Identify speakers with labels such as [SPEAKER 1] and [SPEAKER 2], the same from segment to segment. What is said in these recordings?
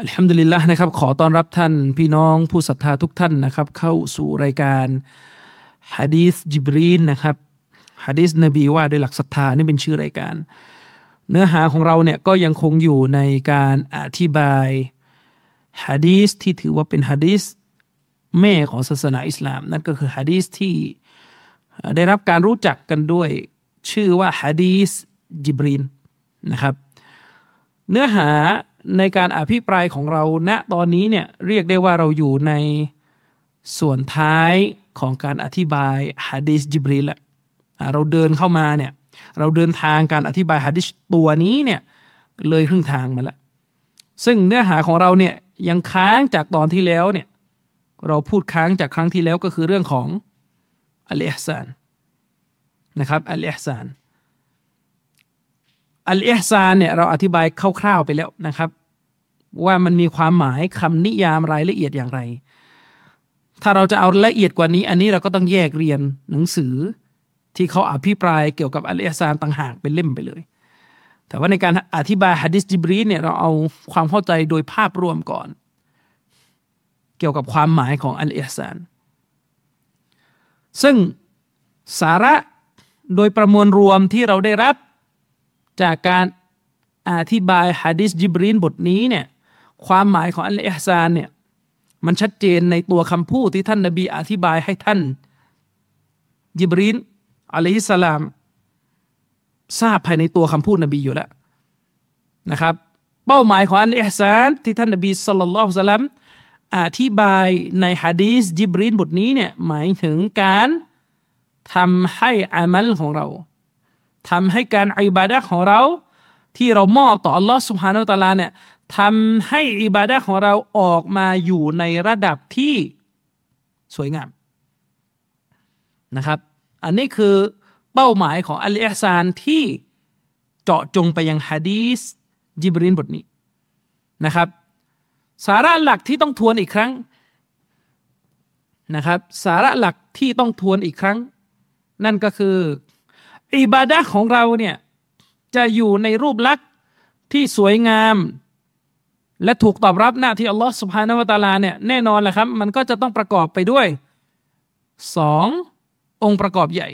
[SPEAKER 1] อัลฮัมดุลิลละนะครับ ขอต้อนรับท่านพี่น้องผู้ศรัทธาทุกท่านนะครับ เข้าสู่รายการฮะดีสจิบรีนนะครับฮะดีสนบีว่าด้วยหลักศรัทธานี่เป็นชื่อรายการ เนื้อหาของเราเนี่ยก็ยังคงอยู่ในการอธิบายฮะดีสที่ถือว่าเป็นฮะดีสแม่ของศาสนาอิสลาม นั่นก็คือฮะดีสที่ได้รับการรู้จักกันด้วยชื่อว่าฮะดีสจิบรีนนะครับ เนื้อหา ในการอภิปรายของเราณตอนนี้เนี่ยเรียกได้ว่าเราอยู่ในส่วนท้ายของการอธิบายฮะดีษจิบรีลละเราเดินเข้ามาเนี่ยเราเดินทางการอธิบายฮะดิษตัวนี้เนี่ยเลยครึ่งทางมาแล้วซึ่งเนื้อหาของเราเนี่ยยังค้างจากตอนที่แล้วเนี่ยเราพูดค้างจากครั้งที่แล้วก็คือเรื่องของอัลฮซานนะครับอัลฮซาน อัลอิฮซานเนี่ยเราอธิบายคร่าวๆไปแล้วนะครับ ว่ามันมีความหมายคำนิยามรายละเอียดอย่างไร ถ้าเราจะเอาละเอียดกว่านี้ อันนี้เราก็ต้องแยกเรียนหนังสือที่เขาอภิปรายเกี่ยวกับอัลอิฮซานต่างหากเป็นเล่มไปเลย แต่ว่าในการอธิบายฮะดิษจิบรีเนี่ยเราเอาความเข้าใจโดยภาพรวมก่อน เกี่ยวกับความหมายของอัลอิฮซานซึ่งสาระโดยประมวลรวมที่เราได้รับ จากการอธิบายฮะดิษจิบรีนบทนี้เนี่ยความหมายของอัลลฮ์ซานเนี่ยมันชัดเจนในตัวคำพูดที่ท่านนบีอธิบายให้ท่านจิบรีนอะลัยฮิสลาม ทราบภายในตัวคำพูดนบีอยู่แล้วนะครับ เป้าหมายของอัลลฮ์ซานที่ท่านนบีสุลต่านละสัลลัมอธิบายในฮะดีษจิบรีนบทนี้เนี่ยหมายถึงการทำให้อามัลของเรา ทำให้การอิบาดะของเรา ที่เรามอบต่ออัลลอฮ์สุบฮานาอัลตะลาเนี่ยทำให้อิบาดะของเราออกมาอยู่ในระดับที่สวยงามนะครับ อันนี้คือเป้าหมายของอัลลอฮ์ซานที่เจาะจงไปยังฮะดีสจิบรินบทนี้นะครับ สาระหลักที่ต้องทวนอีกครั้งนะครับ สาระหลักที่ต้องทวนอีกครั้ง นั่นก็คือ อิบาดะของเราเนี่ยจะอยู่ในรูปลักษณ์ที่สวยงาม และถูกตอบรับหน้าที่อัลลอฮ์สุบฮานาวตาลาเนี่ยแน่นอนแหละครับ มันก็จะต้องประกอบไปด้วยสององค์ประกอบใหญ่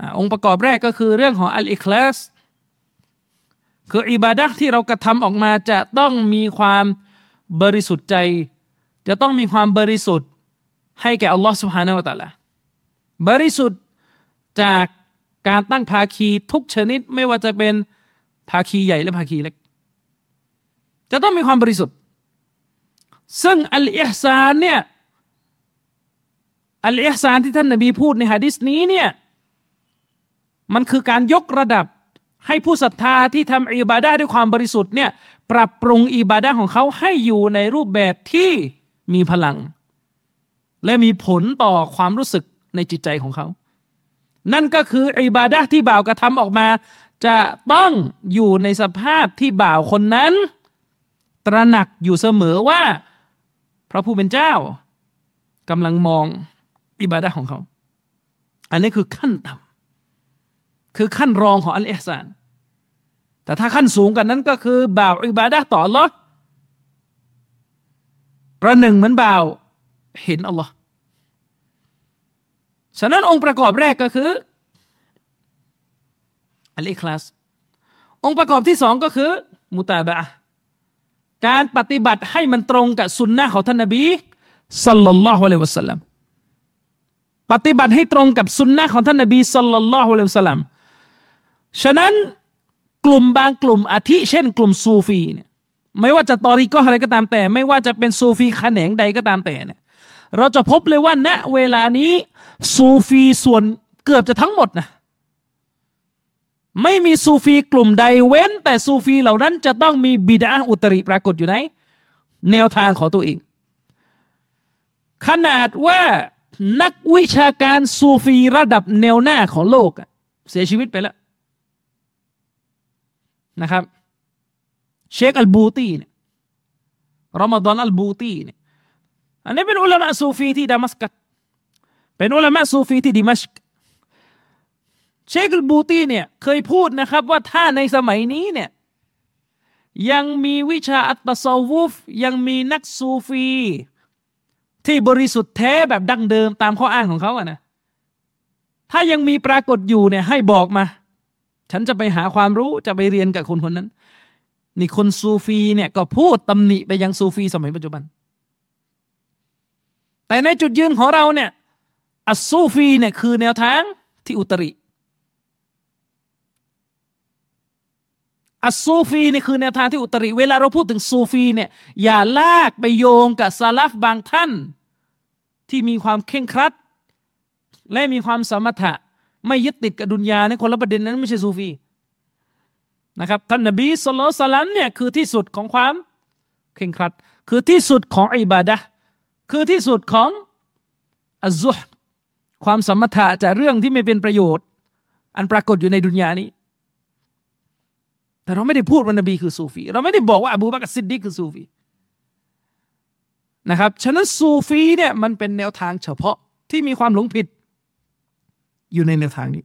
[SPEAKER 1] อองค์ประกอบแรกก็คือเรื่องของอัลอิคลาสคืออิบาดะที่เรากระทำออกมาจะต้องมีความบริสุทธิ์ใจ จะต้องมีความบริสุทธิ์ให้แก่อัลลอฮ์สุบฮานาวะตาลาบริสุทธิ์จาก การตั้งภาคีทุกชนิดไม่ว่าจะเป็นภาคีใหญ่และภาคีเล็ก จะต้องมีความบริสุทธิ์ ซึ่งอัลอิฮซานเนี่ยอัลอิฮซานที่ท่านนบีพูดในฮะดิษนี้เนี่ยมันคือการยกระดับให้ผู้ศรัทธาที่ทำอิบาดาด้วยความบริสุทธิ์เนี่ยปรับปรุงอิบาดาของเขาให้อยู่ในรูปแบบที่มีพลัง และมีผลต่อความรู้สึกในจิตใจของเขา นั่นก็คืออิบาดะที่บ่าวกระทำออกมา จะต้องอยู่ในสภาพที่บ่าวคนนั้น ตระหนักอยู่เสมอว่า พระผู้เป็นเจ้ากำลังมองอิบาดะของเขา อันนี้คือขั้นต่ำคือขั้นรองของอัลเอฮซานแต่ถ้าขั้นสูงกันนั้นก็คือบ่าวอิบาดะต่อลอประหนึ่งเหมือนบ่าวเห็นอัลลอฮ์ ฉะนั้นองค์ประกอบแรกก็คืออัลอิคลาสองค์ประกอบที่สองก็คือ มุตาบะการปฏิบัติให้มันตรงกับสุนนะของท่านนบีสัลลัลลอฮุอะลัยวะสัลลัมปฏิบัติให้ตรงกับสุนนะของท่านนบีสัลลัลลอฮุอะลัยวะสัลลัมฉะนั้นกลุ่มบางกลุ่มอาทิเช่น กลุ่มซูฟีเนี่ยไม่ว่าจะตอริก็อะไรก็ตามแต่ ไม่ว่าจะเป็นซูฟีแขนงใดก็ตามแต่เนี่ย เราจะพบเลยว่าณเวลานี้ซูฟีส่วนเกือบจะทั้งหมดนะไม่มีซูฟีกลุ่มใดเว้น แต่ซูฟีเหล่านั้นจะต้องมีบิดาอุตริปรากฏอยู่ในแนวทางของตัวเอง ขนาดว่านักวิชาการซูฟีระดับแนวหน้าของโลกเสียชีวิตไปแล้วนะครับ เชคอัลบูตีเนี่ยรอมฎอนอัลบูตีเนี่ย อันนี้เป็นอุลามะซูฟีที่ดามัสกัสเป็นอุลามะซูฟีที่ดิมัชกเชคอัลบูตีเนี่ยเคยพูดนะครับว่าถ้าในสมัยนี้เนี่ยยังมีวิชาอัตตะซาวุฟยังมีนักซูฟี ที่บริสุทธิ์แท้แบบดั้งเดิมตามข้ออ้างของเขาอะนะถ้ายังมีปรากฏอยู่เนี่ยให้บอกมา ฉันจะไปหาความรู้จะไปเรียนกับคนคนนั้น นี่คนซูฟีเนี่ยก็พูดตำหนิไปยังซูฟีสมัยปัจจุบัน แต่ในจุดยืนของเราเนี่ยอัสซูฟีเนี่ยคือแนวทางที่อุตริอัสซูฟีนี่คือแนวทางที่อุตริ เวลาเราพูดถึงซูฟีเนี่ยอย่าลากไปโยงกับซาลฟบางท่าน ที่มีความเข่งครัด และมีความสมถะ ไม่ยึดติดกับดุนยาในคนละประเด็นนั้นไม่ใช่ซูฟีนะครับท่านนบีสุลต่านเนี่ยคือที่สุดของความเข่งครัด คือที่สุดของอิบาดะ คือที่สุดของอัซุฮความสมถะจากเรื่องที่ไม่เป็นประโยชน์ อันปรากฏอยู่ในดุนยานี้ แต่เราไม่ได้พูดว่านบีคือซูฟี เราไม่ได้บอกว่าอบูบักรซิดดีคือซูฟีนะครับ ฉะนั้นซูฟีเนี่ยมันเป็นแนวทางเฉพาะที่มีความหลงผิด อยู่ในแนวทางนี้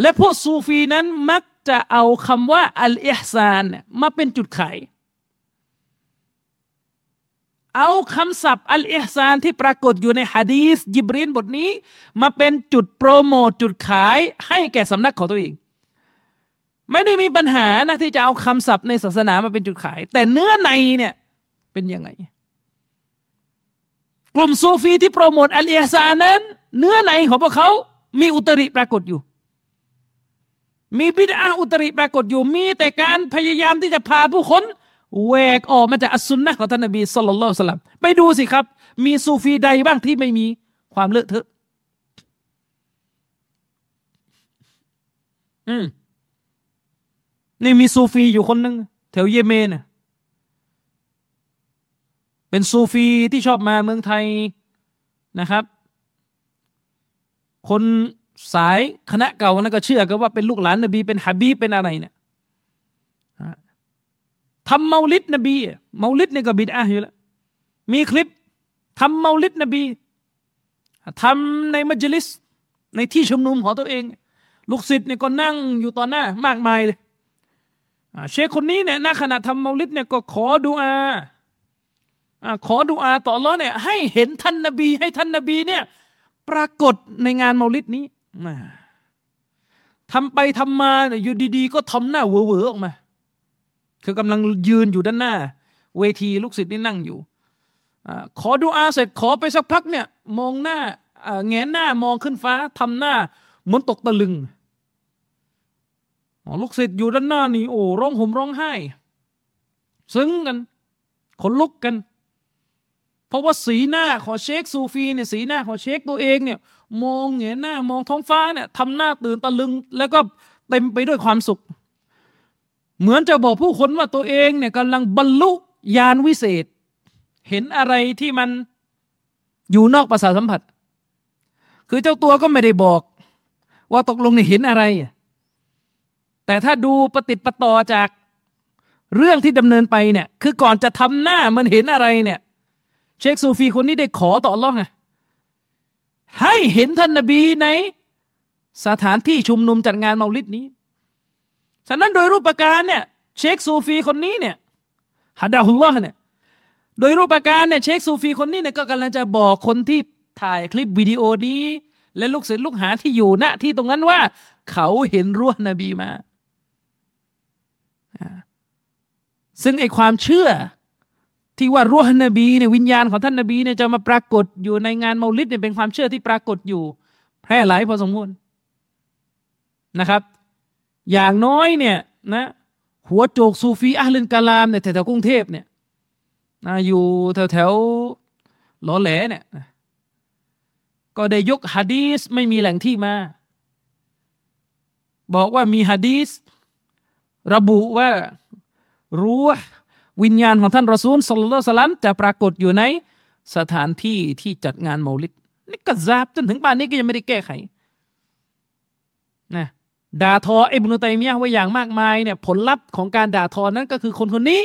[SPEAKER 1] และพวกซูฟีนั้นมักจะเอาคำว่าอัลอิฮซานมาเป็นจุดขาย เอาคำศัพท์อัลอิฮซานที่ปรากฏอยู่ในฮะดีสยิบรีนบทนี้ มาเป็นจุดโปรโมทจุดขายให้แก่สำนักของตัวเองไม่ได้มีปัญหานะที่จะเอาคำศัพท์ในศาสนามาเป็นจุดขาย แต่เนื้อในเนี่ยเป็นยังไง กลุ่มซูฟีที่โปรโมทอัลเอซานั้น เนื้อในของพวกเขามีอุตริปรากฏอยู่ มีบิดาอุตริปรากฏอยู่มีแต่การพยายามที่จะพาผู้คน แวกออกมาจากอัสซุนนะของท่านนบีสุลต่านสลัมไปดูสิครับ มีซูฟีใดบ้างที่ไม่มีความเลอะเทอะ อืมนี่มีซูฟีอยู่คนหนึ่งแถวเยเมนเป็นซูฟีที่ชอบมาเมืองไทยนะครับ คนสายคณะเก่านั้นก็เชื่อกันว่าเป็นลูกหลานนบีเป็นฮะบีเป็นอะไรเนี่ย ทำเมาลิดนบีเมาลิดเนี่ยก็บิดอะอยู่แล้วมีคลิปทำเมาลิดนบีทำในมัจลิส ในที่ชุมนุมของตัวเอง ลูกศิษย์เนี่ยก็นั่งอยู่ต่อหน้ามากมายเลยเชคคนนี้เนี่ยณขณะทำเมาลิดเนี่ยก็ขอดุอาขอดุอาต่ออัลลอฮ์เนี่ยให้เห็นท่านนบี ให้ท่านนบีเนี่ยปรากฏในงานเมาลิดนี้ทำไปทำมาเนี่ยอยู่ดีๆ ก็ทำหน้าเวอร์ออกมา คือกำลังยืนอยู่ด้านหน้า เวทีลูกศิษย์นี่นั่งอยู่อขอดุอาเสร็จขอไปสักพักเนี่ย มองหน้าแหงนหน้ามองขึ้นฟ้าทำหน้าเหมือนตกตะลึงลูกศิษย์อยู่ด้านหน้านี่โอ้ร้องห่มร้องไห้ ซึ้งกันขนลุกกัน เพราะว่าสีหน้าของเชคซูฟีเนี่ยสีหน้าของเชคตัวเองเนี่ยมองเงยหน้ามองท้องฟ้าเนี่ยทำหน้าตื่นตะลึง แล้วก็เต็มไปด้วยความสุข เหมือนจะบอกผู้คนว่าตัวเองเนี่ยกำลังบรรลุญาณวิเศษ เห็นอะไรที่มันอยู่นอกภาษาสัมผัส คือเจ้าตัวก็ไม่ได้บอก ว่าตกลงเนี่ยเห็นอะไร แต่ถ้าดูปฏิติปต่อจากเรื่องที่ดำเนินไปเนี่ย คือก่อนจะทำหน้ามันเห็นอะไรเนี่ย เชคซูฟีคนนี้ได้ขอต่อร้องไงให้เห็นท่านนบีในสถานที่ชุมนุมจัดงานเมาลิดนี้ ฉะนั้นโดยรูปการเนี่ยเชคซูฟีคนนี้เนี่ยฮัดดาฮุลลอฮ์เนี่ยโดยรูปการเนี่ยเชคซูฟีคนนี้เนี่ยก็กำลังจะบอกคนที่ถ่ายคลิปวิดีโอนี้ และลูกศิษย์ลูกหาที่อยู่ณที่ตรงนั้นว่า เขาเห็นรั้วนบีมา ซึ่งไอความเชื่อที่ว่ารูฮนบีเนี่ยวิญญาณของท่านนบีเนี่ยจะมาปรากฏอยู่ในงานเมาลิดเนี่ยเป็นความเชื่อที่ปรากฏอยู่ แพร่หลายพอสมควรนะครับ อย่างน้อยเนี่ยนะหัวโจกซูฟีอัลเลนกาลามเนี่ยแถวกรุงเทพเนี่ยนะอยู่แถวแถวหลอแหลเนี่ยก็ได้ยกฮะดีสไม่มีแหล่งที่มา บอกว่ามีฮะดีสระบุว่ารู้วิญญาณของท่านรอซูลสลลัลสลัมจะปรากฏอยู่ในสถานที่ที่จัดงานเมาลิดนี่ก็ซาบจนถึงป่านนี้ก็ยังไม่ได้แก้ไขนะ ด่าทออิบนุตัยมียะไว้อย่างมากมายเนี่ยผลลัพธ์ของการด่าทอนั้นก็คือคนคนนี้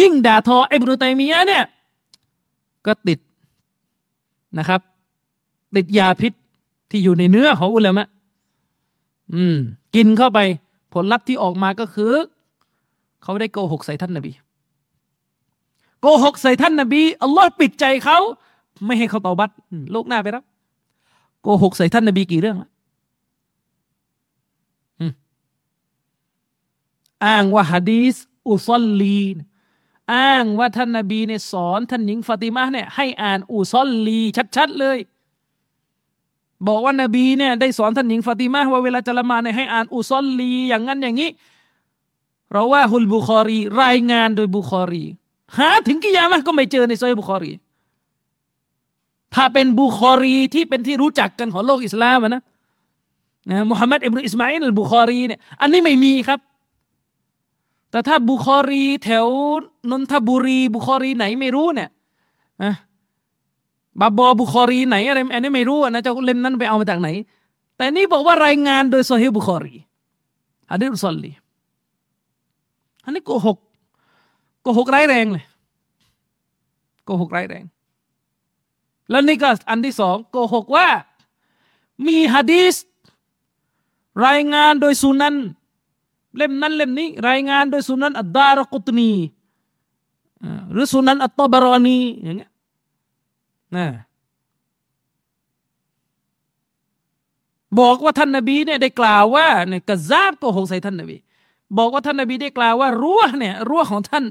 [SPEAKER 1] ยิ่งด่าทออิบนุตัยมียะเนี่ยก็ติดนะครับ ติดยาพิษที่อยู่ในเนื้อของอุลามะอืม กินเข้าไปผลลัพธ์ที่ออกมาก็คือ เขาได้โกหกใส่ท่านนบีโกหกใส่ท่านนบีอัลลอฮ์ปิดใจเขา ไม่ให้เขาตอบัตโลกหน้าไปรับ โกหกใส่ท่านนบีกี่เรื่องละ อ้างว่าฮะดีสอุซอลลีอ้างว่าท่านนบีเนี่ยสอนท่านหญิงฟาติมาเนี่ยให้อ่านอุซอลลีชัดๆเลย บอกว่านบีเนี่ยได้สอนท่านหญิงฟาติมาว่าเวลาจะละมาเนี่ยให้อ่านอุซอลลี อย่างนั้นอย่างนี้เราว่าฮุลบุคอรี รายงานโดยบุคอรี หาถึงกิยามะก็ไม่เจอในซอเฮียะห์บุคอรี ถ้าเป็นบุคอรีที่เป็นที่รู้จักกันของโลกอิสลามนะนะมุฮัมมัดอิบนุอิสมาอิลบุคอรีเนี่ยอันนี้ไม่มีครับ แต่ถ้าบุคอรีแถวนนทบุรี บุคอรีไหนไม่รู้เนี่ยนะบาบอบุคอรีไหนอะไรอันนี้ไม่รู้นะเจ้าเล่มนั้นไปเอามาจากไหน แต่นี่บอกว่ารายงานโดยซอเฮียะห์บุคอรีอันนี้รุสลีอันนี้โกหกโกหกร้ายแรงเลยโกหกร้ายแรง แล้วนี่ก็อันที่สองโกหกว่า มีฮะดีสรายงานโดยสุนัน เล่มนั้นเล่มนี้ รายงานโดยสุนันอัดดารกุตนีหรือสุนันอัตตบารอนีอย่างเงี้ยนะบอกว่าท่านนบีเนี่ยได้กล่าวว่าเนี่ยกะซาบโกหกใส่ท่านนบี บอกว่าท่านนบีได้กล่าวว่ารั้วเนี่ยรั้วของท่าน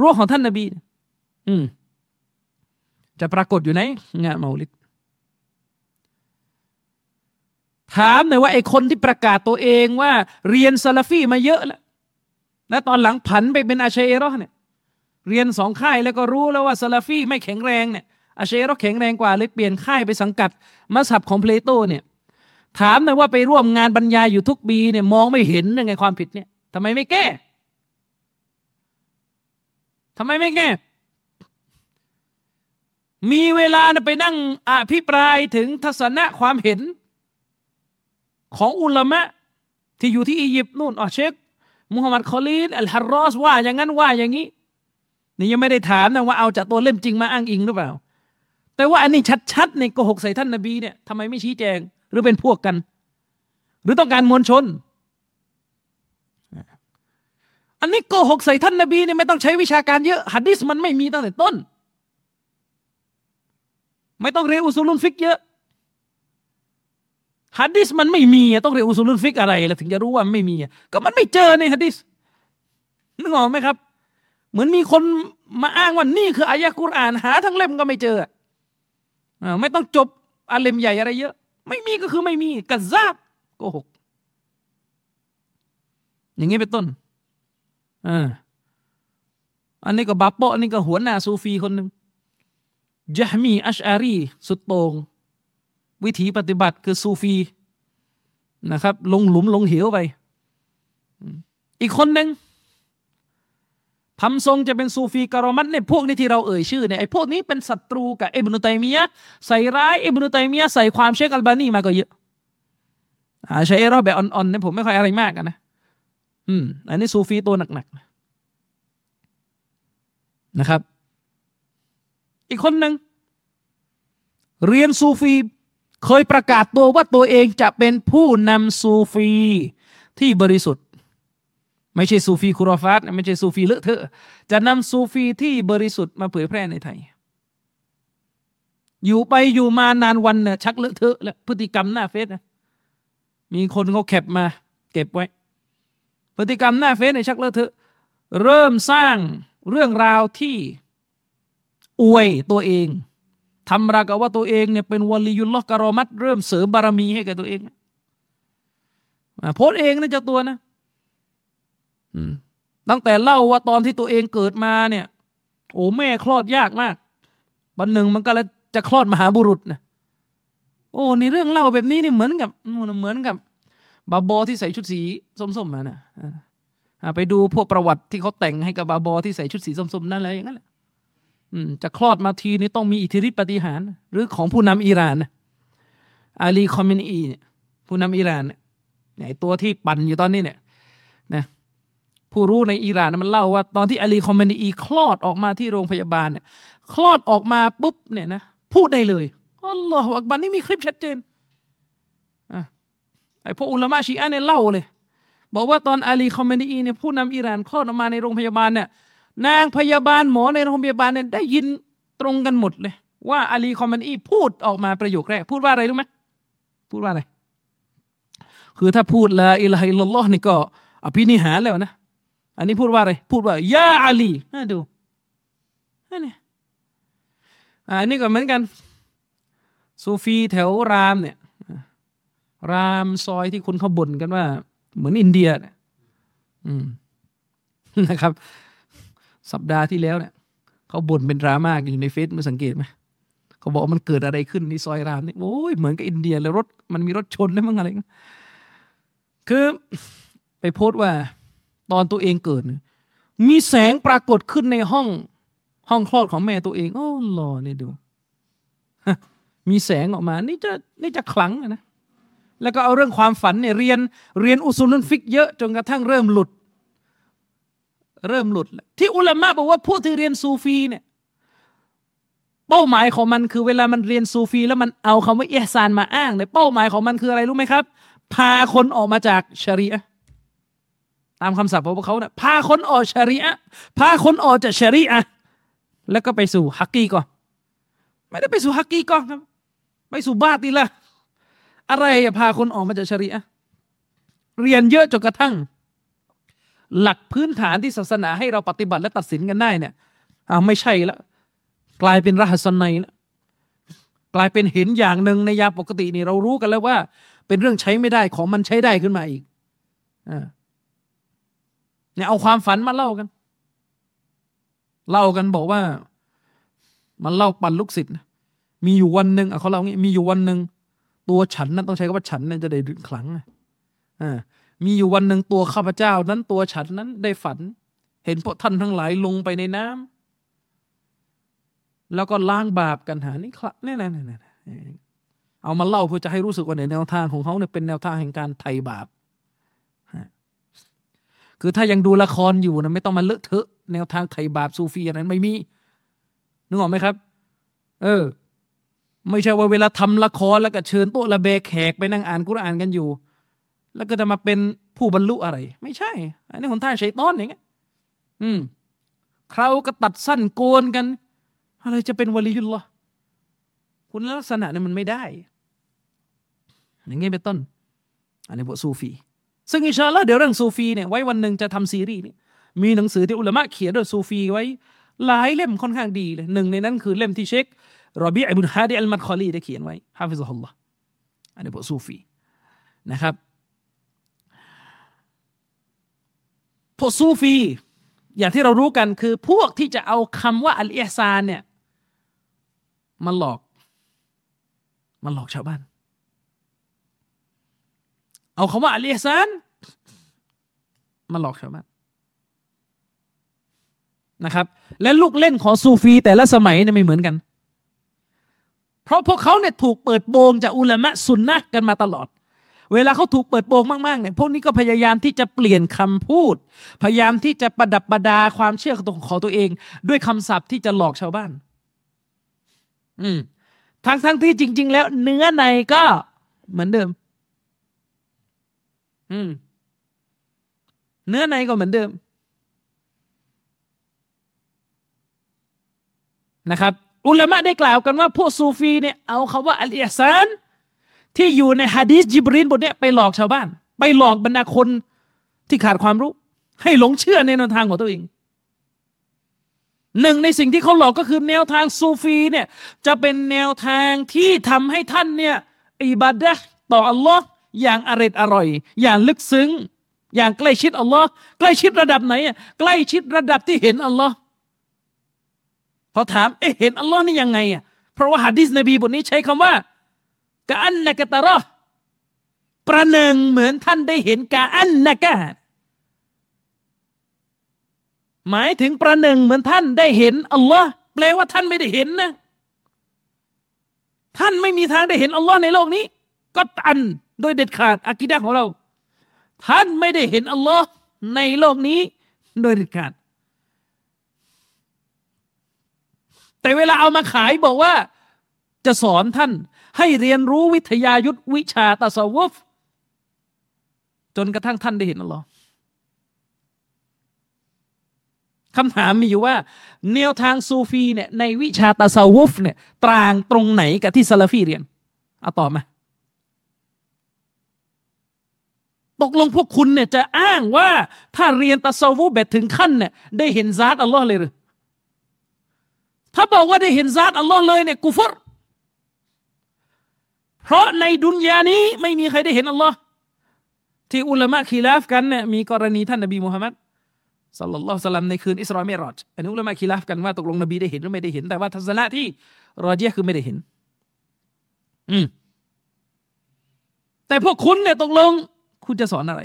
[SPEAKER 1] รั้วของท่านนบี อืมจะปรากฏอยู่ในงานมาลิด ถามหน่อยว่าไอ้คนที่ประกาศตัวเองว่า เรียนซาลาฟีมาเยอะแล้วและตอนหลังผันไปเป็นอาเชรอเนี่ยเรียนสองค่ายแล้วก็รู้แล้วว่าซาลาฟีไม่แข็งแรงเนี่ยอาเชรอแข็งแรงกว่าเลยเปลี่ยนค่ายไปสังกัดมัสฮับของเพลโตเนี่ยถามหน่อยว่าไปร่วมงานบรรยายอยู่ทุกปีเนี่ยมองไม่เห็นยังไงความผิดเนี่ยทำไมไม่แก้ทำไมไม่แก้มีเวลาไปนั่งอภิปรายถึงทัศนะความเห็น ของอุลามะที่อยู่ที่อียิปต์นู่นอ๋อเชคมุฮัมมัดคอลีนอัลฮารอสว่าอย่างนั้นว่าอย่างนี้ นี่ยังไม่ได้ถามนะว่าเอาจากตัวเล่มจริงมาอ้างอิงหรือเปล่า แต่ว่าอันนี้ชัดๆในโกหกใส่ท่านนบีเนี่ยทำไมไม่ชี้แจง หรือเป็นพวกกัน หรือต้องการมวลชน อันนี้โกหกใส่ท่านนบีเนี่ยไม่ต้องใช้วิชาการเยอะฮะดีษมันไม่มีตั้งแต่ต้น ไม่ต้องเรียนأصول الفقه เยอะ ฮะดีษมันไม่มีต้องเรียนأصول الفقه อะไรแล้วถึงจะรู้ว่าไม่มีก็มันไม่เจอในฮัดดิสนึกออกไหมครับ เหมือนมีคนมาอ้างว่านี่คืออายะกุรอานหาทั้งเล่มก็ไม่เจอไม่ต้องจบอาเลมใหญ่อะไรเยอะ ไม่มีก็คือไม่มีกระซาบโกหก อย่างนี้เป็นต้นอ่าอันนี้ก็บับโปอันนี้ก็หัวหน้าซูฟีคนหนึ่งจามีอัชอารีสุดโตง วิธีปฏิบัติคือซูฟีนะครับ ลงหลุมลงเหวไป อีกคนหนึ่งทำทรงจะเป็นซูฟีการอมัตเนี่ยพวกนี้ที่เราเอ่ยชื่อเนี่ยไอ้พวกนี้เป็นศัตรูกับอิบนุตัยมียะใส่ร้ายอิบนุตัยมียะใส่ความเชคอัลบานีมาก็เยอะอาใช้รอบแบบอ่อนๆเนี่ยผมไม่ค่อยอะไรมากนะอืมอันนี้ซูฟีตัวหนักๆนะครับ อีกคนหนึ่งเรียนซูฟี เคยประกาศตัวว่าตัวเองจะเป็นผู้นำซูฟี ที่บริสุทธิ์ ไม่ใช่ซูฟีคุรอฟาตไม่ใช่ซูฟีเลอะเทอะจะนำซูฟีที่บริสุทธิ์มาเผยแพร่ในไทย อยู่ไปอยู่มานานวันเนี่ยชักเลอะเทอะแล้วพฤติกรรมหน้าเฟซนะมีคนเขาแคปมา เก็บไว้ พฤติกรรมหน้าเฟซเนี่ยชักเลอะเทอะ เริ่มสร้างเรื่องราวที่อวยตัวเอง ทำรากว่าตัวเองเนี่ยเป็นวลียุลลอฮ์กรอมัดเริ่มเสริมบารมีให้กับตัวเองโพสเองนะเจ้าตัวนะตั้งแต่เล่าว่าตอนที่ตัวเองเกิดมาเนี่ย โอ้แม่คลอดยากมากวันหนึ่งมันก็เลยจะคลอดมหาบุรุษนะโอ้ในเรื่องเล่าแบบนี้นี่เหมือนกับเหมือนกับบาบอที่ใส่ชุดสีส้มๆมานะ่ะไปดูพวกประวัติที่เขาแต่งให้กับบาบอที่ใส่ชุดสีส้มๆนั่นอะไรอย่างนั้นแหละ จะคลอดมาทีนี้ต้องมีอิทธิฤทธิปฏิหาร หรือของผู้นำอิหร่านอาลีคอมมินีเนี่ยผู้นำอิหร่านเนี่ยตัวที่ปั่นอยู่ตอนนี้เนี่ยนะผู้รู้ในอิหร่านมันเล่าว่า ตอนที่อาลีคอมเมนีคลอดออกมาที่โรงพยาบาลเนี่ยคลอดออกมาปุ๊บเนี่ยนะพูดได้เลยอัลลอฮฺอักบัรนี่มีคลิปชัดเจนอะไอพวกอุลามะชีอะเนี่ยเล่าเลย บอกว่าตอนอาลีคอมเมนีเนี่ยผู้นำอิหร่านคลอดออกมาในโรงพยาบาลเนี่ย นางพยาบาลหมอในโรงพยาบาลเนี่ยได้ยินตรงกันหมดเลย ว่าอาลีคอมเมนีพูดออกมาประโยคแรก พูดว่าอะไรรู้ไหมพูดว่าอะไร คือถ้าพูดละอิลาฮิลลอฮ์นี่ก็อภินิหารแล้วนะ อันนี้พูดว่าอะไร พูดว่ายาอาลีน่าดูนี่อันนี้ก็เหมือนกันซูฟีแถวรามเนี่ย รามซอยที่คนเขาบ่นกันว่า เหมือนอินเดียเนี่ยอืมนะครับ สัปดาห์ที่แล้วเนี่ยเขาบ่นเป็นดราม่าอยู่ในเฟซมันสังเกตไหมเขาบอกมันเกิดอะไรขึ้นในซอยรามนี่โอ้ยเหมือนกับอินเดียเลยรถมันมีรถชนแล้วมั้งอะไรคือไปโพสต์ว่าตอนตัวเองเกิด มีแสงปรากฏขึ้นในห้องห้องคลอดของแม่ตัวเอง โอ้หล่อนี่ดู มีแสงออกมา นี่จะนี่จะขลังนะ แล้วก็เอาเรื่องความฝันเนี่ยเรียนเรียนอุซูลุนฟิกเยอะจนกระทั่งเริ่มหลุด เริ่มหลุดที่อุลามะบอกว่าผู้ที่เรียนซูฟีเนี่ยเป้าหมายของมันคือเวลามันเรียนซูฟี แล้วมันเอาคำว่าเอซานมาอ้างเนี่ยเป้าหมายของมันคืออะไรรู้ไหมครับ พาคนออกมาจากชริอะตามคำศัพท์ของพวกเขาเนะ่ยพาคนออกชริอะพาคนออกจากชริอะแล้วก็ไปสู่ฮักกีก่อนไม่ได้ไปสู่ฮักกีก่อนครับไปสู่บาตีละอะไรพาคนออกมาจากชริอะเรียนเยอะจนกระทั่ง หลักพื้นฐานที่ศาสนาให้เราปฏิบัติและตัดสินกันได้เนี่ยอ้าวไม่ใช่แล้วกลายเป็นรหัสนัยแล้วกลายเป็นเห็นอย่างหนึ่งในยาปกตินี่เรารู้กันแล้วว่า เป็นเรื่องใช้ไม่ได้ของมันใช้ได้ขึ้นมาอีกอ่าเนี่ยเอาความฝันมาเล่ากัน เล่ากันบอกว่า มันเล่าปันลูกศิษย์มีอยู่วันหนึ่งเขาเล่างี้มีอยู่วันหนึ่งตัวฉันนั้นต้องใช้คำว่าฉันนั้นจะได้ดึงขลังอ่า มีอยู่วันหนึ่งตัวข้าพเจ้านั้นตัวฉันนั้นได้ฝัน เห็นพวกท่านทั้งหลายลงไปในน้ำแล้วก็ล้างบาปกันหานี่คละนี่นี่นี่เอามาเล่าเพื่อจะให้รู้สึกว่าในแนวทางของเขาเนี่ยเป็นแนวทางแห่งการไถ่บาปคือถ้ายังดูละครอยู่นะไม่ต้องมาเลอะเทอะแนวทางไถ่บาปซูฟีนั้นไม่มีนึกออกไหมครับ เออ ไม่ใช่ว่าเวลาทำละครแล้วก็เชิญโต๊ะระเบกแขกไปนั่งอ่านกุรอานกันอยู่ แล้วก็จะมาเป็นผู้บรรลุอะไร ไม่ใช่ อันนี้คนท่าใช้ต้อนอย่างเงี้ยอืมเขาก็ตัดสั้นโกนกัน อะไรจะเป็นวลียุลลอคุณลักษณะเนี่ยมันไม่ได้ อย่างเงี้ยเป็นต้น อันนี้พวกซูฟี ซึ่งอินชาอัลลอฮ์เดี๋ยวเรื่องซูฟีเนี่ยไว้วันหนึ่งจะทำซีรีส์นี่มีหนังสือที่อุลามะเขียนเรื่องซูฟีไว้หลายเล่มค่อนข้างดีเลยหนึ่งในนั้นคือเล่มที่เชครอบีอิบุนฮาดีอัลมัดคอลีได้เขียนไว้ฮาฟิซุฮุลลอฮ์อันนี้พวกซูฟีนะครับ พวกซูฟี อย่างที่เรารู้กันคือพวกที่จะเอาคำว่าอัลอิฮซานเนี่ยมาหลอกมาหลอกชาวบ้าน เอาคำว่าอัลอิฮซานมาหลอกชาวบ้านนะครับ และลูกเล่นของซูฟี แต่ละสมัยเนี่ยไม่เหมือนกัน เพราะพวกเขาเนี่ยถูกเปิดโปงจากอุลามะสุนนะกันมาตลอด เวลาเขาถูกเปิดโปงมากๆเนี่ยพวกนี้ก็พยายามที่จะเปลี่ยนคำพูด พยายามที่จะประดับประดาความเชื่อของตัวเอง ด้วยคำศัพท์ที่จะหลอกชาวบ้าน อืมทั้งทั้งที่จริง ๆ แล้วเนื้อในก็เหมือนเดิม อืม เนื้อในก็เหมือนเดิมนะครับ อุลามะได้กล่าวกันว่าพวกซูฟีเนี่ยเอาคาว่าอัลอิซาน ที่อยู่ในฮะดีษจิบรินบทเนี้ยไปหลอกชาวบ้าน ไปหลอกบรรดาคนที่ขาดความรู้ ให้หลงเชื่อในแนวทางของตัวเองหนึ่งในสิ่งที่เขาหลอกก็คือแนวทางซูฟีเนี่ยจะเป็นแนวทางที่ทำให้ท่านเนี่ยอิบาดะต่ออัลลอฮ์อย่างอร่อยอร่อย อย่างลึกซึ้ง อย่างใกล้ชิดอัลลอฮ์ใกล้ชิดระดับไหนอะใกล้ชิดระดับที่เห็นอัลลอฮ์พอถามเอ๊ะเห็นอัลลอฮ์นี่ยังไงอะเพราะว่าฮะดิษนบีบทนี้ใช้คำว่า กะอันนะกะตะรอประหนึ่งเหมือนท่านได้เห็นกาอันนะกาหมายถึงประหนึ่งเหมือนท่านได้เห็นอัลลอฮ์แปลว่าท่านไม่ได้เห็นนะ ท่านไม่มีทางได้เห็นอัลลอฮ์ในโลกนี้ ก็ตันโดยเด็ดขาดอากิดะของเรา ท่านไม่ได้เห็นอัลลอฮ์ในโลกนี้ โดยเด็ดขาด แต่เวลาเอามาขายบอกว่า จะสอนท่าน ให้เรียนรู้วิทยายุทธวิชาตะสวฟจนกระทั่งท่านได้เห็นอัลลอฮ์คำถามมีอยู่ว่า แนวทางซูฟีเนี่ยในวิชาตะสวฟเนี่ยต่างตรงไหนกับที่ซาลาฟีเรียนเอาตอบมาตกลงพวกคุณเนี่ยจะอ้างว่าถ้าเรียนตะสวุฟแบบถึงขั้นเนี่ยได้เห็นซาตอัลลอฮ์เลยหรือถ้าบอกว่าได้เห็นซาตอัลลอฮ์เลยเนี่ยกูฟร เพราะในดุนยานี้ไม่มีใครได้เห็นอัลลอฮ์ที่อุลามะคีลาฟกันเนี่ยมีกรณีท่านนบีมุฮัมมัดสัลลัลลอฮุสลัมในคืนอิสราเมรอดอันนี้อุลามะคีลาฟกันว่าตกลงนบีได้เห็นหรือไม่ได้เห็น แต่ว่าทัศนะที่รอเจียคือไม่ได้เห็น อืมแต่พวกคุณเนี่ยตกลง คุณจะสอนอะไร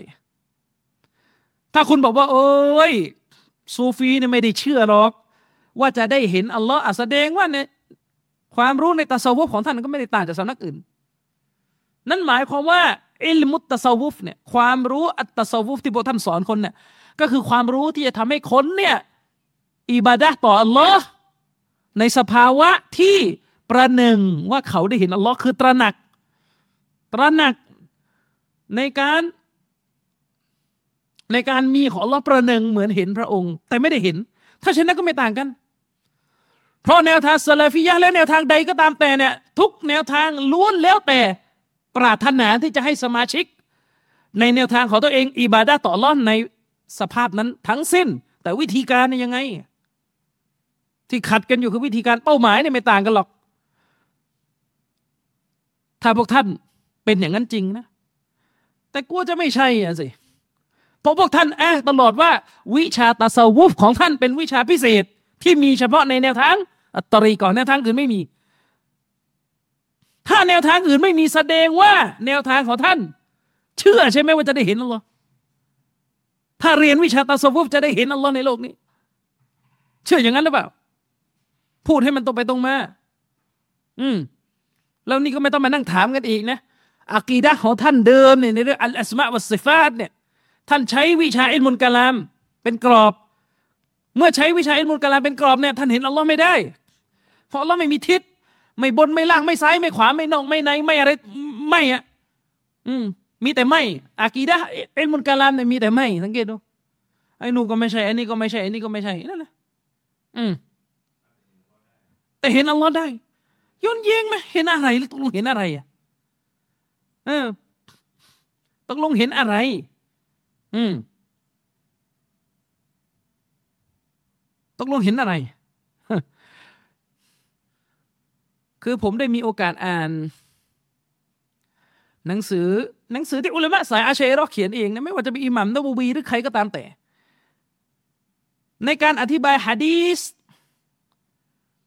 [SPEAKER 1] ถ้าคุณบอกว่า โอ้ยซูฟีเนี่ยไม่ได้เชื่อหรอก ว่าจะได้เห็นอัลลอฮ์แสดงว่าเนี่ยความรู้ในตัสวุฟของท่านก็ไม่ได้ต่างจากสำนักอื่น นั่นหมายความว่าอิลมุตตะซวุฟเนี่ยความรู้อัตตะซวุฟที่พระท่านสอนคนเนี่ยก็คือความรู้ที่จะทำให้คนเนี่ยอิบาดะต่ออัลลอฮ์ในสภาวะที่ประหนึ่งว่าเขาได้เห็นอัลลอฮ์คือตระหนัก ตระหนักในการในการมีของอัลลอฮ์ประหนึ่งเหมือนเห็นพระองค์ แต่ไม่ได้เห็น ถ้าเช่นนั้นก็ไม่ต่างกัน เพราะแนวทางซาลาฟิยะและแนวทางใดก็ตามแต่เนี่ยทุกแนวทางล้วนแล้วแต่ ปรารถนาที่จะให้สมาชิก ในแนวทางของตัวเอง อิบาดะต่อร้อนในสภาพนั้นทั้งสิ้น แต่วิธีการเนี่ยยังไง ที่ขัดกันอยู่คือวิธีการเป้าหมายเนี่ยไม่ต่างกันหรอก ถ้าพวกท่านเป็นอย่างนั้นจริงนะ แต่กลัวจะไม่ใช่อะสิเพราะพวกท่านแอบตลอดว่า วิชาตาสวุฟของท่านเป็นวิชาพิเศษที่มีเฉพาะในแนวทางอัตตรีก่อนแนวทางอื่นไม่มี ถ้าแนวทางอื่นไม่มีแสดงว่าแนวทางของท่าน เชื่อใช่ไหมว่าจะได้เห็นอัลลอฮ์ถ้าเรียนวิชาตาสวุฟจะได้เห็นอัลลอฮ์ในโลกนี้ เชื่ออย่างนั้นหรือเปล่า พูดให้มันตรงไปตรงมา อืม แล้วนี่ก็ไม่ต้องมานั่งถามกันอีกนะอากีดะของท่านเดิมเนี่ยในเรื่องอัลอัสมาวัสซิฟาตเนี่ย ท่านใช้วิชาอิลมุลกะลาม เป็นกรอบ เมื่อใช้วิชาอิลมุลกะลามเป็นกรอบเนี่ยท่านเห็นอัลลอฮ์ไม่ได้ เพราะอัลลอฮ์ไม่มีทิศ ไม่บนไม่ล่างไม่ซ้ายไม่ขวาไม่นอกไม่ในไม่อะไรไม่อะอืมมีแต่ไม่อากีดะเอ็นมุนกาลามเนี่ยมีแต่ไม่สังเกตดูไอ้นู่นก็ไม่ใช่ไอ้นี่ก็ไม่ใช่ไอ้นี่ก็ไม่ใช่นั่นแหละอืมแต่เห็นอัลลอฮ์ได้ย้อนเย้งไหมเห็นอะไรตกลงเห็นอะไรอะเออตกลงเห็นอะไร อืมตกลงเห็นอะไร คือผมได้มีโอกาสอ่าน หนังสือหนังสือที่อุลามะสายอาเชรอเขียนเองนะไม่ว่าจะเป็นอิหมัมนบูบีหรือใครก็ตามแต่ ในการอธิบายฮะดีส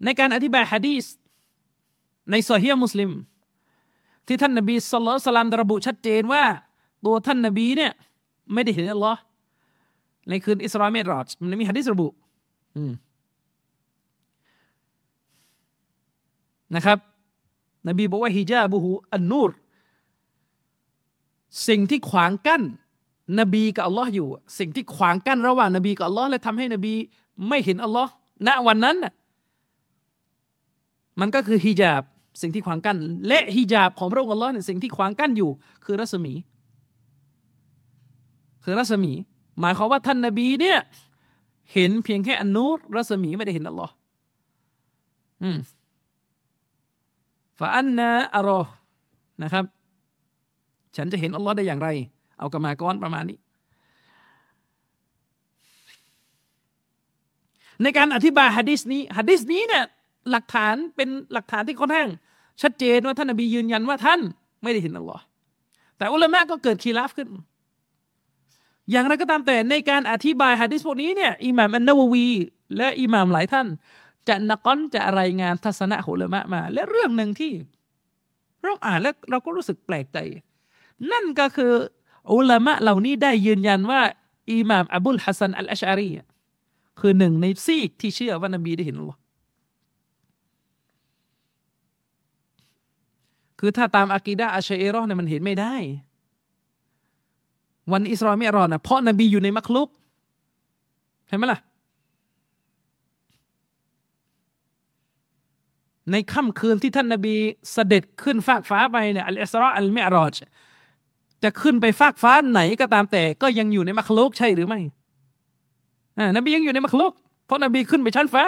[SPEAKER 1] ในการอธิบายฮะดีสในโซฮียมุสลิม ที่ท่านนบีสุลต่านระบุชัดเจนว่า ตัวท่านนบีเนี่ย ไม่ได้เห็นอัลลอฮ์ในคืนอิสราเมรอดมันมีฮะดีสระบุ อืม นะครับ นบีบอกว่าฮิญาบุหูอันนูรสิ่งที่ขวางกั้น นบีกับอัลลอฮ์อยู่ สิ่งที่ขวางกั้นระหว่างนบีกับอัลลอฮ์และทำให้นบีไม่เห็นอัลลอฮ์ณวันนั้นน่ะมันก็คือฮิญาบสิ่งที่ขวางกั้นและฮิญาบของพระองค์อัลลอฮ์เนี่ยสิ่งที่ขวางกั้นอยู่ คือรัศมี คือรัศมี หมายความว่าท่านนบีเนี่ยเห็นเพียงแค่อันนูรรัศมีไม่ได้เห็นอัลลอฮ์อืม ฟาอันนาอารอนะครับ ฉันจะเห็นอัลลอฮ์ได้อย่างไร เอากรรมาก้อนประมาณนี้ ในการอธิบายฮะดิษนี้ฮะดิษนี้เนี่ยหลักฐานเป็นหลักฐานที่ค่อนข้างชัดเจนว่าท่านนบียืนยันว่าท่านไม่ได้เห็นอัลลอฮ์แต่อุลามะก็เกิดคีราฟขึ้น อย่างไรก็ตามแต่ในการอธิบายฮะดิษพวกนี้เนี่ยอิหม่ามอันนาววี และอิหม่ามหลายท่าน จะนักอนจะรายงานทัศนะของอุลามะมา และเรื่องหนึ่งที่เราอ่านแล้วเราก็รู้สึกแปลกใจ นั่นก็คืออุลามะเหล่านี้ได้ยืนยันว่าอิหม่ามอบุลฮัสซันอัลอาชอารีคือหนึ่งในซีกที่เชื่อว่านบีได้เห็นอัลลอฮ์คือถ้าตามอากีดะอัชเอรอเนี่ยมันเห็นไม่ได้ วันอิสราเอลรอนะเพราะนบีอยู่ในมักลุกเห็นไหมล่ะ ในค่ำคืนที่ท่านนบีเสด็จขึ้นฟากฟ้าไปเนี่ยอัลอิสราอัลเมรอจจะขึ้นไปฟากฟ้าไหนก็ตามแต่ก็ยังอยู่ในมักลุกใช่หรือไม่นบียังอยู่ในมักลุกเพราะนบีขึ้นไปชั้นฟ้า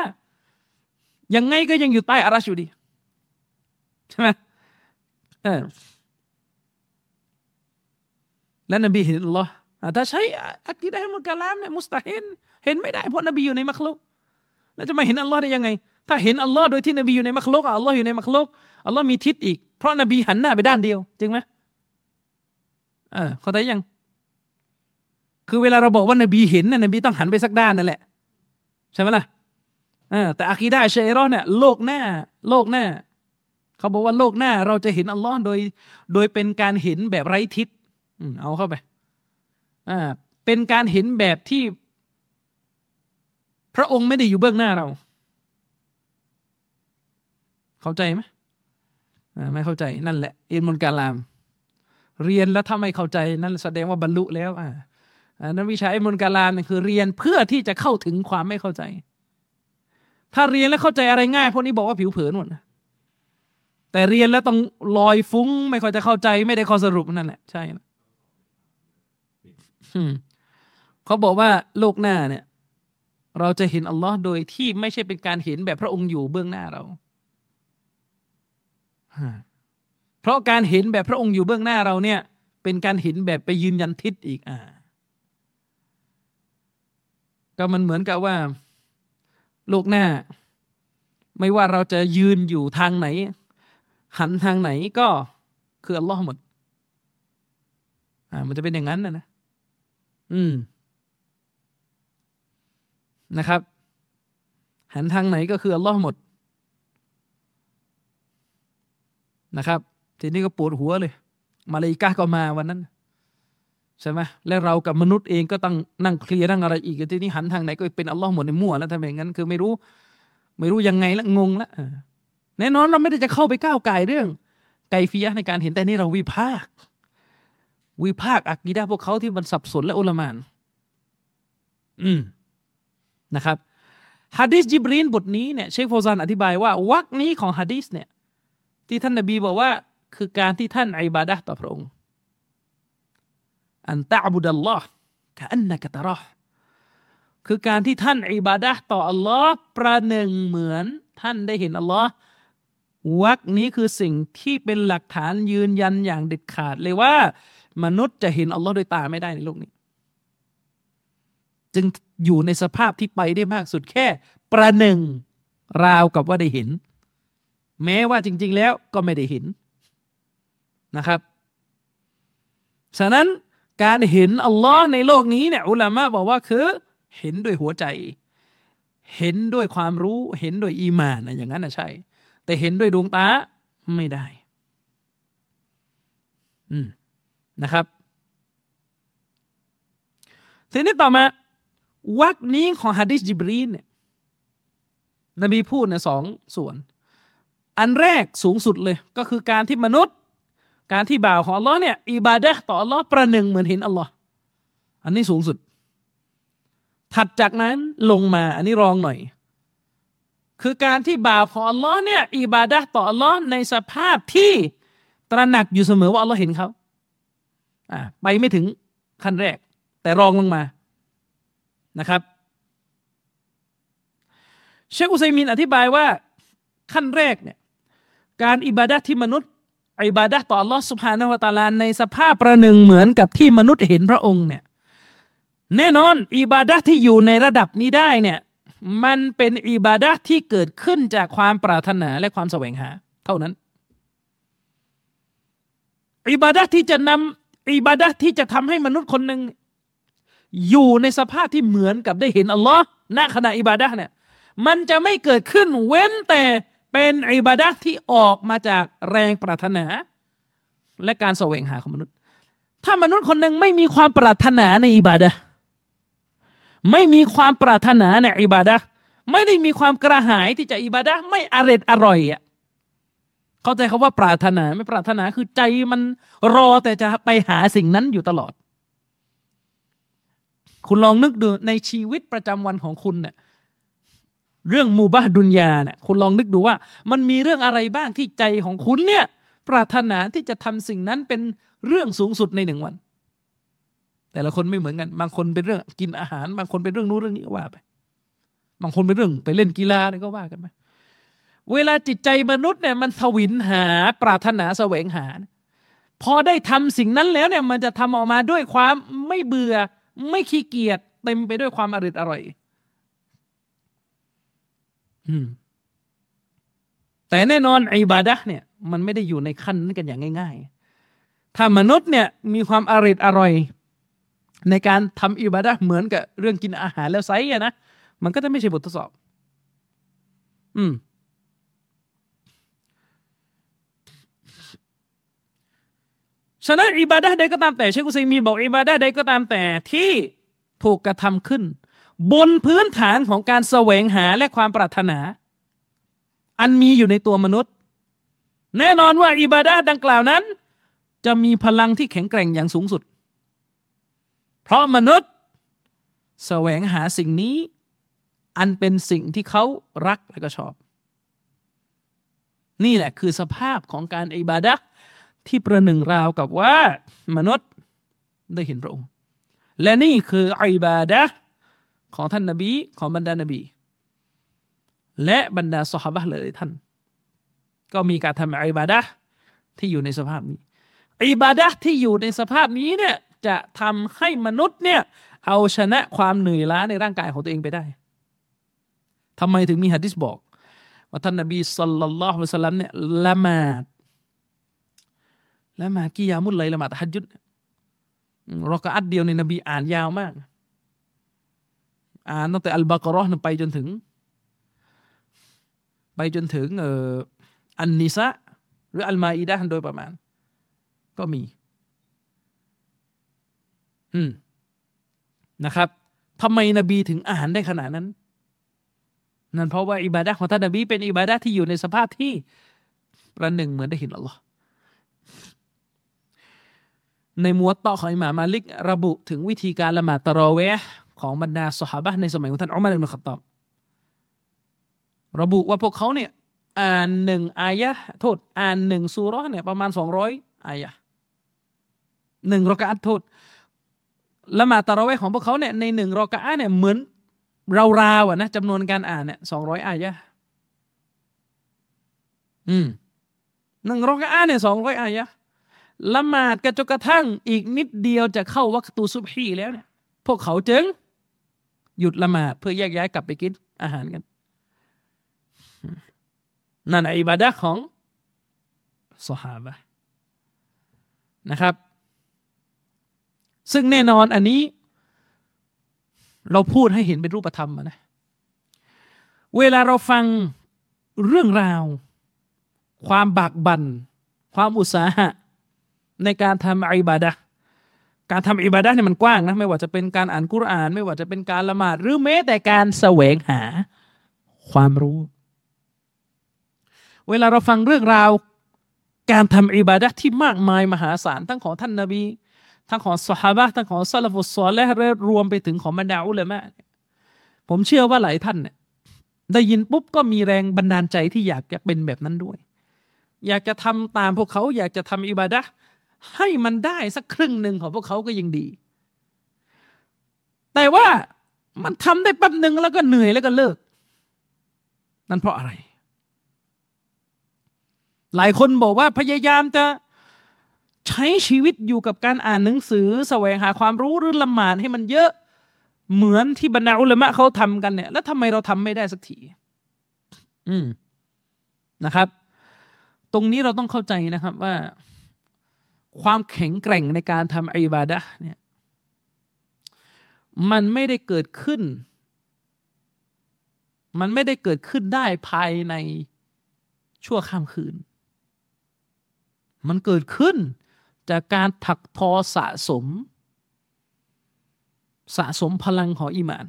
[SPEAKER 1] ยังไงก็ยังอยู่ใต้อาราชอยู่ดีใช่ไหมและนบีเห็นอัลลอฮ์ถ้าใช้อักีดะมุลกะลามเนี่ยมุสตาฮินเห็นไม่ได้เพราะนบีอยู่ในมักลุกแล้วจะมาเห็นอัลลอฮ์ได้ยังไง ถ้าเห็นอัลลอฮ์โดยที่นบีอยู่ในมักลกอัลลอฮ์อยู่ในมักลกอัลลอฮ์มีทิศอีก เพราะนบีหันหน้าไปด้านเดียว จริงไหมเออเข้าใจยัง คือเวลาเราบอกว่านบีเห็นนะนบีต้องหันไปสักด้านนั่นแหละ ใช่ไหมล่ะแต่อากีดะเชอรอเนี่ยโลกหน้า โลกหน้า เขาบอกว่าโลกหน้าเราจะเห็นอัลลอฮ์โดย โดยเป็นการเห็นแบบไร้ทิศเอาเข้าไปอ่าเป็นการเห็นแบบที่ พระองค์ไม่ได้อยู่เบื้องหน้าเรา เข้าใจไหมอ่าไม่เข้าใจนั่นแหละอินมุลกาลาม เรียนแล้วถ้าไม่เข้าใจนั่นแสดงว่าบรรลุแล้ว อ่านั้นวิชาอินมุลกาลามนี่คือเรียนเพื่อที่จะเข้าถึงความไม่เข้าใจ ถ้าเรียนแล้วเข้าใจอะไรง่ายพวกนี้บอกว่าผิวเผินหมดนะแต่เรียนแล้วต้องลอยฟุ้ง ไม่ค่อยจะเข้าใจ ไม่ได้ข้อสรุปนั่นแหละใช่นะเขาบอกว่าโลกหน้าเนี่ย เราจะเห็นอัลลอฮ์โดยที่ไม่ใช่เป็นการเห็นแบบพระองค์อยู่เบื้องหน้าเรา เพราะการเห็นแบบพระองค์อยู่เบื้องหน้าเราเนี่ย เป็นการเห็นแบบไปยืนยันทิศอีกอ่าก็มันเหมือนกับว่า โลกหน้า ไม่ว่าเราจะยืนอยู่ทางไหน หันทางไหนก็คืออัลลอฮ์หมด อ่า มันจะเป็นอย่างนั้นนะนะ อืม นะครับ หันทางไหนก็คืออัลลอฮ์หมด นะครับ ทีนี้ก็ปวดหัวเลย มาเลยกาก็มาวันนั้นใช่ไหมและเรากับมนุษย์เองก็ต้องนั่งเคลียร์นั่งอะไรอีกทีนี้หันทางไหนก็เป็นอัลลอฮ์หมดในมั่วแล้วทำไมงั้นคือไม่รู้ ไม่รู้ยังไงละงงละแน่นอนเราไม่ได้จะเข้าไปก้าวไก่เรื่อง ไกฟียะในการเห็นแต่นี่เราวิพากวิพากอักีดาพวกเขาที่มันสับสนและอุลมาน อืมนะครับฮะดิษจิบรีนบทนี้เนี่ยเชคโฟซานอธิบายว่าวักนี้ของฮะดิษเนี่ย ที่ท่านนบีบอกว่า คือการที่ท่านอิบาดะต่อพระองค์ อันตะบุดัลลอฮ์กะอันนักตะรอคือการที่ท่านอิบาดะต่ออัลลอฮ์ประหนึ่งเหมือนท่านได้เห็นอัลลอฮ์วักนี้คือสิ่งที่เป็นหลักฐานยืนยันอย่างเด็ดขาดเลยว่า มนุษย์จะเห็นอัลลอฮ์ด้วยตาไม่ได้ในโลกนี้ จึงอยู่ในสภาพที่ไปได้มากสุดแค่ ประหนึ่งราวกับว่าได้เห็น แม้ว่าจริง ๆ แล้วก็ไม่ได้เห็นนะครับ ฉะนั้นการเห็นอัลลอฮ์ในโลกนี้เนี่ยอุลามะบอกว่าคือเห็นด้วยหัวใจ เห็นด้วยความรู้เห็นด้วยอีมานนะอย่างนั้นนะใช่ แต่เห็นด้วยดวงตาไม่ได้ อืมนะครับทีนี้ต่อมาวักนี้ของฮะดิษจิบรีนเนี่ยนบีพูดในสองส่วน อันแรกสูงสุดเลยก็คือการที่มนุษย์ การที่บ่าวของอัลลอฮ์เนี่ยอิบาดะต่ออัลลอฮ์ประหนึ่งเหมือนเห็นอัลลอฮ์อันนี้สูงสุด ถัดจากนั้นลงมาอันนี้รองหน่อย คือการที่บ่าปของอัลลอฮ์เนี่ยอิบาดะต่ออัลลอฮ์ในสภาพที่ตระหนักอยู่เสมอว่าอัลลอฮ์เห็นเขาอ่าไปไม่ถึงขั้นแรก แต่รองลงมานะครับเชคอุซัยมินอธิบายว่าขั้นแรกเนี่ย การอิบาดะที่มนุษย์อิบาดะต่อลอฮ์สุบฮานวตาลาในสภาพประหนึ่งเหมือนกับที่มนุษย์เห็นพระองค์เนี่ยแน่นอนอิบาดะที่อยู่ในระดับนี้ได้เนี่ยมันเป็นอิบาดะที่เกิดขึ้นจากความปรารถนาและความแสวงหา เท่านั้นอิบาดะที่จะนำอิบาดะที่จะทำให้มนุษย์คนหนึ่งอยู่ในสภาพที่เหมือนกับได้เห็นอัลลอฮ์ณขณะอิบาดะเนี่ยมันจะไม่เกิดขึ้นเว้นแต่ เป็นอิบาดะที่ออกมาจากแรงปรารถนา และการแสวงหาของมนุษย์ ถ้ามนุษย์คนหนึ่งไม่มีความปรารถนาในอิบาดะไม่มีความปรารถนาในอิบาดะไม่ได้มีความกระหายที่จะอิบาดะไม่อร็ดอร่อยอะเข้าใจคาว่าปรารถนาไม่ปรารถนาคือใจมันรอแต่จะไปหาสิ่งนั้นอยู่ตลอด คุณลองนึกดูในชีวิตประจำวันของคุณเนี่ย เรื่องมูบาดุนยาเนี่ยคุณลองนึกดูว่า มันมีเรื่องอะไรบ้างที่ใจของคุณเนี่ยปรารถนาที่จะทำสิ่งนั้นเป็นเรื่องสูงสุดในหนึ่งวัน แต่ละคนไม่เหมือนกัน บางคนเป็นเรื่องกินอาหาร บางคนเป็นเรื่องนู้นเรื่องนี้ว่าไป บางคนเป็นเรื่องไปเล่นกีฬาเนี่ยก็ว่ากันไปเวลาจิตใจมนุษย์เนี่ยมันทวินหาปรารถนาแสวงหา พอได้ทำสิ่งนั้นแล้วเนี่ยมันจะทำออกมาด้วยความไม่เบื่อไม่ขี้เกียจเต็มไปด้วยความอริดอร่อย แต่แน่นอนอิบาดะเนี่ย มันไม่ได้อยู่ในขั้นนั้นกันอย่างง่าย ๆ ถ้ามนุษย์เนี่ยมีความอริดอร่อย ในการทำอิบาดะเหมือนกับเรื่องกินอาหารแล้วไซอะนะมันก็จะไม่ใช่บททดสอบ อืมฉะนั้นอิบาดะใดก็ตามแต่เชคุซัยมีบอกอิบาดะใดก็ตามแต่ที่ถูกกระทำขึ้น บนพื้นฐานของการแสวงหาและความปรารถนา อันมีอยู่ในตัวมนุษย์ แน่นอนว่าอิบาดะดังกล่าวนั้น จะมีพลังที่แข็งแกร่งอย่างสูงสุด เพราะมนุษย์แสวงหาสิ่งนี้ อันเป็นสิ่งที่เขารักและก็ชอบ นี่แหละคือสภาพของการอิบาดะที่ประหนึ่งราวกับว่ามนุษย์ได้เห็นพระองค์ และนี่คืออิบาดะ ของท่านนบีของบรรดานบี และบรรดาสหบะเลยท่าน ก็มีการทำอิบาดะที่อยู่ในสภาพนี้อิบาดะที่อยู่ในสภาพนี้เนี่ยจะทำให้มนุษย์เนี่ยเอาชนะความเหนื่อยล้าในร่างกายของตัวเองไปได้ทำไมถึงมีฮะดิษบอก ว่าท่านนบีสัลลัลลอฮุอะลัยฮิสลลัมเนี่ยละหมาดละหมาดกิยามุลเลยละหมาดตะฮัจุดรอกะอัดเดียวในนบีอ่านยาวมาก อ่านตั้งแต่อัลบากรอห์ไปจนถึง ไปจนถึงเอ่ออันนิสะหรืออัลมาอีดะโดยประมาณ ก็มี อืมนะครับทำไมนบีถึงอ่านได้ขนาดนั้น นั่นเพราะว่าอิบาดะของท่านนบีเป็นอิบาดะที่อยู่ในสภาพที่ประหนึ่งเหมือนได้เห็นอัลลอฮ์ในมัวต่อของอิหม่ามาลิกระบุถึงวิธีการละหมาดตะรอเว ของบรรดาสหายในสมัยของท่านอุมัรอิบนุขตอบระบุว่าพวกเขาเนี่ยอ่านหนึ่งอายะโทษ อ่านหนึ่งซูร้อเนี่ยประมาณสองร้อยอายะหนึ่งรอกาอัตโทษละหมาดตะรอเวของพวกเขาเนี่ยในหนึ่งรอกาอัตเนี่ยเหมือนเราวๆอะนะจำนวนการอ่านเนี่ยสองร้อยอายะอืมหนึ่งรอกาอัตเนี่ยสองร้อยอายะละหมาดกระจกระทั่งอีกนิดเดียวจะเข้าวัคตูซุบฮีแล้วเนี่ยพวกเขาจึง หยุดละหมาดเพื่อแยกย้ายกลับไปกินอาหารกัน นั่นอิบาดะของสหาบะนะครับ ซึ่งแน่นอนอันนี้ เราพูดให้เห็นเป็นรูปธรรมนะ เวลาเราฟังเรื่องราว ความบากบัน่น ความอุตสาหะ ในการทำอิบาดะ การทำอิบาดะเนี่ยมันกว้างนะไม่ว่าจะเป็นการอ่านกุรอาน ไม่ว่าจะเป็นการละหมาด หรือแม้แต่การแสวงหาความรู้ เวลาเราฟังเรื่องราว การทำอิบาดะที่มากมายมหาศาลทั้งของท่านนาบี ทั้งของสฮาบะทั้งของซาลฟุสซอลและรวมไปถึงของบรรดาอุลามะผมเชื่อว่าหลายท่านเนี่ยได้ยินปุ๊บก็มีแรงบันดาลใจที่อยากจะเป็นแบบนั้นด้วย อยากจะทำตามพวกเขาอยากจะทำอิบาดะ ให้มันได้สักครึ่งหนึ่งของพวกเขาก็ยังดี แต่ว่ามันทำได้แป๊บหนึ่งแล้วก็เหนื่อยแล้วก็เลิก นั่นเพราะอะไร หลายคนบอกว่าพยายามจะใช้ชีวิตอยู่กับการอ่านหนังสือแสวงหาความรู้หรือละหมาดให้มันเยอะเหมือนที่บรรดาอุลามะเขาทำกันเนี่ย แล้วทำไมเราทำไม่ได้สักทีอืมนะครับ ตรงนี้เราต้องเข้าใจนะครับว่า ความแข็งแกร่งในการทำอิบาดะเนี่ยมันไม่ได้เกิดขึ้น มันไม่ได้เกิดขึ้นได้ภายในชั่วข้ามคืน มันเกิดขึ้นจากการถักทอสะสม สะสมพลังของอีมาน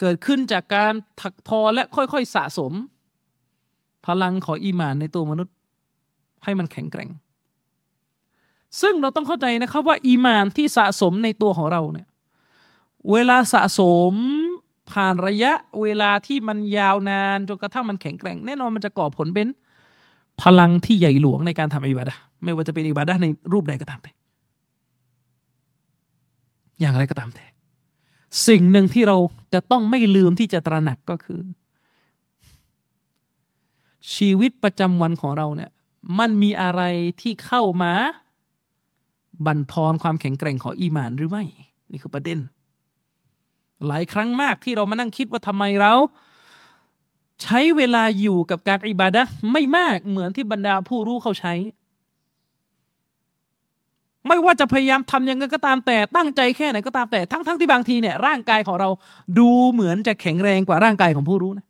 [SPEAKER 1] เกิดขึ้นจากการถักทอและค่อยๆสะสม พลังของอีมานในตัวมนุษย์ ให้มันแข็งแกร่ง ซึ่งเราต้องเข้าใจนะครับว่า อีมานที่สะสมในตัวของเราเนี่ยเวลาสะสมผ่านระยะเวลาที่มันยาวนานจนกระทั่งมันแข็งแกร่ง แน่นอนมันจะก่อผลเป็นพลังที่ใหญ่หลวงในการทำอิบาดะไม่ว่าจะเป็นอิบาดะในรูปใดก็ตามแต่ อย่างไรก็ตามแต่ สิ่งหนึ่งที่เราจะต้องไม่ลืมที่จะตระหนักก็คือ ชีวิตประจำวันของเราเนี่ย มันมีอะไรที่เข้ามา บั่นทอนความแข็งแกร่งของอีหมานหรือไม่ นี่คือประเด็น หลายครั้งมากที่เรามานั่งคิดว่าทำไมเรา ใช้เวลาอยู่กับการอิบาดะไม่มากเหมือนที่บรรดาผู้รู้เขาใช้ ไม่ว่าจะพยายามทำยังไงก็ตามแต่ตั้งใจแค่ไหนก็ตามแต่ทั้งๆทที่บางทีเนี่ยร่างกายของเราดูเหมือนจะแข็งแรงกว่าร่างกายของผู้รู้นะ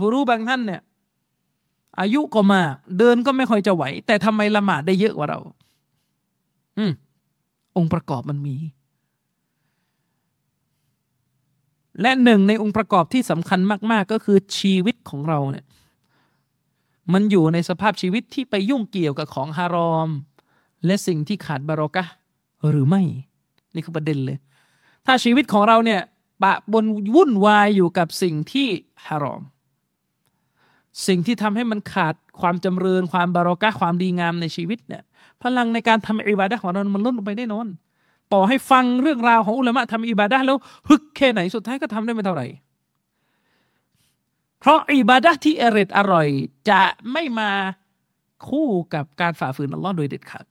[SPEAKER 1] ผู้รู้บางท่านเนี่ย อายุก็มากเดินก็ไม่ค่อยจะไหว แต่ทำไมละหมาดได้เยอะกว่าเรา อืมองค์ประกอบมันมี และหนึ่งในองค์ประกอบที่สำคัญมาก ๆ ก็คือชีวิตของเราเนี่ย มันอยู่ในสภาพชีวิตที่ไปยุ่งเกี่ยวกับของฮารอม และสิ่งที่ขาดบารอกะหรือไม่ นี่คือประเด็นเลย ถ้าชีวิตของเราเนี่ยปะบนวุ่นวายอยู่กับสิ่งที่ฮารอม สิ่งที่ทำให้มันขาดความจำเริญความบารอกะความดีงามในชีวิตเนี่ยพลังในการทำอิบาดะของเรา มันลดลงไปได้นอนต่อให้ฟังเรื่องราวของอุลามะทำอิบาดะแล้วฮึกแค่ไหนสุดท้ายก็ทำได้ไม่เท่าไหร่ เพราะอิบาดะที่อร่อยอร่อย จะไม่มาคู่กับการฝ่าฝืนอัลลอฮ์โดยเด็ดขาด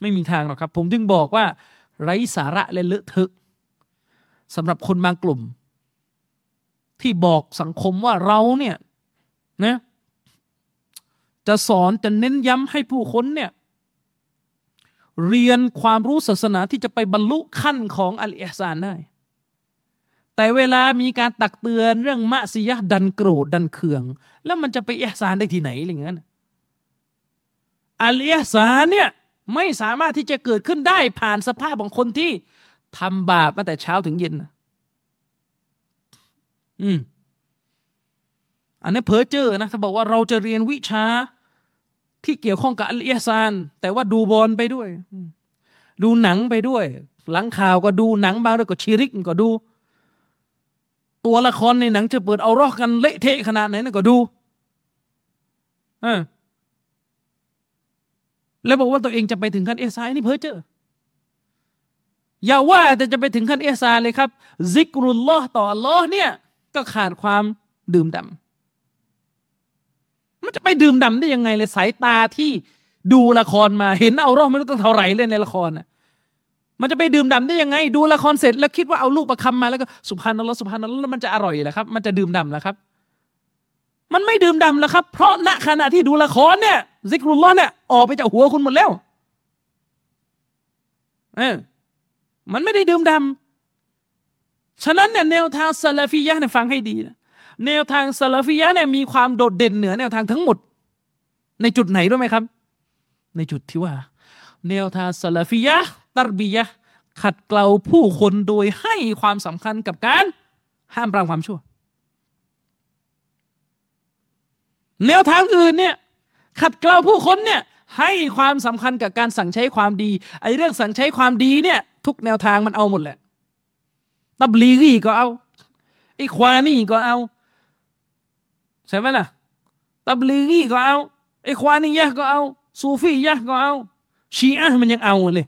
[SPEAKER 1] ไม่มีทางหรอกครับ ผมจึงบอกว่า ไร้สาระและเลอะเทอะสำหรับคนบางกลุ่ม ที่บอกสังคมว่าเราเนี่ยนะจะสอนจะเน้นย้ำให้ผู้คนเนี่ยเรียนความรู้ศาสนาที่จะไปบรรลุขั้นของอัลอิฮซานได้ แต่เวลามีการตักเตือนเรื่องมะซียะดันโกรธดันเคือง แล้วมันจะไปอิฮซานได้ที่ไหนอะไรเงี้ยอัลอิฮซานเนี่ยไม่สามารถที่จะเกิดขึ้นได้ผ่านสภาพของคนที่ทำบาปมาแต่เช้าถึงเย็น อืม อันนี้เพอเจอนะถ้าบอกว่าเราจะเรียนวิชาที่เกี่ยวข้องกับอัลอซาน แต่ว่าดูบอลไปด้วย ดูหนังไปด้วย หลังข่าวก็ดูหนังบางเรื่องก็ชีริกก็ดู ตัวละครในหนังจะเปิดเอารอกกันเละเทะขนาดไหนนะก็ดูอแล้วบอกว่าตัวเองจะไปถึงขั้นเอซายนี่เพ้อเจ้ออย่าว่าแต่จะไปถึงขั้นเอซาเลยครับ ซิกรุลลอฮ์ต่อลอเนี่ย ก็ขาดความดื่มด่ำมันจะไปดื่มด่าได้ยังไงเลยสายตาที่ดูละครมาเห็นเอารอบไม่รู้ตั้งเท่าไหร่เล่นในละครน่ะมันจะไปดื่มด่าได้ยังไง ดูละครเสร็จแล้วคิดว่าเอาลูกประคำมาแล้วก็สุภานัลลอฮ์สุภานัลลอฮ์แล้วมันจะอร่อยเหรอครับ มันจะดื่มด่าเหรอครับ มันไม่ดื่มด่าแล้วครับ เพราะณขณะที่ดูละครเนี่ยซิกรุลล้อเนี่ยออกไปจากหัวคุณหมดแล้วเออมันไม่ได้ดื่มด่า ฉะนั้นเนี่ยแนวทางซาลาฟียะเนี่ยฟังให้ดีนะแนวทางซาลาฟียะเนี่ยมีความโดดเด่นเหนือแนวทางทั้งหมด ในจุดไหนรู้ไหมครับ ในจุดที่ว่า แนวทางซาลาฟียะตรบียะขัดเกลาผู้คนโดยให้ความสำคัญกับการห้ามปรามความชั่ว แนวทางอื่นเนี่ยขัดเกลาผู้คนเนี่ยให้ความสำคัญกับการสั่งใช้ความดีไอ้เรื่องสั่งใช้ความดีเนี่ยทุกแนวทางมันเอาหมดแหละ ตับลีกีก็เอาไอ้ควานี่ก็เอา ใช่ไหมล่ะ ตับลีกีก็เอาไอ้ควานี่ยะก็เอา ซูฟียะก็เอา ชีอะมันยังเอาเลย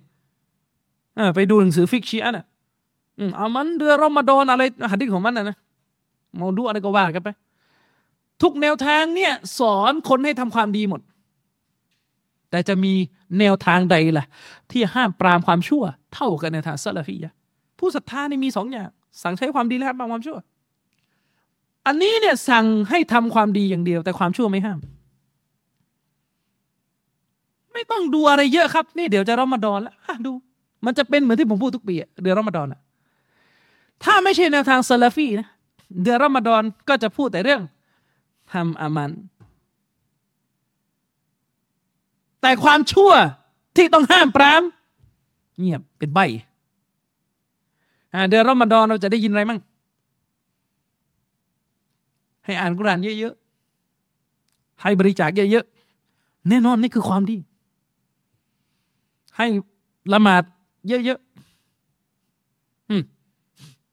[SPEAKER 1] อไปดูหนังสือฟิกชีอะน่ะอืมเอามันเดือนรอมฎอนอะไรฮะดีษของมันนะนะมองดูอะไรก็ว่ากันไป ทุกแนวทางเนี่ย สอนคนให้ทำความดีหมด แต่จะมีแนวทางใดล่ะ ที่ห้ามปรามความชั่ว เท่ากับแนวทางซาลาฟียะ ผู้ศรัทธานี่มีสองอย่าง สั่งใช้ความดีและห้ามปรามความชั่ว อันนี้เนี่ยสั่งให้ทำความดีอย่างเดียว แต่ความชั่วไม่ห้าม ไม่ต้องดูอะไรเยอะครับ นี่เดี๋ยวจะรอมฎอนแล้วดู มันจะเป็นเหมือนที่ผมพูดทุกปีเดือนรอมฎอนอะถ้าไม่ใช่แนวทางซาลาฟีนะเดือนรอมฎอนก็จะพูดแต่เรื่องทำอามัน แต่ความชั่วที่ต้องห้ามปราม เงียบเป็นใบ เดือนรอมฎอนเราจะได้ยินอะไรมั่ง ให้อ่านกุรานเยอะๆ ให้บริจาคเยอะๆ แน่นอนนี่คือความดี ให้ละหมาดเยอะๆ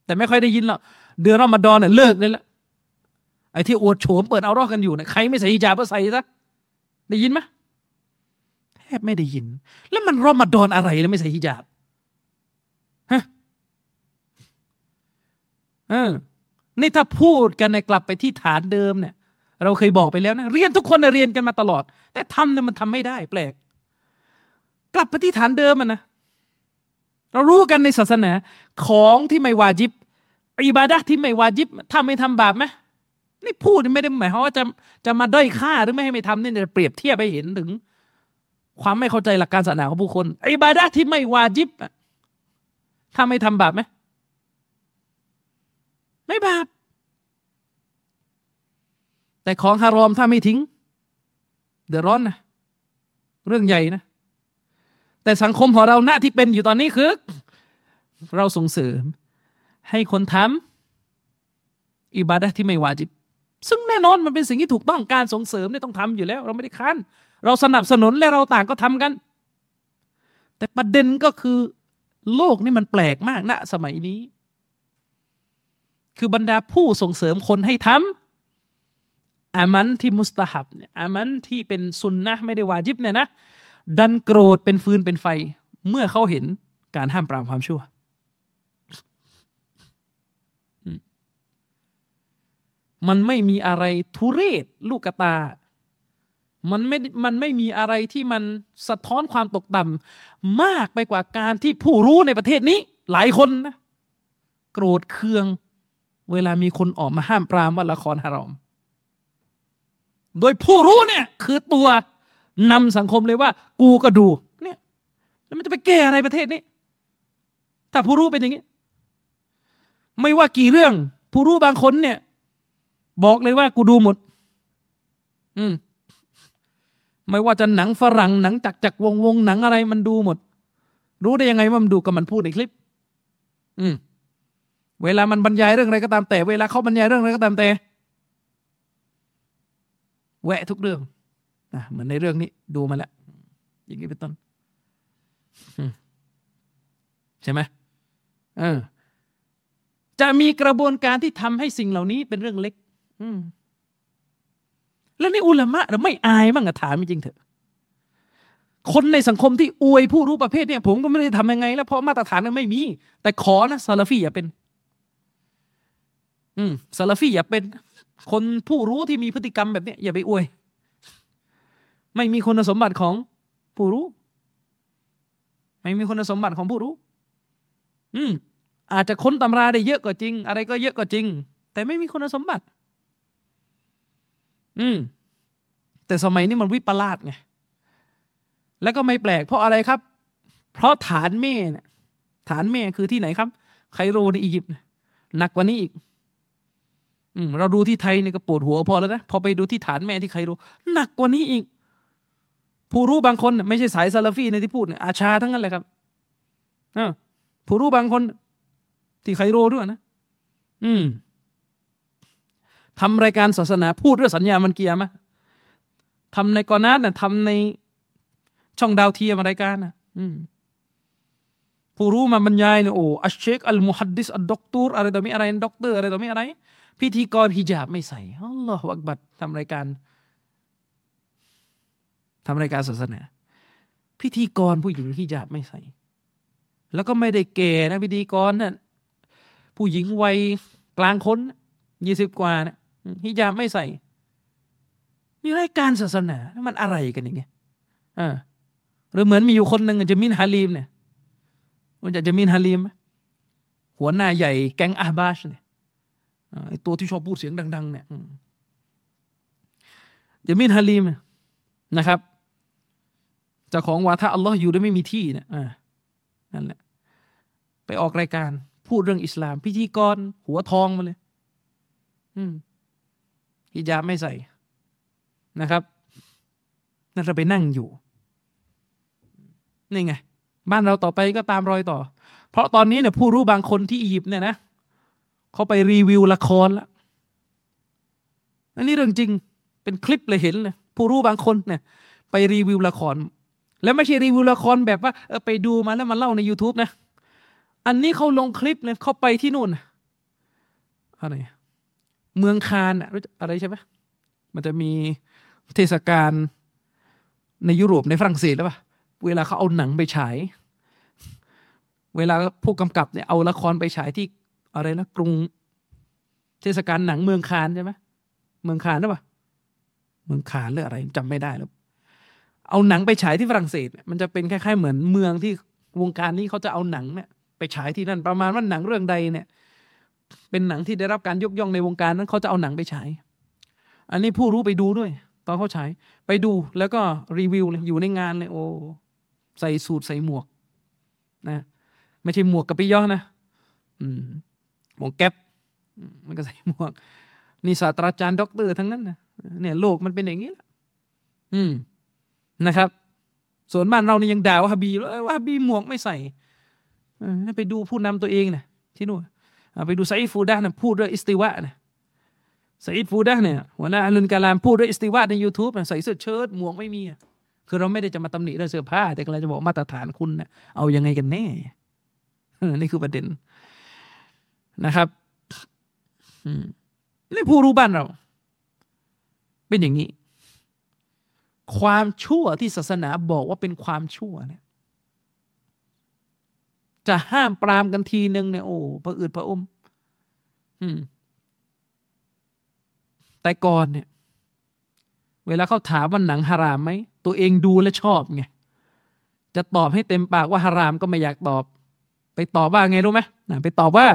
[SPEAKER 1] แต่ไม่ค่อยได้ยินหรอก เดือนรอมฎอนเนี่ยเลิกเลยละไอ้ที่อวดโฉมเปิดเอารอกกันอยู่เนี่ยใครไม่ใส่ฮิญาบก็ใส่ซะได้ยินไหมแทบไม่ได้ยิน แล้วมันรอมฎอนอะไรแล้วไม่ใส่ฮิญาบฮะ เออนี่ถ้าพูดกันในกลับไปที่ฐานเดิมเนี่ย เราเคยบอกไปแล้วนะเรียนทุกคนเรียนกันมาตลอด แต่ทำเนี่ยมันทำไม่ได้ แปลก กลับไปที่ฐานเดิมมันนะเรารู้กันในศาสนาของที่ไม่วาจิบอิบาดะที่ไม่วาจิบทำไม่ทำบาปไหมนี่พูดไม่ได้หมายความว่าจะจะมาด้อยค่าหรือไม่ให้ไม่ทำนี่จะเปรียบเทียบไปเห็นถึง ความไม่เข้าใจหลักการศาสนาของผู้คนอิบาดะที่ไม่วาจิบถ้าไม่ทำบาปไหม ไม่บาป แต่ของฮารอมถ้าไม่ทิ้ง เดือดร้อนนะเรื่องใหญ่นะ แต่สังคมของเราหน้าที่เป็นอยู่ตอนนี้คือ เราส่งเสริม ให้คนทำอิบาดะที่ไม่วาจิบ ซึ่งแน่นอนมันเป็นสิ่งที่ถูกต้องการส่งเสริมเนี่ยต้องทำอยู่แล้ว เราไม่ได้ค้านเราสนับสนุนและเราต่างก็ทำกัน แต่ประเด็นก็คือ โลกนี่มันแปลกมากณสมัยนี้ คือบรรดาผู้ส่งเสริมคนให้ทำอามันที่มุสตาฮับเนี่ยอามันที่เป็นซุนนะไม่ได้วาจิบเนี่ยนะ ดันโกรธเป็นฟืนเป็นไฟ เมื่อเขาเห็นการห้ามปรามความชั่ว มันไม่มีอะไรทุเรศลูกกตา มันไม่ มันไม่มีอะไรที่มันสะท้อนความตกต่ำมากไปกว่าการที่ผู้รู้ในประเทศนี้ หลายคนนะโกรธเคือง เวลามีคนออกมาห้ามปรามว่าละครฮารอม โดยผู้รู้เนี่ย คือตัวนำสังคมเลยว่า กูก็ดู เนี่ย แล้วมันจะไปแก้อะไรประเทศนี้ ถ้าผู้รู้เป็นอย่างนี้ ไม่ว่ากี่เรื่อง ผู้รู้บางคนเนี่ย บอกเลยว่ากูดูหมด อืมไม่ว่าจะหนังฝรั่งหนังจักจักวงวงหนังอะไรมันดูหมด รู้ได้ยังไงว่ามันดูกับมันพูดในคลิป อืม เวลามันบรรยายเรื่องอะไรก็ตามแต่ เวลาเขาบรรยายเรื่องอะไรก็ตามแต่ แวะทุกเรื่องนะเหมือนในเรื่องนี้ดูมาแล้วอย่างนี้เป็นต้นใช่ไหมเออ จะมีกระบวนการที่ทำให้สิ่งเหล่านี้เป็นเรื่องเล็กอืแล้วนี่อุลามะเราไม่อายบ้างอะถามจริงเถอะ คนในสังคมที่อวยผู้รู้ประเภทเนี่ย ผมก็ไม่ได้ทำยังไง แล้วเพราะมาตรฐานมันไม่มี แต่ขอนะซาลาฟีอย่าเป็น อืมซาลาฟีอย่าเป็นคนผู้รู้ที่มีพฤติกรรมแบบนี้อย่าไปอวย ไม่มีคุณสมบัติของผู้รู้ ไม่มีคุณสมบัติของผู้รู้ อืม อาจจะค้นตำราได้เยอะกว่าจริง อะไรก็เยอะกว่าจริง แต่ไม่มีคุณสมบัติ อืม แต่สมัยนี้มันวิปลาสไงแล้วก็ไม่แปลกเพราะอะไรครับ เพราะฐานแม่เนี่ยฐานแม่คือที่ไหนครับ ไคโรในอียิปต์หนักกว่านี้อีก เราดูที่ไทยเนี่ยก็ปวดหัวพอแล้วนะพอไปดูที่ฐานแม่ที่ใครรู้หนักกว่านี้อีก ผู้รู้บางคน ไม่ใช่สายซาลาฟีในที่พูดอาชาทั้งนั้นเลยครับผู้รู้บางคน ที่ใครรู้ด้วยนะอืมทำรายการศาสนาพูดเรื่องสัญญามันเกียร์มะทำในกอนัสนะทำในช่องดาวเทียมรายการนะอืมผู้รู้มาบรรยายเนี่ยโอ้الشيخ المحدث الدكتورอะไรต่อมีอะไรด็อกเตอร์อะไรต่อมีอะไร พิธีกรฮิญาบไม่ใส่الله أكبرทำรายการทำรายการศาสนา พิธีกรผู้หญิงฮิญาบไม่ใส่ แล้วก็ไม่ได้เกนะพิธีกรนะ่ะผู้หญิงวัยกลางคนยี่สิบกว่านะฮิญาบไม่ใส่มีรายการศาสนามันอะไรกันอย่างเงี้ยอ่าหรือเหมือนมีอยู่คนหนึ่งจะมินฮาลีมเนี่ยมันจะจะมินฮาลีมหัวหน้าใหญ่แก๊งอาบาชเนี่ย ไอตัวที่ชอบพูดเสียงดัง ๆ เนี่ยยามินฮาลีมนะครับเจ้าของวาทะอัลลอฮ์อยู่ได้ไม่มีที่เนี่ยนั่นแหละไปออกรายการ พูดเรื่องอิสลาม พิธีกร หัวทองมาเลย อืมฮิญาบไม่ใส่นะครับนั่นเราไปนั่งอยู่นี่ไง บ้านเราต่อไปก็ตามรอยต่อ เพราะตอนนี้เนี่ยผู้รู้บางคนที่อียิปต์เนี่ยนะ เขาไปรีวิวละครแล้วอันนี้เรื่องจริงเป็นคลิปเลยเห็นเลยผู้รู้บางคนเนี่ย ไปรีวิวละคร แล้วไม่ใช่รีวิวละครแบบว่าเออไปดูมาแล้วมาเล่าใน YouTube นะ อันนี้เขาลงคลิปเลยเขาไปที่นู่นอะไรเมืองคานอะอะไรใช่ไหมมันจะมีเทศกาลในยุโรปในฝรั่งเศสแล้วป่ะเวลาเขาเอาหนังไปฉาย เวลาผู้กำกับเนี่ยเอาละครไปฉายที่ อะไรนะกรุงเทศกาลหนังเมืองคานใช่ไหมเมืองคานหรือเปล่าเมืองคานหรืออะไรจำไม่ได้แล้ว เอาหนังไปฉายที่ฝรั่งเศส มันจะเป็นคล้ายๆเหมือนเมืองที่วงการนี้เขาจะเอาหนังเนี่ยไปฉายที่นั่นประมาณว่าหนังเรื่องใดเนี่ย เป็นหนังที่ได้รับการยกย่องในวงการนั้นเขาจะเอาหนังไปฉายอันนี้ผู้รู้ไปดูด้วย ตอนเขาฉายไปดูแล้วก็รีวิวเลยอยู่ในงานเลยโอ้ใส่สูทใส่หมวก นะไม่ใช่หมวกกับปิยอนะอืม หมวกแก๊ปมันก็ใส่หมวก นี่ศาสตราจารย์ด็อกเตอร์ทั้งนั้นนะเนี่ยโลกมันเป็นอย่างนี้แหละอืมนะครับ ส่วนบ้านเรานี่ยังด่าว่าฮบีว่าฮบีหมวกไม่ใส่ไปดูผู้นำตัวเองนะที่นู่นไปดูไซฟูดานะพูดด้วยอิสติวะนะไซฟูดาเนี่ยหัวหน้าอัลุนกาลามพูดด้วยอิสติวะในยูทูบใส่เสื้อเชิ้ตหมวกไม่มีคือเราไม่ได้จะมาตำหนิเรื่องเสื้อผ้า แต่เราจะบอกมาตรฐานคุณนะเอายังไงกันแน่นี่คือประเด็น นะครับนี่ผู้รู้บ้านเรา เป็นอย่างนี้ ความชั่วที่ศาสนาบอกว่าเป็นความชั่วเนี่ย จะห้ามปรามกันทีหนึ่งเนี่ยโอ้พระอืดพระอมอืม แต่ก่อนเนี่ย เวลาเขาถามว่าหนังฮารามไหม ตัวเองดูและชอบไงจะตอบให้เต็มปากว่าฮารามก็ไม่อยากตอบ ไปตอบว่าไงรู้ไหมไปตอบว่า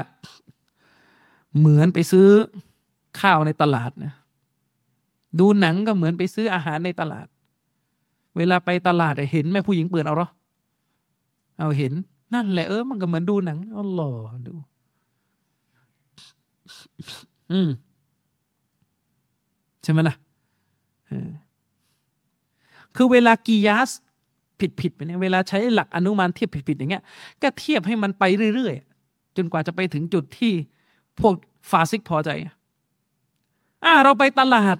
[SPEAKER 1] เหมือนไปซื้อข้าวในตลาดนะดูหนังก็เหมือนไปซื้ออาหารในตลาด เวลาไปตลาดเห็นแม่ผู้หญิงเปิดเอาหรอเอาเห็น นั่นแหละเออมันก็เหมือนดูหนังอ๋อหล่อดู อืมใช่ไหมล่ะคือเวลากียาส ผิดผิดไปเนี่ยเวลาใช้หลักอนุมานเทียบผิดผิดอย่างเงี้ยก็เทียบให้มันไปเรื่อยๆจนกว่าจะไปถึงจุดที่พวกฟาซิกพอใจอ่าเราไปตลาด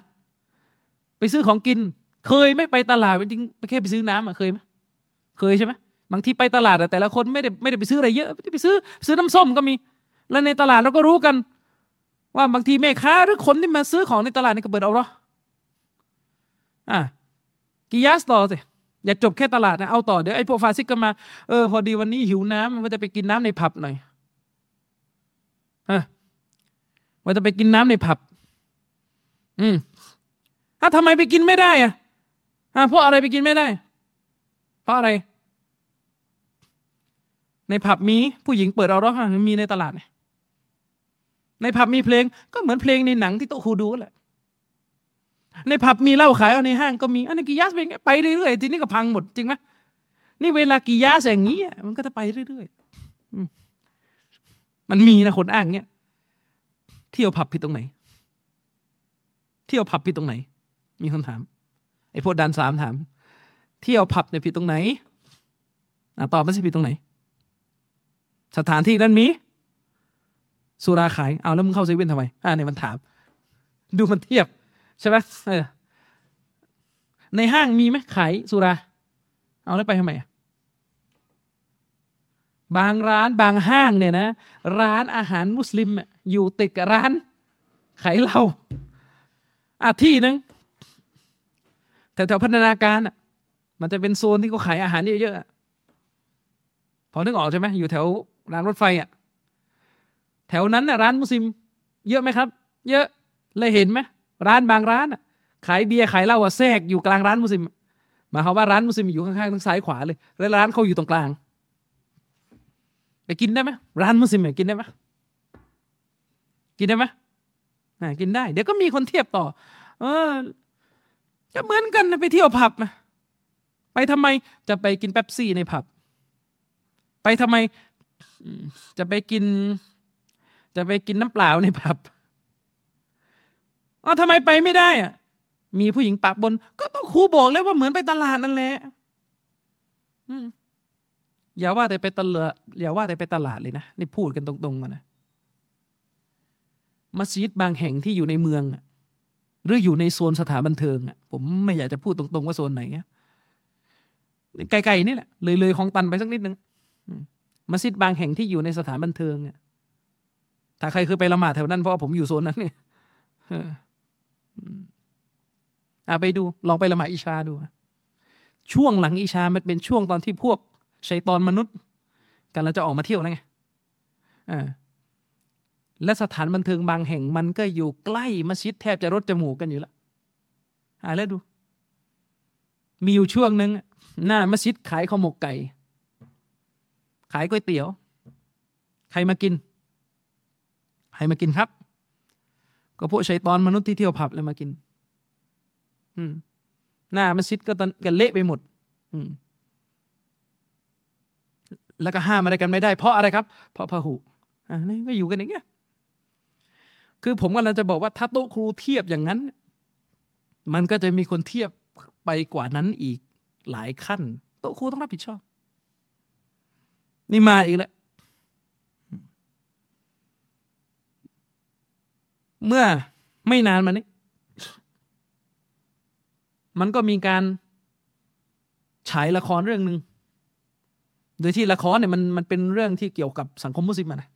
[SPEAKER 1] ไปซื้อของกิน เคยไม่ไปตลาดจริงไปแค่ไปซื้อน้ำอะเคยไหมเคยใช่ไหมบางทีไปตลาดแต่ละคนไม่ได้ไม่ได้ไปซื้ออะไรเยอะไปซื้อ ซื้อน้ำส้มก็มี แล้วในตลาดเราก็รู้กัน ว่าบางทีแม่ค้าหรือคนที่มาซื้อของในตลาดนี่ก็เปิดเอาหรออะกิยาสต่อสิ อย่าจบแค่ตลาดนะเอาต่อเดี๋ยวไอ้พวกฟาซิกก็มาเออพอดีวันนี้หิวน้ำมันจะไปกินน้ำในผับหน่อยฮะว่าจะไปกินน้ำในผับ อืมถ้าทำไมไปกินไม่ได้อะอ่าเพราะอะไรไปกินไม่ได้ เพราะอะไร ในผับมีผู้หญิงเปิดเอาร้องมีในตลาด ในผับมีเพลง ก็เหมือนเพลงในหนังที่โตคูดูแหละ ในผับมีเหล้าขายเอาในห้างก็มีอันนี้กิยาสเป็นไปเรื่อยๆทีนี้ก็พังหมดจริงไหมนี่เวลากิยาสอย่างนี้มันก็จะไปเรื่อยๆมันมีนะคนอ้างเนี้ยเที่ยวผับผิดตรงไหน เที่ยวผับผิดตรงไหน มีคนถามไอ้พวกดันสามถาม เที่ยวผับเนี่ยผิดตรงไหนอตอบไม่ใช่ผิดตรงไหน สถานที่นั้นมีสุราขาย เอาแล้วมึงเข้าเซเว่นทำไม อ่าเนี่ยมันถาม ดูมันเทียบ ใช่ไหมเออในห้างมีไหมขายสุรา เอาแล้วไปทำไมบางร้านบางห้างเนี่ยนะ ร้านอาหารมุสลิมอยู่ติดกับร้านขายเหล้าอะที่หนึ่งแถวๆพัฒนาการอะ มันจะเป็นโซนที่เขาขายอาหารเยอะๆพอนึกออกใช่ไหมอยู่แถวรางรถไฟอะแถวนั้นน่ะร้านมุสลิม เยอะไหมครับ เยอะเลยเห็นไหม ร้านบางร้านขายเบียร์ขายเหล้าแทรกอยู่กลางร้านมุสลิมหมายความว่าร้านมุสลิมอยู่ข้างๆทั้งซ้ายขวาเลย แล้วร้านเขาอยู่ตรงกลาง ไปกินได้ไหมร้านมุสลิมกินได้ไหมกินได้ไหมกินได้ เดี๋ยวก็มีคนเทียบต่อ เออจะเหมือนกันไปเที่ยวผับนะไปทำไมจะไปกินเป๊ปซี่ในผับ ไปทำไมจะไปกิน จะไปกินน้ำเปล่าในผับ อ๋อทำไมไปไม่ได้อะมีผู้หญิงปากบน ก็ต้องครูบอกแล้วว่าเหมือนไปตลาดนั่นแหละอย่าว่าแต่ไปตลาดอย่าว่าแต่ไปตลาดเลยนะนี่พูดกันตรงๆกันนะมัสยิดบางแห่งที่อยู่ในเมืองหรืออยู่ในโซนสถานบันเทิงอะผมไม่อยากจะพูดตรงๆว่าโซนไหนไกลๆนี่แหละเลยเลยของตันไปสักนิดนึงมัสยิดบางแห่งที่อยู่ในสถานบันเทิงอะถ้าใครเคยไปละหมาดแถวนั้นเพราะผมอยู่โซนนั้นเนี่ย อ่าไปดู ลองไปละหมาดอิชาดู ช่วงหลังอิชามันเป็นช่วงตอนที่พวกชัยตอนมนุษย์กันเราจะออกมาเที่ยวแล้วไงอ่าและสถานบันเทิงบางแห่งมันก็อยู่ใกล้มัสยิดแทบจะรถจมูกกันอยู่แล้วอ่าแล้วดู มีอยู่ช่วงหนึ่งหน้ามัสยิดขายข้าวหมกไก่ ขายก๋วยเตี๋ยว ใครมากิน ใครมากินครับ ก็พวกชัยตอนมนุษย์ที่เที่ยวผับเลยมากิน อืม หน้ามัสยิดก็ตอนกันเละไปหมด อืม แล้วก็ห้ามอะไรกันไม่ได้ เพราะอะไรครับ เพราะพหุอ่านี่ก็อยู่กันอย่างเงี้ย คือผมกำลังจะบอกว่าถ้าโต๊ะครูเทียบอย่างนั้น มันก็จะมีคนเทียบไปกว่านั้นอีกหลายขั้น โต๊ะครูต้องรับผิดชอบ นี่มาอีกแล้ว เมื่อไม่นานมานี้ มันก็มีการฉายละครเรื่องหนึ่งโดยที่ละครเนี่ยมันมันเป็นเรื่องที่เกี่ยวกับสังคมมุสลิมนะ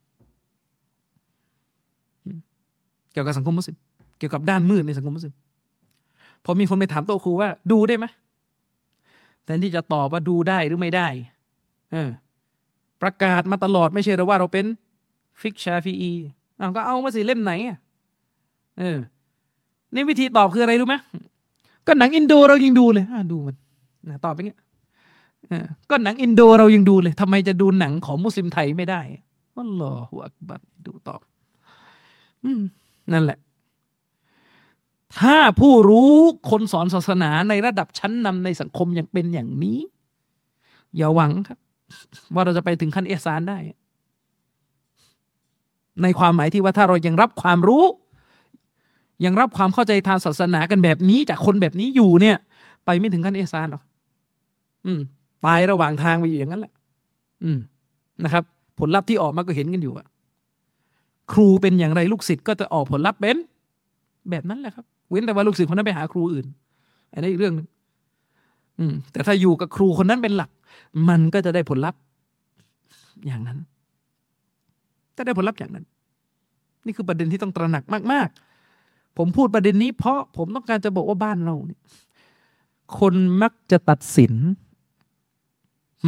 [SPEAKER 1] เกี่ยวกับสังคมมุสลิมเกี่ยวกับด้านมืดในสังคมมุสลิมพอมีคนไปถามโต๊ะครูว่า ดูได้ไหมแทนที่จะตอบว่าดูได้หรือไม่ได้ เออ ประกาศมาตลอดไม่ใช่หรือว่าเราเป็นฟิกฮ์ชาฟีอีเอาก็เอามาสิเล่มไหนอะ เออนี่วิธีตอบคืออะไรรู้ไหมก็หนังอินโดเรายังดูเลยอ่าดูมันนะตอบไปเงี้ยก็หนังอินโดเรายังดูเลยทำไมจะดูหนังของมุสลิมไทยไม่ได้อัลลอฮฺอักบัดดูตอบอนั่นแหละ ถ้าผู้รู้คนสอนศาสนาในระดับชั้นนำในสังคมยังเป็นอย่างนี้ อย่าหวังครับ ว่าเราจะไปถึงขั้นเอสานได้ ในความหมายที่ว่าถ้าเรายังรับความรู้ ยังรับความเข้าใจทางศาสนากันแบบนี้จากคนแบบนี้อยู่เนี่ย ไปไม่ถึงขั้นเอสานหรอกอืมตายระหว่างทางไปอยู่อย่างนั้นแหละ อืมนะครับ ผลลัพธ์ที่ออกมาก็เห็นกันอยู่อะครูเป็นอย่างไรลูกศิษย์ก็จะออกผลลัพธ์เป็น แบบนั้นแหละครับ เว้นแต่ว่าลูกศิษย์คนนั้นไปหาครูอื่น อันนี้อีกเรื่องนึงอืม แต่ถ้าอยู่กับครูคนนั้นเป็นหลัก มันก็จะได้ผลลัพธ์ อย่างนั้นจะได้ผลลัพธ์อย่างนั้น นี่คือประเด็นที่ต้องตระหนักมาก ๆ ผมพูดประเด็นนี้เพราะผมต้องการจะบอกว่าบ้านเราเนี่ยคนมักจะตัดสิน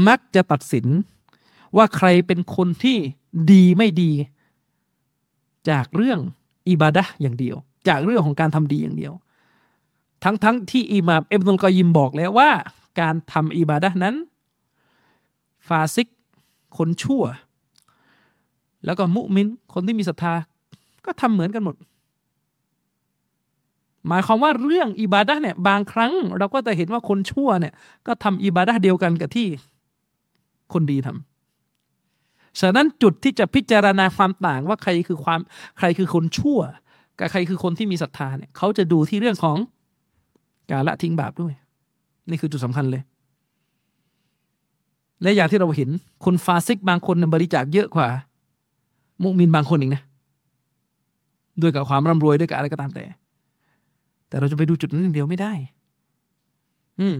[SPEAKER 1] มักจะตัดสิน ว่าใครเป็นคนที่ดีไม่ดี จากเรื่องอิบาดะอย่างเดียว จากเรื่องของการทำดีอย่างเดียว ทั้งๆทที่อิหม่ามเอ็มนุลกอยิมบอกแล้วว่า การทำอิบาดะนั้น ฟาซิก คนชั่ว แล้วก็มุมินคนที่มีศรัทธา ก็ทำเหมือนกันหมด หมายความว่าเรื่องอิบาดะเนี่ยบางครั้ง เราก็จะเห็นว่าคนชั่วเนี่ย ก็ทำอิบาดะเดียวกันกับที่คนดีทำฉะนั้นจุดที่จะพิจารณาความต่างว่าใครคือความใครคือคนชั่ว กับใครคือคนที่มีศรัทธาเนี่ยเขาจะดูที่เรื่องของการละทิ้งบาปด้วย นี่คือจุดสำคัญเลย และอย่างที่เราเห็นคนฟาซิกบางคนบริจาคเยอะกว่า มุมินบางคนอีกนะด้วยกับความร่ำรวยด้วยกับอะไรก็ตามแต่ แต่เราจะไปดูจุดนั้นอย่างเดียวไม่ได้ อืม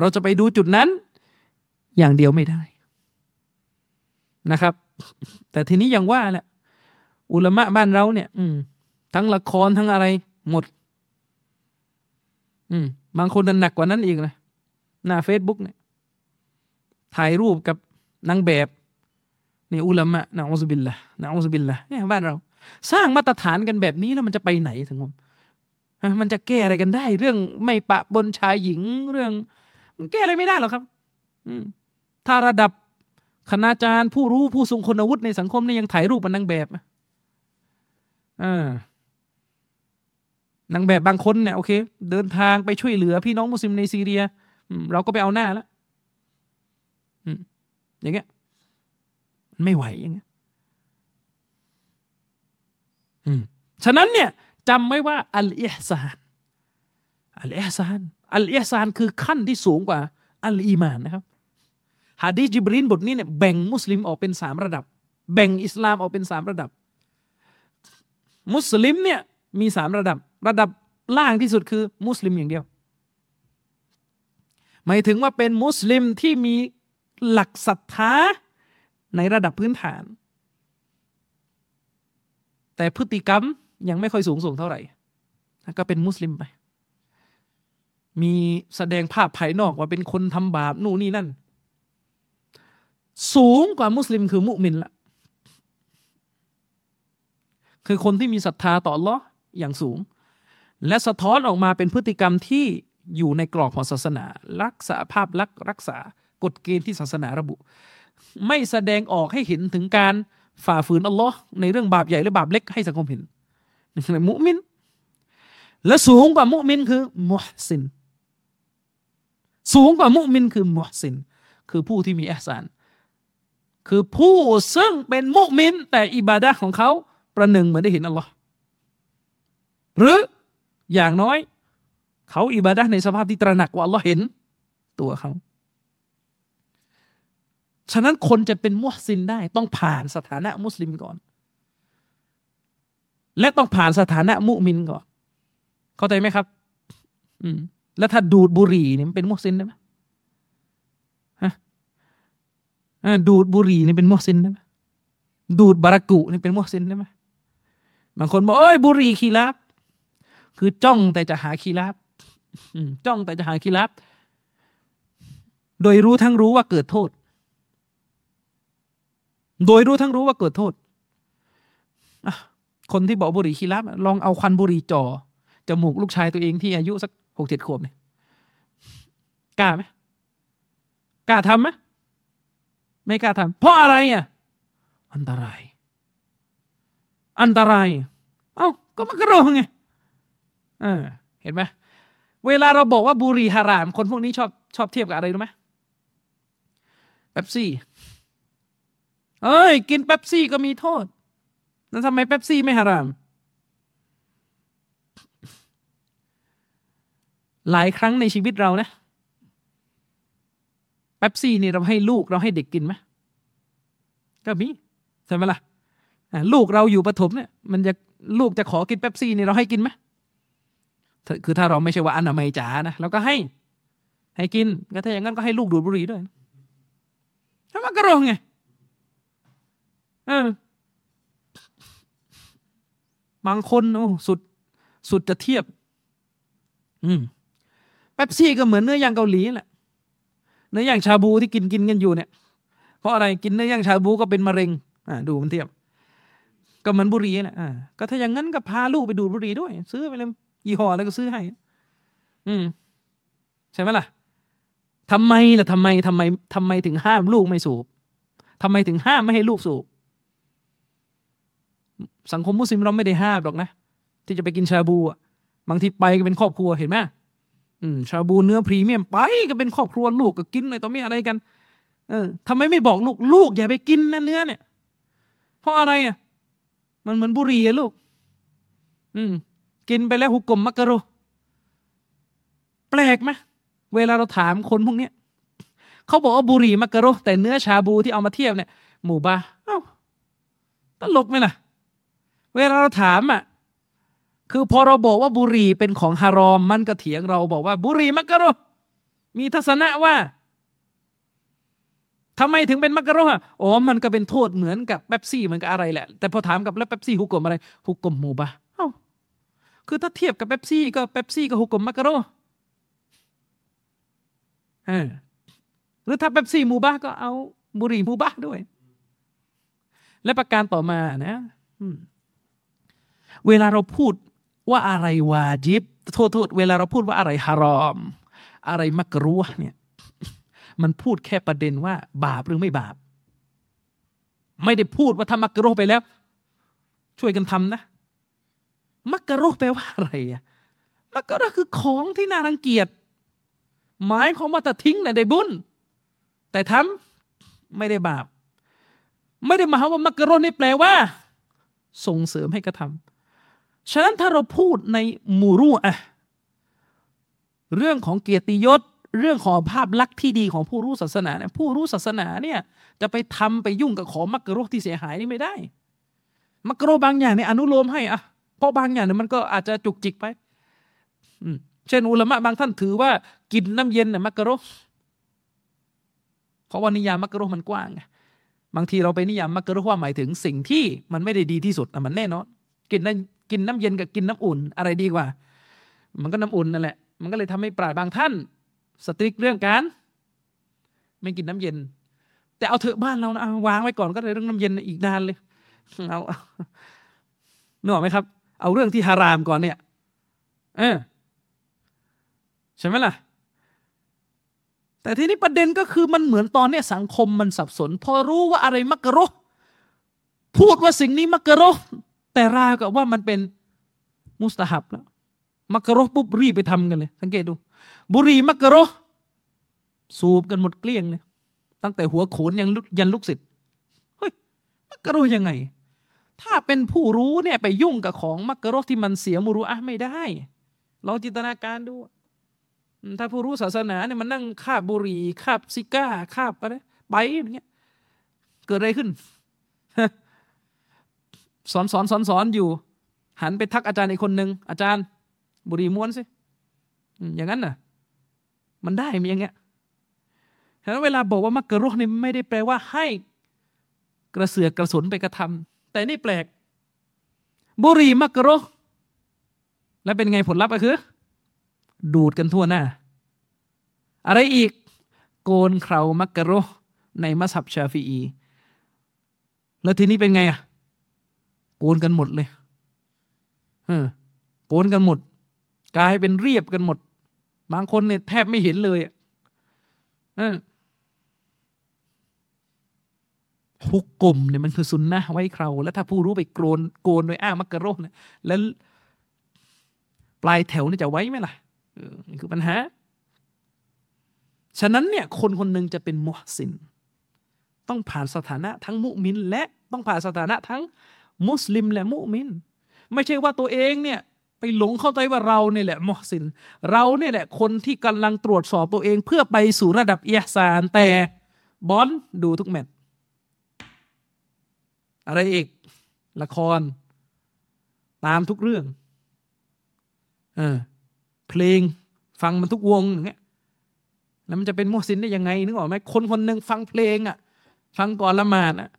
[SPEAKER 1] เราจะไปดูจุดนั้น อย่างเดียวไม่ได้นะครับ แต่ทีนี้ยังว่าแหละอุลามะบ้านเราเนี่ย อืม ทั้งละครทั้งอะไร หมด อืม บางคนหนักกว่านั้นอีกนะหน้าเฟซบุ๊กเนี่ย ถ่ายรูปกับนางแบบนี่อุลามะنعوذ بالله نعوذ باللهเนี่ยบ้านเรา สร้างมาตรฐานกันแบบนี้แล้วมันจะไปไหนถึงผม มันจะแก้อะไรกันได้ เรื่องไม่ปะปนชายหญิงเรื่อง มันแก้อะไรไม่ได้หรอกครับ อืถ้าระดับคณาจารย์ผู้รู้ผู้ทรงคุณวุฒิในสังคมนี่ยังถ่ายรูปเป็นนางแบบอ่านางแบบบางคนเนี่ยโอเค เดินทางไปช่วยเหลือพี่น้องมุสลิมในซีเรียเราก็ไปเอาหน้าแล้วอย่างเงี้ยไม่ไหวอย่างเงี้ยฉะนั้นเนี่ย จำไว้ว่าอัลอิฮซานالإحسان الإحسانคือขั้นที่สูงกว่าالإيمانนะครับฮะดีษญิบรีลบทนี้เนี่ยแบ่งมุสลิมออกเป็นสามระดับ แบ่งอิสลามออกเป็นสามระดับ มุสลิมเนี่ยมีสามระดับ ระดับล่างที่สุดคือมุสลิมอย่างเดียว หมายถึงว่าเป็นมุสลิมที่มีหลักศรัทธาในระดับพื้นฐาน แต่พฤติกรรม ยังไม่ค่อยสูงส่งเท่าไหร่ก็เป็นมุสลิมไป มีแสดงภาพภายนอกว่าเป็นคนทำบาปนู่นนี่นั่น สูงกว่ามุสลิมคือมุมินละคือคนที่มีศรัทธาต่อลออย่างสูง และสะท้อนออกมาเป็นพฤติกรรมที่อยู่ในกรอบของศาสนา รักษาภาพลักษณ์รักษากฎเกณฑ์ที่ศาสนาระบุ ไม่แสดงออกให้เห็นถึงการฝ่าฝืนอัลลอฮ์ในเรื่องบาปใหญ่หรือบาปเล็กให้สังคมเห็น มุมิน และสูงกว่ามุมินคือมุฮสิน สูงกว่ามุมินคือมุฮสิน คือผู้ที่มีอัสานคือผู้ซึ่งเป็นมุมิน แต่อิบาดะของเขาประหนึ่งเหมือนได้เห็นอัลลอฮ์หรืออย่างน้อย เขาอิบาดะในสภาพที่ตระหนักว่าอัลลอฮ์เห็นตัวเขา ฉะนั้นคนจะเป็นมุสลิมได้ต้องผ่านสถานะมุสลิมก่อน และต้องผ่านสถานะมุมินก่อน เข้าใจไหมครับ อืม แล้วถ้าดูดบุหรี่เนี่ยเป็นมุสลิมได้ไหมฮะดูดบุหรี่นี่เป็นมุสลิมได้ไหมดูดบารากุนี่เป็นมุสลิมได้ไหมบางคนบอกเอ้ยบุหรี่คีรับคือจ้องแต่จะหาคีรับจ้องแต่จะหาคีรับโดยรู้ทั้งรู้ว่าเกิดโทษ โดยรู้ทั้งรู้ว่าเกิดโทษ คนที่บอกบุหรี่คีรับลองเอาควันบุหรี่จ่อจมูกลูกชายตัวเองที่อายุสักหกเจ็ดขวบเนี่ยกล้าไหมกล้าทำไหมไม่กล้าทำเพราะอะไรอะอันตราย อันตราย เอ้าก็มันกระโดงไงเออเห็นไหมเวลาเราบอกว่าบุหรี่ฮาราม คนพวกนี้ชอบชอบเทียบกับอะไรรู้ไหมเป๊ปซี่ เอ้ย กินเป๊ปซี่ก็มีโทษ แล้วทำไมเป๊ปซี่ไม่ฮาราม หลายครั้งในชีวิตเรานะเป๊ปซี่นี่เราให้ลูกเราให้เด็กกินไหมก็มีใช่ไหมล่ะลูกเราอยู่ประถมเนี่ย มันจะลูกจะขอกินเป๊ปซี่นี่เราให้กินไหมคือถ้าเราไม่ใช่ว่าอนามัยจ๋านะเราก็ให้ ให้กินก็ถ้าอย่างนั้นก็ให้ลูกดูดบุหรี่ด้วยถ้ามันก็รองไงเออ บางคนโอ้สุดสุดจะเทียบ อืมเป๊ปซี่ก็เหมือนเนื้อย่างเกาหลีแหละเนื้อย่างชาบูที่กินกินกันอยู่เนี่ย เพราะอะไรกินเนื้อย่างชาบูก็เป็นมะเร็ง อ่า ดูมันเทียบ ก็เหมือนบุหรี่แหละอ่าก็ถ้าอย่างนั้นก็พาลูกไปดูดบุหรี่ด้วย ซื้อไปเลยยี่ห้ออะไรก็ซื้อให้ อืม ใช่ไหมล่ะทำไมล่ะทำไมทำไมทำไมถึงห้ามลูกไม่สูบทำไมถึงห้ามไม่ให้ลูกสูบ สังคมมุสลิมเราไม่ได้ห้ามหรอกนะ ที่จะไปกินชาบูอะบางทีไปก็เป็นครอบครัวเห็นไหมอืมชาบูเนื้อพรีเมียมไปก็เป็นครอบครัวลูกก็กินอะไรต่อไม่อะไรกัน เออทำไมไม่บอกลูกลูกอย่าไปกินนะเนื้อเนี่ย เพราะอะไรอะ มันเหมือนบุหรี่อะลูก อืม กินไปแล้วหุกกลมมักกะโรแปลกไหมเวลาเราถามคนพวกเนี้ยเขาบอกว่าบุหรี่มักกะโรแต่เนื้อชาบูที่เอามาเทียบเนี่ย หมูบาเอ้าตลกไหมล่ะ เวลาเราถามอะคือพอเราบอกว่าบุหรี่เป็นของฮารอม มันก็เถียงเราบอกว่าบุหรี่มักรูฮ์มีทัศนะว่าทำไมถึงเป็นมักรูฮ์อะอ๋อ มันก็เป็นโทษเหมือนกับเป๊ปซี่เหมือนกับอะไรแหละ แต่พอถามกับแล้วเป๊ปซี่ฮุก่มอะไรฮุก่มมุบาห์เอ้าคือถ้าเทียบกับเป๊ปซี่ก็เป๊ปซี่กับฮุก่มมักรูฮ์เออหรือถ้าเป๊ปซี่มุบาห์ก็เอาบุหรี่มุบาห์ด้วย และประการต่อมานะ เวลาเราพูดว่าอะไรวาจิบโทษโทษเวลาเราพูดว่าอะไรฮารอม อะไรมักรู้เนี่ยมันพูดแค่ประเด็นว่า บาปหรือไม่บาป ไม่ได้พูดว่าทำมักรู้ไปแล้ว ช่วยกันทำนะ มักรู้แปลว่าอะไรอะมักรู้คือของที่น่ารังเกียจหมายของว่าแต่ทิ้งในได้บุญแต่ทำไม่ได้บาป ไม่ได้หมายว่ามักรู้นี่แปลว่า ส่งเสริมให้กระทำ ฉะนั้นถ้าเราพูดในมูรุอะเรื่องของเกียรติยศ เรื่องของภาพลักษณ์ที่ดีของผู้รู้ศาสนาเนี่ยผู้รู้ศาสนาเนี่ยจะไปทำไปยุ่งกับของมักกะโรที่เสียหายนี่ไม่ได้ มักกะโรบางอย่างเนี่ยอนุโลมให้อะเพราะบางอย่างเนี่ยมันก็อาจจะจุกจิกไปอืเช่นอุลามะบางท่านถือว่ากินน้ำเย็นเนี่ยมักกะโรเพราะว่านิยามมักกะโรมันกว้างไงบางทีเราไปนิยามมักกะโรว่าหมายถึงสิ่งที่มันไม่ได้ดีที่สุดอะมันแน่นอนกินน้ำ กินน้ำเย็นกับกินน้ำอุ่น อะไรดีกว่า มันก็น้ำอุ่นนั่นแหละ มันก็เลยทำให้ปราดบางท่านสตริกเรื่องการไม่กินน้ำเย็น แต่เอาเถอะบ้านเรานะวางไว้ก่อนก็เลยเรื่องน้ำเย็นอีกนานเลยเอานึกออกไหมครับ เอาเรื่องที่ฮารามก่อนเนี่ย เออใช่ไหมล่ะ แต่ทีนี้ประเด็นก็คือมันเหมือนตอนเนี้ยสังคมมันสับสน พอรู้ว่าอะไรมักกะโรพูดว่าสิ่งนี้มักกะโร แต่ราวกับว่ามันเป็นมุสตาฮับแล้วมักกะโรปุ๊บรีบไปทำกันเลย สังเกตดู บุรีมักกะโรสูบกันหมดเกลี้ยงเลย ตั้งแต่หัวโขนยันยันลูกศิษย์เฮ้ยมักกะโรยังไง ถ้าเป็นผู้รู้เนี่ยไปยุ่งกับของมักกะโรที่มันเสียมุรุอะไม่ได้ลองจินตนาการดู ถ้าผู้รู้ศาสนาเนี่ยมันนั่งคาบบุรีคาบซิก้าคาบอะไรไปอย่างเงี้ยเกิดอะไรขึ้น สอนสอนสอนสอนอยู่ หันไปทักอาจารย์อีกคนหนึ่งอาจารย์บุรีม้วนสิอย่างนั้นน่ะ มันได้มีอย่างเงี้ยฉะนั้นเวลาบอกว่ามักกะรุกนี่ไม่ได้แปลว่าให้กระเสือกกระสนไปกระทำแต่นี่แปลก บุรีมักกะรุกแล้วเป็นไงผลลัพธ์ก็คือ ดูดกันทั่วหน้า อะไรอีก โกนเครามักกะรุกในมัสฮับชาฟีอี แล้วทีนี้เป็นไงอะ โกนกันหมดเลยเออโกนกันหมด กลายเป็นเรียบกันหมด บางคนเนี่ยแทบไม่เห็นเลยเออฮุกกลมเนี่ยมันคือซุนนะไว้คราแล้วถ้าผู้รู้ไปโกนโกนโดยอ้างมักกะโรเนี่ยแล้วปลายแถวนี่จะไว้ไหมล่ะเออนี่คือปัญหา ฉะนั้นเนี่ยคนคนหนึ่งจะเป็นมุฮสิน ต้องผ่านสถานะทั้งมุมิน และต้องผ่านสถานะทั้ง มุสลิมและมุมิน ไม่ใช่ว่าตัวเองเนี่ยไปหลงเข้าใจว่าเราเนี่ยแหละมุสิน เราเนี่ยแหละคนที่กำลังตรวจสอบตัวเองเพื่อไปสู่ระดับเอียซานแต่บอลดูทุกแมตช์อะไรอีก ละคร ตามทุกเรื่องเออเพลงฟังมันทุกวงอย่างเงี้ยแล้วมันจะเป็นมุสินได้ยังไงนึกออกไหมคนคนหนึ่งฟังเพลงอะ ฟังก่อนละหมาดอะ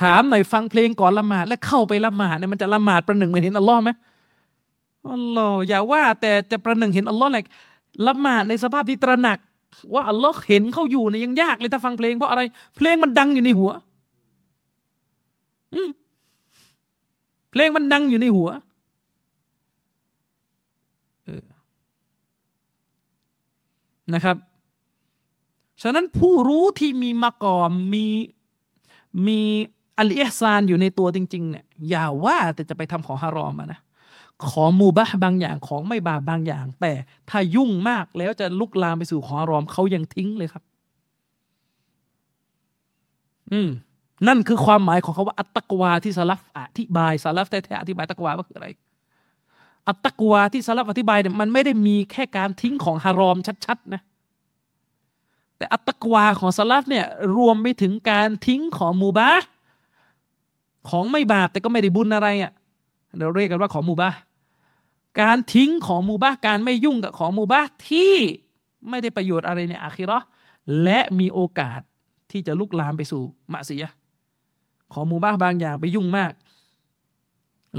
[SPEAKER 1] ถามหน่อยฟังเพลงก่อนละหมาดแล้วเข้าไปละหมาดเนี่ยมันจะละหมาดประหนึ่งเหมือนเห็นอัลลอฮ์ไหมอัลลอฮ์อย่าว่า แต่จะประหนึ่งเห็นอัลลอฮ์อะไรละหมาดในสภาพที่ตระหนัก ว่าอัลลอฮ์เห็นเขาอยู่เนี่ยยังยากเลยถ้าฟังเพลงเพราะอะไร เพลงมันดังอยู่ในหัวเพลงมันดังอยู่ในหัวนะครับ ฉะนั้นผู้รู้ที่มีมากอมมีมี อัลอิฮซานอยู่ในตัวจริงๆเนี่ยอย่าว่าแต่จะไปทำของฮารอมนะของมูบะบางอย่างของไม่บาปบางอย่าง แต่ถ้ายุ่งมากแล้วจะลุกลามไปสู่ของฮารอมเขายังทิ้งเลยครับ อืมนั่นคือความหมายของเขาว่าอัตตกวาที่สลับอธิบายสลับแท้ๆอธิบายตะกวาว่าคืออะไร อัตตกวาที่สลับอธิบายเนี่ยมันไม่ได้มีแค่การทิ้งของฮารอมชัดๆนะแต่อัตตกวาของสลับเนี่ยรวมไปถึงการทิ้งของมูบะ ของไม่บาปแต่ก็ไม่ได้บุญอะไรอะ่ะเราเรียกกันว่าของมูบะการทิ้งของมูบะการไม่ยุ่งกับของมูบะที่ไม่ได้ประโยชน์อะไรในอาคิรอและมีโอกาสที่จะลุกลามไปสู่มะซียะของมูบะบางอย่างไปยุ่งมาก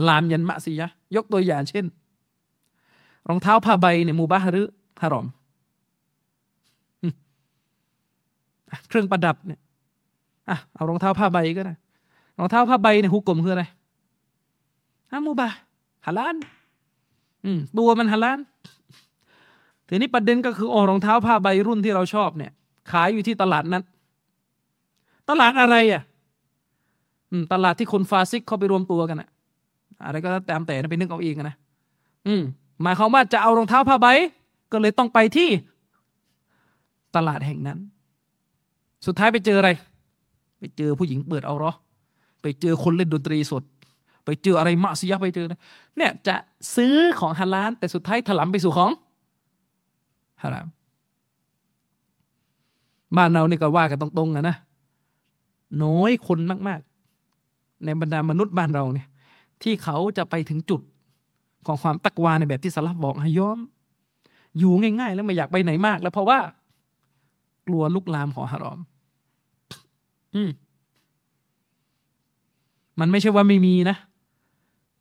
[SPEAKER 1] ลามยันมะซียะยกตัวอย่างเช่น รองเท้าผ้าใบเนี่ยมูบะหรือฮารอมเครื่องประดับเนี่ยอะเอารองเท้าผ้าใบก็ได้ รองเท้าผ้าใบเนี่ยฮุกกลมคืออะไรฮามูบะฮาลานอืมตัวมันฮาลานทีนี้ประเด็นก็คือโอ้รองเท้าผ้าใบรุ่นที่เราชอบเนี่ย ขายอยู่ที่ตลาดนั้น ตลาดอะไรอะตลาดที่คนฟาซิกเขาไปรวมตัวกันอะอะไรก็ตามแต่ไปนึกเอาเองนะอืมหมายความว่าจะเอารองเท้าผ้าใบ ก็เลยต้องไปที่ตลาดแห่งนั้น สุดท้ายไปเจออะไร ไปเจอผู้หญิงเปิดเอารอ ไปเจอคนเล่นดนตรีสด ไปเจออะไรมะซียะไปเจอเนี่ยจะซื้อของฮาลาลแต่สุดท้ายถลำไปสู่ของฮารามบ้านเรานี่ก็ว่ากันตรงๆอะนะน้อยคนมากๆ ในบรรดามนุษย์บ้านเราเนี่ย ที่เขาจะไปถึงจุดของความตักวาในแบบที่สลับบอกให้ยอม อยู่ง่าย ๆ แล้วไม่อยากไปไหนมาก แล้วเพราะว่า กลัวลุกลามของฮารอม อืม มันไม่ใช่ว่าไม่มีนะ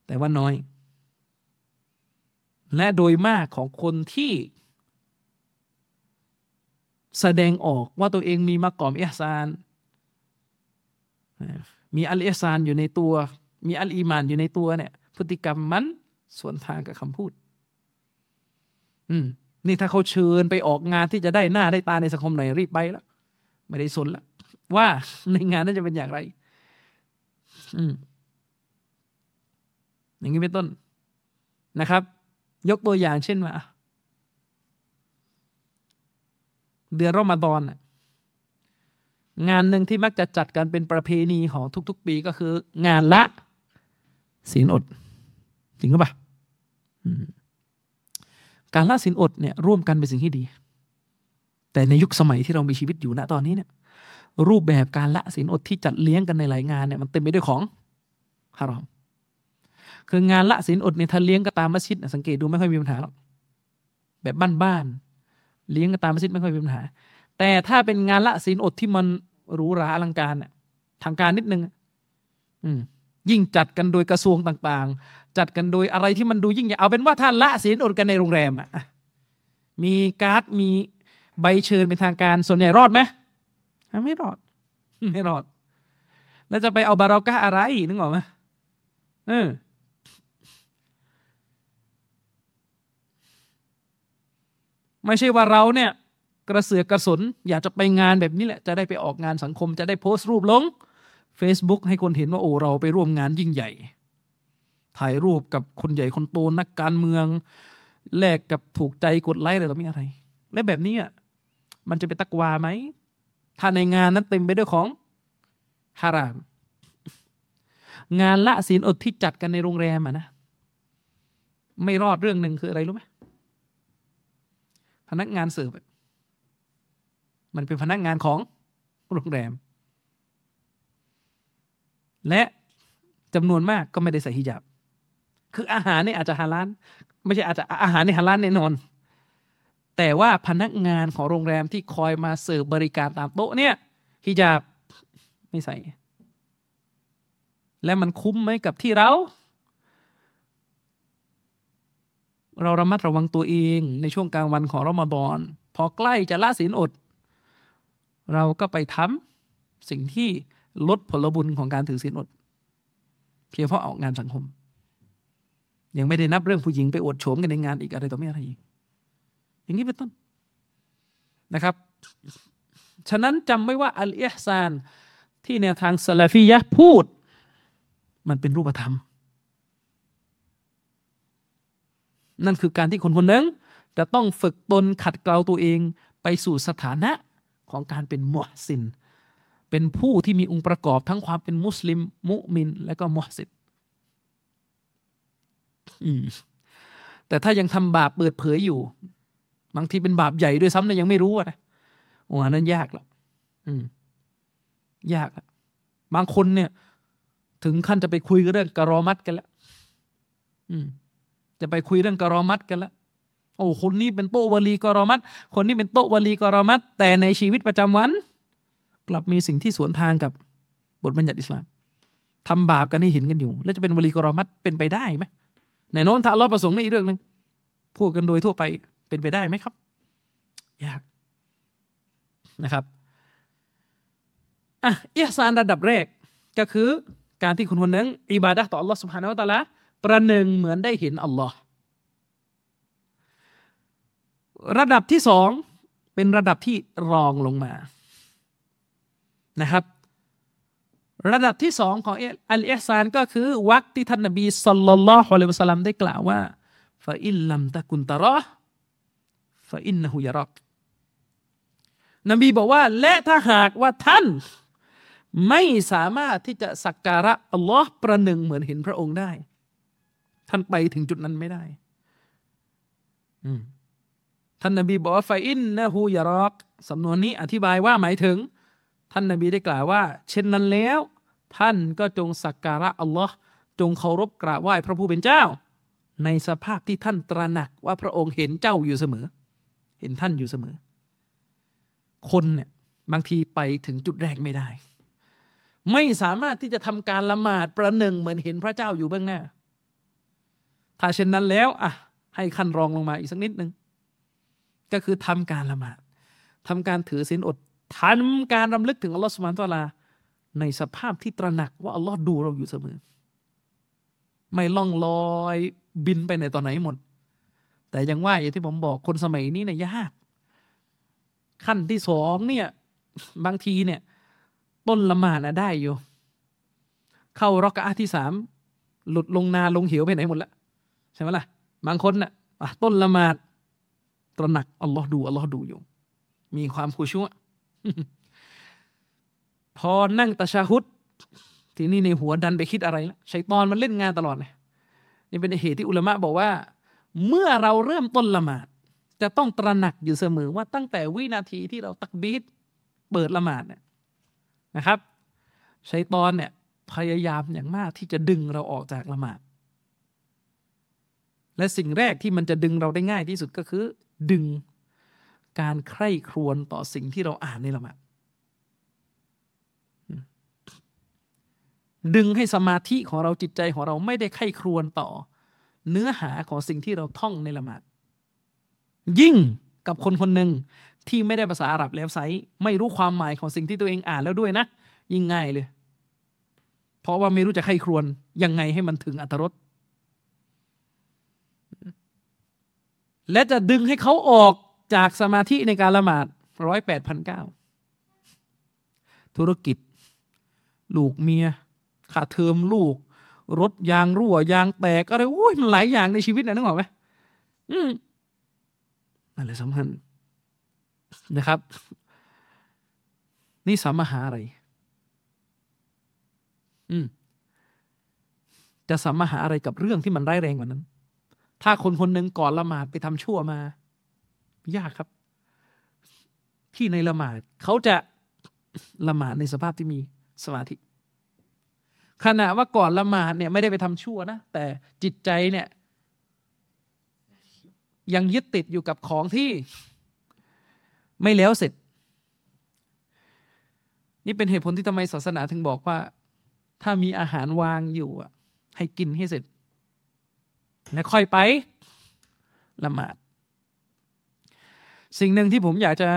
[SPEAKER 1] แต่ว่าน้อย และโดยมากของคนที่ แสดงออกว่าตัวเองมีมากอมเอซาน มีอัลเอซานอยู่ในตัว มีอัลอีมานอยู่ในตัวเนี่ย พฤติกรรมมันสวนทางกับคำพูด อืม นี่ถ้าเขาเชิญไปออกงานที่จะได้หน้าได้ตาในสังคมไหนรีบไปแล้ว ไม่ได้สนแล้วว่าในงานนั้นจะเป็นอย่างไร อืมอย่างนี้เป็นต้นนะครับ ยกตัวอย่างเช่นว่าเดือนรอมฎอนงานหนึ่งที่มักจะจัดกันเป็นประเพณีของทุก ๆ ปีก็คือ งานละศีลอดจริงหรือเปล่าการละศีลอดเนี่ยร่วมกันเป็นสิ่งที่ดี แต่ในยุคสมัยที่เรามีชีวิตอยู่ณตอนนี้เนี่ย รูปแบบการละศีลอดที่จัดเลี้ยงกันในหลายงานเนี่ยมันเต็มไปด้วยของฮารอม คืองานละศีลอดในทะเลี้ยงก็ตามมัสยิดสังเกตดูไม่ค่อยมีปัญหาหรอกแบบบ้านๆเลี้ยงก็ตามมัสยิดไม่ค่อยมีปัญหา แต่ถ้าเป็นงานละศีลอดที่มันหรูหราอลังการเนี่ยทางการนิดนึงอืมยิ่งจัดกันโดยกระทรวงต่างๆ จัดกันโดยอะไรที่มันดูยิ่งใหญ่เอาเป็นว่าท่านละศีลอดกันในโรงแรมอะมีการ์ดมีใบเชิญเป็นทางการส่วนใหญ่รอดไหม ไม่รอด ไม่รอด แล้วจะไปเอาบารอกะอะไรนึกออกไหมเออไม่ใช่ว่าเราเนี่ย กระเสือกกระสนอยากจะไปงานแบบนี้แหละ จะได้ไปออกงานสังคมจะได้โพสต์รูปลง Facebook ให้คนเห็นว่าโอ้เราไปร่วมงานยิ่งใหญ่ ถ่ายรูปกับคนใหญ่คนโตนักการเมืองแลกกับถูกใจกดไลค์อะไรต่อมีอะไร และแบบนี้อะมันจะเป็นตักวาไหม ถ้าในงานนั้นเต็มไปด้วยของฮาราม งานละศีลอดที่จัดกันในโรงแรมอะนะ ไม่รอดเรื่องหนึ่งคืออะไรรู้ไหมพนักงานเสิร์ฟมันเป็นพนักงานของโรงแรม และจำนวนมากก็ไม่ได้ใส่ฮิญาบ คืออาหารเนี่ยอาจจะฮาลานไม่ใช่อาจจะอาหารในฮาลานแน่นอน แต่ว่าพนักงานของโรงแรมที่คอยมาเสิร์ฟบริการตามโต๊ะเนี่ยฮิญาบไม่ใส่ และมันคุ้มไหมกับที่เรา เราระมัดระวังตัวเองในช่วงกลางวันของรอมฎอน พอใกล้จะละศีลอด เราก็ไปทำสิ่งที่ลดผลบุญของการถือศีลอดเพียงเพราะออกงานสังคม ยังไม่ได้นับเรื่องผู้หญิงไปอวดโฉมกันในงานอีกอะไรต่อไม่อะไรอีก อย่างนี้เป็นต้นนะครับ ฉะนั้นจำไว้ว่าอัลอิฮซานที่แนวทางซาลาฟียะพูด มันเป็นรูปธรรม นั่นคือการที่คนคนหนึ่งจะต้องฝึกตนขัดเกลาตัวเองไปสู่สถานะของการเป็นมุฮสิน เป็นผู้ที่มีองค์ประกอบทั้งความเป็นมุสลิม มุมิน และก็มุฮสินแต่ถ้ายังทำบาปเปิดเผยอยู่ บางทีเป็นบาปใหญ่ด้วยซ้ำเนี่ยยังไม่รู้นะโอ้นั้นยากละอืม ยากละบางคนเนี่ย ถึงขั้นจะไปคุยเรื่องกรอมัดกันแล้วอืม จะไปคุยเรื่องกรอมัดกันและโอ้คนนี้เป็นโตวลีกรอมัดคนนี้เป็นโตวลีกรอมัดแต่ในชีวิตประจำวัน กลับมีสิ่งที่สวนทางกับบทบัญญัติอิสลามทำบาปกันให้เห็นกันอยู่ แล้วจะเป็นวลีกรอมัดเป็นไปได้ไหมในโน้นถ้าเราประสงค์ในอีกเรื่องหนึ่งพูดกันโดยทั่วไป เป็นไปได้ไหมครับ ยากนะครับอ่อิซานระดับแรกก็คือการที่คุณคนนึงอิบาดะต่ออัลล
[SPEAKER 2] อฮ์สุบฮานาอั
[SPEAKER 1] ลตาละประหนึ่งเหมือนได้เห็นอัลลอฮ์ระดับที่สองเป็นระดับที่รองลงมานะครับ ระดับที่สองของอัลอิฮซานก็คือวักที่ท่านนบีสัลลัลลอฮุอะลัยฮิวะสัลลัมได้กล่าวว่าฟาอิลลัมตะกุนตะรอ ฟาอินนะฮุยารักนบีบอกว่า และถ้าหากว่าท่าน ไม่สามารถที่จะสักการะอัลลอฮ์ประหนึ่งเหมือนเห็นพระองค์ได้ ท่านไปถึงจุดนั้นไม่ได้ท่านนบีบอกว่าไฟอินนะฮูยารอกสำนวนนี้อธิบายว่าหมายถึง ท่านนบีได้กล่าวว่า เช่นนั้นแล้ว ท่านก็จงสักการะอัลลอฮ์จงเคารพกราบไหว้พระผู้เป็นเจ้า ในสภาพที่ท่านตระหนักว่าพระองค์เห็นเจ้าอยู่เสมอ เห็นท่านอยู่เสมอ คนเนี่ยบางทีไปถึงจุดแรกไม่ได้ ไม่สามารถที่จะทำการละหมาดประหนึ่งเหมือนเห็นพระเจ้าอยู่เบื้องหน้า ถ้าเช่นนั้นแล้วอะให้ขั้นรองลงมาอีกสักนิดหนึ่งก็คือทำการละหมาดทำการถือศีลอดทำการรำลึกถึงอัลลอฮฺสุบานตะลา ในสภาพที่ตระหนักว่าอัลลอฮ์ดูเราอยู่เสมอ ไม่ล่องลอยบินไปไหนตอนไหนหมด แต่ยังว่าอย่างที่ผมบอกคนสมัยนี้เนี่ยยาก ขั้นที่สองเนี่ย บางทีเนี่ย ต้นละหมาดนะได้อยู่ เข้ารอกะอาที่สามหลุดลงนาลงเหวไปไหนหมดแล้วใช่ไหมล่ะ บางคนน่ะต้นละหมาดตระหนักอัลลอฮ์ดูอัลลอฮ์ดูอยู่ มีความคุชัวพอนั่งตะชาฮุดทีนี้ในหัวดันไปคิดอะไรล้วชัยตอนมันเล่นงานตลอดเลยนี่เป็นเหตุที่อุลามะบอกว่า เมื่อเราเริ่มต้นละหมาด จะต้องตระหนักอยู่เสมอว่าตั้งแต่วินาทีที่เราตักบีดเปิดละหมาดเนี่ยนะครับชัยตอนเนี่ยพยายามอย่างมากที่จะดึงเราออกจากละหมาด และสิ่งแรกที่มันจะดึงเราได้ง่ายที่สุดก็คือ ดึงการใคร่ครวญต่อสิ่งที่เราอ่านในละหมาดดึงให้สมาธิของเราจิตใจของเราไม่ได้ไข้ครวนต่อ เนื้อหาของสิ่งที่เราท่องในละหมาด ยิ่งกับคนคนหนึ่งที่ไม่ได้ภาษาอาหรับแล้วไซไม่รู้ความหมายของสิ่งที่ตัวเองอ่านแล้วด้วยนะ ยิ่งง่ายเลย เพราะว่าไม่รู้จะไข้ครวนยังไงให้มันถึงอัตรสและจะดึงให้เขาออกจากสมาธิในการละหมาดร้อยแปดพันเก้าธุรกิจ ลูกเมียค่าเทอมลูก รถยางรั่วยางแตกอะไรโอ้ยมันหลายอย่างในชีวิตนะนึกออกไหมอืมนั่นแหละสำคัญนะครับ นี่สามหาอะไร อืม จะสามหาอะไรกับเรื่องที่มันร้ายแรงกว่านั้น ถ้าคนคนหนึ่งก่อนละหมาดไปทำชั่วมา ยากครับ ที่ในละหมาดเขาจะละหมาดในสภาพที่มีสมาธิ ขณะว่าก่อนละหมาดเนี่ยไม่ได้ไปทำชั่วนะแต่จิตใจเนี่ยยังยึดติดอยู่กับของที่ไม่แล้วเสร็จ นี่เป็นเหตุผลที่ทำไมศาสนาถึงบอกว่า ถ้ามีอาหารวางอยู่อะ ให้กินให้เสร็จ แล้วค่อยไปละหมาด สิ่งหนึ่งที่ผมอยากจะ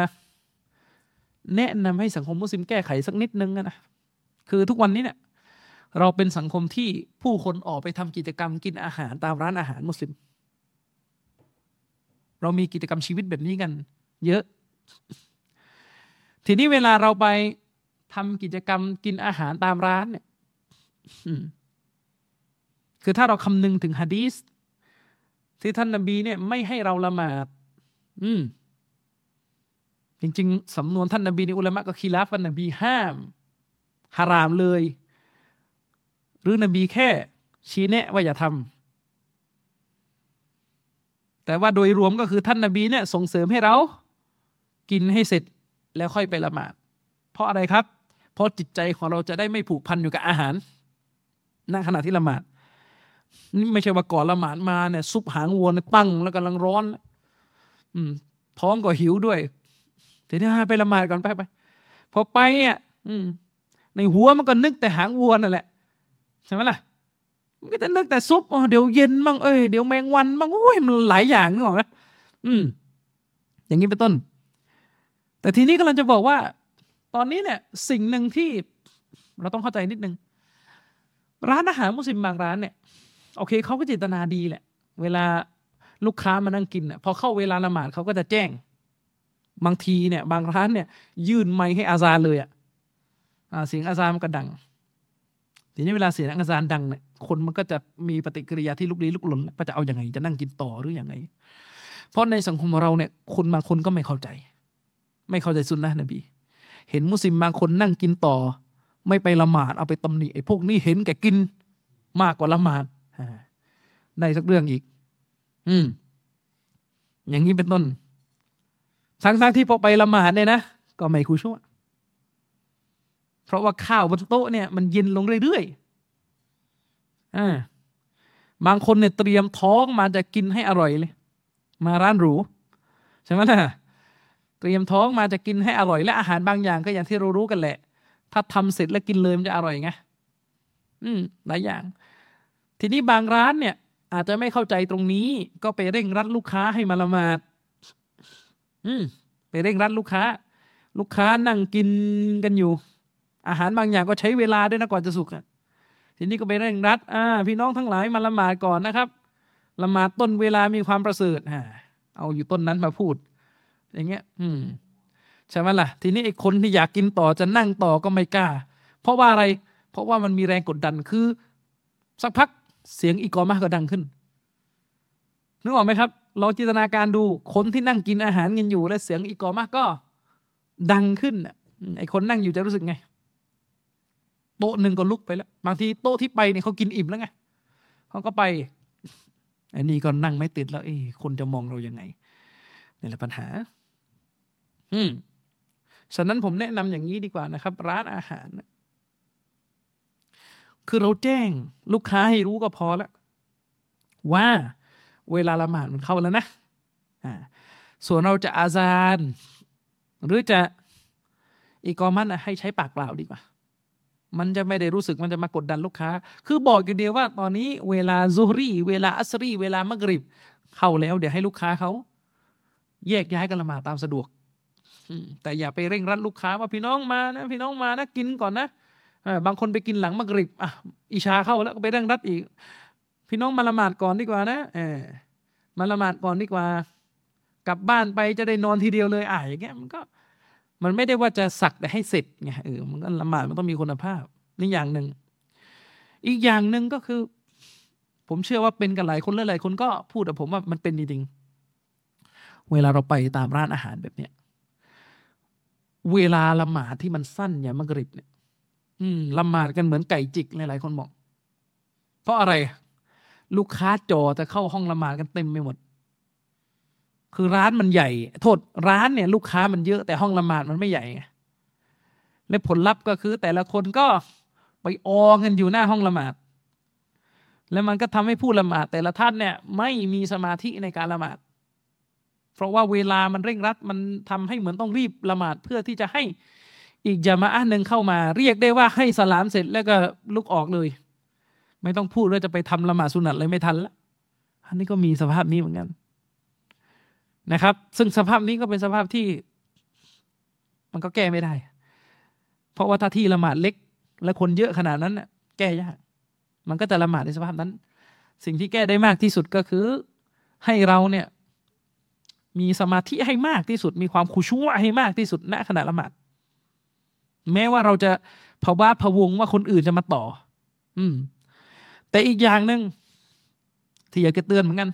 [SPEAKER 1] แนะนำให้สังคมมุสลิมแก้ไขสักนิดนึงนะคือทุกวันนี้เนี่ย เราเป็นสังคมที่ผู้คนออกไปทำกิจกรรมกินอาหารตามร้านอาหารมุสลิม เรามีกิจกรรมชีวิตแบบนี้กัน เยอะ ทีนี้เวลาเราไปทำกิจกรรมกินอาหารตามร้านเนี่ยคือถ้าเราคำนึงถึงฮะดีสที่ท่านนบีเนี่ยไม่ให้เราละหมาด อืม จริง ๆ สำนวนท่านนบีในอุลามะก็คีลาฟันนบีห้ามฮารามเลย รือนบีแค่ชี้แนะว่าอย่าทำแต่ว่าโดยรวมก็คือท่านนบีเนี่ยส่งเสริมให้เรา กินให้เสร็จแล้วค่อยไปละหมาด เพราะอะไรครับ เพราะจิตใจของเราจะได้ไม่ผูกพันอยู่กับอาหารณขณะที่ละหมาดนี่ไม่ใช่ว่าก่อนละหมาดมาเนี่ยซุปหางวัวตั้งแล้วกำลังร้อน อืม ท้องก็หิวด้วยเดี๋ยวไปละหมาดก่อนไปไปพอไปเนี่ยอืมในหัวมันก็นึกแต่หางวัวนั่นแหละ ใช่ไหมล่ะมันก็จะนึกแต่ซุปอ๋อเดี๋ยวเย็นบ้างเอ้ยเดี๋ยวแมงวันบ้างโอ้ยมันหลายอย่างนึกออกไหมอืม อย่างนี้เป็นต้น แต่ทีนี้กำลังจะบอกว่า ตอนนี้เนี่ย สิ่งหนึ่งที่เราต้องเข้าใจนิดนึง ร้านอาหารมุสลิมบางร้านเนี่ย โอเคเขาก็จิตนาดีแหละ เวลาลูกค้ามานั่งกินเนี่ยพอเข้าเวลาละหมาดเขาก็จะแจ้ง บางทีเนี่ย บางร้านเนี่ย ยื่นไม้ให้อาซาเลยอะเสียงอาซามันก็ดัง ทีนี้เวลาเสียงอาจารย์ดังเนี่ยคนมันก็จะมีปฏิกิริยาที่ลุกลี้ลุกลนว่าจะเอาอยัางไง จะนั่งกินต่อหรืออยังไง เพราะในสังคมเราเนี่ยคนบางคนก็ไม่เข้าใจ ไม่เข้าใจสุนนะนบี เห็นมุสลิมบางคนนั่งกินต่อ ไม่ไปละหมาดเอาไปตำหนิไอ้พวกนี้เห็นแก่กินมากกว่าละหมาดในสักเรื่องอีก อืม อย่างนี้เป็นต้นทั้งที่พอไปละหมาดเนี่ยนะก็ไม่คุชั่ว เพราะว่าข้าวบนโต๊ะเนี่ยมันเย็นลงเรื่อยๆอ่าบางคนเนี่ยเตรียมท้องมาจะกินให้อร่อยเลย มาร้านหรูใช่ไหมล่ะเตรียมท้องมาจะกินให้อร่อย และอาหารบางอย่างก็อย่างที่เรารู้กันแหละ ถ้าทำเสร็จแล้วกินเลยมันจะอร่อยไงอืมหลายอย่าง ทีนี้บางร้านเนี่ย อาจจะไม่เข้าใจตรงนี้ ก็ไปเร่งรัดลูกค้าให้มาละหมาด อืมไปเร่งรัดลูกค้า ลูกค้านั่งกินกันอยู่ อาหารบางอย่างก็ใช้เวลาด้วยนะก่อนจะสุกอะทีนี้ก็ไปเร่งรัดอ่าพี่น้องทั้งหลายมาละหมาดก่อนนะครับละหมาดต้นเวลามีความประเสริฐอ่าเอาอยู่ต้นนั้นมาพูด อย่างเงี้ย อืมใช่ไหมล่ะ ทีนี้ไอ้คนที่อยากกินต่อจะนั่งต่อก็ไม่กล้า เพราะว่าอะไร เพราะว่ามันมีแรงกดดันคือ สักพักเสียงอีกอมากก็ดังขึ้นนึกออกไหมครับลองจินตนาการดูคนที่นั่งกินอาหารกันอยู่ และเสียงอีกอมากก็ดังขึ้นไอ้คนนั่งอยู่จะรู้สึกไง โต๊ะหนึ่งก็ลุกไปแล้ว บางทีโต๊ะที่ไปเนี่ยเขากินอิ่มแล้วไงเขาก็ไปอันนี้ก็นั่งไม่ติดแล้วเอ้คนจะมองเรายังไงนี่แหละปัญหา อืมฉะนั้นผมแนะนำอย่างนี้ดีกว่านะครับ ร้านอาหาร คือเราแจ้งลูกค้าให้รู้ก็พอแล้วว่าเวลาละหมาดมันเข้าแล้วนะอ่าส่วนเราจะอาซานหรือจะอีกอมันให้ใช้ปากเปล่าดีกว่า มันจะไม่ได้รู้สึกมันจะมากดดันลูกค้า คือบอกอย่างเดียวว่าตอนนี้เวลาซูรี่ เวลาอัสรีเวลามะกริบ เข้าแล้วเดี๋ยวให้ลูกค้าเขาแยกย้ายกันละหมาดตามสะดวกแต่อย่าไปเร่งรัดลูกค้าว่าพี่น้องมานะ พี่น้องมานะกินก่อนนะบางคนไปกินหลังมะกริบอะอิชาเข้าแล้วก็ไปเร่งรัดอีก พี่น้องมาละหมาดก่อนดีกว่านะเออมาละหมาดก่อนดีกว่า กลับบ้านไปจะได้นอนทีเดียวเลยอะอย่างเงี้ยมันก็ มันไม่ได้ว่าจะสักแต่ให้เสร็จไงเออมันก็ละหมาดมันต้องมีคุณภาพนี่อย่างหนึ่ง อีกอย่างหนึ่งก็คือ ผมเชื่อว่าเป็นกันหลายคนหลายคนก็พูดกับผมว่ามันเป็นจริงเวลาเราไปตามร้านอาหารแบบเนี้ยเวลาละหมาดที่มันสั้นอย่างมักริบเนี่ย อืมละหมาดกันเหมือนไก่จิกหลายๆคนบอก เพราะอะไร ลูกค้าจอจะเข้าห้องละหมาดกันเต็มไปหมด คือร้านมันใหญ่ โทษร้านเนี่ย ลูกค้ามันเยอะแต่ห้องละหมาดมันไม่ใหญ่และผลลัพธ์ก็คือ แต่ละคนก็ไปออกันอยู่หน้าห้องละหมาด แล้วมันก็ทำให้ผู้ละหมาด แต่ละท่านเนี่ย ไม่มีสมาธิในการละหมาด เพราะว่าเวลามันเร่งรัดมันทำให้เหมือนต้องรีบละหมาดเพื่อที่จะให้อีกจามาอะหนึ่งเข้ามา เรียกได้ว่าให้สลามเสร็จแล้วก็ลุกออกเลย ไม่ต้องพูดว่าจะไปทำละหมาดสุนัตเลยไม่ทันละอันนี้ก็มีสภาพนี้เหมือนกัน นะครับ ซึ่งสภาพนี้ก็เป็นสภาพที่ มันก็แก้ไม่ได้ เพราะว่าถ้าที่ละหมาดเล็ก และคนเยอะขนาดนั้นแก้ยากมันก็จะละหมาดในสภาพนั้น สิ่งที่แก้ได้มากที่สุดก็คือ ให้เราเนี่ย มีสมาธิให้มากที่สุด มีความคุชั่วให้มากที่สุดณขณะละหมาดแม้ว่าเราจะภาวะพวงว่าคนอื่นจะมาต่อ อืม แต่อีกอย่างหนึ่งที่อยากจะเตือนเหมือนกัน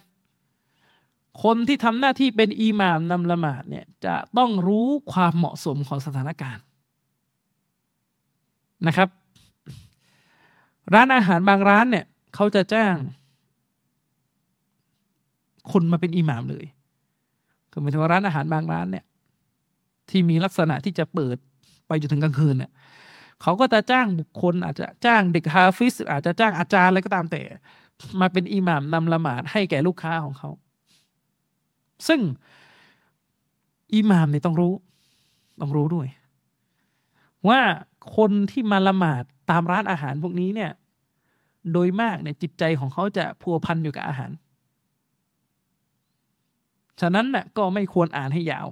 [SPEAKER 1] คนที่ทำหน้าที่เป็นอิหม่ามนำละหมาดเนี่ยจะต้องรู้ความเหมาะสมของสถานการณ์นะครับ ร้านอาหารบางร้านเนี่ยเขาจะจ้าง คนมาเป็นอิหม่ามเลยคือหมายถึงว่าร้านอาหารบางร้านเนี่ย ที่มีลักษณะที่จะเปิดไปจนถึงกลางคืนเนี่ยเขาก็จะจ้างบุคคล อาจจะจ้างเด็กฮาฟิสอาจจะจ้างอาจารย์อะไรก็ตามแต่ มาเป็นอิหม่ามนำละหมาดให้แก่ลูกค้าของเขา ซึ่งอิหม่ามเนี่ยต้องรู้ ต้องรู้ด้วย ว่าคนที่มาละหมาดตามร้านอาหารพวกนี้เนี่ย โดยมากเนี่ยจิตใจของเขาจะพัวพันอยู่กับอาหาร ฉะนั้นน่ะก็ไม่ควรอ่านให้ยาว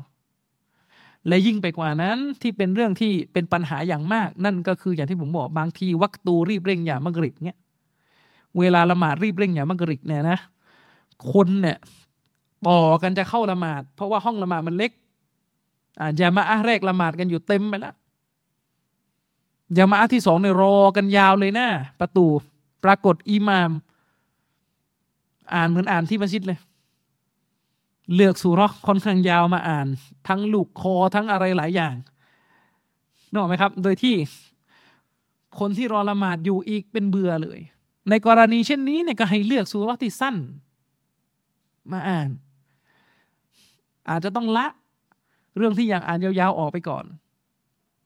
[SPEAKER 1] และยิ่งไปกว่านั้นที่เป็นเรื่องที่เป็นปัญหาอย่างมาก นั่นก็คืออย่างที่ผมบอกบางทีวักตูรีบเร่งอย่างมักริบเนี่ยเวลาละหมาดรีบเร่งอย่างมักริบเนี่ยนะ คนเนี่ย ต่อกันจะเข้าละหมาด เพราะว่าห้องละหมาดมันเล็กอ่ายามาอะแรกละหมาดกันอยู่เต็มไปแล้วยามาอะที่สองเนี่ยรอกันยาวเลยนะประตูปรากฏอิหมาม อ่านเหมือนอ่านที่มัสยิดเลย เลือกสุรอกค่อนข้างยาวมาอ่าน ทั้งลูกคอทั้งอะไรหลายอย่างนึกออกไหมครับ โดยที่คนที่รอละหมาดอยู่อีกเป็นเบื่อเลย ในกรณีเช่นนี้เนี่ยก็ให้เลือกสุรอกที่สั้น มาอ่าน อาจจะต้องละ
[SPEAKER 2] เรื่องที่อยากอ่านยาวๆออกไปก่อน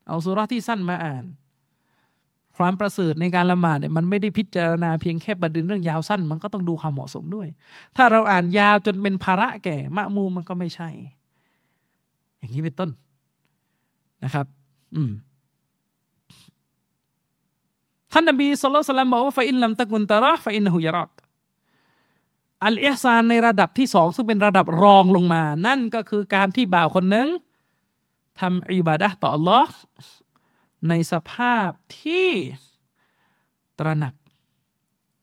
[SPEAKER 2] เอาสุราที่สั้นมาอ่าน ความประเสริฐในการละหมาดเนี่ยมันไม่ได้พิจารณาเพียงแค่ประเด็นเรื่องยาวสั้น มันก็ต้องดูความเหมาะสมด้วย ถ้าเราอ่านยาวจนเป็นภาระแก่มะมูมันก็ไม่ใช่ อย่างนี้เป็นต้นนะครับ อืมท่านนบีสุลต่านบอกว่าฟาอินลัมตะกุนตะระฟาอินหุยรัก อัลอิฮซานในระดับที่สองซึ่งเป็นระดับรองลงมา นั่นก็คือการที่บ่าวคนหนึ่งทำอิบาดะต่อ Allah ในสภาพที่ตระหนัก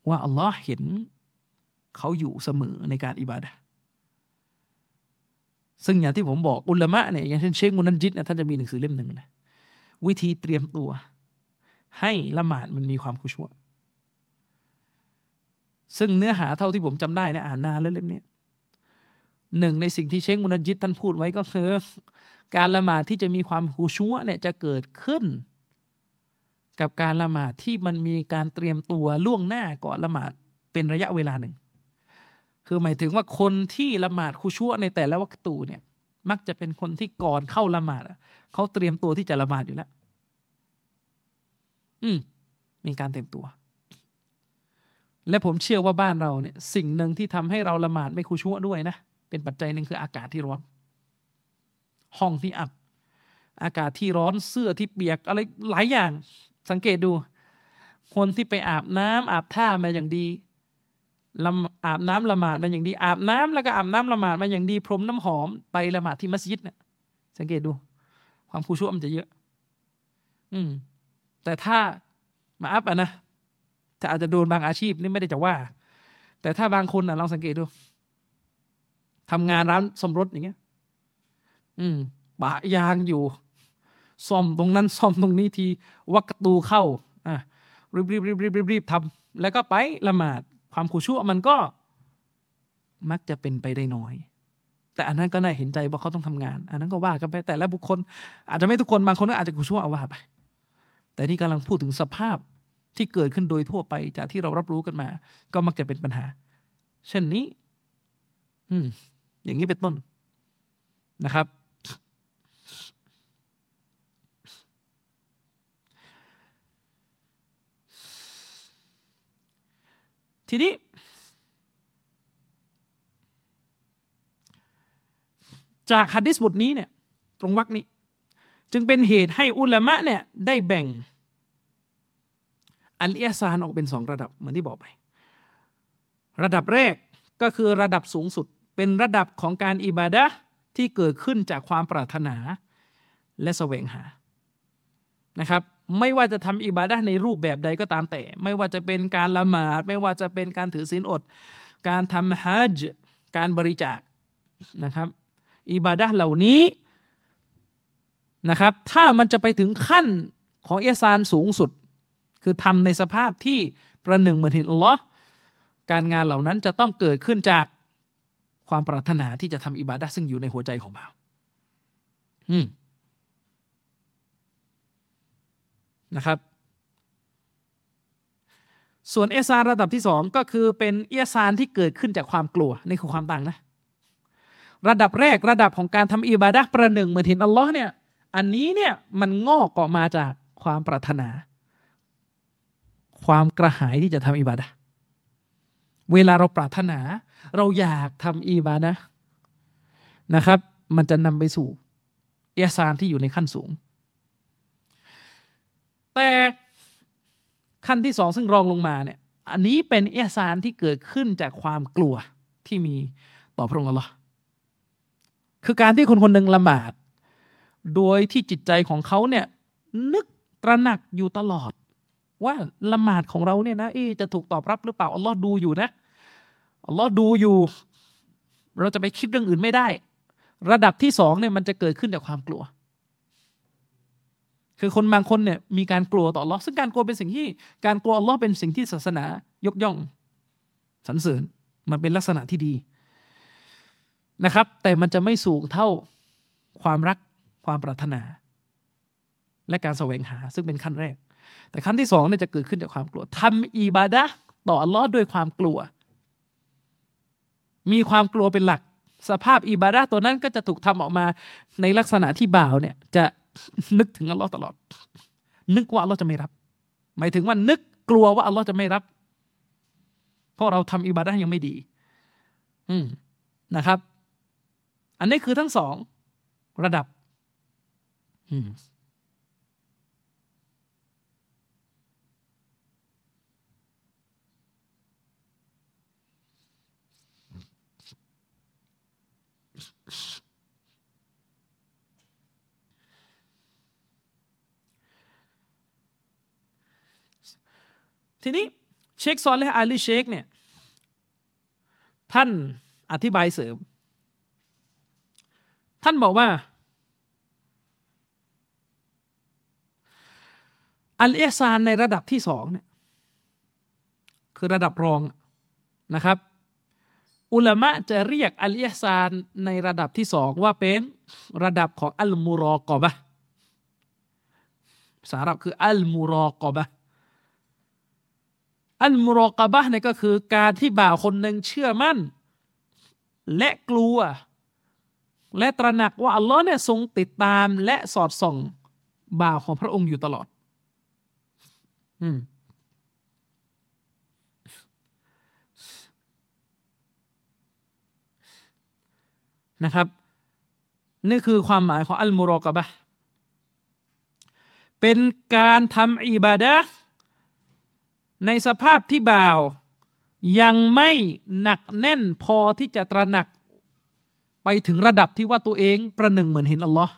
[SPEAKER 2] ว่าอัลลอฮ์เห็นเขาอยู่เสมอในการอิบาดะซึ่งอย่างที่ผมบอกอุลามะเนี่ยอย่างเช่นเชคมุนันจิตนะท่านจะมีหนังสือเล่มหนึ่งนะวิธีเตรียมตัว ให้ละหมาดมันมีความคุชว ซึ่งเนื้อหาเท่าที่ผมจำได้นะอ่านนานแล้วเล่มนี้หนึ่งในสิ่งที่เชคมุนจิตท่านพูดไว้ก็คือการละหมาดที่จะมีความคุชัวเนี่ยจะเกิดขึ้น กับการละหมาดที่มันมีการเตรียมตัวล่วงหน้าก่อนละหมาดเป็นระยะเวลาหนึ่ง คือหมายถึงว่าคนที่ละหมาดคุชัวในแต่ละวัคตูเนี่ย มักจะเป็นคนที่ก่อนเข้าละหมาดเขาเตรียมตัวที่จะละหมาดอยู่แล้ว อืม มีการเตรียมตัว และผมเชื่อว่าบ้านเราเนี่ยสิ่งหนึ่งที่ทำให้เราละหมาดไม่คุชั่วด้วยนะ เป็นปัจจัยหนึ่งคืออากาศที่ร้อน ห้องที่อับ อากาศที่ร้อนเสื้อที่เปียกอะไรหลายอย่าง สังเกตดู คนที่ไปอาบน้ำอาบท่ามาอย่างดีลำอาบน้ำละหมาดมาอย่างดี อาบน้ำแล้วก็อาบน้ำละหมาดมาอย่างดีพรมน้ำหอมไปละหมาดที่มัสยิดเนี่ยสังเกตดู ความผู้ชั่วมันจะเยอะ อืมแต่ถ้ามาอัพอะนะ จะอาจจะโดนบางอาชีพนี่ไม่ได้จะว่า แต่ถ้าบางคนอะลองสังเกตดูทำงานร้านสมรสอย่างเงี้ย อืมปะยางอยู่ซ่อมตรงนั้นซ่อมตรงนี้ทีวักตูเข้าอะรีบรีบรีบรีบรีบรีบทำแล้วก็ไปละหมาดความขุชั่วมันก็มักจะเป็นไปได้น้อย แต่อันนั้นก็น่าเห็นใจว่าเขาต้องทำงาน อันนั้นก็ว่ากันไปแต่ละบุคคล อาจจะไม่ทุกคนบางคนก็อาจจะขุชั่วเอาว่าไป แต่นี่กำลังพูดถึงสภาพ ที่เกิดขึ้นโดยทั่วไปจากที่เรารับรู้กันมา ก็มักจะเป็นปัญหา เช่นนี้ อืม อย่างนี้เป็นต้นนะครับ ทีนี้ จากฮัดดิสบทนี้เนี่ย ตรงวรรคนี้ จึงเป็นเหตุให้อุลามะเนี่ย ได้แบ่ง อัลอิซานออกเป็นสองระดับเหมือนที่บอกไป ระดับแรกก็คือระดับสูงสุดเป็นระดับของการอิบาดะที่เกิดขึ้นจากความปรารถนาและแสวงหานะครับไม่ว่าจะทำอิบาดะในรูปแบบใดก็ตามแต่ ไม่ว่าจะเป็นการละหมาด ไม่ว่าจะเป็นการถือศีลอด การทำฮัจจ์การบริจาคนะครับ อิบาดะเหล่านี้นะครับ ถ้ามันจะไปถึงขั้นของเอซานสูงสุด คือทำในสภาพที่ประหนึ่งเหมือนเห็นอัลลอฮ์การงานเหล่านั้นจะต้องเกิดขึ้นจากความปรารถนาที่จะทำอิบาดะซึ่งอยู่ในหัวใจของเราอืมนะครับ ส่วนเอซานระดับที่สองก็คือเป็นเอซานที่เกิดขึ้นจากความกลัวนี่คือความต่างนะ ระดับแรกระดับของการทำอิบาดะประหนึ่งเหมือนเห็นอัลลอฮ์เนี่ย อันนี้เนี่ยมันงอกออกมาจากความปรารถนา ความกระหายที่จะทำอิบาดะเวลาเราปรารถนา เราอยากทำอีบานะนะครับ มันจะนำไปสู่เอซานที่อยู่ในขั้นสูง แต่ขั้นที่สองซึ่งรองลงมาเนี่ยอันนี้เป็นเอซานที่เกิดขึ้นจากความกลัวที่มีต่อพระองค์อัลลอฮ์คือการที่คนคนหนึ่งละหมาด โดยที่จิตใจของเขาเนี่ยนึกตระหนักอยู่ตลอด ว่าละหมาดของเราเนี่ยนะจะถูกตอบรับหรือเปล่าอัลลอฮ์ดูอยู่นะอัลลอฮ์ดูอยู่ เราจะไปคิดเรื่องอื่นไม่ได้ ระดับที่สองเนี่ยมันจะเกิดขึ้นจากความกลัว คือคนบางคนเนี่ยมีการกลัวต่ออัลลอฮ์ซึ่งการกลัวเป็นสิ่งที่ การกลัวอัลลอฮ์เป็นสิ่งที่ศาสนายกย่องสรรเสริญมันเป็นลักษณะที่ดีนะครับ แต่มันจะไม่สูงเท่าความรักความปรารถนา และการแสวงหาซึ่งเป็นขั้นแรก แต่ขั้นที่สองเนี่ยจะเกิดขึ้นจากความกลัวทำอิบาดะต่ออัลลอฮ์ด้วยความกลัว มีความกลัวเป็นหลัก สภาพอิบาดะตัวนั้นก็จะถูกทำออกมาในลักษณะที่บ่าวเนี่ยจะนึกถึงอัลลอฮ์ตลอด นึกว่าอัลลอฮ์จะไม่รับ หมายถึงว่านึกกลัวว่าอัลลอฮ์จะไม่รับ เพราะเราทำอิบาดะยังไม่ดี อืมนะครับ อันนี้คือทั้งสองระดับ อืม ทีนี้เชคซอนและอาลีเชคเนี่ยท่านอธิบายเสริม ท่านบอกว่าอัลเอซานในระดับที่สองเนี่ยคือระดับรองนะครับ อุลามะจะเรียกอัลเอซานในระดับที่สองว่าเป็นระดับของอัลมูรอกอบะสารับคืออัลมูรอกอบะ อัลมุรอกะบะเนี่ยก็คือการที่บ่าวคนหนึ่งเชื่อมั่น และกลัว และตระหนักว่าอัลลอฮ์เนี่ยทรงติดตามและสอดส่องบ่าวของพระองค์อยู่ตลอด อืมนะครับ นี่คือความหมายของอัลมุรอกะบะเป็นการทำอิบาดะ ในสภาพที่บ่าว ยังไม่หนักแน่นพอที่จะตระหนัก ไปถึงระดับที่ว่าตัวเองประหนึ่งเหมือนเห็นอัลลอฮ์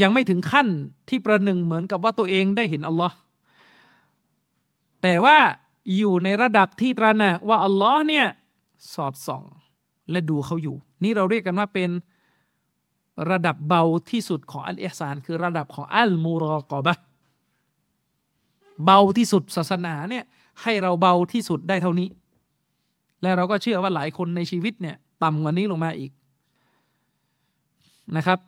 [SPEAKER 2] ยังไม่ถึงขั้นที่ประหนึ่งเหมือนกับว่าตัวเองได้เห็นอัลลอฮ์แต่ว่าอยู่ในระดับที่ตระหนักว่าอัลลอฮ์เนี่ยสอดส่อง และดูเขาอยู่ นี่เราเรียกกันว่าเป็นระดับเบาที่สุดของอัลเอซาน คือระดับของอัลมูรอกอบะ เบาที่สุดศาสนาเนี่ยให้เราเบาที่สุดได้เท่านี้ และเราก็เชื่อว่าหลายคนในชีวิตเนี่ยต่ำกว่านี้ลงมาอีกนะครับ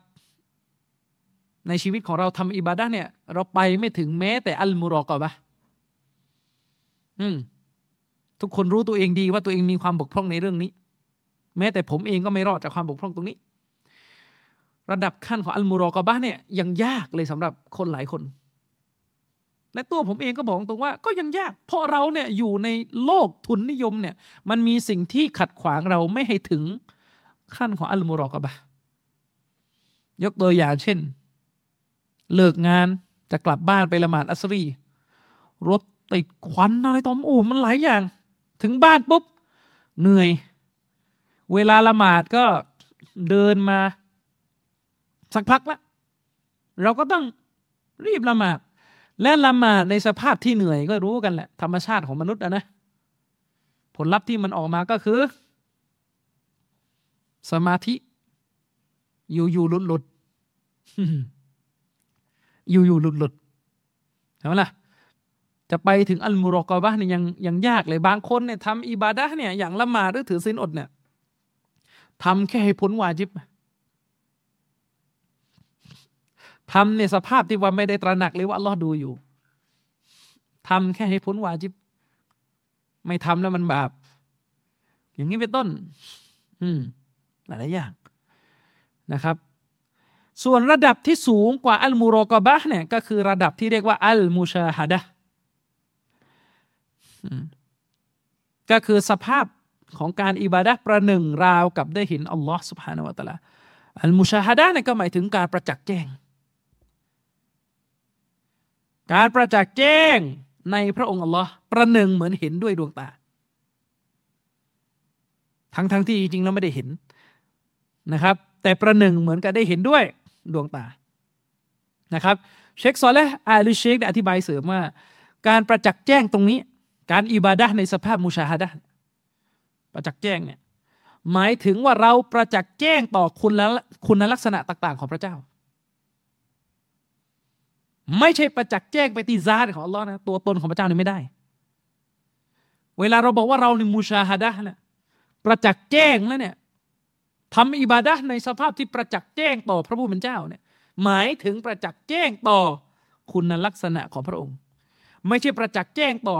[SPEAKER 2] ในชีวิตของเราทำอิบาดะเนี่ย เราไปไม่ถึงแม้แต่อัลมุรอกอบะอืมทุกคนรู้ตัวเองดีว่าตัวเองมีความบกพร่องในเรื่องนี้ แม้แต่ผมเองก็ไม่รอดจากความบกพร่องตรงนี้ ระดับขั้นของอัลมุรอกอบะเนี่ยยังยากเลยสำหรับคนหลายคน และตัวผมเองก็บอกตรงว่าก็ยังยาก เพราะเราเนี่ยอยู่ในโลกทุนนิยมเนี่ย มันมีสิ่งที่ขัดขวางเราไม่ให้ถึงขั้นของอัลมุรอกะบะยกตัวอย่างเช่น เลิกงานจะกลับบ้านไปละหมาดอัสรี รถติดควันอะไรตอมอู่มันหลายอย่าง ถึงบ้านปุ๊บ เหนื่อย เวลาละหมาดก็เดินมา สักพักละ เราก็ต้องรีบละหมาด และละหมาดในสภาพที่เหนื่อยก็รู้กันแหละ ธรรมชาติของมนุษย์นะนะ ผลลัพธ์ที่มันออกมาก็คือ สมาธิ อยู่อยู่หลุดหลุดอยู่อยู่หลุดหลุดเห็นไหมล่ะจะไปถึงอัลมุรอกอบะเนี่ยยังยังยากเลยบางคนเนี่ยทำอิบาดะเนี่ยอย่างละหมาดหรือถือศีลอดเนี่ยทำแค่ให้พ้นวาจิบ ทำในสภาพที่ว่าไม่ได้ตระหนักเลยว่าอัลลอฮ์ดูอยู่ทำแค่ให้พ้นวาจิบ ไม่ทำแล้วมันบาป อย่างนี้เป็นต้น อืม หลายอย่างนะครับ ส่วนระดับที่สูงกว่าอัลมูโรกบะเนี่ย ก็คือระดับที่เรียกว่า อัลมูชาฮดะก็คือสภาพของการอิบาดะประหนึ่งราวกับได้เห็นอัลลอฮ์สุบฮานาวะตะลาอัลมูชาฮดะเนี่ยก็หมายถึงการประจักษ์แจ้ง การประจักษ์แจ้งในพระองค์อัลลอฮ์ประหนึ่งเหมือนเห็นด้วยดวงตา ทั้งทั้งที่จริงๆแล้วไม่ได้เห็นนะครับ แต่ประหนึ่งเหมือนกับได้เห็นด้วยดวงตานะครับ เชคซอลและอาลีเชคได้อธิบายเสริมว่า การประจักษ์แจ้งตรงนี้ การอิบาดะในสภาพมุชาฮดะประจักษ์แจ้งเนี่ยหมายถึงว่าเราประจักษ์แจ้งต่อคุณและคุณลักษณะต่าง ๆ ของพระเจ้า ไม่ใช่ประจักษ์แจ้งไปที่ซาตของอัลลอฮ์นะตัวตนของพระเจ้านี่ไม่ได้ เวลาเราบอกว่าเราในมูชาฮัดะนี่ยประจักษ์แจ้งแล้วเนี่ยทำอิบาดะในสภาพที่ประจักษ์แจ้งต่อพระผู้เป็นเจ้าเนี่ยหมายถึงประจักษ์แจ้งต่อคุณลักษณะของพระองค์ ไม่ใช่ประจักษ์แจ้งต่อ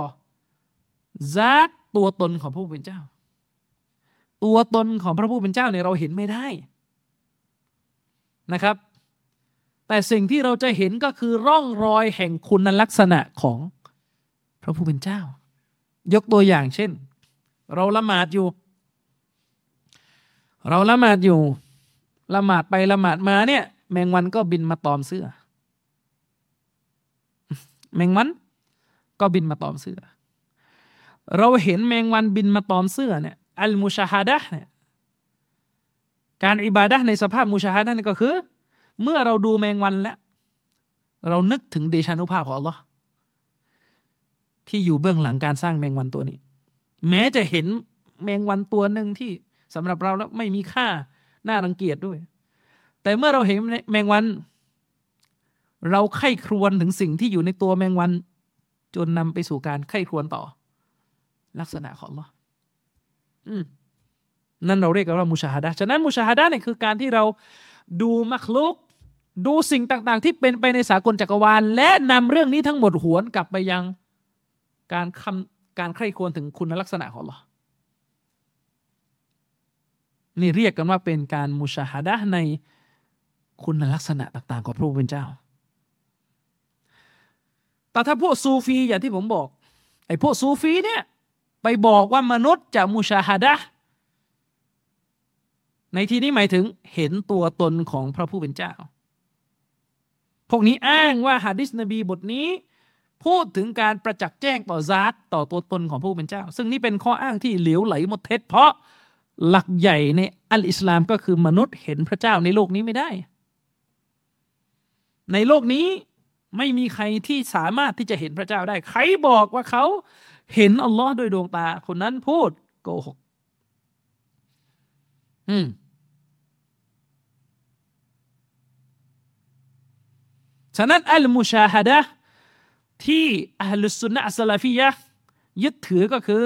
[SPEAKER 2] ซาตตัวตนของพระผู้เป็นเจ้า ตัวตนของพระผู้เป็นเจ้าเนี่ยเราเห็นไม่ได้นะครับ แต่สิ่งที่เราจะเห็นก็คือร่องรอยแห่งคุณลักษณะของพระผู้เป็นเจ้า ยกตัวอย่างเช่น เราละหมาดอยู่ เราละหมาดอยู่ละหมาดไปละหมาดมาเนี่ย แมงวันก็บินมาตอมเสื้อ แมงวันก็บินมาตอมเสื้อ เราเห็นแมงวันบินมาตอมเสื้อเนี่ยอัลมุชาฮดะเนี่ยการอิบาดะในสภาพมุชาฮดะนี่ก็คือ เมื่อเราดูแมงวันแล้ว เรานึกถึงเดชานุภาพของอัลลอฮ์ที่อยู่เบื้องหลังการสร้างแมงวันตัวนี้ แม้จะเห็นแมงวันตัวหนึ่งที่สำหรับเราแล้วไม่มีค่าน่ารังเกียจด้วย แต่เมื่อเราเห็นแมงวัน เราไข้ครวญถึงสิ่งที่อยู่ในตัวแมงวัน จนนำไปสู่การไข้ครวญต่อ ลักษณะของอัลลอฮ์อืมนั่นเราเรียกกันว่ามุชาฮดะฉะนั้นมุชาฮดะเนี่ยคือการที่เราดูมักลุก ดูสิ่งต่างๆ ที่เป็นไปในสากลจักรวาล และนำเรื่องนี้ทั้งหมดหวนกลับไปยังการคำการใคร่ควรถึงคุณลักษณะของเรานี่เรียกกันว่าเป็นการมุชาฮดะในคุณลักษณะต่าง ๆ ของพระผู้เป็นเจ้า แต่ถ้าพวกซูฟีอย่างที่ผมบอกไอ้พวกซูฟีเนี่ยไปบอกว่ามนุษย์จะมุชาฮดะในที่นี้หมายถึงเห็นตัวตนของพระผู้เป็นเจ้า พวกนี้อ้างว่าฮะดิษนบีบทนี้ พูดถึงการประจักษ์แจ้งต่อซาตต่อตัวตนของผู้เป็นเจ้า ซึ่งนี่เป็นข้ออ้างที่เหลวไหลหมดเท็จ เพราะหลักใหญ่ในอัลอิสลามก็คือมนุษย์เห็นพระเจ้าในโลกนี้ไม่ได้ ในโลกนี้ไม่มีใครที่สามารถที่จะเห็นพระเจ้าได้ ใครบอกว่าเขาเห็นอัลลอฮ์โดยดวงตา คนนั้นพูดโกหก อืม ฉะนั้นอัลมุชาฮดะที่อัลลุสุนนะอัสลาฟียะยึดถือก็คือ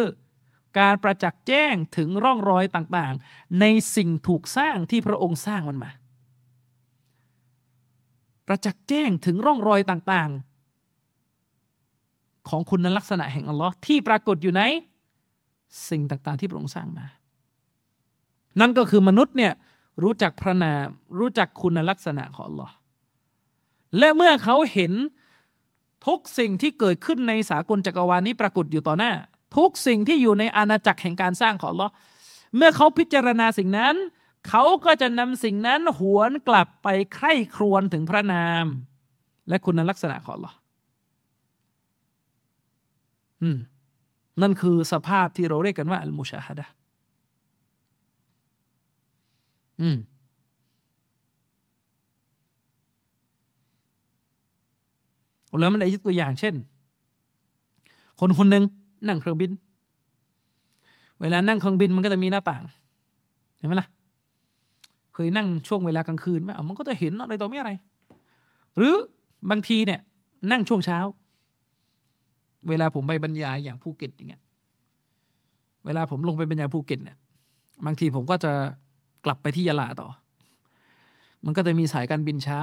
[SPEAKER 2] การประจักษ์แจ้งถึงร่องรอยต่างๆ ในสิ่งถูกสร้างที่พระองค์สร้างมันมา ประจักษ์แจ้งถึงร่องรอยต่างๆ ของคุณลักษณะแห่งอัลลอฮ์ที่ปรากฏอยู่ในสิ่งต่างๆ ที่พระองค์สร้างมา นั่นก็คือมนุษย์เนี่ยรู้จักพระนามรู้จักคุณลักษณะของอัลลอฮ์ และเมื่อเขาเห็นทุกสิ่งที่เกิดขึ้นในสากลจักรวาลนี้ปรากฏอยู่ต่อหน้า ทุกสิ่งที่อยู่ในอาณาจักรแห่งการสร้างของเราเมื่อเขาพิจารณาสิ่งนั้น เขาก็จะนำสิ่งนั้นหวนกลับไปใคร่ครวญถึงพระนาม และคุณลักษณะของเราอืมนั่นคือสภาพที่เราเรียกกันว่าอัลมุชาฮดะอืม แล้วมันได้ยกตัวอย่างเช่น คนคนหนึ่งนั่งเครื่องบิน เวลานั่งเครื่องบินมันก็จะมีหน้าต่าง เห็นไหมล่ะ เคยนั่งช่วงเวลากลางคืนไหมมันก็จะเห็นอะไรต่อไม่อะไร หรือบางทีเนี่ย นั่งช่วงเช้า เวลาผมไปบรรยายอย่างภูเก็ตอย่างเงี้ย เวลาผมลงไปบรรยายภูเก็ตเนี่ย บางทีผมก็จะกลับไปที่ยะลาต่อ มันก็จะมีสายการบินเช้า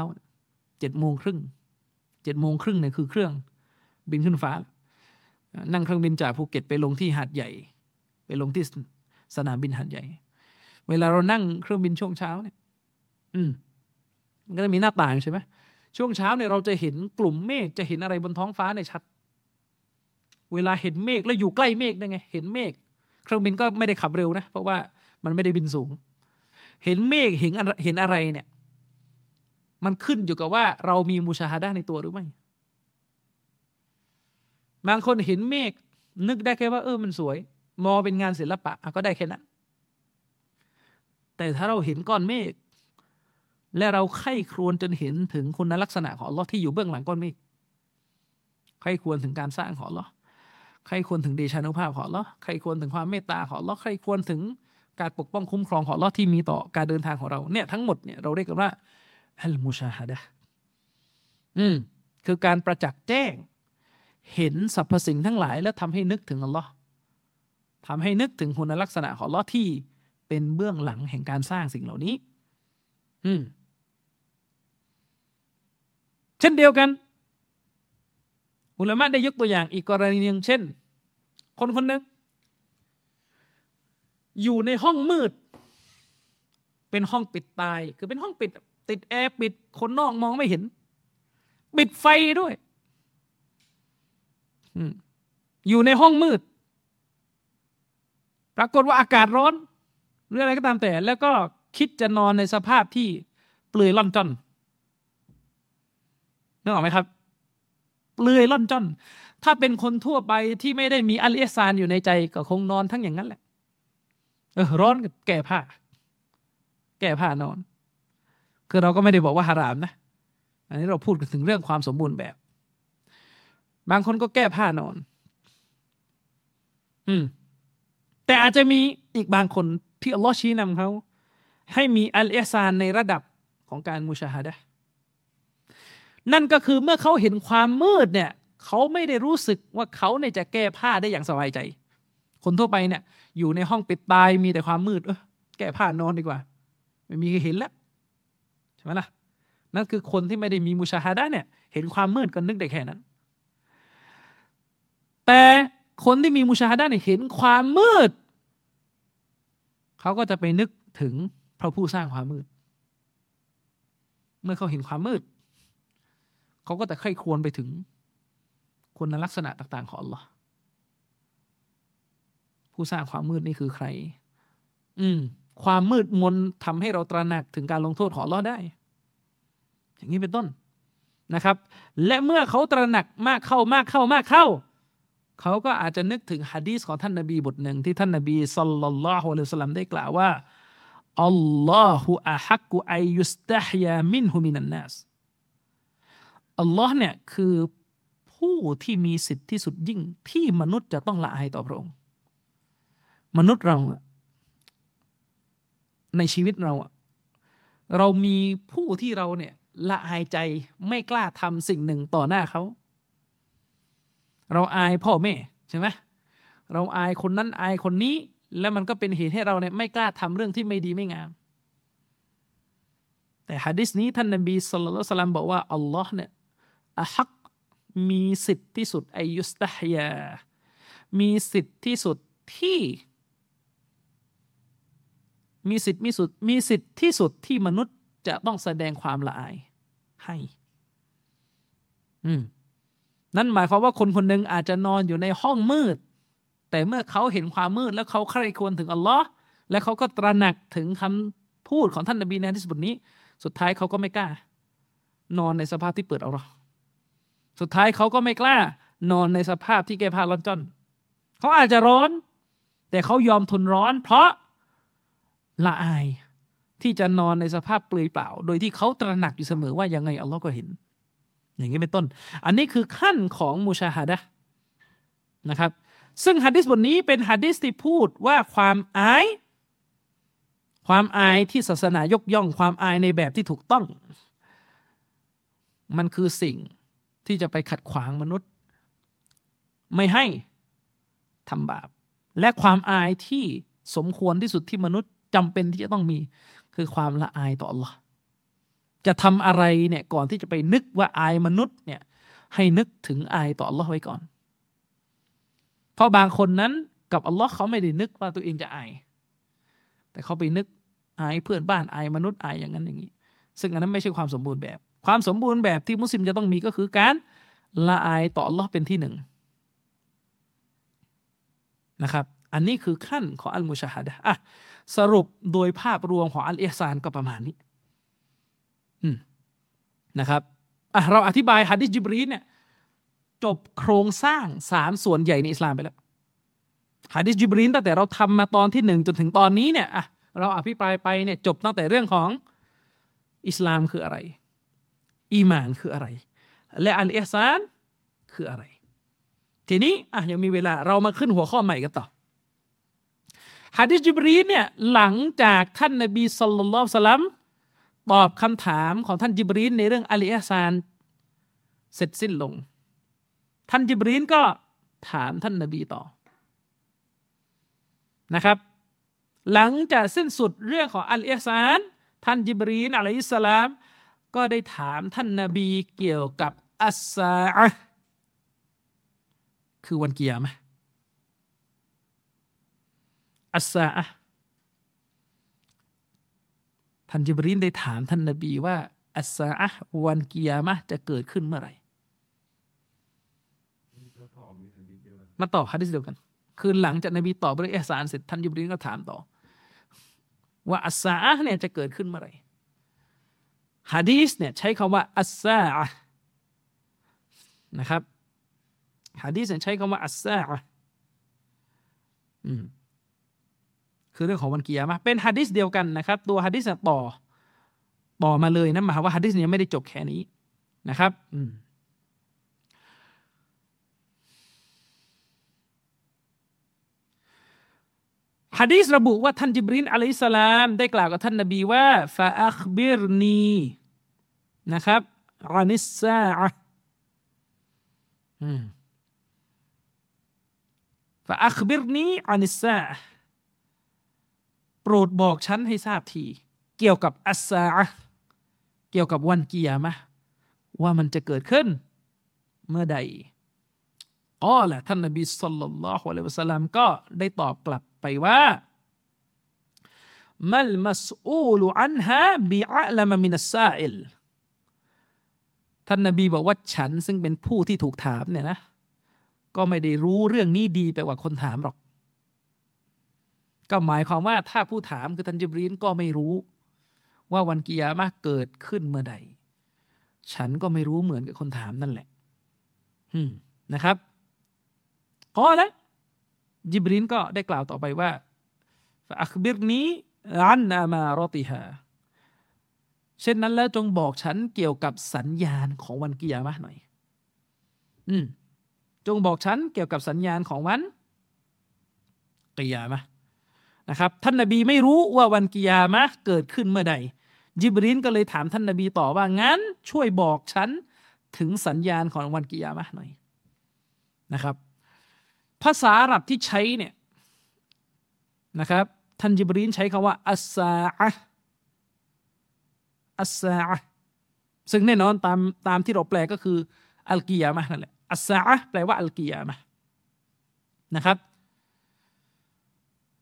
[SPEAKER 2] เจ็ดโมงครึ่ง เจ็ดโมงครึ่งเนี่ยคือเครื่องบินขึ้นฟ้า นั่งเครื่องบินจากภูเก็ตไปลงที่หาดใหญ่ ไปลงที่สนามบินหาดใหญ่ เวลาเรานั่งเครื่องบินช่วงเช้าเนี่ย อืม มันก็จะมีหน้าต่างใช่ไหมช่วงเช้าเนี่ยเราจะเห็นกลุ่มเมฆจะเห็นอะไรบนท้องฟ้าในชัด เวลาเห็นเมฆแล้วอยู่ใกล้เมฆได้ไง เห็นเมฆเครื่องบินก็ไม่ได้ขับเร็วนะ เพราะว่ามันไม่ได้บินสูง เห็นเมฆเห็นเห็นอะไรเนี่ย มันขึ้นอยู่กับว่าเรามีมุชาฮดะในตัวหรือไม่ บางคนเห็นเมฆนึกได้แค่ว่าเออมันสวย มองเป็นงานศิลปะก็ได้แค่นั้น แต่ถ้าเราเห็นก้อนเมฆและเราไข้ครวญจนเห็นถึงคุณลักษณะของลอที่อยู่เบื้องหลังก้อนเมฆไข้ควรถึงการสร้างของลอใครควรถึงเดชานุภาพของลอใครควรถึงความเมตตาของลอใครควรถึงการปกป้องคุ้มครองของลอที่มีต่อการเดินทางของเราเนี่ยทั้งหมดเนี่ยเราเรียกกันว่า อัลมุชาฮดะอืมคือการประจักษ์แจ้ง เห็นสรรพสิ่งทั้งหลาย แล้วทำให้นึกถึงอัลลอฮ์ทำให้นึกถึงคุณลักษณะของอัลลอฮ์ที่เป็นเบื้องหลังแห่งการสร้างสิ่งเหล่านี้ อืมเช่นเดียวกัน อุลามะได้ยกตัวอย่างอีกกรณีหนึ่งเช่น คนคนหนึ่งอยู่ในห้องมืด เป็นห้องปิดตาย คือเป็นห้องปิด ติดแอร์ปิดคนนอกมองไม่เห็น ปิดไฟด้วยอยู่ในห้องมืด ปรากฏว่าอากาศร้อน หรืออะไรก็ตามแต่ แล้วก็คิดจะนอนในสภาพที่เปลือยล่อนจอนนึกออกไหมครับ เปลือยล่อนจอน ถ้าเป็นคนทั่วไปที่ไม่ได้มีอัลเอซานอยู่ในใจ ก็คงนอนทั้งอย่างนั้นแหละ เออร้อนก็แก้ผ้า แก้ผ้านอน คือเราก็ไม่ได้บอกว่าฮารามนะ อันนี้เราพูดถึงเรื่องความสมบูรณ์แบบ บางคนก็แก้ผ้านอน อืม แต่อาจจะมีอีกบางคนที่อัลลอฮ์ชี้นำเขา ให้มีอัลเอซานในระดับของการมุชาฮดะนั่นก็คือเมื่อเขาเห็นความมืดเนี่ย เขาไม่ได้รู้สึกว่าเขาเนี่ยจะแก้ผ้าได้อย่างสบายใจ คนทั่วไปเนี่ย อยู่ในห้องปิดตายมีแต่ความมืด เออแก้ผ้านอนดีกว่า ไม่มีใครเห็นแล้ว ใช่ไหมล่ะนั่นคือคนที่ไม่ได้มีมุชาฮาดะเนี่ยเห็นความมืดก็นึกได้แค่นั้น แต่คนที่มีมุชาฮาดะเนี่ยเห็นความมืด เขาก็จะไปนึกถึงพระผู้สร้างความมืด เมื่อเขาเห็นความมืด เขาก็จะใคร่ควรไปถึงคุณลักษณะต่าง ๆ ของ Allah ผู้สร้างความมืดนี่คือใคร อืม ความมืดมนทำให้เราตระหนักถึงการลงโทษของ Allah ได้ อย่างนี้เป็นต้นนะครับ และเมื่อเขาตระหนักมากเข้ามากเข้ามากเข้า เขาก็อาจจะนึกถึงฮะดีษของท่านนบีบทหนึ่งที่ท่านนบีสัลลัลลอฮุอะลัยฮิสลามได้กล่าวว่าอัลลอฮุอะฮักกุอายุสตะฮยามินฮุมินันนัสอัลลอฮ์เนี่ยคือผู้ที่มีสิทธิที่สุดยิ่งที่มนุษย์จะต้องละอายต่อพระองค์ มนุษย์เรา ในชีวิตเรา เรามีผู้ที่เราเนี่ยละอายใจไม่กล้าทำสิ่งหนึ่งต่อหน้าเขา เราอายพ่อแม่ใช่ไหมเราอายคนนั้นอายคนนี้ แล้วมันก็เป็นเหตุให้เราเนี่ยไม่กล้าทำเรื่องที่ไม่ดีไม่งาม แต่ฮะดิษนี้ท่านนบีสุลต่านบอกว่าอัลลอฮ์เนี่ยอะฮักมีสิทธิ์ที่สุดอายุสตายา มีสิทธิ์ที่สุดที่ มีสิทธิ์มีสุดมีสิทธิ์ที่สุดที่มนุษย์จะต้องแสดงความละอายให้ อืม นั่นหมายความว่าคนคนหนึ่งอาจจะนอนอยู่ในห้องมืด แต่เมื่อเขาเห็นความมืดแล้วเขาใคร่ควรถึงอัลลอฮ์และเขาก็ตระหนักถึงคำพูดของท่านนบีในที่สุดนี้ สุดท้ายเขาก็ไม่กล้า นอนในสภาพที่เปิดเอาหรอสุดท้ายเขาก็ไม่กล้า นอนในสภาพที่แก้ผ้าร้อนจนเขาอาจจะร้อน แต่เขายอมทนร้อน เพราะ ละอายที่จะนอนในสภาพเปลือยเปล่า โดยที่เขาตระหนักอยู่เสมอว่ายังไงอัลลอฮ์ก็เห็น อย่างนี้เป็นต้น อันนี้คือขั้นของมุชาฮัดะนะครับ ซึ่งฮะดิษบทนี้เป็นฮะดิษที่พูดว่าความอาย ความอายที่ศาสนายกย่องความอายในแบบที่ถูกต้อง มันคือสิ่งที่จะไปขัดขวางมนุษย์ ไม่ให้ทำบาป และความอายที่สมควรที่สุดที่มนุษย์ จำเป็นที่จะต้องมีคือความละอายต่อ Allah จะทำอะไรเนี่ยก่อนที่จะไปนึกว่าอายมนุษย์เนี่ยให้นึกถึงอายต่อ Allah ไว้ก่อน เพราะบางคนนั้นกับอัลลอฮ์เขาไม่ได้นึกว่าตัวเองจะอาย แต่เขาไปนึกอายเพื่อนบ้านอายมนุษย์อายอย่างนั้นอย่างนี้ ซึ่งอันนั้นไม่ใช่ความสมบูรณ์แบบ ความสมบูรณ์แบบที่มุสลิมจะต้องมีก็คือการละอายต่อ Allah เป็นที่หนึ่งนะครับ อันนี้คือขั้นของอัลมุชาฮัดะอะ สรุปโดยภาพรวมของอัลเอซานก็ประมาณนี้นะครับอะเราอธิบายฮะดิจิบรีเนี่ยจบโครงสร้างสามส่วนใหญ่ในอิสลามไปแล้วฮะดิจิบรีนตั้งแต่เราทำมาตอนที่หนึ่งจนถึงตอนนี้เนี่ยอะเราอภิปรายไปเนี่ยจบตั้งแต่เรื่องของอิสลามคืออะไร อีมานคืออะไร และอันเอซานคืออะไร ทีนี้อะยังมีเวลาเรามาขึ้นหัวข้อใหม่กันต่อ ฮะดิษจิบรีเนี่ยหลังจากท่านนบีสุลต่านสลัมตอบคำถามของท่านจิบรีนในเรื่องอัลเอซานเสร็จสิ้นลง ท่านจิบรีนก็ถามท่านนบีต่อนะครับ หลังจากสิ้นสุดเรื่องของอัลเอซานท่านจิบรีนอะลัยฮิสลาม ก็ได้ถามท่านนาบีเกี่ยวกับอัสซาคือวันเกียร์ไหม อัสซาท่านจิบรีนได้ถามท่านนบีว่า อัสซาะวันกิยามะจะเกิดขึ้นเมื่อไหร่ มาตอบฮะดิษเดียวกัน คือหลังจากนบีตอบเรื่องอิสานเสร็จท่านจิบรีนก็ถามต่อ ว่าอัสซาะเนี่ยจะเกิดขึ้นเมื่อไหร่ฮะดีสเนี่ยใช้คำว่าอัสซาะนะครับฮะดีสเนี่ยใช้คำว่าอัสซาะอืม คือเรื่องของวันกิยามะเป็นฮะดิษเดียวกันนะครับ ตัวฮะดิษต่อ ต่อมาเลยนะหมายว่าฮะดิษเนี่ยไม่ได้จบแค่นี้นะครับอืมฮะดีษระบุว่าท่านจิบรินอะลัยสลาม ได้กล่าวกับท่านนบีว่าฟาอัคบิรนีนะครับอานิสซาอะฟาอัคบิรนีอานิสซาโป รดบอกฉันให้ทราบที เกี่ยวกับอัสซาอะเกี่ยวกับวันกิยามะว่ามันจะเกิดขึ้น เมื่อใดอ๋อแหละท่านนบีสุลต่านละฮ์อะลัยวะสัลลัมก็ได้ตอบกลับไปว่ามัลมัสอูลอันฮะบิอัลมมินัสซาอิลท่านนบีบอกว่าฉันซึ่งเป็นผู้ที่ถูกถามเนี่ยนะ ก็ไม่ได้รู้เรื่องนี้ดีไปกว่าคนถามหรอก ก็หมายความว่าถ้าผู้ถามคือท่านจิบรีนก็ไม่รู้ ว่าวันกิยามะเกิดขึ้นเมื่อใด ฉันก็ไม่รู้เหมือนกับคนถามนั่นแหละนะครับก็แล้วจิบรีนก็ได้กล่าวต่อไปว่าอักบิรนี้อันนามารอติฮาเช่นนั้นแล้วจงบอกฉันเกี่ยวกับสัญญาณของวันกิยามะหน่อย อืม จงบอกฉันเกี่ยวกับสัญญาณของวันกิยามะ นะครับท่านนบีไม่รู้ว่าวันกิยามะเกิดขึ้นเมื่อใดยิบรินก็เลยถามท่านนบีต่อว่างั้น ช่วยบอกฉันถึงสัญญาณของวันกิยามะหน่อยนะครับ ภาษาอาหรับที่ใช้เนี่ยนะครับท่านยิบรินใช้คำว่าอัสซาอะอัสซาซึ่งแน่นอนตามตามที่เราแปลก็คืออัลกิยามะนั่นแหละอัสซาแปลว่าอัลกิยามะนะครับ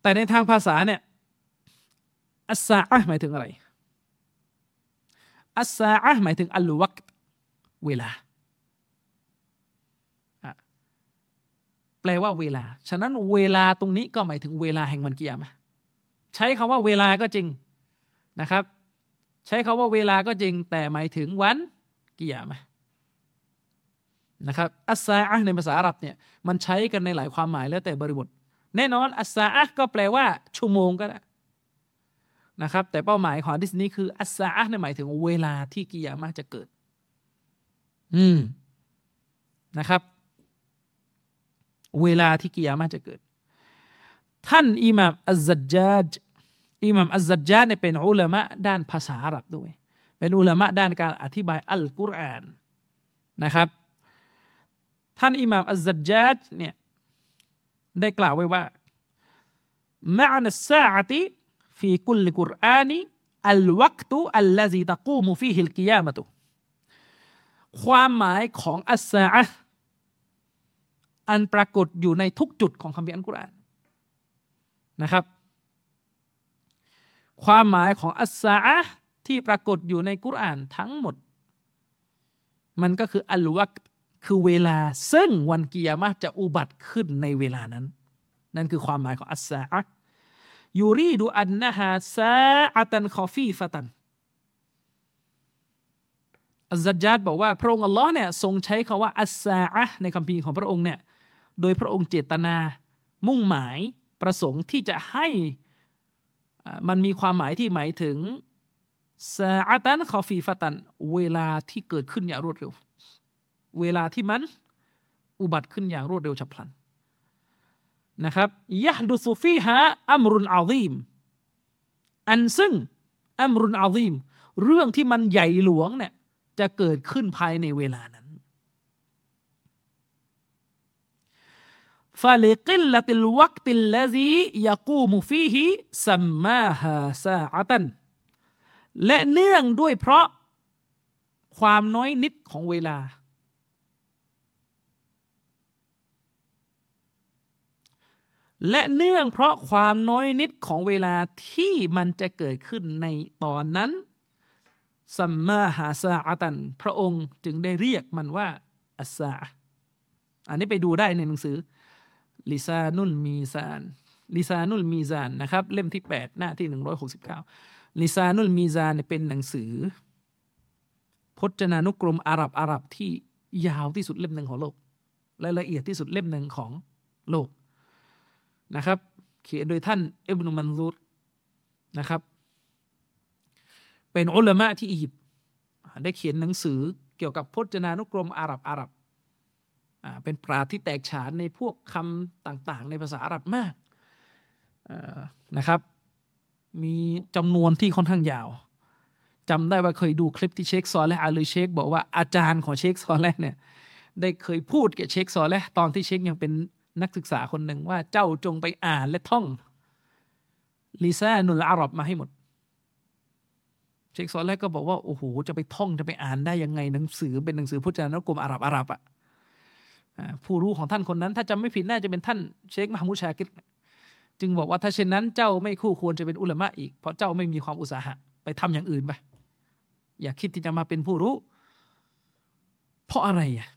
[SPEAKER 2] แต่ในทางภาษาเนี่ยอัสซาหมายถึงอะไรอัสซาหมายถึงอัลวักเวลาแปลว่าเวลา ฉะนั้นเวลาตรงนี้ก็หมายถึงเวลาแห่งวันกิยามใช้คำว่าเวลาก็จริงนะครับ ใช้คาว่าเวลาก็จริง แต่หมายถึงวันกิยามนะครับอัสซาอะในภาษาอาหรับเนี่ยมันใช้กันในหลายความหมายแล้วแต่บริบท แน่นอนอัสซาอะก็แปลว่า ชั่วโมงก็ได้นะครับ แต่เป้าหมายของดิสนี้คืออัสซาอะในหมายถึงเวลาที่กิยามะจะเกิด อืมนะครับ เวลาที่กิยามะจะเกิด ท่านอิหม่ามอัจจาจอิหมัมอัจจัดจเนี่ยเป็นอุลามะด้านภาษาอาหรับด้วย เป็นอุลามะด้านการอธิบายอัลกุรอานนะครับ ท่านอิหม่ามอัจจัดจเนี่ย ได้กล่าวไว้ว่ามานัสซาอติฟีกุลกุรอานีอัลวักตุอัลลาซีตะกูมุฟีฮิลกิยามะตุความหมายของอัสซาอันปรากฏอยู่ในทุกจุดของคัมภีร์อัลกุรอานนะครับ ความหมายของอัสซาที่ปรากฏอยู่ในกุรอานทั้งหมด มันก็คือالوقت คือเวลาซึ่งวันกิยามะจะอุบัติขึ้นในเวลานั้น นั่นคือความหมายของالساعة يريد أنها ساعة خفيفةอัซซัจญาจบอกว่าพระองค์อัลลอฮ์เนี่ยทรงใช้คำว่า الساعة ในคัมภีร์ของพระองค์เนี่ยโดยพระองค์เจตนามุ่งหมายประสงค์ที่จะให้มันมีความหมายที่หมายถึงساعة خفيفة เวลาที่เกิดขึ้นอย่างรวดเร็ว เวลาที่มันอุบัติขึ้นอย่างรวดเร็วฉับพลันนะครับيحدث فيها أمر عظيمอันซึ่งأمر عظيمเรื่องที่มันใหญ่หลวงเนี่ยจะเกิดขึ้นภายในเวลานั้นฟาลิกิลลติลวักติลลซียากูมุฟีฮิสัมมาฮาซาอัตันและเนื่องด้วยเพราะความน้อยนิดของเวลา และเนื่องเพราะความน้อยนิดของเวลาที่มันจะเกิดขึ้นในตอนนั้นสัมมาหาซาอาตัน พระองค์จึงได้เรียกมันว่าอัสซาอันนี้ไปดูได้ในหนังสือ ลิซานุลมีซาน ลิซานุลมีซานนะครับ เล่มที่ 8 หน้าที่ 169 ลิซานุลมีซานเป็นหนังสือ พจนานุกรมอาหรับอาหรับที่ยาวที่สุดเล่มหนึ่งของโลกและละเอียดที่สุดเล่มหนึ่งของโลก นะครับ เขียนโดยท่านอิบนุมันซูรนะครับ เป็นอุลามะที่อียิปต์ได้เขียนหนังสือเกี่ยวกับพจนานุกรมอาหรับอาหรับเป็นปราที่แตกฉานในพวกคำต่างๆ ในภาษาอาหรับมากนะครับ มีจำนวนที่ค่อนข้างยาวจำได้ว่าเคยดูคลิปที่เชคซอลและอาลีเชค บอกว่าอาจารย์ของเชคซอลและเนี่ยได้เคยพูดกับเชคซอลและตอนที่เชคยังเป็น นักศึกษาคนหนึ่งว่าเจ้าจงไปอ่านและท่องลิซานุลอาหรับมาให้หมด เชคซอลแรกก็บอกว่า โอ้โห จะไปท่องจะไปอ่านได้ยังไงหนังสือเป็นหนังสือพจนานุกรมอาหรับอาหรับอะผู้รู้ของท่านคนนั้น ถ้าจำไม่ผิดน่าจะเป็นท่านเชคมหามุชากิดจึงบอกว่าถ้าเช่นนั้นเจ้าไม่คู่ควรจะเป็นอุลามะอีก เพราะเจ้าไม่มีความอุตสาหะ ไปทำอย่างอื่นไปอย่าคิดที่จะมาเป็นผู้รู้ เพราะอะไรอะ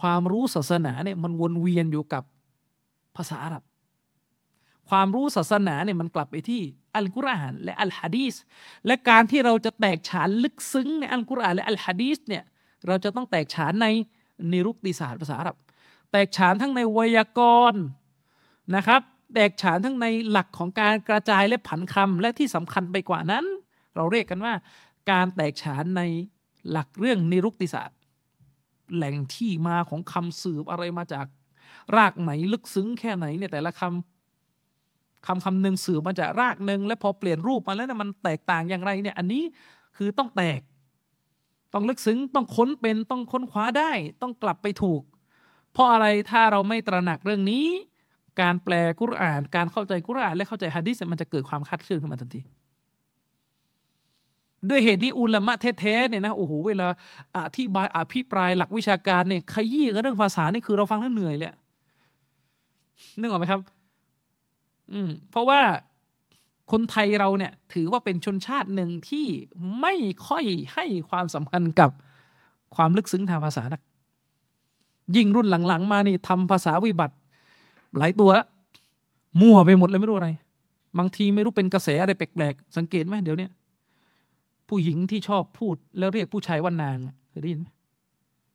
[SPEAKER 2] ความรู้ศาสนาเนี่ยมันวนเวียนอยู่กับภาษาอาหรับ ความรู้ศาสนาเนี่ยมันกลับไปที่อัลกุรอานและอัลฮะดีสและการที่เราจะแตกฉานลึกซึ้งในอัลกุรอานและอัลฮะดีสเนี่ยเราจะต้องแตกฉานในนิรุกติศาสตร์ภาษาอาหรับ แตกฉานทั้งในไวยากรณ์นะครับ แตกฉานทั้งในหลักของการกระจายและผันคำและที่สำคัญไปกว่านั้น เราเรียกกันว่า การแตกฉานในหลักเรื่องนิรุกติศาสตร์ แหล่งที่มาของคำสืบอะไรมาจากรากไหนลึกซึ้งแค่ไหนเนี่ยแต่ละคำคำคำหนึ่งสืบมาจากรากหนึ่งและพอเปลี่ยนรูปมาแล้วเนี่ยมันแตกต่างอย่างไรเนี่ยอันนี้คือต้องแตก ต้องลึกซึ้งต้องค้นเป็นต้องค้นคว้าได้ ต้องกลับไปถูก เพราะอะไรถ้าเราไม่ตระหนักเรื่องนี้ การแปลกุรอาน การเข้าใจกุรอาน และเข้าใจฮะดิษมันจะเกิดความคาดเคลื่อนขึ้นมาทันที ด้วยเหตุที่อุลามะแท้ๆเนี่ยนะโอ้โหเวลาอธิบายอภิปรายหลักวิชาการเนี่ยขยี้กับเรื่องภาษานี่คือเราฟังแล้วเหนื่อยเลยนึกออกไหมครับ อืม เพราะว่าคนไทยเราเนี่ย ถือว่าเป็นชนชาติหนึ่งที่ไม่ค่อยให้ความสำคัญกับความลึกซึ้งทางภาษานัก ยิ่งรุ่นหลังๆ มานี่ทำภาษาวิบัติ หลายตัวแล้วมั่วไปหมดเลยไม่รู้อะไร บางทีไม่รู้เป็นกระแสอะไรแปลกๆสังเกตไหมเดี๋ยวนี้ ผู้หญิงที่ชอบพูด แล้วเรียกผู้ชายว่านางเคยได้ยินไหม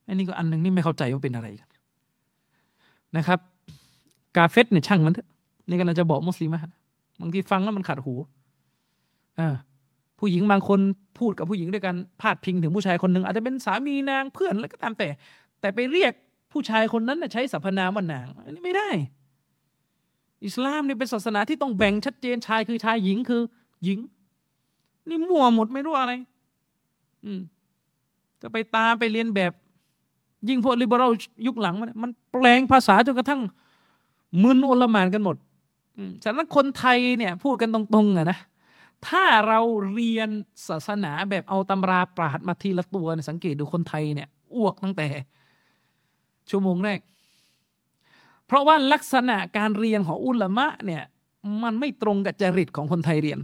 [SPEAKER 2] อันนี้ก็อันหนึ่งนี่ไม่เข้าใจว่าเป็นอะไรนะครับ กาเฟตเนี่ยช่างมันเถอะนี่กำลังจะบอกมุสลิมะบางทีฟังแล้วมันขัดหูอ่าผู้หญิงบางคนพูดกับผู้หญิงด้วยกันพาดพิงถึงผู้ชายคนหนึ่งอาจจะเป็นสามีนางเพื่อนแล้วก็ตามแต่ แต่ไปเรียกผู้ชายคนนั้นใช้สรรพนามว่านาง อันนี้ไม่ได้ อิสลามเนี่ยเป็นศาสนาที่ต้องแบ่งชัดเจนชายคือชายหญิงคือหญิง นี่มั่วหมดไม่รู้อะไร อืมจะไปตามไปเรียนแบบ ยิ่งพวกลิเบอรัลยุคหลัง มันมันแปลงภาษาจนกระทั่งมึนโอลมานกันหมดฉะนั้นคนไทยเนี่ย พูดกันตรงๆอะนะถ้าเราเรียนศาสนาแบบเอาตำราปราดมาทีละตัวเนี่ยสังเกตดูคนไทยเนี่ยอ้วกตั้งแต่ ชั่วโมงแรก เพราะว่าลักษณะการเรียนของอุลามะเนี่ย มันไม่ตรงกับจริตของคนไทยเรียน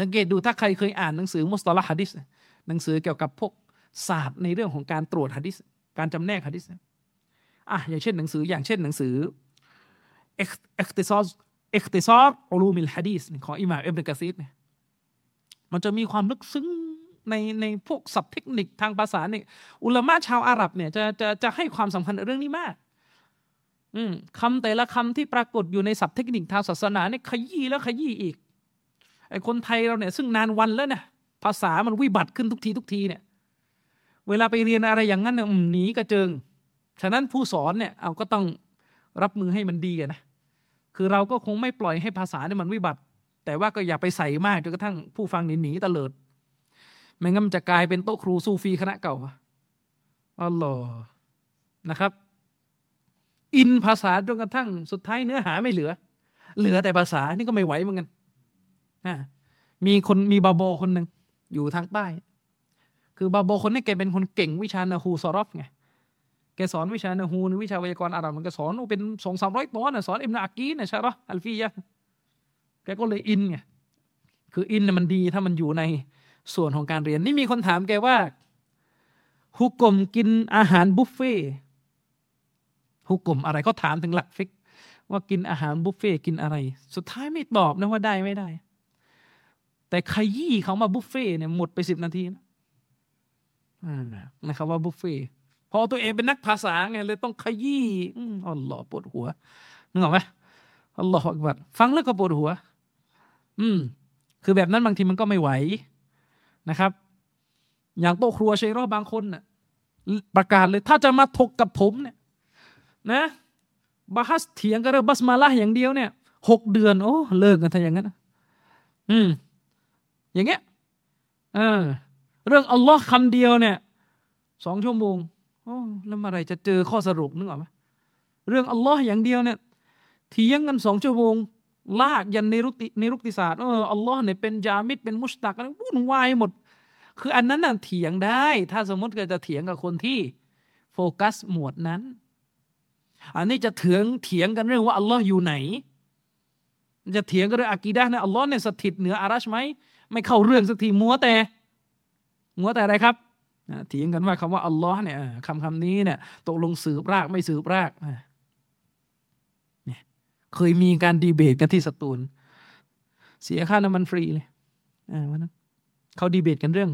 [SPEAKER 2] สังเกตดูถ้าใครเคยอ่านหนังสือมุสตาลฮะดิษหนังสือเกี่ยวกับพวกศาสตร์ในเรื่องของการตรวจฮะดิษการจำแนกฮะดิษอะอย่างเช่นหนังสืออย่างเช่นหนังสือاختصار اختصار علوم الحديثของอิหม่ามอิบนุกะษีรเนี่ยมันจะมีความลึกซึ้งในในพวกศัพท์เทคนิคทางภาษาเนี่ยอุลามะชาวอาหรับเนี่ยจะจะจะให้ความสำคัญเรื่องนี้มาก อืมคำแต่ละคำที่ปรากฏอยู่ในศัพท์เทคนิคทางศาสนาเนี่ยขยี้แล้วขยี้อีก ไอ้คนไทยเราเนี่ยซึ่งนานวันแล้วเนี่ยภาษามันวิบัติขึ้นทุกทีทุกทีเนี่ย เวลาไปเรียนอะไรอย่างนั้นเนี่ยหนีกระเจิง ฉะนั้นผู้สอนเนี่ยเอาก็ต้องรับมือให้มันดีนะคือเราก็คงไม่ปล่อยให้ภาษาเนี่ยมันวิบัติ แต่ว่าก็อย่าไปใส่มากจนกระทั่งผู้ฟังหนีหนีตะเลิดไม่งั้นมันจะกลายเป็นโต๊ะครูซูฟีคณะเก่าอัลลอฮ์นะครับ อินภาษาจนกระทั่งสุดท้ายเนื้อหาไม่เหลือ เหลือแต่ภาษานี่ก็ไม่ไหวเหมือนกัน มีคนมีบาโบคนหนึ่งอยู่ทางใต้ คือบาโบคนนี้แกเป็นคนเก่งวิชานะฮูซอรอฟไงแกสอนวิชานะฮูวิชาไวยากรณ์อาหรับมันก็สอนเป็นสองสามร้อยตอนนะสอนอิบนุอะกีลนะใช่ปะอัลฟียะฮ์แกก็เลยอินไงคืออินมันดีถ้ามันอยู่ในส่วนของการเรียน นี่มีคนถามแกว่าฮุก่มกินอาหารบุฟเฟ่ต์ฮุก่มอะไรเขาถามถึงหลักฟิกฮ์ ว่ากินอาหารบุฟเฟ่ต์กินอะไร สุดท้ายไม่ตอบนะว่าได้ไม่ได้ แต่ขยี้เขามาบุฟเฟ่เนี่ยหมดไปสิบนาทีนะนะครับว่าบุฟเฟ่พอตัวเองเป็นนักภาษาไงเลยต้องขยี้อัลลอฮ์ปวดหัวนึกออกไหมอัลลอฮ์อักบัดฟังแล้วก็ปวดหัว อืม คือแบบนั้นบางทีมันก็ไม่ไหวนะครับ อย่างโต๊ะครัวเชยรอบางคนน่ะประกาศเลย ถ้าจะมาถกกับผมเนี่ยนะบาฮัสเถียงกันเรื่องบัสมาลาอย่างเดียวเนี่ยหกเดือน โอ้ เลิกกันถ้าอย่างนั้น อืม อย่างเงี้ยเออเรื่องอัลลอฮ์คำเดียวเนี่ยสองชั่วโมงโอ้แล้วเมื่อไรจะเจอข้อสรุปนึกออกไหมเรื่องอัลลอฮ์อย่างเดียวเนี่ยเถียงกันสองชั่วโมงลากยันในรุติในรุติศาสตร์เอออัลลอฮ์เนี่ยเป็นยามิดเป็นมุสตักอะไรวุ่นวายหมด คืออันนั้นน่ะเถียงได้ ถ้าสมมติเกิดจะเถียงกับคนที่โฟกัสหมวดนั้น อันนี้จะเถียงเถียงกันเรื่องว่าอัลลอฮ์อยู่ไหน จะเถียงกันเรื่องอากีดะนะอัลลอฮ์เนี่ยสถิตเหนืออารัชไหม ไม่เข้าเรื่องสักทีมัวแต่ มัวแต่อะไรครับเถียงกันว่าคำว่าอัลลอฮ์เนี่ยคำคำนี้เนี่ยตกลงสืบรากไม่สืบรากเนี่ยเคยมีการดีเบตกันที่สตูล เสียค่าน้ำมันฟรีเลยวันนั้นเขาดีเบตกันเรื่อง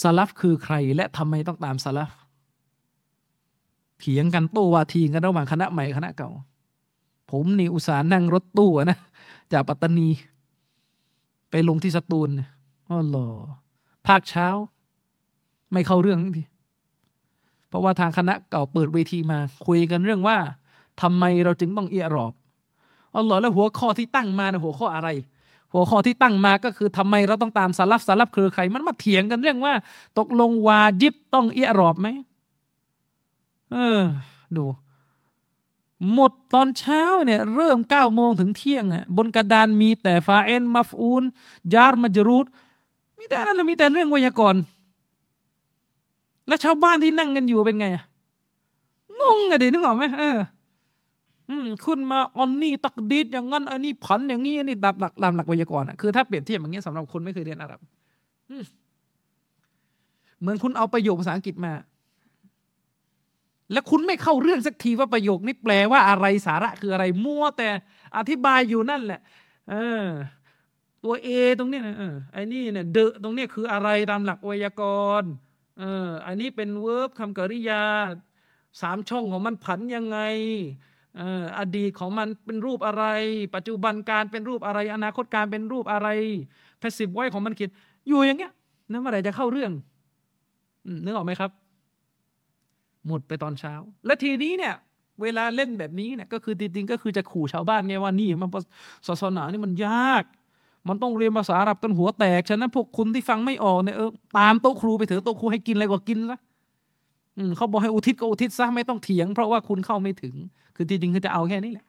[SPEAKER 2] ซาลฟคือใครและทำไมต้องตามซาลฟเถียงกันโต้วาทีกันระหว่างคณะใหม่คณะเก่า ผมนี่อุตส่าห์นั่งรถตู้นะจากปัตตานี ไปลงที่สตูลอ๋อหรอภาคเช้า ไม่เข้าเรื่องทีเพราะว่าทางคณะเก่าเปิดเวทีมา คุยกันเรื่องว่าทำไมเราจึงต้องเอียรอบอ๋อหรอแล้วหัวข้อที่ตั้งมาในหัวข้ออะไร หัวข้อที่ตั้งมาก็คือทำไมเราต้องตามสารับสารับคือใคร มันมาเถียงกันเรื่องว่า ตกลงวาจิบต้องเอียรอบไหมเออ ดู หมดตอนเช้าเนี่ยเริ่มเก้าโมงถึงเที่ยงอะบนกระดานมีแต่ฟาเอนมัฟอูนยาร์มัจรูดมีแต่นั้นมีแต่เรื่องไวยากรณ์แล้วชาวบ้านที่นั่งกันอยู่เป็นไงอะงงอะเดี๋ยวนึกออกไหมเอออืมขึ้นมาออนนี่ตักดีดอย่างนั้นอันนี้ผันอย่างนี้อันนี้ตามหลักตามหลักไวยากรณ์อะคือถ้าเปรียบเทียบอย่างนี้สำหรับคนไม่เคยเรียนอาหรับเหมือนคุณเอาประโยคภาษาอังกฤษมา แล้วคุณไม่เข้าเรื่องสักทีว่าประโยคนี้แปลว่าอะไรสาระคืออะไรมั่วแต่อธิบายอยู่นั่นแหละ เออ ตัวเอตรงนี้นะเออไอ้นี่เนี่ยเดอตรงนี้คืออะไรตามหลักไวยากรณ์เออ อันนี้เป็นเวิร์บคำกริยาสามช่องของมันผันยังไงอออดีตของมันเป็นรูปอะไร ปัจจุบันการเป็นรูปอะไร อนาคตการเป็นรูปอะไรแพสซีฟไว้ของมันคิด อยู่อย่างเงี้ยนั่นเมื่อไหร่จะเข้าเรื่องนึกออกไหมครับ หมดไปตอนเช้า และทีนี้เนี่ย เวลาเล่นแบบนี้เนี่ยก็คือจริงๆก็คือจะขู่ชาวบ้านไงว่านี่มันศาสนานี่มันยาก มันต้องเรียนภาษาอาหรับกันหัวแตกฉะนั้นพวกคุณที่ฟังไม่ออกเนี่ยเออตามโต๊ะครูไปเถอะโต๊ะครูให้กินอะไรก็กินละเขาบอกให้อุทิศก็อุทิศซะไม่ต้องเถียง เพราะว่าคุณเข้าไม่ถึง คือจริงคือจะเอาแค่นี้แหละ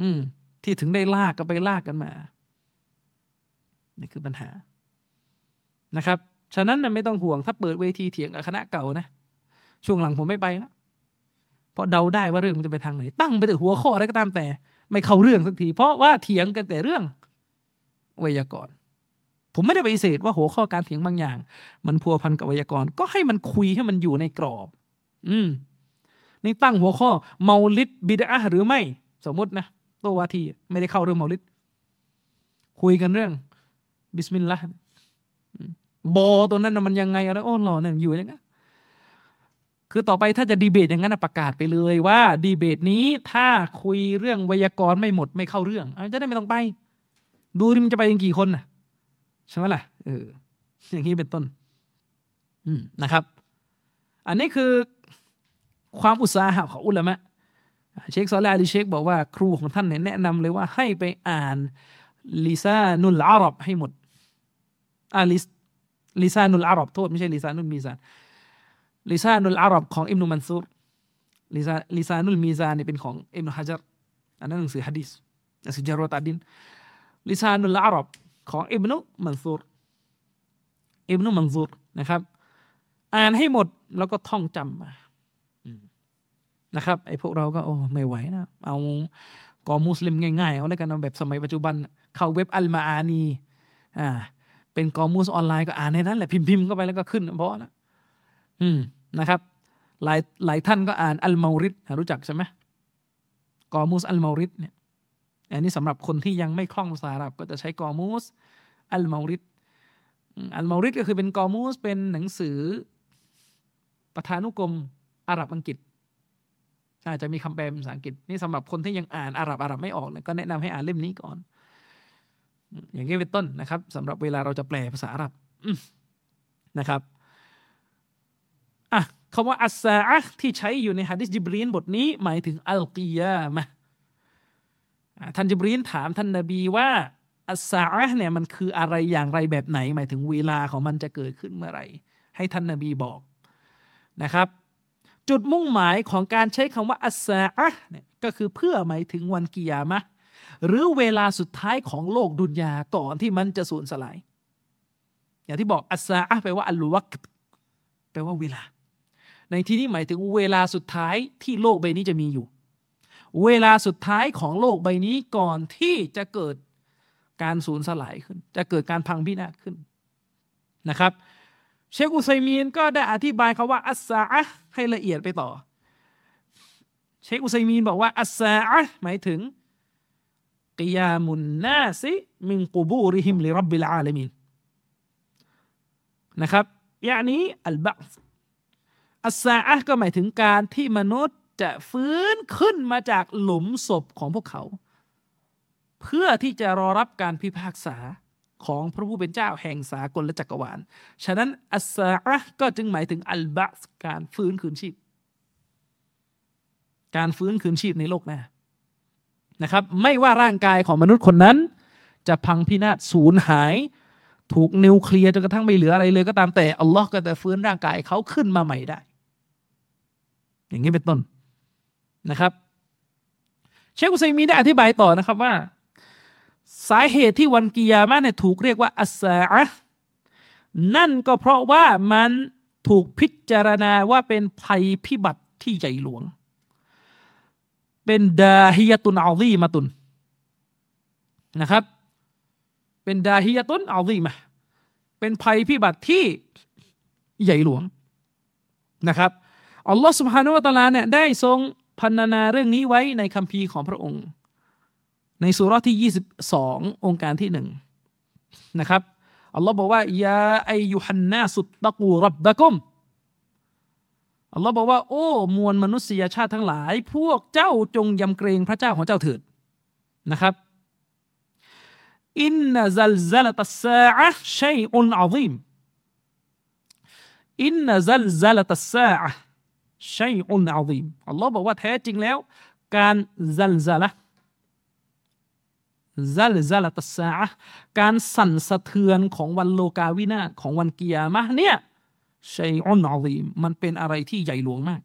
[SPEAKER 2] อืม ที่ถึงได้ลากก็ไปลากกันมานี่คือปัญหานะครับ ฉะนั้นไม่ต้องห่วงถ้าเปิดเวทีเถียงกับคณะเก่านะ ช่วงหลังผมไม่ไปแล้วเพราะเดาได้ว่าเรื่องมันจะไปทางไหน ตั้งไปแต่หัวข้ออะไรก็ตามแต่ ไม่เข้าเรื่องสักที เพราะว่าเถียงกันแต่เรื่องไวยากรณ์ผมไม่ได้ปฏิเสธว่าหัวข้อการเถียงบางอย่าง มันพัวพันกับไวยากรณ์ก็ให้มันคุยให้มันอยู่ในกรอบ อืมนี่ตั้งหัวข้อเมาลิดบิดาหรือไม่ สมมตินะตัววาทีไม่ได้เข้าเรื่องเมาลิดคุยกันเรื่อง บิสมิลลาห์บอตัวนั้นมันยังไงอะไรโอ้หล่อเนี่ยอยู่อย่างนั้น คือต่อไปถ้าจะดีเบตอย่างนั้นประกาศไปเลยว่าดีเบตนี้ถ้าคุยเรื่องไวยากรณ์ไม่หมดไม่เข้าเรื่องจะได้ไม่ต้องไป ดูที่มันจะไปกันกี่คนนะใช่ไหมล่ะเอออย่างนี้เป็นต้น อืมนะครับ อันนี้คือความอุตสาหะของอุลามะเชคซอลาดิเชคบอกว่าครูของท่านเนี่ยแนะนำเลยว่าให้ไปอ่านลิซานุลอาหรับให้หมดอ่าลิลิซานุลอาหรับโทษไม่ใช่ลิซานุลมีซาน ลิซานุลอาหรับของอิมนุมันซูรลิซาลิซานุลมีซานนี่เป็นของอิมนุฮะจัรอันนั้นหนังสือฮะดิษหนังสือจารวตัดดินลิซานุลอาหรับของอิบนุมันซูรอิบนุมันซูรนะครับ อ่านให้หมดแล้วก็ท่องจำมานะครับไอ้พวกเราก็โอ้ไม่ไหวนะ เอากอมุสลิมง่ายๆเอาแล้วกันเอาแบบสมัยปัจจุบัน เข้าเว็บอัลมาอานีอ่าเป็นกอมูสออนไลน์ก็อ่านในนั้นแหละพิมพ์ๆเข้าไปแล้วก็ขึ้นเพราะนะอืม นะครับ หลายหลายท่านก็อ่านอัลมาริดรู้จักใช่ไหมกอมูสอัลมาริดเนี่ยอันนี้สำหรับคนที่ยังไม่คล่องภาษาอาหรับก็จะใช้กอมูสอัลมาริดอัลมาริดก็คือเป็นกอมูสเป็นหนังสือประธานุกรมอาหรับอังกฤษอาจจะมีคำแปลภาษาอังกฤษนี่สำหรับคนที่ยังอ่านอาหรับอาหรับไม่ออกเนี่ยก็แนะนำให้อ่านเล่มนี้ก่อน อย่างนี้เป็นต้นนะครับสำหรับเวลาเราจะแปลภาษาอาหรับนะครับ อะคำว่าอัสซาอะที่ใช้อยู่ในฮะดิษจิบรีนบทนี้หมายถึงอัลกิยามะท่านจิบรีนถามท่านนบีว่าอัสซาอะเนี่ยมันคืออะไรอย่างไรแบบไหน หมายถึงเวลาของมันจะเกิดขึ้นเมื่อไหร่ ให้ท่านนบีบอกนะครับ จุดมุ่งหมายของการใช้คำว่าอัสซาอะเนี่ยก็คือเพื่อหมายถึงวันกิยามะหรือเวลาสุดท้ายของโลกดุนยาก่อนที่มันจะสูญสลาย อย่างที่บอกอัสซาอะแปลว่าอัลวักแปลว่าเวลา ในที่นี้หมายถึงเวลาสุดท้ายที่โลกใบนี้จะมีอยู่ เวลาสุดท้ายของโลกใบนี้ก่อนที่จะเกิดการสูญสลายขึ้น จะเกิดการพังพินาศขึ้นนะครับ เชคอุไซมีนก็ได้อธิบายคาว่าอัสซาะให้ละเอียดไปต่อ เชคอุไซมีนบอกว่าอัสซาะหมายถึงกิยามุนนาซิมินกูบูริฮิมลิรับบิลอาลามีนนะครับอย่างนี้อัลบัส อัสซาอะก็หมายถึงการที่มนุษย์จะฟื้นขึ้นมาจากหลุมศพของพวกเขา เพื่อที่จะรอรับการพิพากษาของพระผู้เป็นเจ้าแห่งสากลและจักรวาล ฉะนั้นอัสาอะก็จึงหมายถึงอัลบะสการฟื้นคืนชีพ การฟื้นคืนชีพในโลกหน้านะครับ ไม่ว่าร่างกายของมนุษย์คนนั้น จะพังพินาศสูญหาย ถูกนิวเคลียร์จนกระทั่งไม่เหลืออะไรเลยก็ตามแต่อัลลอฮ์ก็จะฟื้นร่างกายเขาขึ้นมาใหม่ได้ อย่างนี้เป็นต้นนะครับ เชคุซัยมีได้อธิบายต่อนะครับว่า สาเหตุที่วันกิยามะเนี่ยถูกเรียกว่าอัสซาอะนั่นก็เพราะว่ามันถูกพิจารณาว่าเป็นภัยพิบัติที่ใหญ่หลวง เป็นดาฮิยตุนอัลลีมาตุนนะครับ เป็นดาฮิยตุนอัลลีมาเป็นภัยพิบัติที่ใหญ่หลวงนะครับ อัลลอฮฺสุบฮานุวะตะลาเนี่ยได้ทรงพันนาเรื่องนี้ไว้ในคัมภีร์ของพระองค์ ในสุรที่ 22 องค์การที่หนึ่งนะครับอัลลอฮ์บอกว่าيا أيها الناس اتقوا ربكمอัลลอฮ์บอกว่าโอ้มวลมนุษยชาติทั้งหลาย พวกเจ้าจงยำเกรงพระเจ้าของเจ้าเถิดนะครับإن زلزلة الساعة شيء عظيم إن زلزلة الساعة شيء عظيمอัลลอฮ์บอกว่าแท้จริงแล้ว การزلزلة زلزلة الساعة การสั่นสะเทือนของวันโลกาวินาศของวันกิยามะเนี่ยشيء عظيمมันเป็นอะไรที่ใหญ่หลวงมาก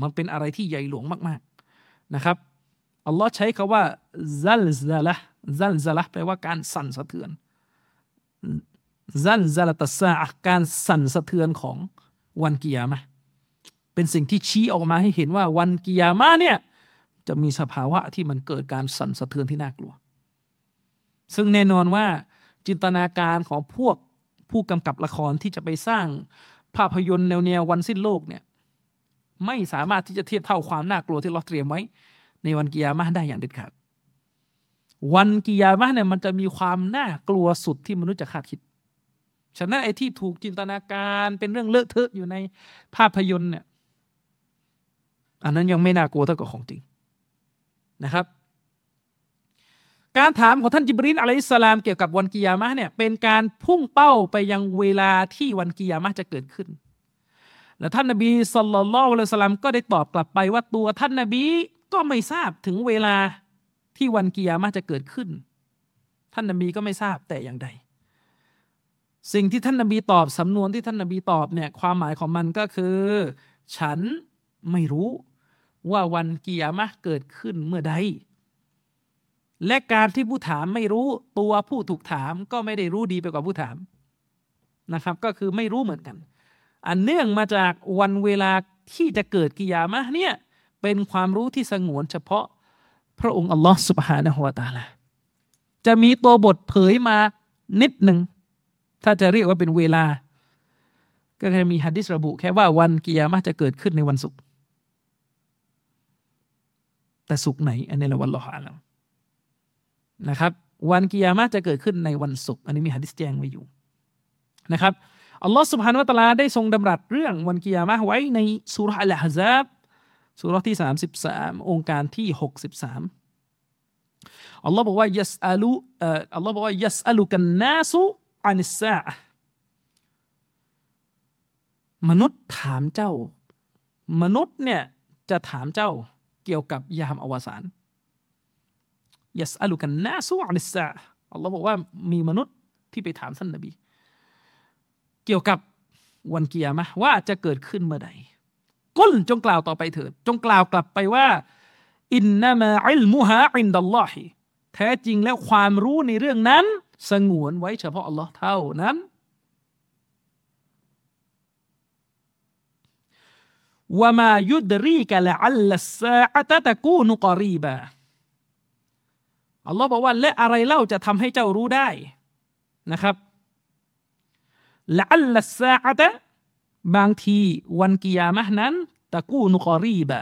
[SPEAKER 2] มันเป็นอะไรที่ใหญ่หลวงมากๆนะครับอัลลอฮ์ใช้คาว่าซัลซัละซัลซัละแปลว่าการสั่นสะเทือนزلزلة الساعة การสั่นสะเทือนของวันกิยามะ เป็นสิ่งที่ชี้ออกมาให้เห็นว่าวันกิยามะเนี่ยจะมีสภาวะที่มันเกิดการสั่นสะเทือนที่น่ากลัว ซึ่งแน่นอนว่าจินตนาการของพวกผู้กำกับละครที่จะไปสร้างภาพยนตร์แนวแนววันสิ้นโลกเนี่ยไม่สามารถที่จะเทียบเท่าความน่ากลัวที่เราเตรียมไว้ ในวันกิยามะได้อย่างเด็ดขาด วันกิยามะเนี่ยมันจะมีความน่ากลัวสุดที่มนุษย์จะคาดคิด ฉะนั้นไอ้ที่ถูกจินตนาการเป็นเรื่องเลอะเทอะอยู่ในภาพยนตร์เนี่ย อันนั้นยังไม่น่ากลัวเท่ากับของจริงนะครับ การถามของท่านจิบรินอะลัยสลามเกี่ยวกับวันกิยามะเนี่ยเป็นการพุ่งเป้าไปยังเวลาที่วันกิยามะจะเกิดขึ้น และท่านนบีสุลต่านละอัลสลามก็ได้ตอบกลับไปว่าตัวท่านนบีก็ไม่ทราบถึงเวลาที่วันกิยามะจะเกิดขึ้น ท่านนบีก็ไม่ทราบแต่อย่างใด สิ่งที่ท่านนบีตอบสำนวนที่ท่านนบีตอบเนี่ยความหมายของมันก็คือ ฉันไม่รู้ ว่าวันกิยามะเกิดขึ้นเมื่อใด และการที่ผู้ถามไม่รู้ตัวผู้ถูกถามก็ไม่ได้รู้ดีไปกว่าผู้ถามนะครับ ก็คือไม่รู้เหมือนกัน อันเนื่องมาจากวันเวลาที่จะเกิดกิยามะเนี่ยเป็นความรู้ที่สงวนเฉพาะพระองค์อัลลอฮ์สุบฮานะฮุวาตาลาจะมีตัวบทเผยมานิดหนึ่ง ถ้าจะเรียกว่าเป็นเวลา ก็จะมีฮะดิษระบุแค่ว่าวันกิยามะจะเกิดขึ้นในวันศุกร์ แต่ศุกร์ไหน อันนี้เราวันลอฮอาลัมนะครับ วันกิยามะจะเกิดขึ้นในวันศุกร์อันนี้มีฮะดิษแจ้งไว้อยู่นะครับอัลลอฮ์สุบฮานวะตะลาได้ทรงดำรัสเรื่องวันกิยามะไว้ในสุรษอัลฮะซับสุรที่ 33 องค์การที่ 63 อัลลอฮ์บอกว่ายัสอาลูอัลลอฮ์บอกว่ายัสอาลูกันนาสุอานิสามนุษย์ถามเจ้า มนุษย์เนี่ยจะถามเจ้า เกี่ยวกับยามอวสานยัสอาลูกันนาสุอานิสซาอัลลอฮ์บอกว่ามีมนุษย์ที่ไปถามท่านนบี เกี่ยวกับวันเกียร์มะว่าจะเกิดขึ้นเมื่อใดก้นจงกล่าวต่อไปเถิด จงกล่าวกลับไปว่า อินนามาอิลมุฮะอินดัลลอฮิแท้จริงแล้วความรู้ในเรื่องนั้น สงวนไว้เฉพาะอัลลอฮ์เท่านั้น ว่ามายุดรีกะละอัลลัสาอะตตะกูนุกอรีบะอัลลอฮ์บอกว่าและอะไรเล่าจะทำให้เจ้ารู้ได้นะครับละอัลลัสาอะตะบางทีวันกิยามะนั้นตะกูนุกอรีบะ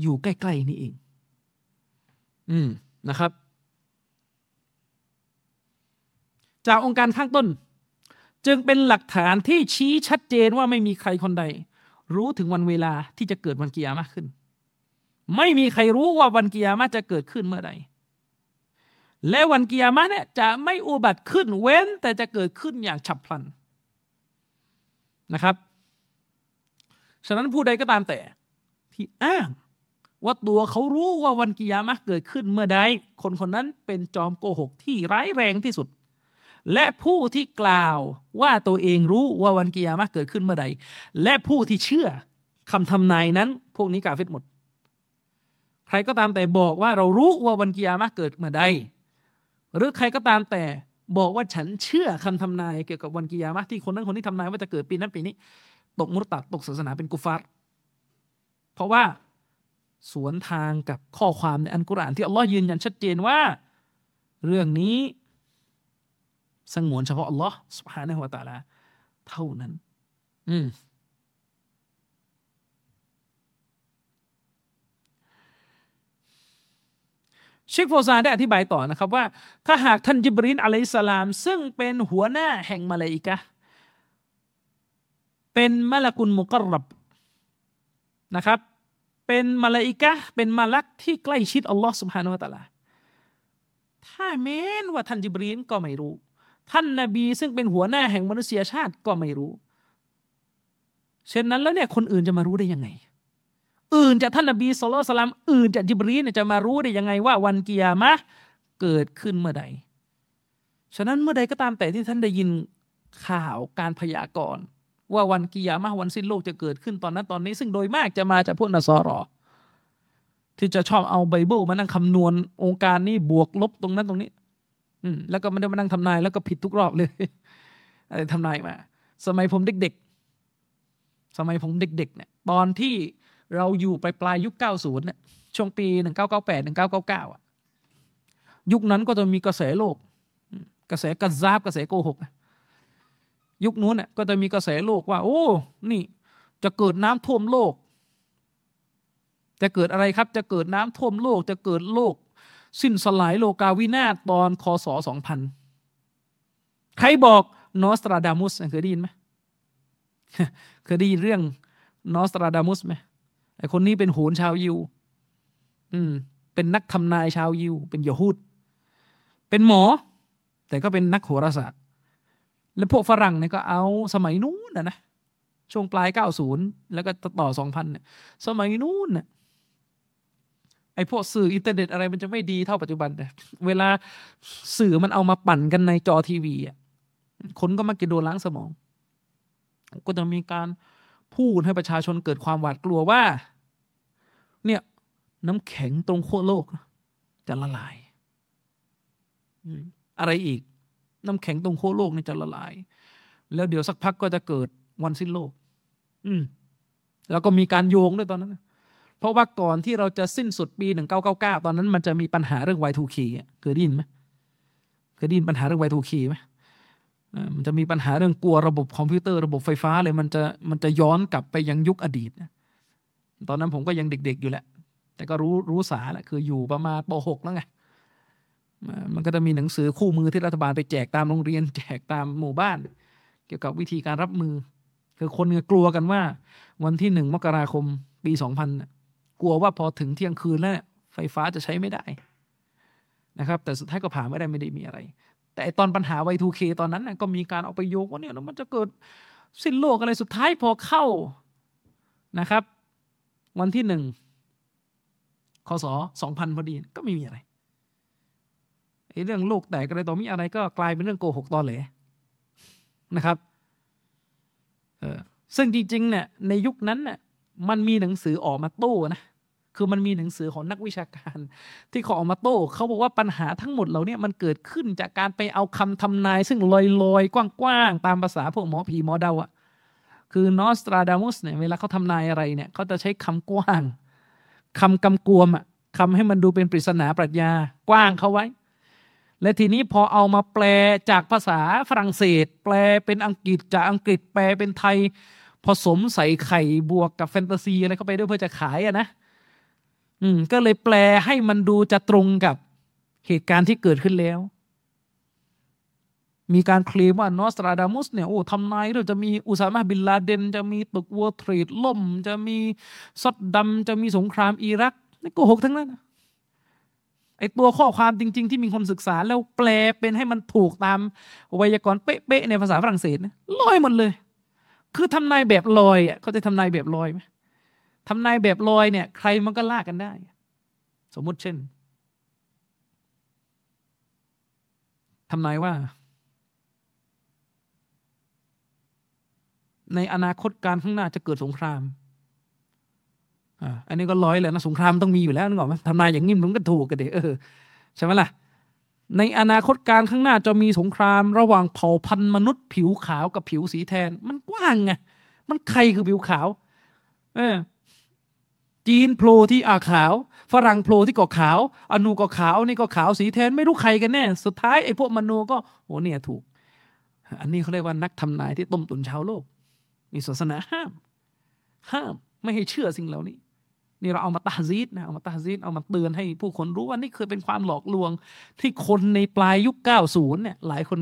[SPEAKER 2] อยู่ใกล้ ๆ นี่เอง อืมนะครับ จากองค์การข้างต้น จึงเป็นหลักฐานที่ชี้ชัดเจนว่าไม่มีใครคนใด รู้ถึงวันเวลาที่จะเกิดวันกิยามะขึ้น ไม่มีใครรู้ว่าวันกิยามะจะเกิดขึ้นเมื่อใดและวันกิยามะเนี่ยจะไม่อุบัติขึ้นเว้นแต่จะเกิดขึ้นอย่างฉับพลันนะครับ ฉะนั้นผู้ใดก็ตามแต่ที่อ้างว่าตัวเขารู้ว่าวันกิยามะเกิดขึ้นเมื่อใด คนคนนั้นเป็นจอมโกหกที่ร้ายแรงที่สุด และผู้ที่กล่าวว่าตัวเองรู้ว่าวันกิยามะเกิดขึ้นเมื่อใดและผู้ที่เชื่อคำทำนายนั้น พวกนี้กาเฟตหมด ใครก็ตามแต่บอกว่าเรารู้ว่าวันกิยามะเกิดเมื่อใดหรือใครก็ตามแต่บอกว่าฉันเชื่อคำทำนายเกี่ยวกับวันกิยามะที่คนนั้นคนนี้ทำนายว่าจะเกิดปีนั้นปีนี้ ตกมุตตัดตกศาสนาเป็นกุฟาร์เพราะว่าสวนทางกับข้อความในอันกุรอานที่อัลลอฮ์ยืนยันชัดเจนว่า เรื่องนี้ สงวนเฉพาะอัลลอฮ์สุบฮานะฮุวาตาลา เท่านั้น อืมเชคโฟซานได้อธิบายต่อนะครับว่า ถ้าหากท่านจิบรินอะลัยสลาม ซึ่งเป็นหัวหน้าแห่งมาลาอิกะเป็นมลกุลมุกรับนะครับ เป็นมาลาอิกะเป็นมาลักที่ใกล้ชิดอัลลอฮ์สุบฮานุวะตะลา ถ้าแม้นว่าท่านจิบรีนก็ไม่รู้ ท่านนาบีซึ่งเป็นหัวหน้าแห่งมนุษยชาติก็ไม่รู้ เช่นนั้นแล้วเนี่ยคนอื่นจะมารู้ได้ยังไง อื่นจากท่านนบีสุลต่านอื่นจากจิบรีเนี่ยจะมารู้ได้ยังไงว่าวันกิยามะเกิดขึ้นเมื่อใด ฉะนั้นเมื่อใดก็ตามแต่ที่ท่านได้ยินข่าวการพยากรณ์ว่าวันกิยามะวันสิ้นโลกจะเกิดขึ้นตอนนั้นตอนนี้ ซึ่งโดยมากจะมาจากพวกนัสรอที่จะชอบเอาไบเบิลมานั่งคำนวณองค์การนี้บวกลบตรงนั้นตรงนี้ อืมแล้วก็ไม่ได้มานั่งทำนาย แล้วก็ผิดทุกรอบเลยอะไรทำนายมา สมัยผมเด็กๆ สมัยผมเด็ก ๆ เนี่ย ตอนที่เราอยู่ปลายปลายยุค 90 เนี่ย ช่วงปี 1998 1999 อะ ยุคนั้นก็จะมีกระแสโลก กระแสกระซาบกระแสโกหก ยุคนู้นเนี่ยก็จะมีกระแสโลกว่า โอ้ นี่ จะเกิดน้ำท่วมโลก จะเกิดอะไรครับ จะเกิดน้ำท่วมโลก จะเกิดโลก สิ้นสลายโลกาวินาศตอนคศ2000 ใครบอกนอสตราดามุสเคยได้ยินไหมเคยได้ยินเรื่องนอสตราดามุสไหมไอคนนี้เป็นโหนชาวยิว อืม เป็นนักทำนายชาวยิว เป็นยะฮูดเป็นหมอ แต่ก็เป็นนักโหราศาสตร์ และพวกฝรั่งเนี่ยก็เอาสมัยนู้นนะนะช่วงปลายเก้าศูนย์แล้วก็ต่อสองพันเนี่ยสมัยนู้นเนี่ย ไอพวกสื่ออินเทอร์เน็ตอะไรมันจะไม่ดีเท่าปัจจุบันเลยเวลาสื่อมันเอามาปั่นกันในจอทีวีอะคนก็มักจะโดนล้างสมอง ก็จะมีการพูดให้ประชาชนเกิดความหวาดกลัวว่า เนี่ยน้ำแข็งตรงขั้วโลก จะละลาย อะไรอีก น้ำแข็งตรงขั้วโลกนี่จะละลาย แล้วเดี๋ยวสักพักก็จะเกิดวันสิ้นโลก อืมแล้วก็มีการโยงด้วยตอนนั้น เพราะว่าก่อนที่เราจะสิ้นสุดปีหนึ่งเก้าเก้าเก้าตอนนั้นมันจะมีปัญหาเรื่อง Y2K เคยได้ยินไหมเคยได้ยินปัญหาเรื่อง Y2K ไหมมันจะมีปัญหาเรื่องกลัวระบบคอมพิวเตอร์ระบบไฟฟ้าเลยมันจะมันจะย้อนกลับไปยังยุคอดีต ตอนนั้นผมก็ยังเด็กๆอยู่แหละ แต่ก็รู้รู้สาแหละคืออยู่ประมาณป .6 แล้วไงมันก็จะมีหนังสือคู่มือที่รัฐบาลไปแจกตามโรงเรียน แจกตามหมู่บ้าน เกี่ยวกับวิธีการรับมือ คือคนกลัวกันว่า วันที่หนึ่งมกราคมปีสองพัน กลัวว่าพอถึงเที่ยงคืนแล้วไฟฟ้าจะใช้ไม่ได้นะครับแต่สุดท้ายก็ผ่านไม่ได้ไม่ได้มีอะไร แต่ตอนปัญหา Y2K ตอนนั้นก็มีการเอาไปโยกว่าเนี่ยมันจะเกิดสิ้นโลกอะไรสุดท้ายพอเข้านะครับ วันที่หนึ่งคศสองพันพอดีก็ไม่มีอะไรไอ้เรื่องโลกแตกอะไรต่อมีอะไรก็กลายเป็นเรื่องโกหกตอนแหลนะครับเออซึ่งจริงๆเนี่ยในยุคนั้นเนี่ยมันมีหนังสือออกมาโต้นะ คือมันมีหนังสือของนักวิชาการ ที่เขาออกมาโต้เขาบอกว่าปัญหาทั้งหมดเหล่านี้มันเกิดขึ้นจากการไปเอาคำทำนาย ซึ่งลอยๆ กว้างๆ ตามภาษาพวกหมอผีหมอเดาอะคือนอสตราดามุสเนี่ยเวลาเขาทำนายอะไรเนี่ยเขาจะใช้คำกว้างคำกำกวมอะคำให้มันดูเป็นปริศนาปรัชญากว้างเขาไว้ และทีนี้พอเอามาแปลจากภาษาฝรั่งเศส แปลเป็นอังกฤษจากอังกฤษแปลเป็นไทยผสมใส่ไข่บวกกับแฟนตาซีอะไรเข้าไปด้วยเพื่อจะขายอะนะ อืม ก็เลยแปลให้มันดูจะตรงกับเหตุการณ์ที่เกิดขึ้นแล้ว มีการเคลมว่านอสตราดามุสเนี่ยโอ้ทำนายเราจะมีอุซามะบินลาเดน จะมีตึกวอร์เทรดล่ม จะมีซดดำจะมีสงครามอิรักนี่โกหกทั้งนั้นไอตัวข้อความจริง ๆ ที่มีคนศึกษาแล้วแปลเป็นให้มันถูกตามไวยากรณ์เป๊ะๆในภาษาฝรั่งเศสลอยหมดเลย คือทำนายแบบลอยอะเขาจะทำนายแบบลอยไหม ทำนายแบบลอยเนี่ย ใครมันก็ลากกันได้ สมมุติเช่นทำนายว่า ในอนาคตการข้างหน้าจะเกิดสงครามอ่าอันนี้ก็ร้อยเลยนะสงครามต้องมีอยู่แล้วนึกออกไหมทำนายอย่างนี้มันก็ถูกกันเดเออใช่ไหมล่ะ ในอนาคตการข้างหน้าจะมีสงคราม ระหว่างเผ่าพันธุ์มนุษย์ผิวขาวกับผิวสีแทน มันกว้างไงมันใครคือผิวขาว เออ จีนโผล่ที่อาขาว ฝรั่งโผล่ที่เก็ขาว อนูก็ขาวนี่ก็ขาวสีแทนไม่รู้ใครกันแน่ สุดท้ายไอ้พวกมโนก็โอ้เนี่ยถูก อันนี้เขาเรียกว่านักทำนายที่ต้มตุนชาวโลก มีศาสนาห้าม ห้ามไม่ให้เชื่อสิ่งเหล่านี้ นี่เราเอามาตาซีดนะเอามาตาซีดเอามาเตือนให้ผู้คนรู้ว่านี่เคยเป็นความหลอกลวง ที่คนในปลายยุค 90 เนี่ย หลายคน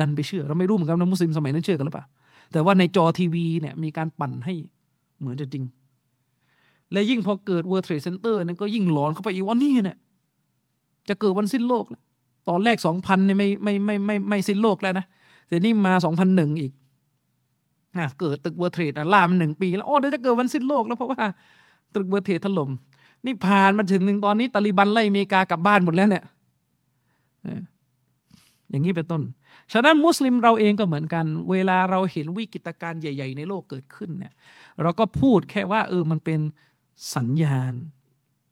[SPEAKER 2] ดันไปเชื่อ เราไม่รู้เหมือนกันนะมุสลิมสมัยนั้นเชื่อกันหรือเปล่าแต่ว่าในจอทีวีเนี่ยมีการปั่นให้เหมือนจะจริง และยิ่งพอเกิด World Trade Center นี่ยก็ยิ่งหลอนเข้าไปอีกว่านี่เนี่ยจะเกิดวันสิ้นโลก ตอนแรก2000เนี่ยไม่ไม่ไม่ไม่ไม่สิ้นโลกแล้วนะแต่นี่มา2001อีกเกิดตึก World Trade ล่ามหนึ่งปีแล้วโอ้เดี๋ยวจะเกิดวันสิ้นโลกแล้วเพราะว่าตึกเบอร์เทรดถล่มนี่ผ่านมาถึงหนึ่งตอนนี้ตาลีบันไล่อเมริกากลับบ้านหมดแล้วเนี่ยอย่างนี้เป็นต้น ฉะนั้นมุสลิมเราเองก็เหมือนกัน เวลาเราเห็นวิกฤตการณ์ใหญ่ ๆ ในโลกเกิดขึ้นเนี่ย เราก็พูดแค่ว่าเออมันเป็น สัญญาณ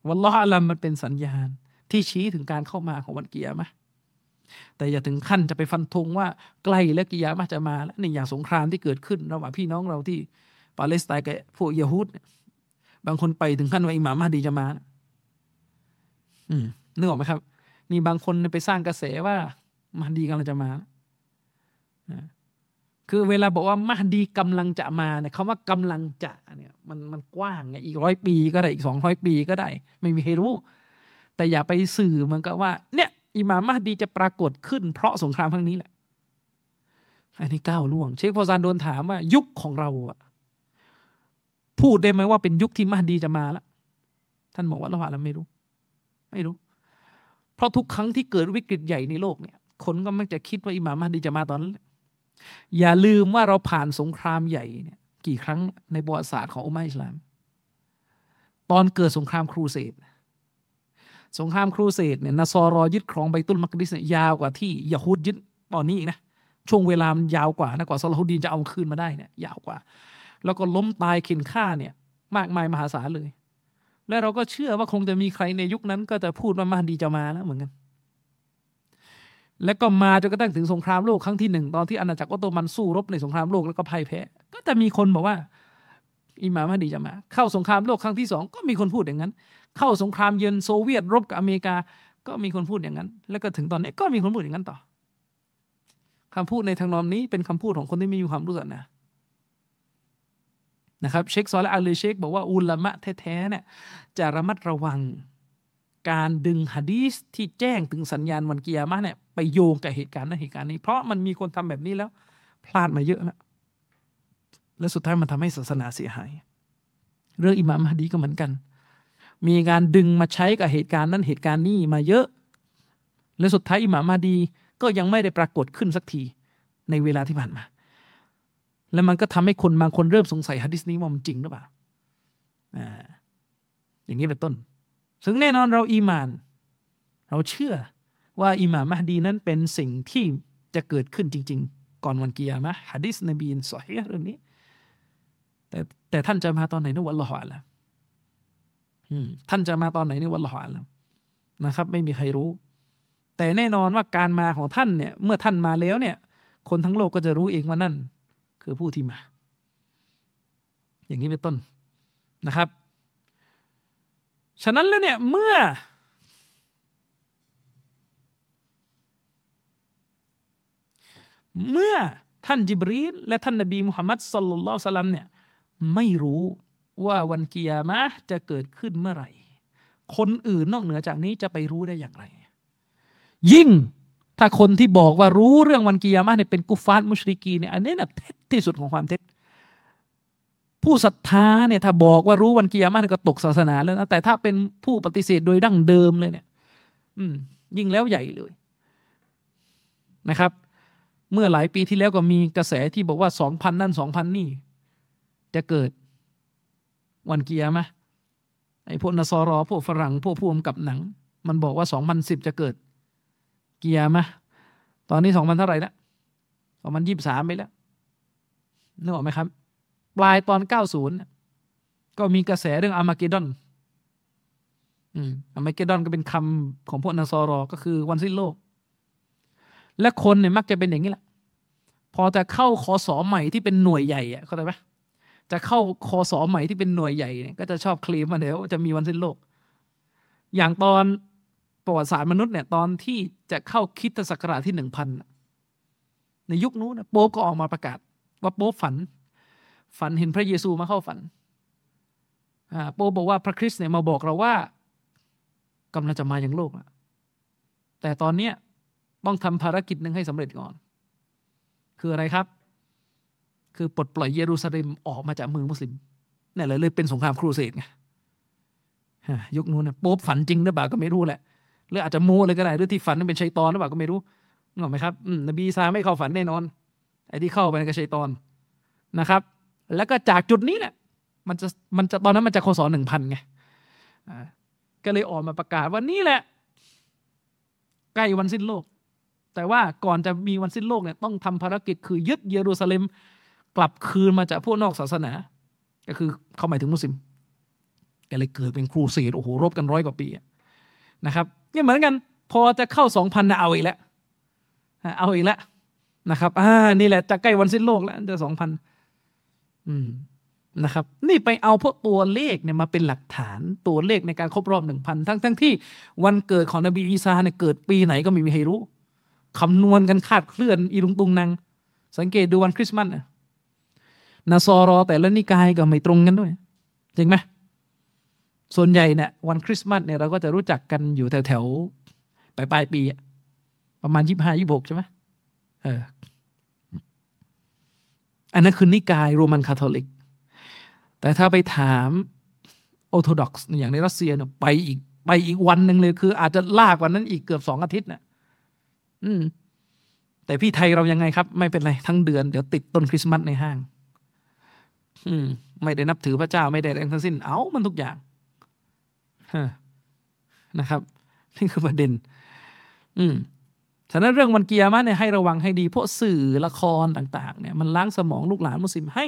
[SPEAKER 2] วันละอัลมันเป็นสัญญาณที่ชี้ถึงการเข้ามาของวันเกียร์มะแต่อย่าถึงขั้นจะไปฟันธงว่าใกล้แล้วกิยามะจะมาแล้วในอย่างสงครามที่เกิดขึ้นระหว่างพี่น้องเราที่ปาเลสไตน์กับพวกยะฮูดบางคนไปถึงขั้นว่าอิหม่ามมาดีจะมาอืมนึกออกไหมครับ นี่บางคนไปสร้างกระแสว่ามาดีกำลังจะมา คือเวลาบอกว่ามาดีกำลังจะมาเนี่ยคำว่ากำลังจะเนี่ยมันมันกว้างไงอีกร้อยปีก็ได้อีกสองร้อยปีก็ได้ ไม่มีใครรู้ แต่อย่าไปสื่อมันก็ว่า เนี่ยอิหม่ามมาดีจะปรากฏขึ้น เพราะสงครามครั้งนี้แหละ อันนี้ก้าวล่วง เชคฟอซานโดนถามว่า ยุคของเราอะพูดได้ไหมว่าเป็นยุคที่มหดีจะมาแล้วท่านบอกว่าละหว่าเราไม่รู้ ไม่รู้ เพราะทุกครั้งที่เกิดวิกฤตใหญ่ในโลกเนี่ย คนก็มักจะคิดว่าอิหม่ามมหดีจะมาตอนนั้น อย่าลืมว่าเราผ่านสงครามใหญ่เนี่ยกี่ครั้งในประวัติศาสตร์ของอุมัยอิสลาม ตอนเกิดสงครามครูเสดสงครามครูเสดเนี่ยนาซอรอยึดครองไบตุลมักดิสเนี่ยยาวกว่าที่ยะฮูดยึดตอนนี้อีกนะช่วงเวลามันยาวกว่านะกว่าซาลาฮุดดีนจะเอาคืนมาได้เนี่ยยาวกว่า แล้วก็ล้มตายเข็นฆ่าเนี่ย มากมายมหาศาลเลย และเราก็เชื่อว่าคงจะมีใครในยุคนั้นก็จะพูดว่ามาดีจะมาแล้วเหมือนกัน และก็มาจนกระทั่งถึงสงครามโลกครั้งที่หนึ่งตอนที่อาณาจักรออตโตมันสู้รบในสงครามโลกแล้วก็พ่ายแพ้ ก็จะมีคนบอกว่า อิหม่ามฮัดีจะมา เข้าสงครามโลกครั้งที่สองก็มีคนพูดอย่างนั้น เข้าสงครามเย็นโซเวียตรบกับอเมริกา ก็มีคนพูดอย่างนั้น แล้วก็ถึงตอนนี้ก็มีคนพูดอย่างนั้นต่อคำพูดในทางนองนี้เป็นคำพูดของคนที่ไม่มีความรู้สึกนะนะครับ เชคซอลและอาลีเชคบอกว่าอุลามะแท้ๆเนี่ยจะระมัดระวัง การดึงฮะดีสที่แจ้งถึงสัญญาณวันกิยามะเนี่ยไปโยงกับเหตุการณ์นั้นเหตุการณ์นี้ เพราะมันมีคนทำแบบนี้แล้ว พลาดมาเยอะแล้วและสุดท้ายมันทำให้ศาสนาเสียหาย เรื่องอิหม่ามฮะดีก็เหมือนกัน มีการดึงมาใช้กับเหตุการณ์นั้นเหตุการณ์นี้มาเยอะ และสุดท้ายอิหม่ามฮะดีก็ยังไม่ได้ปรากฏขึ้นสักทีในเวลาที่ผ่านมา แล้วมันก็ทำให้คนบางคนเริ่มสงสัยฮะดิษนี้ว่ามันจริงหรือเปล่าอ่าอย่างนี้เป็นต้น ซึ่งแน่นอนเราอีมาน เราเชื่อว่าอิหม่ามมหดีนั้นเป็นสิ่งที่จะเกิดขึ้นจริง ๆ ก่อนวันกิยามะฮะดิษนบีนสอฮีเรื่องนี้ แต่แต่ท่านจะมาตอนไหนนี่วันละหอะละท่านจะมาตอนไหนนี่วันละหอะละนะครับ ไม่มีใครรู้ แต่แน่นอนว่าการมาของท่านเนี่ย เมื่อท่านมาแล้วเนี่ย คนทั้งโลกก็จะรู้เองว่านั่น คือผู้ที่มา อย่างนี้เป็นต้นนะครับ ฉะนั้นแล้วเนี่ยเมื่อ เมื่อท่านจิบรีลและท่านนบีมุฮัมมัดสลลัลลสลัมเนี่ยไม่รู้ว่าวันกิยามะจะเกิดขึ้นเมื่อไหร่ คนอื่นนอกเหนือจากนี้จะไปรู้ได้อย่างไร ยิ่งถ้าคนที่บอกว่ารู้เรื่องวันกิยามะเนี่ยเป็นกุฟาร์มุชริกีเนี่ยอันนี้นะเท็จที่สุดของความเท็จ ผู้ศรัทธาเนี่ยถ้าบอกว่ารู้วันกิยามะก็ตกศาสนาแล้วนะแต่ถ้าเป็นผู้ปฏิเสธโดยดั้งเดิมเลยเนี่ย อืม ยิ่งแล้วใหญ่เลยนะครับ เมื่อหลายปีที่แล้วก็มีกระแสที่บอกว่าสองพันนั่นสองพันนี่ จะเกิดวันกิยามะไอ้พวกนสรอพวกฝรั่งพวกผู้กำกับหนัง มันบอกว่าสองพันสิบจะเกิดกิยามะตอนนี้สองพันเท่าไหร่ละสองพันยี่สิบสามไปแล้วนึกออกไหมครับ ปลายตอน 90 ก็มีกระแสเรื่องอามาเกดอนอามาเกดอนก็เป็นคำของพวกนาซอรอ ก็คือวันสิ้นโลก และคนเนี่ยมักจะเป็นอย่างนี้แหละ พอจะเข้าคอสอใหม่ที่เป็นหน่วยใหญ่อะเข้าใจไหมจะเข้าคอสอใหม่ที่เป็นหน่วยใหญ่เนี่ยก็จะชอบเคลมมาเดี๋ยวจะมีวันสิ้นโลก อย่างตอนประวัติศาสตร์มนุษย์เนี่ยตอนที่จะเข้าคิดศักราชที่หนึ่งพันในยุคนู้นโป๊ปก็ออกมาประกาศ ว่าโป๊ปฝัน ฝันเห็นพระเยซูมาเข้าฝันโปบอกว่าพระคริสต์เนี่ยมาบอกเราว่ากำลังจะมาอย่างโลกแต่ตอนเนี้ยต้องทำภารกิจหนึ่งให้สำเร็จก่อน คืออะไรครับ คือปลดปล่อยเยรูซาเล็มออกมาจากเมืองมุสลิมนี่แหละเลยเป็นสงครามครูเสดไงยุคนู้นนะโป๊บฝันจริงหรือเปล่าก็ไม่รู้แหละหรืออาจจะมูเลยก็ได้หรือที่ฝันนั้นเป็นชัยตอนหรือเปล่าก็ไม่รู้นึกออกไหมครับนบีซาไม่เข้าฝันแน่นอน ไอ้ที่เข้าไปก็ชัยตอนนะครับ แล้วก็จากจุดนี้แหละมันจะมันจะตอนนั้นมันจะคศหนึ่งพันไงก็เลยออกมาประกาศว่านี่แหละ ใกล้วันสิ้นโลก แต่ว่าก่อนจะมีวันสิ้นโลกเนี่ยต้องทำภารกิจคือยึดเยรูซาเล็มกลับคืนมาจากพวกนอกศาสนา ก็คือเขาหมายถึงมุสลิมก็เลยเกิดเป็นครูเสดโอ้โหรบกันร้อยกว่าปีนะครับนี่เหมือนกัน พอจะเข้าสองพันนะเอาอีกแล้วเอาอีกแล้วนะครับอ่านี่แหละจะใกล้วันสิ้นโลกแล้วจะสองพัน อืมนะครับ นี่ไปเอาพวกตัวเลขเนี่ยมาเป็นหลักฐานตัวเลขในการครบรอบหนึ่งพันทั้งทั้งที่วันเกิดของนบีอีสาเนี่ยเกิดปีไหนก็ไม่มีใครรู้คำนวณกันคาดเคลื่อนอีลุงตุงนางสังเกตดูวันคริสต์มาสนะนาซอรอแต่ละนิกายก็ไม่ตรงกันด้วยจริงไหมส่วนใหญ่เนี่ยวันคริสต์มาสเนี่ยเราก็จะรู้จักกันอยู่แถวแถวปลายปลายปี ประมาณยี่ห้ายี่หกใช่ไหมเออ อันนั้นคือนิกายโรมันคาทอลิก แต่ถ้าไปถามออร์โธดอกซ์อย่างในรัสเซียเนี่ยไปอีกไปอีกวันหนึ่งเลยคือ อาจจะลากวันนั้นอีกเกือบสองอาทิตย์นะ่ะอืม แต่พี่ไทยเรายังไงครับ ไม่เป็นไรทั้งเดือนเดี๋ยวติดต้นคริสต์มาสในห้าง อืม ไม่ได้นับถือพระเจ้าไม่ได้แรงทั้งสิ้น เอามันทุกอย่างนะครับ นี่คือประเด็น อืม ฉะนั้นเรื่องวันเกียร์มาเนี่ยให้ระวังให้ดีเพราะสื่อละครต่างๆเนี่ยมันล้างสมองลูกหลานมุสลิมให้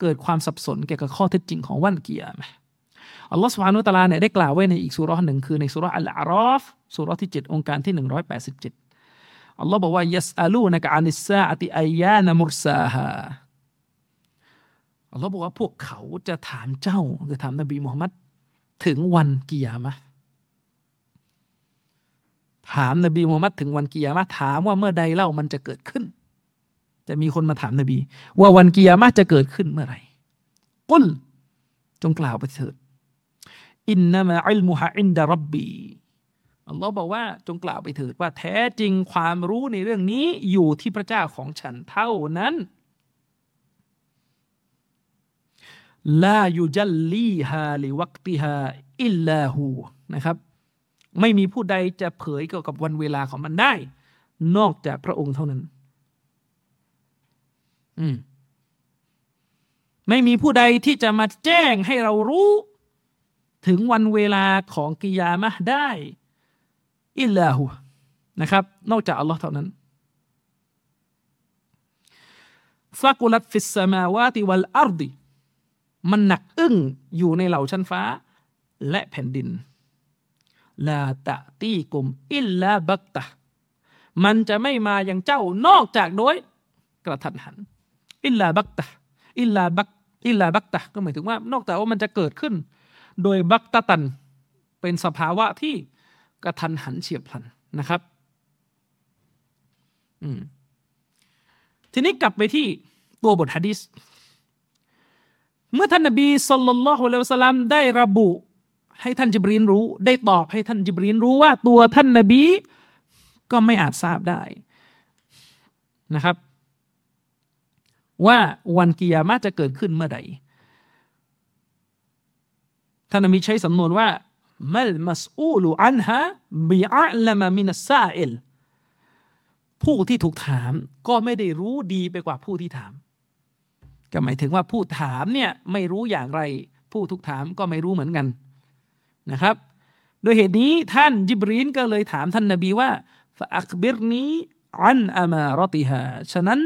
[SPEAKER 2] เกิดความสับสนเกี่ยวกับข้อเท็จจริงของวันเกียร์มอัลลอฮฺสุบฮานุตะลาเนี่ยได้กล่าวไว้ในอีกสุรหนึ่งคือในสุรอัลอารอฟสุรที่7องค์การที่ 187 อัลลอฮ์บอกว่ายัสอาลูนะกะอานิสซาอติอายานะมุรซาฮาอัลลอฮ์บอกว่าพวกเขาจะถามเจ้าจะถามนบีมุฮัมมัดถึงวันกิยามะ ถามนบีมุฮัมมัดถึงวันกิยามะถามว่าเมื่อใดเล่ามันจะเกิดขึ้น จะมีคนมาถามนบี ว่าวันกิยามะจะเกิดขึ้นเมื่อไหร่กุลจงกล่าวไปเถิดอินนามาอิลมุฮะอินดารับบีอัลลอฮ์บอกว่าจงกล่าวไปเถิดว่าแท้จริงความรู้ในเรื่องนี้อยู่ที่พระเจ้าของฉันเท่านั้นลายูจัลลีฮาลิวักติฮาอิลลาหูนะครับ ไม่มีผู้ใดจะเผยเกี่ยวกับวันเวลาของมันได้ นอกจากพระองค์เท่านั้น อืม ไม่มีผู้ใดที่จะมาแจ้งให้เรารู้ ถึงวันเวลาของกิยามะได้ อิลลาหูนะครับ นอกจากอัลลอฮ์เท่านั้นฟากุลัตฟิสสมาวาติวัลอาร์ดีมันหนักอึ้งอยู่ในเหล่าชั้นฟ้า และแผ่นดิน ลาตะตีกุมอิลลาบักตะมันจะไม่มาอย่างเจ้านอกจากโดยกระทันหัน إلا بغتة إلا بغ إلا بغتةก็หมายถึงว่านอกจากว่ามันจะเกิดขึ้น โดยبغتةً เป็นสภาวะที่กระทันหันเฉียบพลันนะครับอืมทีนี้กลับไปที่ตัวบทฮะดีษเมื่อท่านนบีصلى الله عليه وسلمได้ระบุ ให้ท่านญิบรีลรู้ ได้ตอบให้ท่านญิบรีลรู้ว่าตัวท่านนบีก็ไม่อาจทราบได้นะครับ ว่าวันกิยามะจะเกิดขึ้นเมื่อใดท่านนบีใช้สำนวนว่ามัลมัสอูลูอันฮะบิอัลมามินัสซาอิลผู้ที่ถูกถามก็ไม่ได้รู้ดีไปกว่าผู้ที่ถาม ก็หมายถึงว่าผู้ถามเนี่ยไม่รู้อย่างไร ผู้ถูกถามก็ไม่รู้เหมือนกัน นะครับ โดยเหตุนี้ท่านจิบรีนก็เลยถามท่านนาบีว่าฟอักบิรนี้อันอามารติฮาฉะนั้น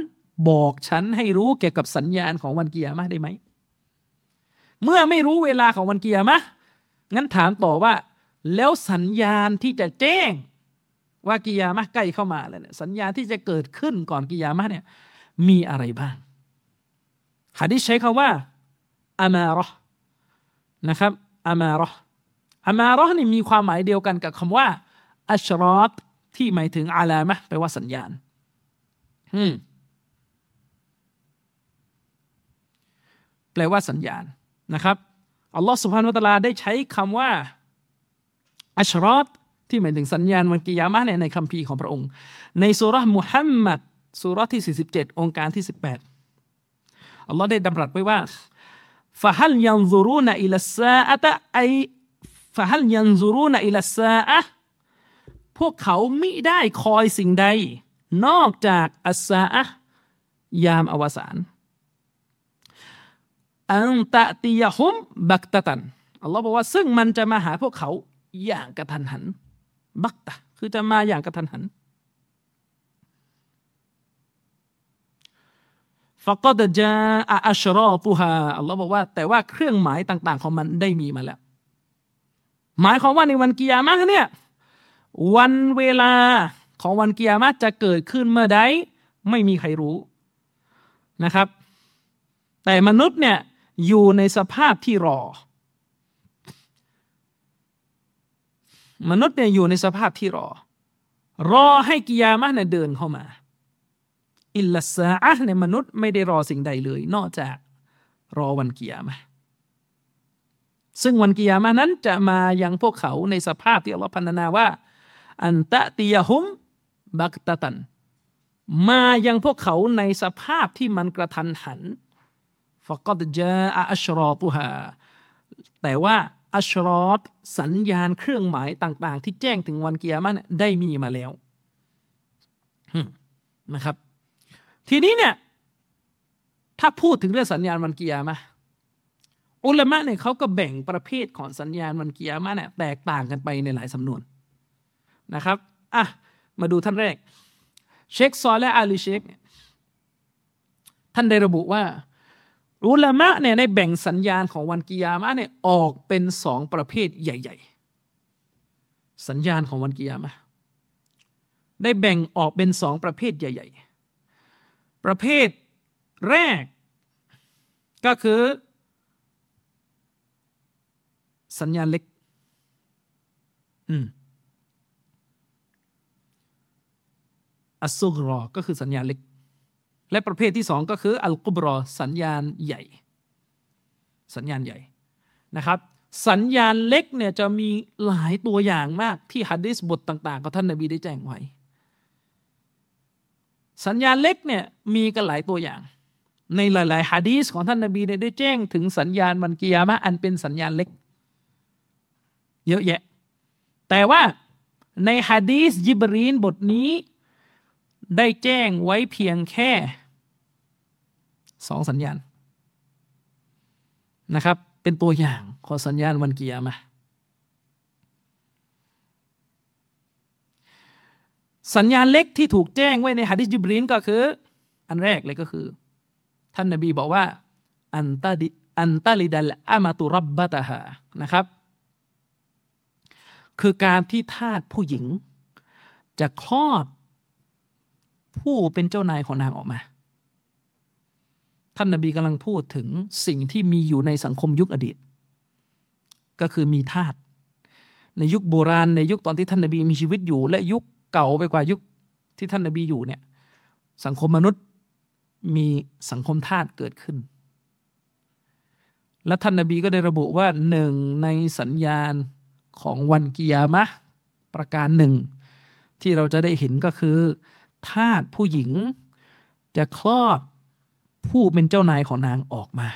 [SPEAKER 2] บอกฉันให้รู้เกี่ยวกับสัญญาณของวันกิยามะได้ไหม เมื่อไม่รู้เวลาของวันกิยามะงั้นถามต่อว่า แล้วสัญญาณที่จะแจ้งว่ากิยามะใกล้เข้ามาแล้วเนี่ยสัญญาณที่จะเกิดขึ้นก่อนกิยามะเนี่ยมีอะไรบ้างฮะดิษใช้คาว่าอามารอนะครับอามารอ อามารอนี่มีความหมายเดียวกันกับคำว่าอัชรอตที่หมายถึงอาลามะแปลว่าสัญญาณอืมแปลว่าสัญญาณนะครับอัลลอฮ์สุบฮานุตะลาได้ใช้คำว่าอัชรอตที่หมายถึงสัญญาณวันกิยามะเนี่ยในคัมภีร์ของพระองค์ ในสุรษมุฮัมมัดสุรษที่ 47 องค์การที่ 18อัลลอฮ์ได้ดำรัสไว้ว่าฟะฮัลยันซูรูนอิลซาอะตะไอ ฟะฮัลยันซูรูนอิลซาอะพวกเขามิได้คอยสิ่งใด นอกจากอัสซาอะยามอวสานอันตะติยะฮุมบักตะตันอัลลอฮ์บอกว่าซึ่งมันจะมาหาพวกเขาอย่างกระทันหัน บักตะคือจะมาอย่างกระทันหันฟะกอดจาอัชรอตุฮาอัลลอฮ์บอกว่า แต่ว่าเครื่องหมายต่าง ๆ ของมันได้มีมาแล้ว หมายความว่าในวันกิยามะเนี่ยวันเวลาของวันกิยามะจะเกิดขึ้นเมื่อใดไม่มีใครรู้นะครับ แต่มนุษย์เนี่ยอยู่ในสภาพที่รอ มนุษย์เนี่ยอยู่ในสภาพที่รอ รอให้กิยามะเนี่ยเดินเข้ามาอิลลัสาอะในมนุษย์ไม่ได้รอสิ่งใดเลย นอกจากรอวันกิยามะ ซึ่งวันกิยามะนั้นจะมายังพวกเขาในสภาพที่อัลลอฮฺพันนาว่า อันตะติยะฮุมบักตะตัน มายังพวกเขาในสภาพที่มันกระทันหันฟกอดจาอัชรอตุฮาแต่ว่าอัชรอตสัญญาณเครื่องหมายต่าง ๆ ที่แจ้งถึงวันกิยามะได้มีมาแล้วนะครับ ทีนี้เนี่ย ถ้าพูดถึงเรื่องสัญญาณวันกิยามะ อุลามะเนี่ยเขาก็แบ่งประเภทของสัญญาณวันกิยามะเนี่ยแตกต่างกันไปในหลายสำนวนนะครับอะมาดูท่านแรก เชคซอและอาลีเชคท่านได้ระบุว่าอุลามะเนี่ยได้แบ่งสัญญาณของวันกิยามะเนี่ยออกเป็นสองประเภทใหญ่ ๆ สัญญาณของวันกิยามะได้แบ่งออกเป็นสองประเภทใหญ่ ๆ ประเภทแรกก็คือ สัญญาณเล็ก อืมอัสซุกรอ ก็คือสัญญาณเล็ก และประเภทที่สองก็คืออัลกุบรอ สัญญาณใหญ่ สัญญาณใหญ่นะครับ สัญญาณเล็กเนี่ยจะมีหลายตัวอย่างมากที่ฮัดดิสบทต่างๆของท่านนบีได้แจ้งไว้ สัญญาณเล็กเนี่ยมีกันหลายตัวอย่าง ในหลายๆฮะดีสของท่านนบีได้แจ้งถึงสัญญาณวันกิยามะอันเป็นสัญญาณเล็ก เยอะแยะ แต่ว่าในฮะดีสยิบรีนบทนี้ ได้แจ้งไว้เพียงแค่สองสัญญาณนะครับ เป็นตัวอย่างของสัญญาณวันกิยามะสัญญาณเล็กที่ถูกแจ้งไว้ในฮะดิษจิบรีนก็คือ อันแรกเลยก็คือ ท่านนบีบอกว่า อันตาดิอันตาลิดัลอามาตุรับบะตาฮานะครับ คือการที่ทาสผู้หญิง จะคลอดผู้เป็นเจ้านายของนางออกมา ท่านนบีกำลังพูดถึงสิ่งที่มีอยู่ในสังคมยุคอดีต ก็คือมีทาสในยุคโบราณในยุคตอนที่ท่านนบีมีชีวิตอยู่ และยุคเก่าไปกว่ายุคที่ท่านนบีอยู่เนี่ยสังคมมนุษย์มีสังคมทาสเกิดขึ้น และท่านนบีก็ได้ระบุว่าหนึ่งในสัญญาณ ของวันกิยามะประการหนึ่ง ที่เราจะได้เห็นก็คือทาสผู้หญิง จะคลอดผู้เป็นเจ้านายของนางออกมา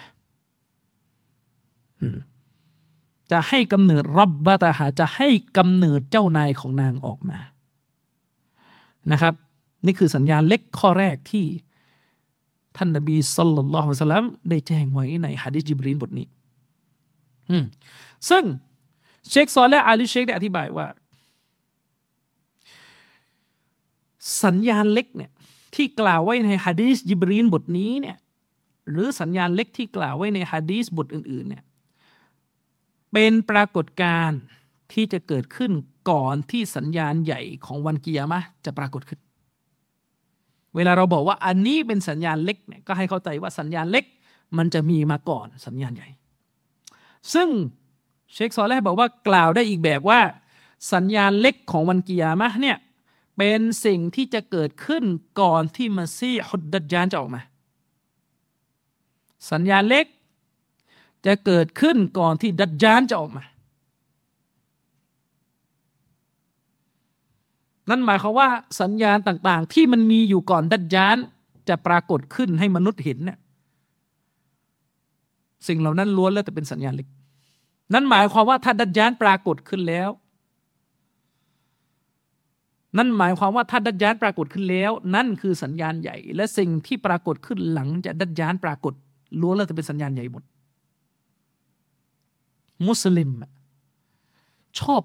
[SPEAKER 2] จะให้กำเนิดรับบาตาหาจะให้กำเนิดเจ้านายของนางออกมานะครับ นี่คือสัญญาณเล็กข้อแรกที่ท่านนบีสุลต่านละฮ์สัลลัมได้แจ้งไว้ในฮะดิษจิบรีนบทนี้ซึ่ง เชคซอลและอาลีเชคได้อธิบายว่า สัญญาณเล็กเนี่ยที่กล่าวไว้ในฮะดีษยิบรีนบทนี้เนี่ยหรือสัญญาณเล็กที่กล่าวไว้ในฮะดีษบทอื่นๆเนี่ยเป็นปรากฏการณ์ที่จะเกิดขึ้นก่อนที่สัญญาณใหญ่ของวันกิยามะจะปรากฏขึ้น เวลาเราบอกว่าอันนี้เป็นสัญญาณเล็กเนี่ยก็ให้เข้าใจว่าสัญญาณเล็ก มันจะมีมาก่อนสัญญาณใหญ่ ซึ่ง เชคซอลแลบอกว่ากล่าวได้อีกแบบว่า สัญญาณเล็กของวันกิยามะเนี่ยเป็นสิ่งที่จะเกิดขึ้นก่อนที่มาซีฮุดดัจจานจะออกมา สัญญาณเล็ก จะเกิดขึ้นก่อนที่ดัจจานจะออกมา นั่นหมายความว่าสัญญาณต่างๆ ที่มันมีอยู่ก่อนดัจจานจะปรากฏขึ้นให้มนุษย์เห็นเนี่ยสิ่งเหล่านั้นล้วนแล้วแต่เป็นสัญญาณเล็ก นั่นหมายความว่าถ้าดัจจานปรากฏขึ้นแล้ว นั่นหมายความว่าถ้าดัจญานปรากฏขึ้นแล้ว นั่นคือสัญญาณใหญ่ และสิ่งที่ปรากฏขึ้นหลังจากดัจญานปรากฏล้วนแล้วจะเป็นสัญญาณใหญ่หมด มุสลิมชอบ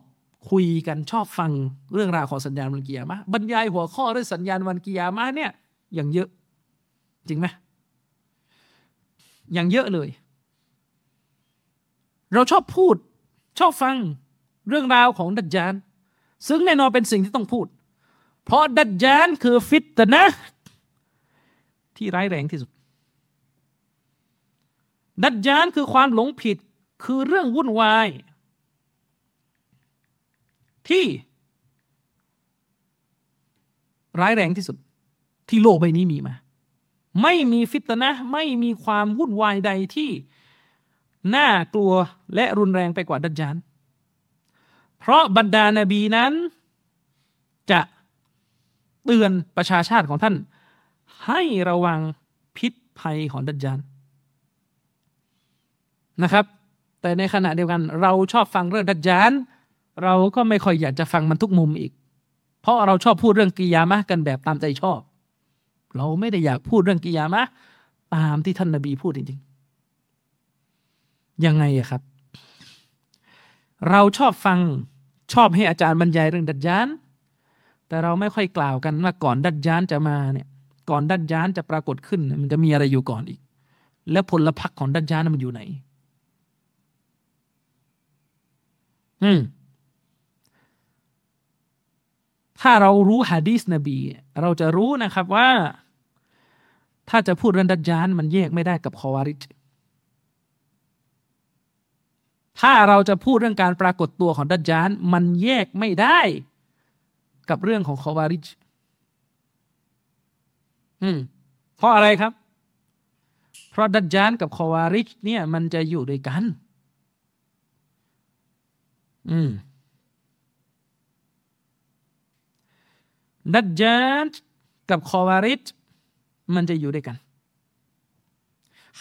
[SPEAKER 2] คุยกันชอบฟังเรื่องราวของสัญญาณวันกิยามะบรรยายหัวข้อด้วยสัญญาณวันกิยามะเนี่ยอย่างเยอะ จริงไหมอย่างเยอะเลย เราชอบพูดชอบฟังเรื่องราวของดัจญานซึ่งแน่นอนเป็นสิ่งที่ต้องพูด เพราะดัจจานคือฟิตนะที่ร้ายแรงที่สุด ดัจจานคือความหลงผิดคือเรื่องวุ่นวาย ที่ ร้ายแรงที่สุด ที่โลกใบนี้มีมา ไม่มีฟิตนะไม่มีความวุ่นวายใดที่ น่ากลัวและรุนแรงไปกว่าดัจจานเพราะบรรดานาบีนั้น จะเตือนประชาชาติของท่าน ให้ระวังพิษภัยของดัจจานนะครับ แต่ในขณะเดียวกัน เราชอบฟังเรื่องดัจจานเราก็ไม่ค่อยอยากจะฟังมันทุกมุมอีก เพราะเราชอบพูดเรื่องกิยามะกันแบบตามใจชอบ เราไม่ได้อยากพูดเรื่องกิยามะตามที่ท่านนาบีพูดจริงๆ ยังไงอะครับ เราชอบฟังชอบให้อาจารย์บรรยายเรื่องดัจจาน แต่เราไม่ค่อยกล่าวกันว่าก่อนดัจจานจะมาเนี่ย ก่อนดัจจานจะปรากฏขึ้น มันจะมีอะไรอยู่ก่อนอีก แล้วผลพักของดัจจานมันอยู่ไหน อืมถ้าเรารู้ฮะดีสนบี เราจะรู้นะครับว่า ถ้าจะพูดเรื่องดัจจานมันแยกไม่ได้กับคอวาริจ ถ้าเราจะพูดเรื่องการปรากฏตัวของดัจจานมันแยกไม่ได้กับเรื่องของคอวาริจอืมเพราะอะไรครับ เพราะดัจจานกับคอวาริจเนี่ยมันจะอยู่ด้วยกัน อืมดัจจานกับคอวาริจมันจะอยู่ด้วยกัน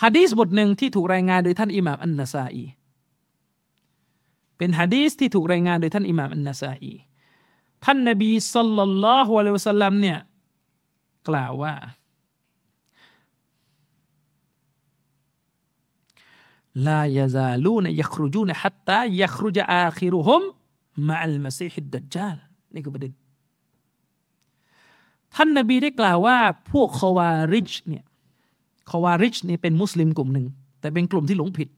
[SPEAKER 2] ฮะดีษบทหนึ่งที่ถูกรายงานโดยท่านอิหม่ามอันนาซาอี เป็นฮะดีสที่ถูกรายงานโดยท่านอิหม่ามอันนาซาอีท่านนบีสัลลัลลอฮุอะลัยฮิสัลลัมเนี่ยกล่าวว่า ลายาซาลูนยัครุจูนฮัตตายัครุจอาคิรุฮุมมาอัลมาซีฮิดดจจลนี่คือประเด็นท่านนบีได้กล่าวว่าพวกคาวาริชเนี่ยคาวาริชเนี่ยเป็นมุสลิมกลุ่มหนึ่ง แต่เป็นกลุ่มที่หลงผิด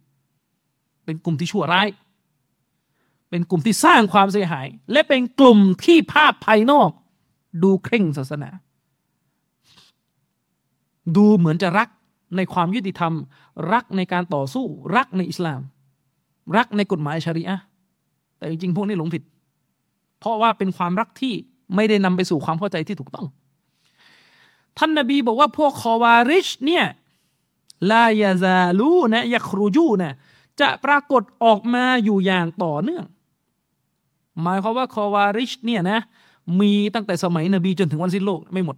[SPEAKER 2] เป็นกลุ่มที่ชั่วร้าย เป็นกลุ่มที่สร้างความเสียหาย และเป็นกลุ่มที่ภาพภายนอก ดูเคร่งศาสนา ดูเหมือนจะรักในความยุติธรรม รักในการต่อสู้ รักในอิสลาม รักในกฎหมายชริอะแต่จริงๆพวกนี้หลงผิด เพราะว่าเป็นความรักที่ไม่ได้นำไปสู่ความเข้าใจที่ถูกต้อง ท่านนบีบอกว่าพวกคอวาริชเนี่ยลายาซาลูนะยักรูจูนะจะปรากฏออกมาอยู่อย่างต่อเนื่อง หมายความว่าคอวาริชเนี่ยนะมีตั้งแต่สมัยนบีจนถึงวันสิ้นโลกไม่หมด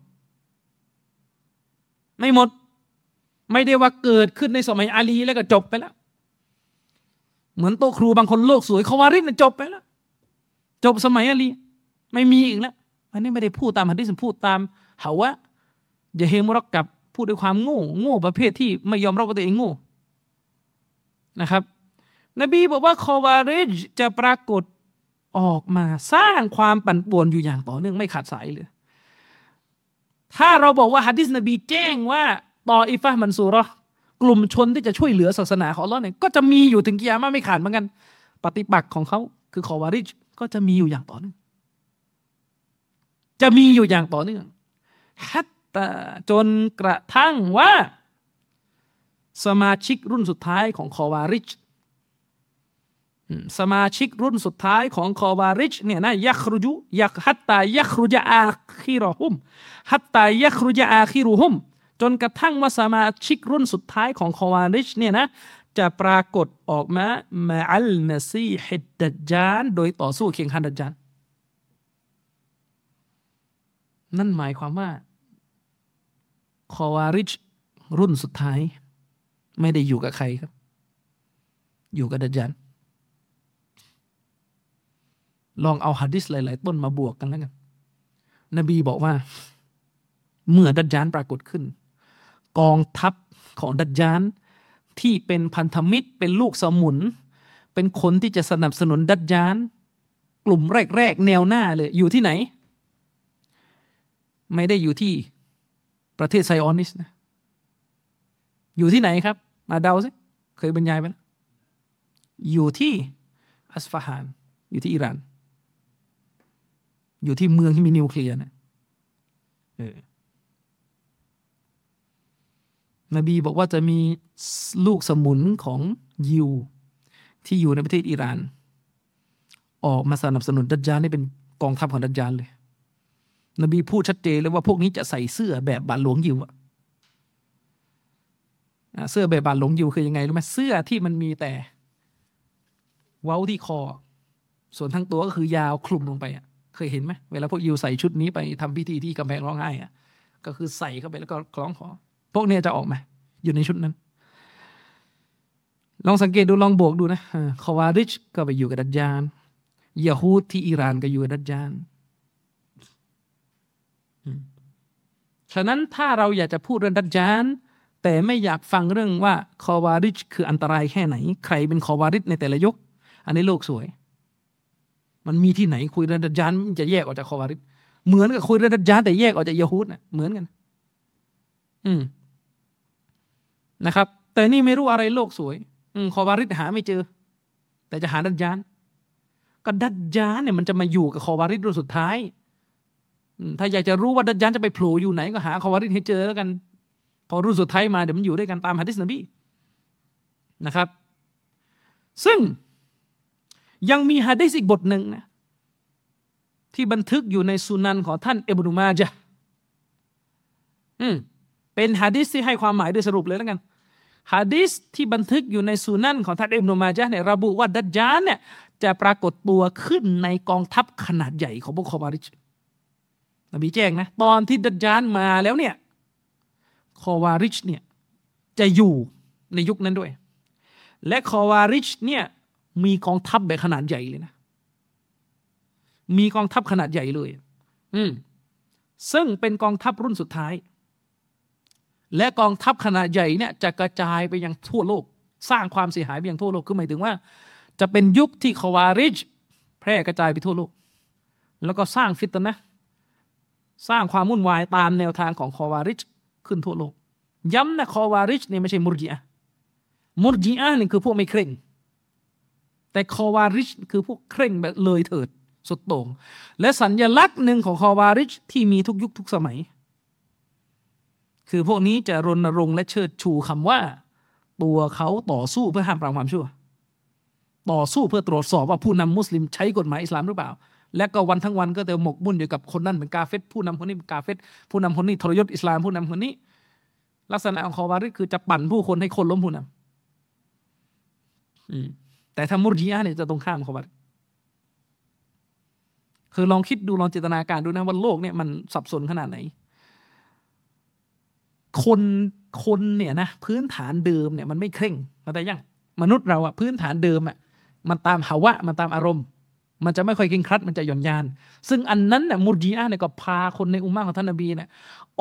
[SPEAKER 2] ไม่หมด ไม่ได้ว่าเกิดขึ้นในสมัยอาลีแล้วก็จบไปแล้ว เหมือนโตครูบางคนโลกสวยคอวาริชเนี่ยจบไปแล้ว จบสมัยอาลี ไม่มีอีกแล้วอันนี้ไม่ได้พูดตามฮะดิษพูดตามฮาวะอย่าเฮมรักกับพูดด้วยความโง่ โง่ประเภทที่ไม่ยอมรับว่าตัวเองโง่นะครับ นบีบอกว่าคอวาริจจะปรากฏ ออกมาสร้างความปั่นป่วนอยู่อย่างต่อเนื่องไม่ขาดสายเลย ถ้าเราบอกว่าฮะดิษนบีแจ้งว่าต่ออิฟะมันซูรอกลุ่มชนที่จะช่วยเหลือศาสนาของเราเนี่ยก็จะมีอยู่ถึงกิยามะไม่ขาดเหมือนกัน ปฏิปักษ์ของเขาคือคอวาริจก็จะมีอยู่อย่างต่อเนื่องจะมีอยู่อย่างต่อเนื่องฮัตตาจนกระทั่งว่า สมาชิกรุ่นสุดท้ายของคอวาริช สมาชิกรุ่นสุดท้ายของคอวาริชเนี่ยนะยักรุจุยักฮัตตายักรุจอาคิรหุมฮัตตายักรุจอาคิรุหุมจนกระทั่งว่าสมาชิกรุ่นสุดท้ายของคอวาริชเนี่ยนะจะปรากฏออกมามาอัลนซีฮิดดัจจานโดยต่อสู้เคียงขันดัจจานนั่นหมายความว่าคอวาริชรุ่นสุดท้าย ไม่ได้อยู่กับใครครับ อยู่กับดัจจัน ลองเอาฮะดิษหลาย ๆ ต้นมาบวกกันแล้วกัน นบีบอกว่า เมื่อดัจจานปรากฏขึ้น กองทัพของดัจจานที่เป็นพันธมิตรเป็นลูกสมุน เป็นคนที่จะสนับสนุนดัจจาน กลุ่มแรก ๆ แนวหน้าเลยอยู่ที่ไหน ไม่ได้อยู่ที่ประเทศไซออนิสนะ อยู่ที่ไหนครับ มาเดาสิ เคยบรรยายไปแล้วอยู่ที่อัสฟาฮาน อยู่ที่อิหร่าน อยู่ที่เมืองที่มีนิวเคลียร์นะเออนบีบอกว่าจะมีลูกสมุนของยิว ที่อยู่ในประเทศอิหร่าน ออกมาสนับสนุนดัจจานนี่เป็นกองทัพของดัจจานเลย นบีพูดชัดเจนเลยว่าพวกนี้จะใส่เสื้อแบบบาทหลวงยิวอะเสื้อแบบบาทหลวงยิวคือยังไงรู้ไหมเสื้อที่มันมีแต่ เว้าที่คอ ส่วนทั้งตัวก็คือยาวคลุมลงไปอะ เคยเห็นไหมเวลาพวกยิวใส่ชุดนี้ไปทำพิธีที่กำแพงร้องไห้อะก็คือใส่เข้าไปแล้วก็คล้องคอพวกนี้จะออกไหมอยู่ในชุดนั้น ลองสังเกตดูลองบวกดูนะคอวาริชก็ไปอยู่กับดัจจานยาฮูดที่อิหร่านก็อยู่กับดัจจานฉะนั้นถ้าเราอยากจะพูดเรื่องดัจจาน แต่ไม่อยากฟังเรื่องว่าคอวาริชคืออันตรายแค่ไหน ใครเป็นคอวาริชในแต่ละยุคอันนี้โลกสวย มันมีที่ไหนคุยเรื่องดัจจานมันจะแยกออกจากคอวาริชเหมือนกับคุยเรื่องดัจจานแต่แยกออกจากยาฮูดนะเหมือนกัน อืมนะครับ แต่นี่ไม่รู้อะไรโลกสวย อืมคอวาริชหาไม่เจอ แต่จะหาดัจจานก็ดัจจานเนี่ยมันจะมาอยู่กับคอวาริชรุ่นสุดท้ายถ้าอยากจะรู้ว่าดัจญานจะไปโผล่อยู่ไหนก็หาคอวาริดให้เจอแล้วกัน พอรุ่นสุดท้ายมาเดี๋ยวมันอยู่ด้วยกันตามฮะดิษนบีนะครับ ซึ่ง ยังมีฮะดิษอีกบทหนึ่งนะที่บันทึกอยู่ในสุนันของท่านเอบนุมาจะห์อืมเป็นฮะดิษที่ให้ความหมายโดยสรุปเลยแล้วกันฮะดิษที่บันทึกอยู่ในสุนันของท่านเอบนุมาจะห์เนี่ยระบุว่าดัจญานเนี่ยจะปรากฏตัวขึ้นในกองทัพขนาดใหญ่ของพวกคอวาริชนบีแจ้งนะตอนที่ดัจญานมาแล้วเนี่ยคอวาริชเนี่ยจะอยู่ในยุคนั้นด้วย และคอวาริชเนี่ย มีกองทัพแบบขนาดใหญ่เลยนะ มีกองทัพขนาดใหญ่เลย อืม ซึ่งเป็นกองทัพรุ่นสุดท้าย และกองทัพขนาดใหญ่เนี่ย จะกระจายไปยังทั่วโลก สร้างความเสียหายไปยังทั่วโลก คือหมายถึงว่า จะเป็นยุคที่คอวาริชแพร่กระจายไปทั่วโลก แล้วก็สร้างฟิตนะ สร้างความวุ่นวายตามแนวทางของคอวาริชขึ้นทั่วโลก ย้ำนะคอวาริชนี่ไม่ใช่มุรจิอะมุรจิอะนี่คือพวกไม่เคร่ง แต่คอวาริชคือพวกเคร่งแบบเลยเถิดสุดโต่งและสัญญลักษณ์หนึ่งของคอวาริชที่มีทุกยุคทุกสมัย คือพวกนี้จะรณรงค์และเชิดชูคำว่า ตัวเขาต่อสู้เพื่อห้ามปรามความชั่ว ต่อสู้เพื่อตรวจสอบว่าผู้นำมุสลิมใช้กฎหมายอิสลามหรือเปล่า และก็วันทั้งวันก็จะหมกมุ่นอยู่กับคนนั้นเป็นกาเฟตผู้นำคนนี้เป็นกาเฟตผู้นำคนนี้ทรยศอิสลามผู้นำคนนี้ ลักษณะของคอวาริชคือจะปั่นผู้คนให้คนล้มผู้นำอืม แต่ถ้ามุรจิอะเนี่ยจะตรงข้ามคอวาริชคือลองคิดดูลองจินตนาการดูนะว่าโลกเนี่ยมันสับสนขนาดไหน คนคนเนี่ยนะพื้นฐานเดิมเนี่ยมันไม่เคร่งเข้าใจยังมนุษย์เราอะพื้นฐานเดิมอะมันตามภาวะมันตามอารมณ์ มันจะไม่ค่อยเก่งครัด มันจะหย่อนยาน ซึ่งอันนั้นเนี่ยมุรจิอะเนี่ยก็พาคนในอุมมะของท่านนบีเนี่ย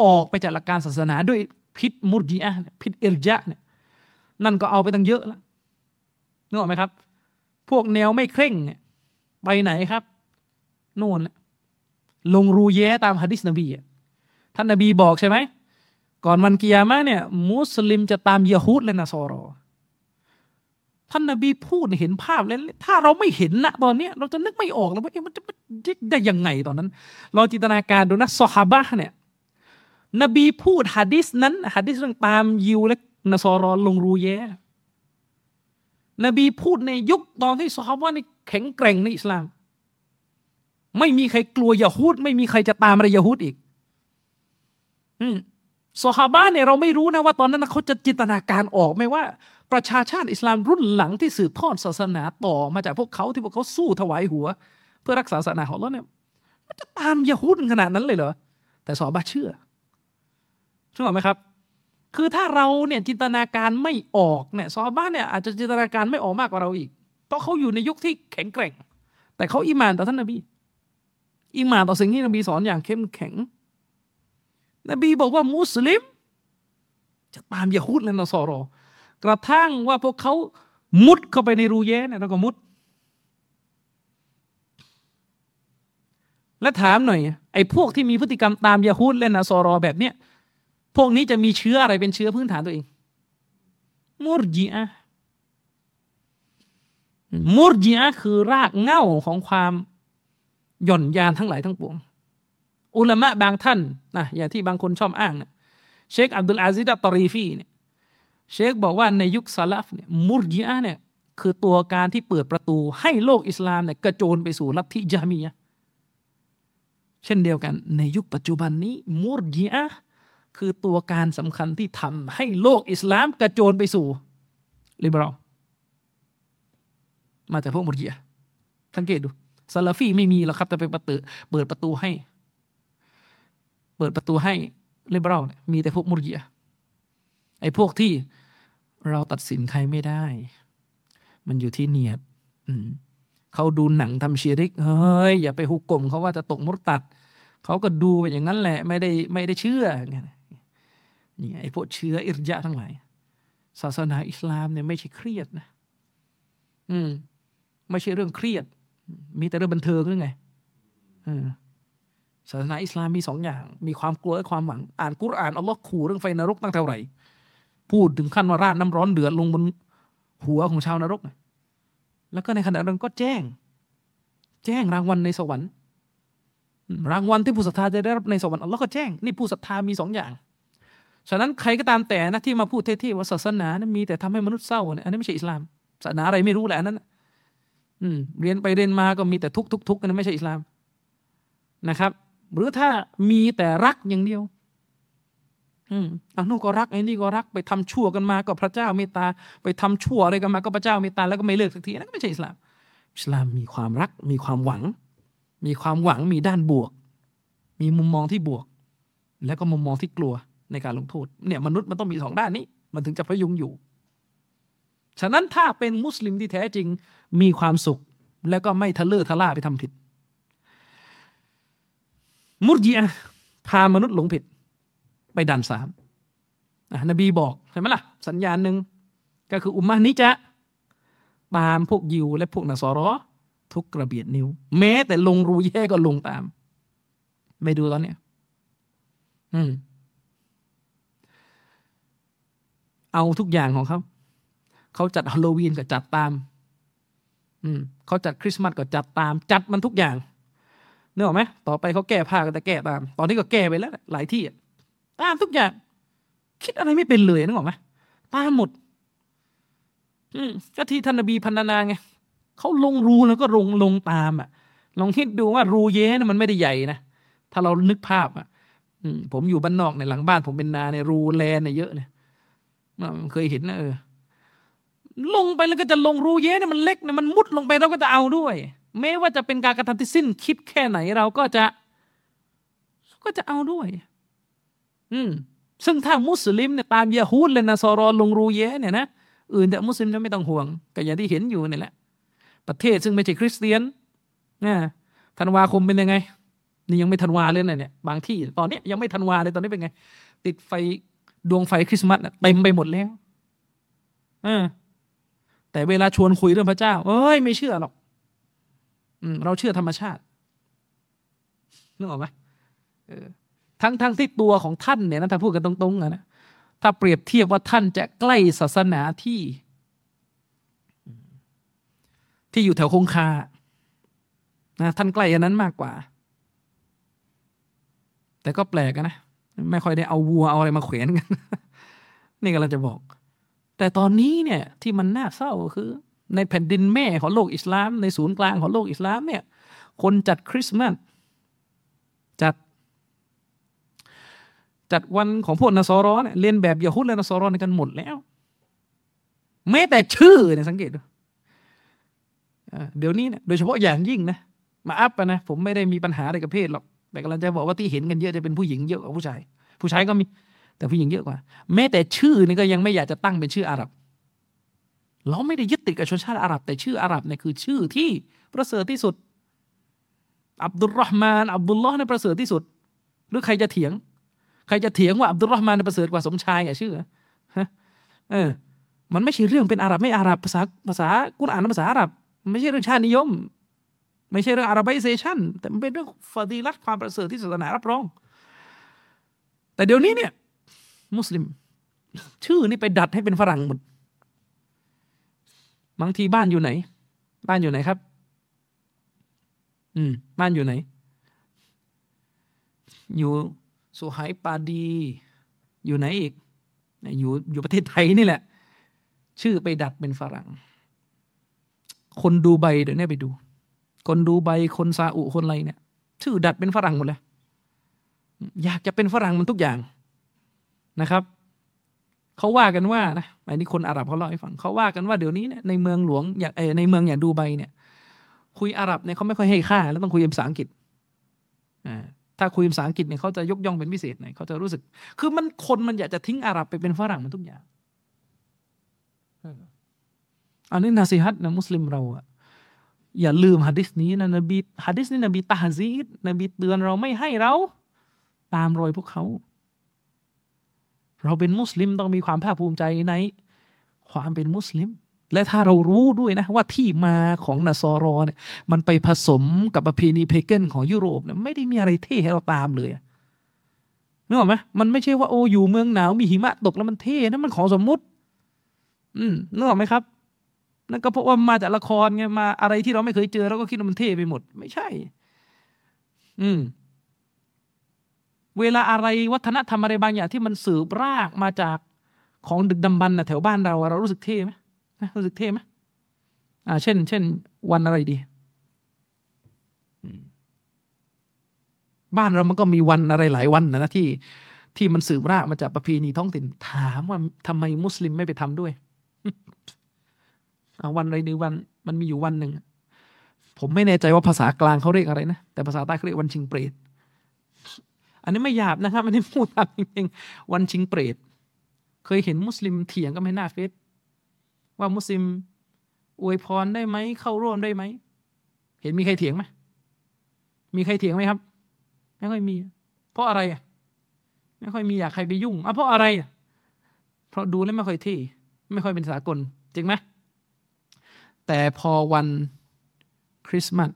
[SPEAKER 2] ออกไปจากหลักการศาสนาด้วยพิษมุรจีอะพิษเอรยะเนี่ยนั่นก็เอาไปตั้งเยอะแล้ว นึกออกไหมครับ พวกแนวไม่เคร่งไปไหนครับโน่นแหละลงรูแย้ตามฮะดิษนบีอะท่านนบีบอกใช่ไหมก่อนวันกิยามะห์เนี่ย มุสลิมจะตามยะฮูดและนาซอรอท่านนบีพูดเห็นภาพแล้วถ้าเราไม่เห็นนะตอนเนี้ยเราจะนึกไม่ออกแล้วว่าเอ๊ะมันจะได้ยังไงตอนนั้นลองจินตนาการดูนะซอฮาบะเนี่ยนบีพูดฮะดิษนั้นฮะดิษเรื่องตามยิวและนาซอรอลงรูแย้ นบีพูดในยุคตอนที่ซอฮาบะห์นี่แข็งแกร่งในอิสลาม ไม่มีใครกลัวยะฮูดไม่มีใครจะตามอะไรยะฮูดอีก อืมซอฮาบะเนี่ยเราไม่รู้นะว่าตอนนั้นเขาจะจินตนาการออกไหมว่า ประชาชาติอิสลามรุ่นหลังที่สืบทอดศาสนาต่อมาจากพวกเขาที่พวกเขาสู้ถวายหัว เพื่อรักษาศาสนาของเราเนี่ยมันจะตามยะฮูดขนาดนั้นเลยเหรอแต่ซอฮาบะเชื่อใช่ไหมครับ คือถ้าเราเนี่ยจินตนาการไม่ออกเนี่ยซอบะห์เนี่ยอาจจะจินตนาการไม่ออกมากกว่าเราอีก เพราะเขาอยู่ในยุคที่แข็งแกร่ง แต่เขาอิมานต่อท่านนบีอิมานต่อสิ่งที่นบีสอนอย่างเข้มแข็ง นบีบอกว่ามุสลิม จะตามยะฮูดและนอสอรอกระทั่งว่าพวกเขามุดเข้าไปในรูแย้เนี่ยเราก็มุด และถามหน่อยไอ้พวกที่มีพฤติกรรมตามยะฮูดและนอสอรอแบบเนี้ย พวกนี้จะมีเชื้ออะไรเป็นเชื้อพื้นฐานตัวเอง มุรจิอะมุรจิอะคือรากเหง้าของความหย่อนยานทั้งหลายทั้งปวง อุลามะบางท่านนะอย่างที่บางคนชอบอ้างนะเชคอับดุลอาซิดัตตอรีฟีเนี่ยเชคบอกว่าในยุคซาลัฟเนี่ยมุรจิอะเนี่ยคือตัวการที่เปิดประตูให้โลกอิสลามเนี่ยกระโจนไปสู่ลัทธิญะฮ์มียะฮ์เช่นเดียวกันในยุคปัจจุบันนี้มุรจิอะ คือตัวการสำคัญที่ทำให้โลกอิสลามกระโจนไปสู่ลิเบอรัลมาจากพวกมุรจิอะสังเกตดูซาลาฟีไม่มีหรอกครับแต่ไปประตูเปิดประตูให้ เปิดประตูให้ลิเบอรัลมีแต่พวกมุรจิอะไอ้พวกที่เราตัดสินใครไม่ได้ มันอยู่ที่เนียดเขาดูหนังทำเชียริกเฮ้ยอย่าไปหุกกลมเขาว่าจะตกมุรตัดเขาก็ดูไปอย่างนั้นแหละ ไม่ได้ไม่ได้เชื่อ เนี่ยไอ้พวกเชื้ออิรยะทั้งหลาย ศาสนาอิสลามเนี่ยไม่ใช่เครียดนะ อืม ไม่ใช่เรื่องเครียด มีแต่เรื่องบันเทิงหรือไงศาสนาอิสลามมีสองอย่าง มีความกลัวและความหวัง อ่านกุรอานอัลลอฮ์ขู่เรื่องไฟนรกตั้งเท่าไหร่ พูดถึงขั้นว่าราดน้ำร้อนเดือดลงบนหัวของชาวนรก แล้วก็ในขณะนั้นก็แจ้ง แจ้งรางวัลในสวรรค์ รางวัลที่ผู้ศรัทธาจะได้รับในสวรรค์อัลลอฮ์ก็แจ้ง นี่ผู้ศรัทธามีสองอย่าง ฉะนั้นใครก็ตามแต่นะที่มาพูดเท่ๆว่าศาสนานะมีแต่ทำให้มนุษย์เศร้าเนี่ยอันนั้นไม่ใช่อิสลาม ศาสนาอะไรไม่รู้แหละอันนั้นอืมเรียนไปเรียนมาก็มีแต่ทุกทุกทุกนั้นไม่ใช่อิสลามนะครับ หรือถ้ามีแต่รักอย่างเดียว อืมอันนู้นก็รักไอ้นี่ก็รักไปทำชั่วกันมา ก็พระเจ้าเมตตา ไปทำชั่วอะไรกันมาก็พระเจ้าเมตตาแล้วก็ไม่เลิกสักทีนั่นก็ไม่ใช่อิสลาม อิสลามมีความรัก มีความหวัง มีความหวังมีด้านบวก มีมุมมองที่บวก แล้วก็มุมมองที่กลัว ในการลงโทษเนี่ยมนุษย์มันต้องมีสองด้านนี้ มันถึงจะพยุงอยู่ ฉะนั้นถ้าเป็นมุสลิมที่แท้จริงมีความสุข แล้วก็ไม่ทะเลอะทะล่าไปทำผิด มุรจีอะพามนุษย์หลงผิด ไปดันสามอะนบีบอกใช่ไหมล่ะ สัญญาณหนึ่งก็คืออุมมะนี้จะตามพวกยิวและพวกนาซอรอทุกกระเบียดนิ้ว แม้แต่ลงรูแย่ก็ลงตาม ไม่ดูตอนเนี้ย อืม เอาทุกอย่างของเขา เขาจัดฮาโลวีนก็จัดตาม อืมเขาจัดคริสต์มาสก็จัดตาม จัดมันทุกอย่างเนึกออไหมต่อไปเขาแก้ผ้าก็จะแก้ตาม ตอนนี้ก็แก้ไปแล้ว หลายที่อะตามทุกอย่าง คิดอะไรไม่เป็นเลยนึกออกไหมตามหมด อืมก็ที่ท่านนบีพันนาไงเขาลงรูแล้วก็ลงลงตามอะ ลองคิดดูว่ารูเย้นะมันไม่ได้ใหญ่นะถ้าเรานึกภาพอะผมอยู่บ้านนอกในหลังบ้าน ผมเป็นนาในรูแลนเนี่ยเยอะเนี่ย เคยเห็นนะเออ ลงไปแล้วก็จะลงรูเย้เนี่ยมันเล็กเนี่ยมันมุดลงไปเราก็จะเอาด้วย แม้ว่าจะเป็นการกระทำที่สิ้นคิดแค่ไหนเราก็จะ ก็จะเอาด้วย อืม ซึ่งถ้ามุสลิมเนี่ยตามยาฮูดและนาซอรอลงรูแย้เนี่ยนะอื่นแต่มุสลิมจะไม่ต้องห่วงก็อย่างที่เห็นอยู่นี่แหละ ประเทศซึ่งไม่ใช่คริสเตียนนะธันวาคมเป็นยังไง นี่ยังไม่ธันวาเลยนะเนี่ย บางทีตอนนี้ยังไม่ธันวาเลยตอนนี้เป็นไง ติดไฟ ดวงไฟคริสต์มาสเต็มไปหมดแล้วอแต่เวลาชวนคุยเรื่องพระเจ้า เอ้ย ไม่เชื่อหรอกอืมเราเชื่อธรรมชาตินึกออกไหมออทั้งทั้งที่ตัวของท่านเนี่ยนะถ้าพูดกันตรงๆนะ ถ้าเปรียบเทียบว่าท่านจะใกล้ศาสนาที่ ที่อยู่แถวคงคา นะ ท่านใกล้อันนั้นมากกว่า แต่ก็แปลกนะ ไม่ค่อยได้เอาวัวเอาอะไรมาเขวนกัน นี่ก็เราจะบอก แต่ตอนนี้เนี่ยที่มันน่าเศร้าคือ ในแผ่นดินแม่ของโลกอิสลาม ในศูนย์กลางของโลกอิสลามเนี่ย คนจัดคริสต์มาสจัด จัดวันของพวกนาซอรอเนี่ยเรียนแบบยาฮุดและนาซอรอในกันหมดแล้วแม้แต่ชื่อเนี่ยสังเกตดูเดี๋ยวนี้เนี่ยโดยเฉพาะอย่างยิ่งนะ มาอัพนะ ผมไม่ได้มีปัญหาอะไรกับเพศหรอก แต่กำลังจะบอกว่าที่เห็นกันเยอะจะเป็นผู้หญิงเยอะกว่าผู้ชาย ผู้ชายก็มี แต่ผู้หญิงเยอะกว่า แม้แต่ชื่อนี่ก็ยังไม่อยากจะตั้งเป็นชื่ออาหรับ เราไม่ได้ยึดติดกับชนชาติอาหรับ แต่ชื่ออาหรับเนี่ยคือชื่อที่ประเสริฐที่สุด อับดุลรอฮ์มาน อับดุลลอฮ์เนี่ยประเสริฐที่สุด หรือใครจะเถียง ใครจะเถียงว่าอับดุลรอฮ์มานประเสริฐกว่าสมชายอะชื่อฮะเออ มันไม่ใช่เรื่องเป็นอาหรับไม่อาหรับภาษาภาษากุรอานภาษาอาหรับ ไม่ใช่เรื่องชาตินิยม ไม่ใช่เรื่องอาราบิเซชันแต่มันเป็นเรื่องฟาดีลัตความประเสริฐที่ศาสนารับรอง แต่เดี๋ยวนี้เนี่ย มุสลิม ชื่อนี่ไปดัดให้เป็นฝรั่งหมดบางทีบ้านอยู่ไหน บ้านอยู่ไหนครับ อืม บ้านอยู่ไหน อยู่สุไหปาดี อยู่ไหนอีก อยู่อยู่ประเทศไทยนี่แหละ ชื่อไปดัดเป็นฝรั่ง คนดูใบเดี๋ยวนี้ไปดู คนดูใบคนซาอุคนอะไรเนี่ย ชื่อดัดเป็นฝรั่งหมดเลยอยากจะเป็นฝรั่งมันทุกอย่างนะครับเขาว่ากันว่านะอันนี้คนอาหรับเขาเล่าให้ฟังเขาว่ากันว่าเดี๋ยวนี้เนี่ยในเมืองหลวงอย่างในเมืองอย่างดูใบเนี่ย คุยอาหรับเนี่ยเขาไม่ค่อยให้ค่า แล้วต้องคุยภาษาอังกฤษอ่าถ้าคุยภาษาอังกฤษเนี่ยเขาจะยกย่องเป็นพิเศษหน่อยเขาจะรู้สึก คือมันคนมันอยากจะทิ้งอาหรับไปเป็นฝรั่งมันทุกอย่างอันนี้นาซีฮัตนะมุสลิมเราอะ อย่าลืมฮะดิษนี้นะนบีฮะดิษนี้นบีตาฮซีดนบีเตือนเราไม่ให้เรา ตามรอยพวกเขา เราเป็นมุสลิมต้องมีความภาคภูมิใจใน ความเป็นมุสลิม และถ้าเรารู้ด้วยนะ ว่าที่มาของนาซอรอเนี่ยมันไปผสมกับประเพณีเพเกนของยุโรปเนี่ยไม่ได้มีอะไรเท่ให้เราตามเลยนึกออกไหมมันไม่ใช่ว่าโอ้อยู่เมืองหนาวมีหิมะตกแล้วมันเท่นะมันของสมมุติ อืมนึกออกไหมครับ นั่นก็เพราะว่ามาจากละครไงมาอะไรที่เราไม่เคยเจอเราก็คิดว่ามันเท่ไปหมด ไม่ใช่ อืม เวลาอะไรวัฒนธรรมอะไรบางอย่างที่มันสืบรากมาจากของดึกดำบรรพ์นะแถวบ้านเราเรารู้สึกเท่ไหมนะรู้สึกเท่ไหมอ่า เช่น เช่น วันอะไรดีอืมบ้านเรามันก็มีวันอะไรหลายวันนะนะที่ที่มันสืบรากมาจากประเพณีท้องถิ่นถามว่าทำไมมุสลิมไม่ไปทำด้วยอ่า วันอะไรดีวันมันมีอยู่วันหนึ่งผมไม่แน่ใจว่าภาษากลางเขาเรียกอะไรนะ แต่ภาษาใต้เขาเรียกวันชิงเปรตอันนี้ไม่หยาบนะครับอันนี้พูดตามจริงๆวันชิงเปรตเคยเห็นมุสลิมเถียงกันไหมหน้าเฟซว่ามุสลิมอวยพรได้ไหมเข้าร่วมได้ไหมเห็นมีใครเถียงไหมมีใครเถียงไหมครับ ไม่ค่อยมี เพราะอะไรอะไม่ค่อยมีอยากใครไปยุ่งอะเพราะอะไรอะเพราะดูแล้วไม่ค่อยเท่ไม่ค่อยเป็นสากลจริงไหม แต่พอวันคริสต์มาส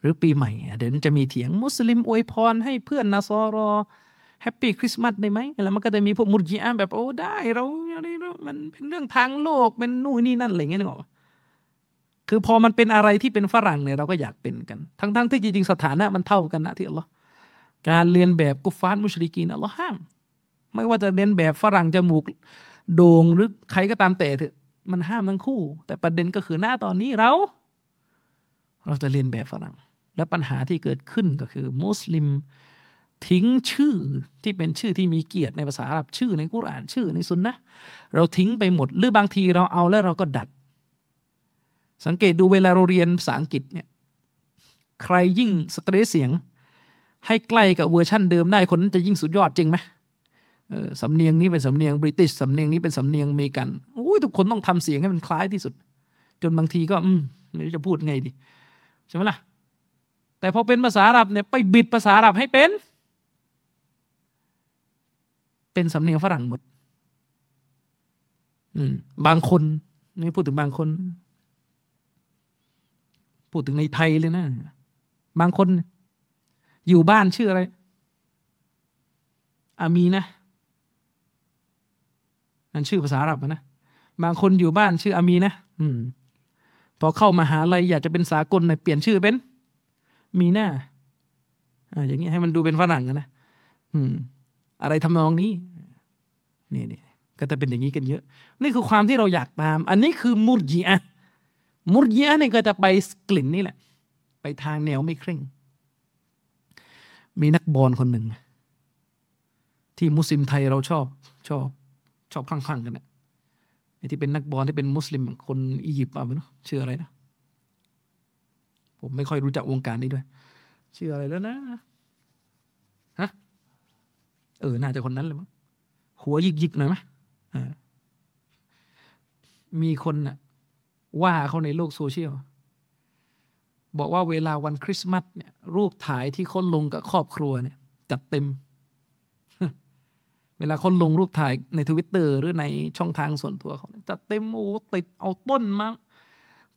[SPEAKER 2] หรือปีใหม่ เดี๋ยวจะมีเถียงมุสลิมอวยพรให้เพื่อนนาซอรอ Happy Christmas ได้ไหมแล้วมันก็จะมีพวกมุรจิอาแบบโอ้ได้เราอะไรเรามันเป็นเรื่องทางโลกเป็นนู่นนี่นั่นอะไรเงี้ยนึกออกปะคือพอมันเป็นอะไรที่เป็นฝรั่งเนี่ยเราก็อยากเป็นกัน ทั้งๆที่จริงๆสถานะมันเท่ากันนะที่อัลลอฮ์การเรียนแบบกุฟฟาร์มุชริกีนอัลลอฮ์ห้าม ไม่ว่าจะเรียนแบบฝรั่งจมูกโด่งหรือใครก็ตามแต่เถอะ มันห้ามทั้งคู่ แต่ประเด็นก็คือหน้าตอนนี้เรา เราจะเรียนแบบฝรั่ง และปัญหาที่เกิดขึ้นก็คือมุสลิมทิ้งชื่อที่เป็นชื่อที่มีเกียรติในภาษาอาหรับชื่อในกุรอานชื่อในสุนนะเราทิ้งไปหมด หรือบางทีเราเอาแล้วเราก็ดัด สังเกตดูเวลาเราเรียนภาษาอังกฤษเนี่ยใครยิ่ง stress เสียง ให้ใกล้กับเวอร์ชั่นเดิมได้คนนั้นจะยิ่งสุดยอดจริงไหม สำเนียงนี้เป็นสำเนียง British สำเนียงนี้เป็นสำเนียงอเมริกันโอ้ยทุกคนต้องทำเสียงให้มันคล้ายที่สุด จนบางทีก็ อืมไม่รู้จะพูดไงดีใช่ไหมล่ะ แต่พอเป็นภาษาอาหรับเนี่ยไปบิดภาษาอาหรับให้เป็น เป็นสำเนียงฝรั่งหมด อืม บางคนนี่พูดถึงบางคน พูดถึงในไทยเลยนะ บางคน อยู่บ้านชื่ออะไรอามีนะ นั่นชื่อภาษาอาหรับนะ บางคนอยู่บ้านชื่ออามีนะ อืม พอเข้ามาหาลัยอยากจะเป็นสากลหน่ยเปลี่ยนชื่อเป็น มีหน้าอ่าอย่างนี้ให้มันดูเป็นฝรั่งนะอืม อะไรทำนองนี้ นี่นี่ก็จะเป็นอย่างนี้กันเยอะ นี่คือความที่เราอยากตาม อันนี้คือมุรจีอะมุรจีอะเนี่ยก็จะไปกลิ่นนี่แหละ ไปทางแนวไม่เคร่ง มีนักบอลคนหนึ่งที่มุสลิมไทยเราชอบชอบ ชอบคลั่งๆกันเนี่ยไอ้ที่เป็นนักบอลที่เป็นมุสลิมคนอียิปต์อะไม่รู้ชื่ออะไรนะผมไม่ค่อยรู้จักวงการนี้ด้วย ชื่ออะไรแล้วนะฮะเออ น่าจะคนนั้นเลยมั้งหัวยิกๆหน่อยไหมมีคนน่ะ ว่าเขาในโลกโซเชียล บอกว่าเวลาวันคริสต์มาสเนี่ย รูปถ่ายที่เขาลงกับครอบครัวเนี่ย จัดเต็ม เวลาคนลงรูปถ่ายในทวิตเตอร์หรือในช่องทางส่วนตัวเขาจัดเต็มโอ้ติดเอาต้นมา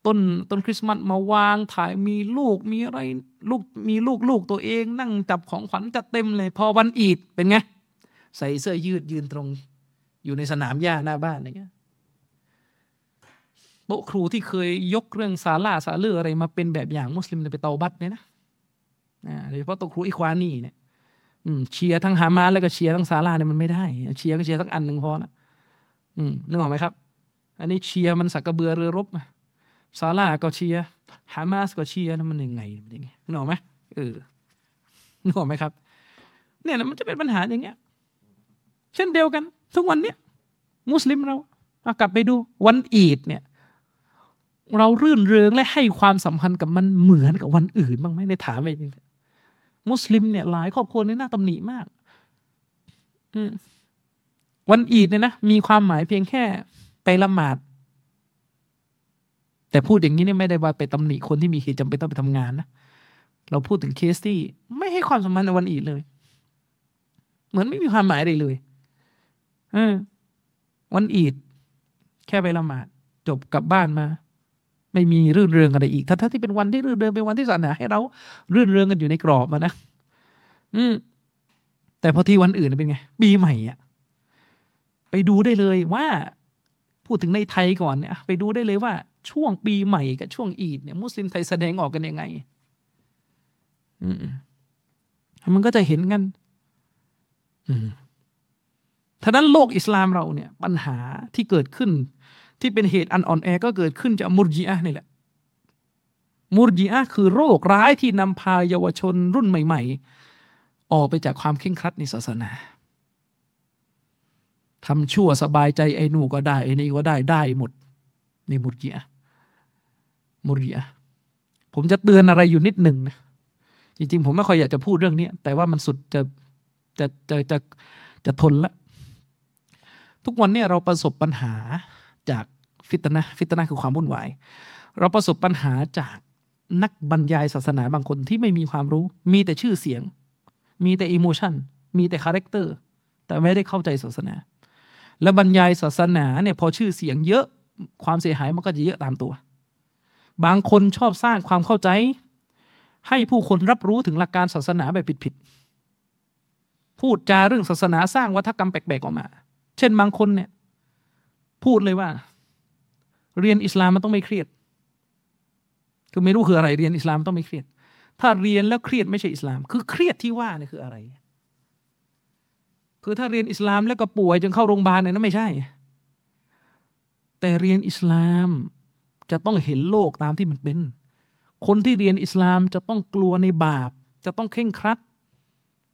[SPEAKER 2] ต้นต้นคริสต์มาสมาวางถ่ายมีลูกมีอะไรลูกมีลูกลูกตัวเองนั่งจับของขวัญจัดเต็มเลย พอวันอีดเป็นไง ใส่เสื้อยืดยืนตรง อยู่ในสนามหญ้าหน้าบ้านอะไรเงี้ยโต๊ะครูที่เคยยกเรื่องซาลาซาเลืออะไรมาเป็นแบบอย่างมุสลิมเนี่ยไปเตาบัตเนี่ยนะโดยเฉพาะโต๊ะครูอิควานีเนี่ย เชียร์ทั้งฮามาสแล้วก็เชียร์ทั้งซาลาเนี่ยมันไม่ได้เชียร์ก็เชียร์ทั้งอันหนึ่งพอนะอืมนึกออกไหมครับ อันนี้เชียร์มันสักกระเบือเรือรบซาลาก็เชียร์ฮามาสก็เชียร์นะมันยังไงมันยังไงนึกออกไหมเออนึกออกไหมครับ เนี่ยนะมันจะเป็นปัญหาอย่างเงี้ย เช่นเดียวกัน ทุกวันเนี้ยมุสลิมเราเอากลับไปดูวันอีดเนี่ย เรารื่นเริงและให้ความสำคัญกับมันเหมือนกับวันอื่นบ้างไหมในถามไปจริง มุสลิมเนี่ยหลายครอบครัวนี่น่าตำหนิมากวันอีดเนี่ยนะมีความหมายเพียงแค่ไปละหมาด แต่พูดอย่างนี้เนี่ยไม่ได้ว่าไปตำหนิคนที่มีเหตุจำเป็นต้องไปทำงานนะเราพูดถึงเคสที่ไม่ให้ความสำคัญในวันอีดเลย เหมือนไม่มีความหมายอะไรเลยเออวันอีด แค่ไปละหมาด จบกลับบ้านมา ไม่มีรื่นเริงอะไรอีกถ้าถ้าที่เป็นวันที่รื่นเริงเป็นวันที่ศาสนาให้เรารื่นเริงกันอยู่ในกรอบมานะอืมแต่พอที่วันอื่นเป็นไงปีใหม่อะไปดูได้เลยว่า พูดถึงในไทยก่อนเนี่ยไปดูได้เลยว่าช่วงปีใหม่กับช่วงอีดเนี่ย มุสลิมไทยแสดงออกกันยังไง อืมมันก็จะเห็นกัน อืมท่านั้นโลกอิสลามเราเนี่ย ปัญหาที่เกิดขึ้น ที่เป็นเหตุอันอ่อนแอก็เกิดขึ้นจากมุรจิอะนี่แหละ มุรจิอะคือโรคร้ายที่นำพาเยาวชนรุ่นใหม่ ๆ ออกไปจากความเคร่งครัดในศาสนาทำชั่วสบายใจไอ้นู่ก็ได้ไอ้นี่ก็ได้ได้หมดในมุรจิอะมุรจิอะผมจะเตือนอะไรอยู่นิดหนึ่งนะจริงๆ ผมไม่ค่อยอยากจะพูดเรื่องนี้แต่ว่ามันสุดจะจะจะจะจะทนละ ทุกวันนี้เราประสบปัญหา จากฟิตนะฟิตนะคือความวุ่นวาย เราประสบปัญหาจากนักบรรยายศาสนาบางคนที่ไม่มีความรู้ มีแต่ชื่อเสียง มีแต่ emotion มีแต่ character แต่ไม่ได้เข้าใจศาสนา และบรรยายศาสนาเนี่ยพอชื่อเสียงเยอะความเสียหายมันก็จะเยอะตามตัว บางคนชอบสร้างความเข้าใจ ให้ผู้คนรับรู้ถึงหลักการศาสนาแบบผิดๆพูดจาเรื่องศาสนาสร้างวัฒกรรมแปลกๆออกมา เช่นบางคนเนี่ย พูดเลยว่า เรียนอิสลามมันต้องไม่เครียด คือไม่รู้คืออะไรเรียนอิสลามต้องไม่เครียด ถ้าเรียนแล้วเครียดไม่ใช่อิสลาม คือเครียดที่ว่าเนี่ยคืออะไร คือถ้าเรียนอิสลามแล้วก็ป่วยจนเข้าโรงพยาบาลเนี่ยนั่นไม่ใช่ แต่เรียนอิสลามจะต้องเห็นโลกตามที่มันเป็น คนที่เรียนอิสลามจะต้องกลัวในบาป จะต้องเข่งครัด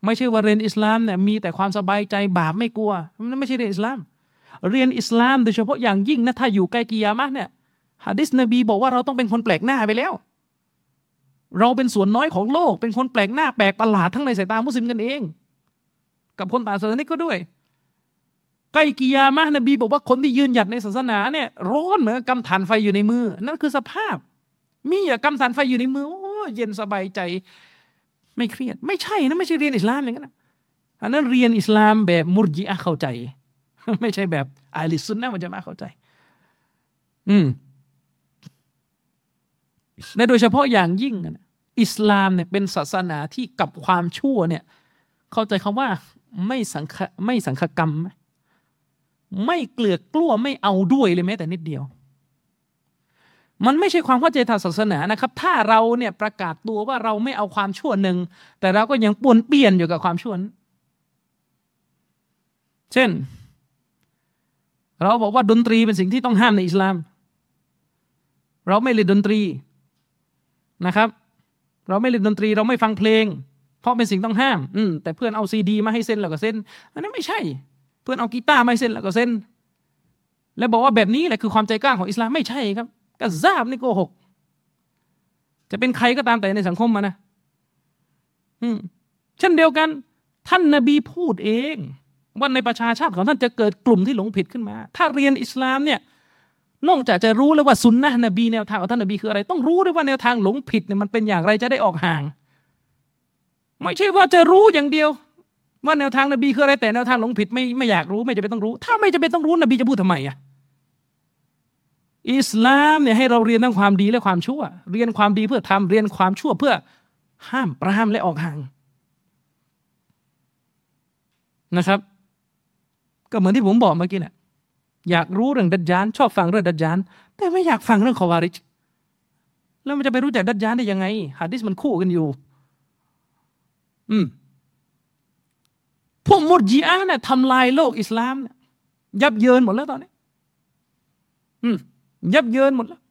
[SPEAKER 2] ไม่ใช่ว่าเรียนอิสลามเนี่ยมีแต่ความสบายใจบาปไม่กลัวมันไม่ใช่เรียนอิสลาม เรียนอิสลามโดยเฉพาะอย่างยิ่งนะถ้าอยู่ใกล้กิยามะเนี่ยฮะดิษนบีบอกว่าเราต้องเป็นคนแปลกหน้าไปแล้ว เราเป็นส่วนน้อยของโลก เป็นคนแปลกหน้าแปลกประหลาดทั้งในสายตามุสลิมกันเอง กับคนต่างศาสนาก็ด้วย ใกล้กิยามะนบีบอกว่าคนที่ยืนหยัดในศาสนาเนี่ยร้อนเหมือนกำฐานไฟอยู่ในมือ นั่นคือสภาพ มีอะกำสันไฟอยู่ในมือโอ้เย็นสบายใจไม่เครียด ไม่ใช่นะไม่ใช่เรียนอิสลามอย่างนั้นอันนั้นเรียนอิสลามแบบมุรจิอะเข้าใจ ไม่ใช่แบบอาลิซุนนะมันจะมาเข้าใจ อืมและโดยเฉพาะอย่างยิ่งอิสลามเนี่ยเป็นศาสนาที่กับความชั่วเนี่ย เข้าใจคำว่าไม่สังฆไม่สังฆกรรม ไม่เกลือกกลัวไม่เอาด้วยเลยแม้แต่นิดเดียว มันไม่ใช่ความเข้าใจทางศาสนานะครับ ถ้าเราเนี่ยประกาศตัวว่าเราไม่เอาความชั่วหนึ่งแต่เราก็ยังปนเปลี่ยนอยู่กับความชั่วนั้นเช่น เราบอกว่าดนตรีเป็นสิ่งที่ต้องห้ามในอิสลาม เราไม่เล่นดนตรีนะครับ เราไม่เล่นดนตรีเราไม่ฟังเพลง เพราะเป็นสิ่งต้องห้าม อืมแต่เพื่อนเอาซีดีมาให้เซ็นแล้วก็เซ็นอันนั้นไม่ใช่ เพื่อนเอากีตาร์มาให้เซ็นแล้วก็เซ็นแล้วบอกว่าแบบนี้แหละคือความใจกล้าของอิสลามไม่ใช่ครับก็ซาบนี่โกหก จะเป็นใครก็ตามแต่ในสังคมมานะ อืมเช่นเดียวกัน ท่านนาบีพูดเอง ว่าในประชาชาติของท่านจะเกิดกลุ่มที่หลงผิดขึ้นมา ถ้าเรียนอิสลามเนี่ยนอกจากจะรู้แล้วว่าสุนนะนบีแนวทางของท่านนบีคืออะไร ต้องรู้ด้วยว่าแนวทางหลงผิดเนี่ยมันเป็นอย่างไรจะได้ออกห่าง ไม่ใช่ว่าจะรู้อย่างเดียว ว่าแนวทางนบีคืออะไรแต่แนวทางหลงผิดไม่ไม่อยากรู้ไม่จะเป็นต้องรู้ ถ้าไม่จะเป็นต้องรู้นบีจะพูดทำไมอะอิสลามเนี่ยให้เราเรียนทั้งความดีและความชั่ว เรียนความดีเพื่อทำเรียนความชั่วเพื่อห้ามปรามและออกห่างนะครับ ก็เหมือนที่ผมบอกเมื่อกี้นี่ยอยากรู้เรื่องดัจจาน ชอบฟังเรื่องดัจจาน แต่ไม่อยากฟังเรื่องคอวาริชแล้วมันจะไปรู้จักดัจจานได้ยังไงฮะดิษมันคู่กันอยู่ อืมพวกมุดจีอาเนี่ยทำลายโลกอิสลามเนี่ยยับเยินหมดแล้วตอนนี้ อืม ยับเยินหมดแล้ว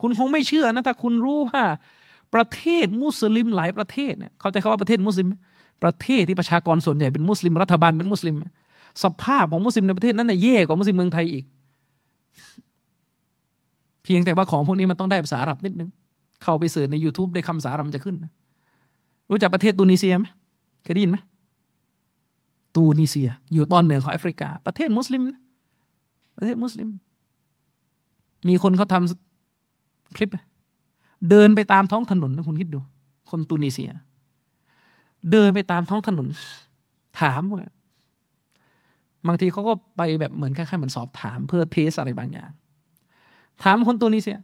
[SPEAKER 2] คุณคงไม่เชื่อนะถ้าคุณรู้ว่า ประเทศมุสลิมหลายประเทศเนี่ย เขาจะคำว่าประเทศมุสลิม ประเทศที่ประชากรส่วนใหญ่เป็นมุสลิมรัฐบาลเป็นมุสลิม สภาพของมุสลิมในประเทศนั้นน่ะแย่กว่ามุสลิมเมืองไทยอีก เพียงแต่ว่าของพวกนี้มันต้องได้ภาษาอาหรับนิดนึง เข้าไป search ใน YouTube ได้คำภาษาอาหรับจะขึ้น รู้จักประเทศตูนิเซียไหมเคยได้ยินไหมตูนิเซีย อยู่ตอนเหนือของแอฟริกา ประเทศมุสลิม ประเทศมุสลิม มีคนเขาทำคลิป เดินไปตามท้องถนนนะคุณคิดดู คนตูนิเซีย เดินไปตามท้องถนน ถามว่าบางทีเขาก็ไปแบบเหมือนคล้ายๆเหมือนสอบถามเพื่อเทสอะไรบางอย่าง ถามคนตูนิเซีย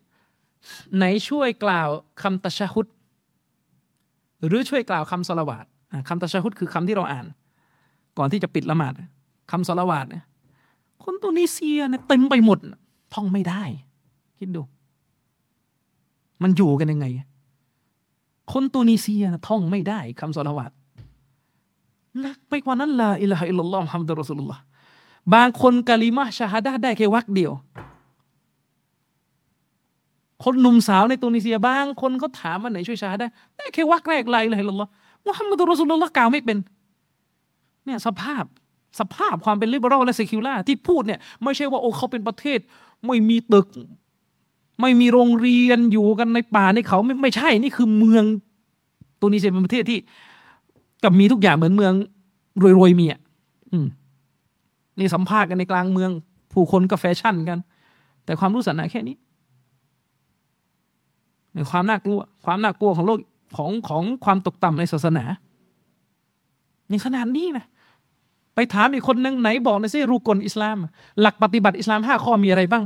[SPEAKER 2] ไหนช่วยกล่าวคำตะชะฮุดหรือช่วยกล่าวคำสละวาดคำตะชะฮุดคือคำที่เราอ่าน ก่อนที่จะปิดละหมาดคำสลาวัตเนี่ยคนตุนิเซียเนี่ยเต็มไปหมดท่องไม่ได้ คิดดู มันอยู่กันยังไง คนตูนิเซียท่องไม่ได้คำสลาวัตนักไปกว่านั้นละอิลลัฮอิลลอฮ์ฮัมดุลรอสุลลอฮ์บางคนกะลิมาชาฮาดได้แค่วรรคเดียว คนหนุ่มสาวในตูนิเซียบางคนเขาถามว่าไหนช่วยชาฮาดาได้แค่วรรคแรก لا إله إلا الله محمد رسول اللهกล่าวไม่เป็นเนี่ยสภาพสภาพความเป็น liberal และ secular ที่พูดเนี่ยไม่ใช่ว่าโอ้เขาเป็นประเทศ ไม่มีตึก ไม่มีโรงเรียนอยู่กันในป่าในเขาไม่ไม่ใช่นี่คือเมืองตูนิเซียเป็นประเทศที่กับมีทุกอย่างเหมือนเมืองรวยๆมีอะนี่สัมภาษณ์กันในกลางเมือง ผู้คนก็แฟชั่นกัน แต่ความรู้สึกนะแค่นี้ในความน่ากลัว ความน่ากลัวของโลกของของความตกต่ำในศาสนาในขนาดนี้นะไปถามอีกคนนึงไหนบอกในซิรูกลอิสลาม หลักปฏิบัติอิสลามห้าข้อมีอะไรบ้าง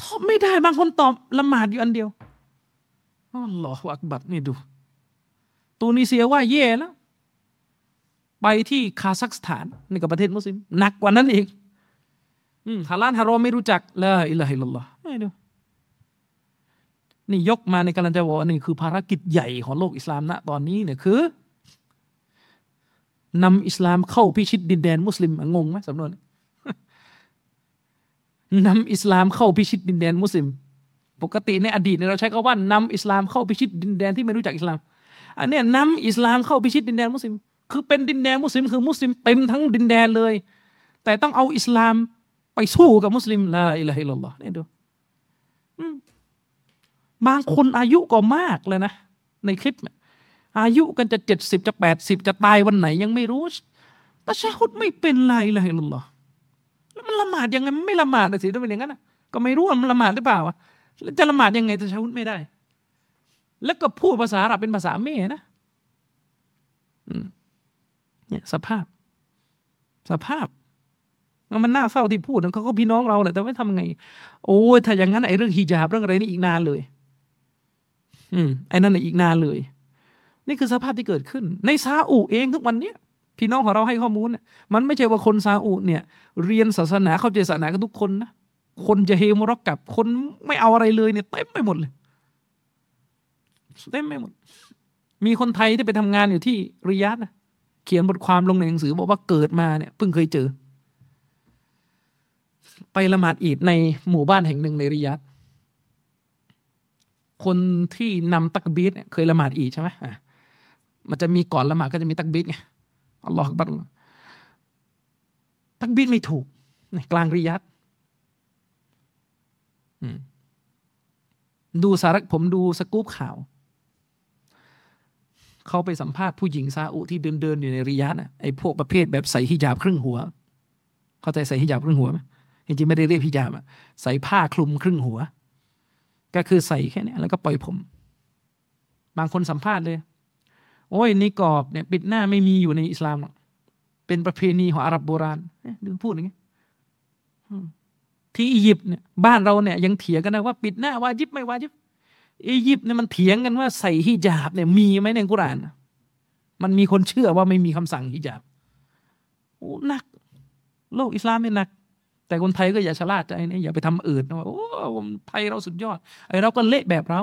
[SPEAKER 2] ตอบไม่ได้บางคนตอบละหมาดอยู่อันเดียวอ๋อหลออักบัดนี่ดู ตูนิเซียว่าเย่แล้ว ไปที่คาซัคสถานนี่กับประเทศมุสลิมหนักกว่านั้นอีกอืมฮาลานฮารอมไม่รู้จักละอิลลัฮิลลอฮ์ไม่ดูนี่ยกมาในการจะบอกนี่คือภารกิจใหญ่ของโลกอิสลามณตอนนี้เนี่ยคือนำอิสลามเข้าพิชิตดินแดนมุสลิมงงไหมสำนวน นำอิสลามเข้าพิชิตดินแดนมุสลิม ปกติในอดีตเราใช้คำว่านำอิสลามเข้าพิชิตดินแดนที่ไม่รู้จักอิสลาม อันนี้นำอิสลามเข้าพิชิตดินแดนมุสลิม คือเป็นดินแดนมุสลิมคือมุสลิมเต็มทั้งดินแดนเลย แต่ต้องเอาอิสลามไปสู้กับมุสลิมละอิละฮิลลอฮ์นี่ดูบางคนอายุก็มากเลยนะ ในคลิป อายุกันจะเจ็ดสิบจะแปดสิบจะตายวันไหนยังไม่รู้แต่ชาฮุดไม่เป็นไรเลยหรอ แล้วมันละหมาดยังไงไม่ละหมาดสิถ้าเป็นอย่างนั้นก็ไม่รู้ว่ามันละหมาดหรือเปล่าแล้วจะละหมาดยังไงแต่ชาฮุดไม่ได้ แล้วก็พูดภาษาอาหรับเป็นภาษาเม่นะเนี่ยสภาพ สภาพมันน่าเศร้าที่พูดเขาก็พี่น้องเราแหละแต่ว่าทำไง โอ้ยถ้าอย่างนั้นไอ้เรื่องฮิญาบเรื่องอะไรนี่อีกนานเลย อืมไอ้นั่นอีกนานเลย นี่คือสภาพที่เกิดขึ้น ในซาอุเองทุกวันเนี้ย พี่น้องของเราให้ข้อมูลเนี่ยมันไม่ใช่ว่าคนซาอุเนี่ย เรียนศาสนาเข้าใจศาสนากันทุกคนนะคนจะเฮมรอกกับ คนไม่เอาอะไรเลยเนี่ยเต็มไปหมดเลยเต็มไปหมด มีคนไทยที่ไปทำงานอยู่ที่ริยาดนะเขียนบทความลงในหนังสือ บอกว่าเกิดมาเนี่ยเพิ่งเคยเจอ ไปละหมาดอีดในหมู่บ้านแห่งหนึ่งในริยาดคนที่นำตักบีดเนี่ยเคยละหมาดอีดใช่ไหมมันจะมีก่อนละหมาดก็จะมีตักบิดไง อัลลอฮฺบัตตักบิดไม่ถูกกลางริยัตดูสาระผมดูสกู๊ปข่าว เขาไปสัมภาษณ์ผู้หญิงซาอุที่เดินเดินอยู่ในริยัตไอ้พวกประเภทแบบใส่ฮิญาบครึ่งหัว เข้าใจใส่ฮิญาบครึ่งหัวไหมจริงๆไม่ได้เรียกฮิญาบอะใส่ผ้าคลุมครึ่งหัว ก็คือใส่แค่นี้แล้วก็ปล่อยผม บางคนสัมภาษณ์เลย โอ้ยในิกอบเนี่ยปิดหน้าไม่มีอยู่ในอิสลามหรอกเป็นประเพณีของอาหรับโบราณดูพูดอย่างนี้ที่อียิปต์เนี่ยบ้านเราเนี่ยยังเถียงกันนะว่าปิดหน้าวาจิบไม่วาจิบอียิปต์เนี่ยมันเถียงกันว่าใส่ฮิญาบเนี่ยมีไหมในกุราน มันมีคนเชื่อว่าไม่มีคำสั่งฮิญาบโอ้หนัก โลกอิสลามไม่หนัก แต่คนไทยก็อย่าชะล่าใจนะอย่าไปทำอื่นนะว่าโอ้ไทยเราสุดยอดไอเราก็เละแบบเรา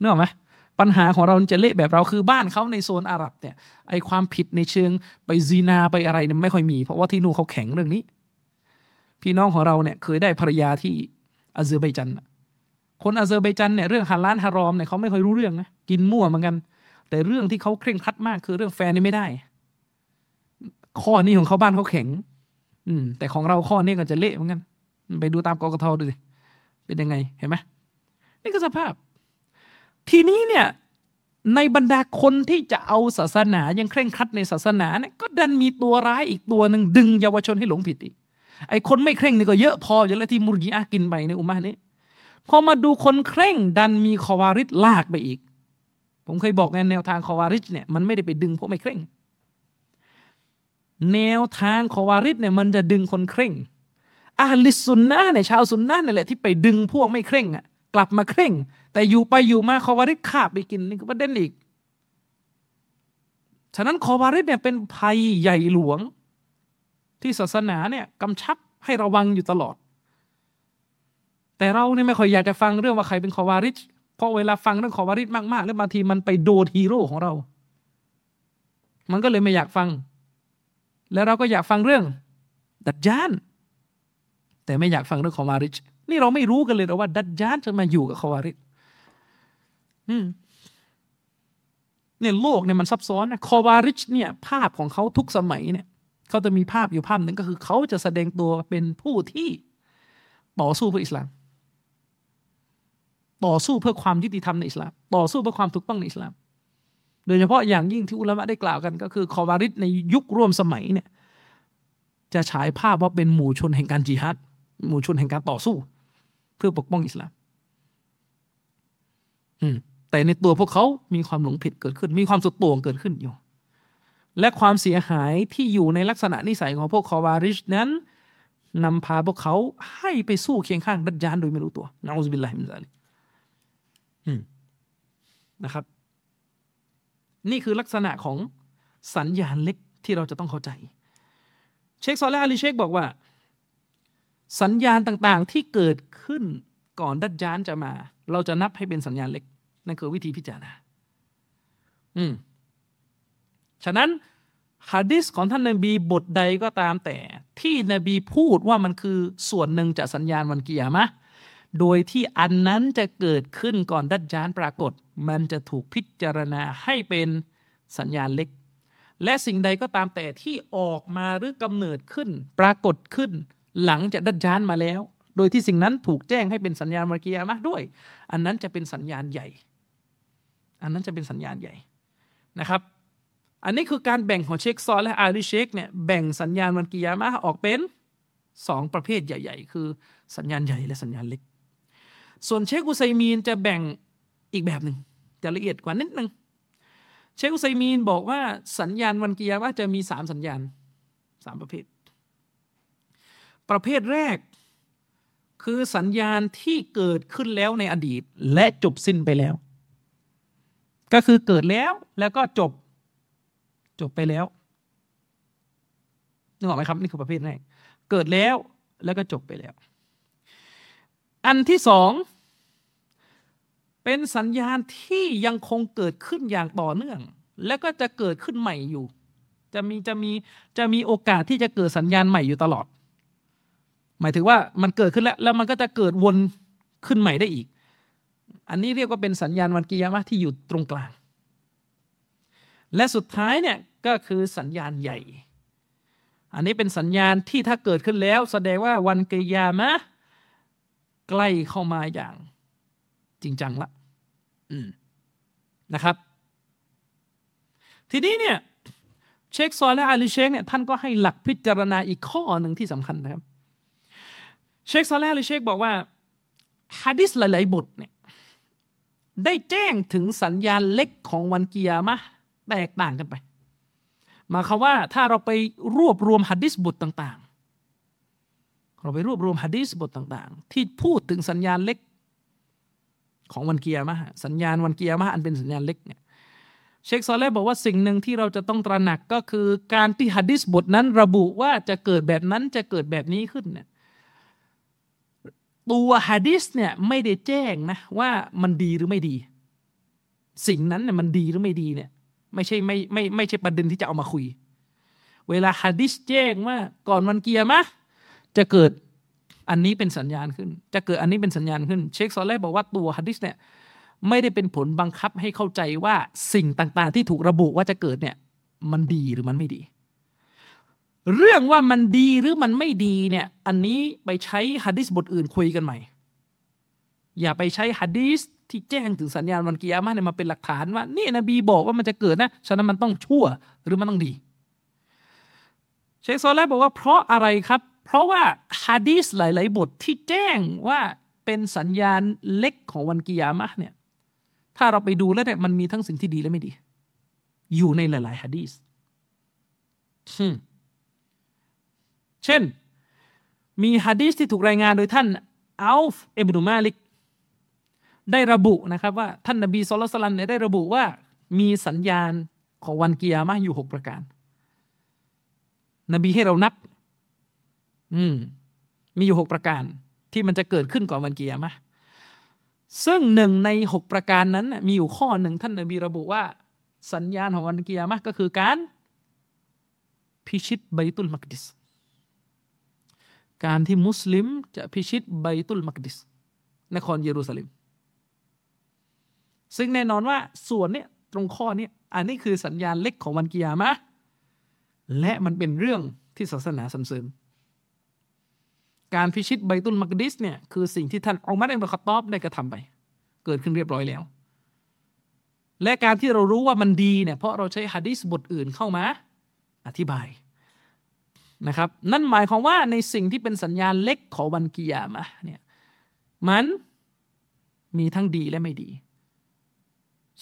[SPEAKER 2] เนอะไหม ปัญหาของเราจะเละแบบเราคือบ้านเขาในโซนอาหรับเนี่ยไอความผิดในเชิงไปซีนาไปอะไรเนี่ยไม่ค่อยมี เพราะว่าที่นู่นเขาแข็งเรื่องนี้ พี่น้องของเราเนี่ยเคยได้ภรรยาที่อาเซอร์ไบจันคนอาเซอร์ไบจันเนี่ยเรื่องฮาลาลฮารอมเนี่ยเขาไม่ค่อยรู้เรื่องนะกินมั่วเหมือนกัน แต่เรื่องที่เขาเคร่งครัดมากคือเรื่องแฟนนี่ไม่ได้ ข้อนี้ของเขาบ้านเขาแข็ง อืม แต่ของเราข้อนี้ก็จะเละเหมือนกัน ไปดูตามกกทดูสิเป็นยังไงเห็นไหมนี่ก็สภาพ ทีนี้เนี่ยในบรรดาคนที่จะเอาศาสนายังเคร่งครัดในศาสนาเนี่ยก็ดันมีตัวร้ายอีกตัวหนึ่งดึงเยาวชนให้หลงผิดอีกไอ้คนไม่เคร่งนี่ก็เยอะพออยู่แล้วที่มุรีอากินไปในอุมานี้พอมาดูคนเคร่งดันมีคอวาริดลากไปอีก ผมเคยบอกในแนวทางคอวาริดเนี่ยมันไม่ได้ไปดึงพวกไม่เคร่ง แนวทางคอวาริดเนี่ยมันจะดึงคนเคร่งอาลิสุนนะเนี่ยชาวสุนนะนี่แหละที่ไปดึงพวกไม่เคร่งอะกลับมาเคร่ง แต่อยู่ไปอยู่มาคอวาริดขาบไปกินนี่ก็ประเด็นอีก ฉะนั้นคอวาริดเนี่ยเป็นภัยใหญ่หลวง ที่ศาสนาเนี่ยกำชับให้ระวังอยู่ตลอด แต่เราเนี่ยไม่ค่อยอยากจะฟังเรื่องว่าใครเป็นคอวาริดเพราะเวลาฟังเรื่องคอวาริดมากๆ แล้วบางทีมันไปโดนฮีโร่ของเรา มันก็เลยไม่อยากฟัง แล้วเราก็อยากฟังเรื่อง ดัจจานแต่ไม่อยากฟังเรื่องคอวาริดนี่เราไม่รู้กันเลยว่า ดัจจานจะมาอยู่กับคอวาริด เนี่ยโลกเนี่ยมันซับซ้อนนะคอวาริชเนี่ย ภาพของเขาทุกสมัยเนี่ยเขาจะมีภาพอยู่ภาพหนึ่งก็คือเขาจะแสดงตัวเป็นผู้ที่ต่อสู้เพื่ออิสลาม ต่อสู้เพื่อความยุติธรรมในอิสลาม ต่อสู้เพื่อความถูกต้องในอิสลาม โดยเฉพาะอย่างยิ่งที่อุลามะได้กล่าวกัน ก็คือคอวาริชในยุคร่วมสมัยเนี่ย จะฉายภาพว่าเป็นหมู่ชนแห่งการจิฮัดหมู่ชนแห่งการต่อสู้ เพื่อปกป้องอิสลาม อืม แต่ในตัวพวกเขามีความหลงผิดเกิดขึ้น มีความสุดโต่งเกิดขึ้นอยู่ และความเสียหายที่อยู่ในลักษณะนิสัยของพวกคอวาริชนั้นนำพาพวกเขาให้ไปสู้เคียงข้างดัจจานโดยไม่รู้ตัวนะอุบิลลาฮิมินซาลินะครับ นี่คือลักษณะของสัญญาณเล็กที่เราจะต้องเข้าใจ เชคซอลและอาลีเชคบอกว่า สัญญาณต่างๆที่เกิดขึ้นก่อนดัจจานจะมา เราจะนับให้เป็นสัญญาณเล็ก นั่นคือวิธีพิจารณา อืม ฉะนั้นฮะดิษของท่านนบีบทใดก็ตามแต่ ที่นบีพูดว่ามันคือส่วนหนึ่งจากสัญญาณวันกิยามะโดยที่อันนั้นจะเกิดขึ้นก่อนดัจจานปรากฏ มันจะถูกพิจารณาให้เป็นสัญญาณเล็ก และสิ่งใดก็ตามแต่ที่ออกมาหรือกำเนิดขึ้น ปรากฏขึ้น หลังจากดัจจานมาแล้ว โดยที่สิ่งนั้นถูกแจ้งให้เป็นสัญญาณวันกิยามะด้วย อันนั้นจะเป็นสัญญาณใหญ่ อันนั้นจะเป็นสัญญาณใหญ่นะครับ อันนี้คือการแบ่งของเชคซอลและอาริเชคเนี่ยแบ่งสัญญาณวันกิยามะออกเป็นสองประเภทใหญ่ ๆ คือสัญญาณใหญ่และสัญญาณเล็ก ส่วนเชคอุไซมีนจะแบ่งอีกแบบหนึ่งจะละเอียดกว่านิดนึงเชคอุไซมีนบอกว่าสัญญาณวันกิยามะจะมีสามสัญญาณสามประเภท ประเภทแรกคือสัญญาณที่เกิดขึ้นแล้วในอดีตและจบสิ้นไปแล้ว ก็คือเกิดแล้วแล้วก็จบ จบไปแล้วนึกออกไหมครับ นี่คือประเภทแรกเกิดแล้วแล้วก็จบไปแล้ว อันที่สองเป็นสัญญาณที่ยังคงเกิดขึ้นอย่างต่อเนื่อง แล้วก็จะเกิดขึ้นใหม่อยู่ จะมีจะมีจะมีโอกาสที่จะเกิดสัญญาณใหม่อยู่ตลอด หมายถึงว่ามันเกิดขึ้นแล้ว แล้วมันก็จะเกิดวนขึ้นใหม่ได้อีก อันนี้เรียกว่าเป็นสัญญาณวันกิยามะที่อยู่ตรงกลาง และสุดท้ายเนี่ยก็คือสัญญาณใหญ่ อันนี้เป็นสัญญาณที่ถ้าเกิดขึ้นแล้ว แสดงว่าวันกิยามะใกล้เข้ามาอย่างจริงจังละนะครับ ทีนี้เนี่ยเชคซอลและอาลีเชคเนี่ยท่านก็ให้หลักพิจารณาอีกข้อหนึ่งที่สำคัญนะครับ เชคซอลและอาลีเชคบอกว่าฮะดิษหลาย ๆ บทเนี่ย ได้แจ้งถึงสัญญาณเล็กของวันกิยามะแตกต่างกันไปมาคำว่าถ้าเราไปรวบรวมฮัดดิสบทต่าง ๆ เราไปรวบรวมฮัดดิสบทต่าง ๆ ที่พูดถึงสัญญาณเล็กของวันเกิยามะสัญญาณวันเกิยามะอันเป็นสัญญาณเล็กเนี่ยเชคซอลเล่บอกว่าสิ่งหนึ่งที่เราจะต้องตระหนักก็คือการที่ฮัดดิสบทนั้นระบุว่าจะเกิดแบบนั้นจะเกิดแบบนี้ขึ้นเนี่ย ตัวฮะดิษเนี่ยไม่ได้แจ้งนะว่ามันดีหรือไม่ดี สิ่งนั้นเนี่ยมันดีหรือไม่ดีเนี่ยไม่ใช่ไม่ไม่ไม่ใช่ประเด็นที่จะเอามาคุย เวลาฮะดิษแจ้งว่าก่อนวันเกียร์มะจะเกิดอันนี้เป็นสัญญาณขึ้น จะเกิดอันนี้เป็นสัญญาณขึ้น เชคซอลเล่บอกว่าตัวฮะดิษเนี่ยไม่ได้เป็นผลบังคับให้เข้าใจว่าสิ่งต่างๆ ที่ถูกระบุว่าจะเกิดเนี่ยมันดีหรือมันไม่ดี เรื่องว่ามันดีหรือมันไม่ดีเนี่ย อันนี้ไปใช้ฮะดิษบทอื่นคุยกันใหม่ อย่าไปใช้ฮะดิษที่แจ้งถึงสัญญาณวันกิยามะเนี่ยมาเป็นหลักฐานว่านี่นบีบอกว่ามันจะเกิดนะฉะนั้นมันต้องชั่วหรือมันต้องดี เชคโซลบอกว่าเพราะอะไรครับ เพราะว่าฮะดีษหลาย ๆ บทที่แจ้งว่าเป็นสัญญาณเล็กของวันกิยามะเนี่ยถ้าเราไปดูแล้วเนี่ยมันมีทั้งสิ่งที่ดีและไม่ดี อยู่ในหลาย ๆฮะดีษอืม เช่น มีฮะดีสที่ถูกรายงานโดยท่านอัลฟ์เอบนุมาลิก ได้ระบุนะครับว่าท่านนบีสุลต่านเนี่ยได้ระบุว่ามีสัญญาณของวันกิยามะอยู่หกประการ นบีให้เรานับ อืม มีอยู่หกประการ ที่มันจะเกิดขึ้นก่อนวันกิยามะซึ่งหนึ่งในหกประการนั้นมีอยู่ข้อหนึ่งท่านนบีระบุว่า สัญญาณของวันกิยามะก็คือการพิชิตไบตุลมักดิส การที่มุสลิมจะพิชิตไบตุลมักดิส นครเยรูซาเล็ม ซึ่งแน่นอนว่าส่วนเนี้ยตรงข้อนี้อันนี้คือสัญญาณเล็กของวันกิยามะ และมันเป็นเรื่องที่ศาสนาสรรเสริญ การพิชิตไบตุลมักดิสเนี่ยคือสิ่งที่ท่านอุมัรอิบนคตอบได้กระทำไป เกิดขึ้นเรียบร้อยแล้ว และการที่เรารู้ว่ามันดีเนี่ยเพราะเราใช้ฮะดิษบทอื่นเข้ามา อธิบาย นะครับ นั่นหมายความว่าในสิ่งที่เป็นสัญญาณเล็กของวันกิยามะเนี่ยมันมีทั้งดีและไม่ดี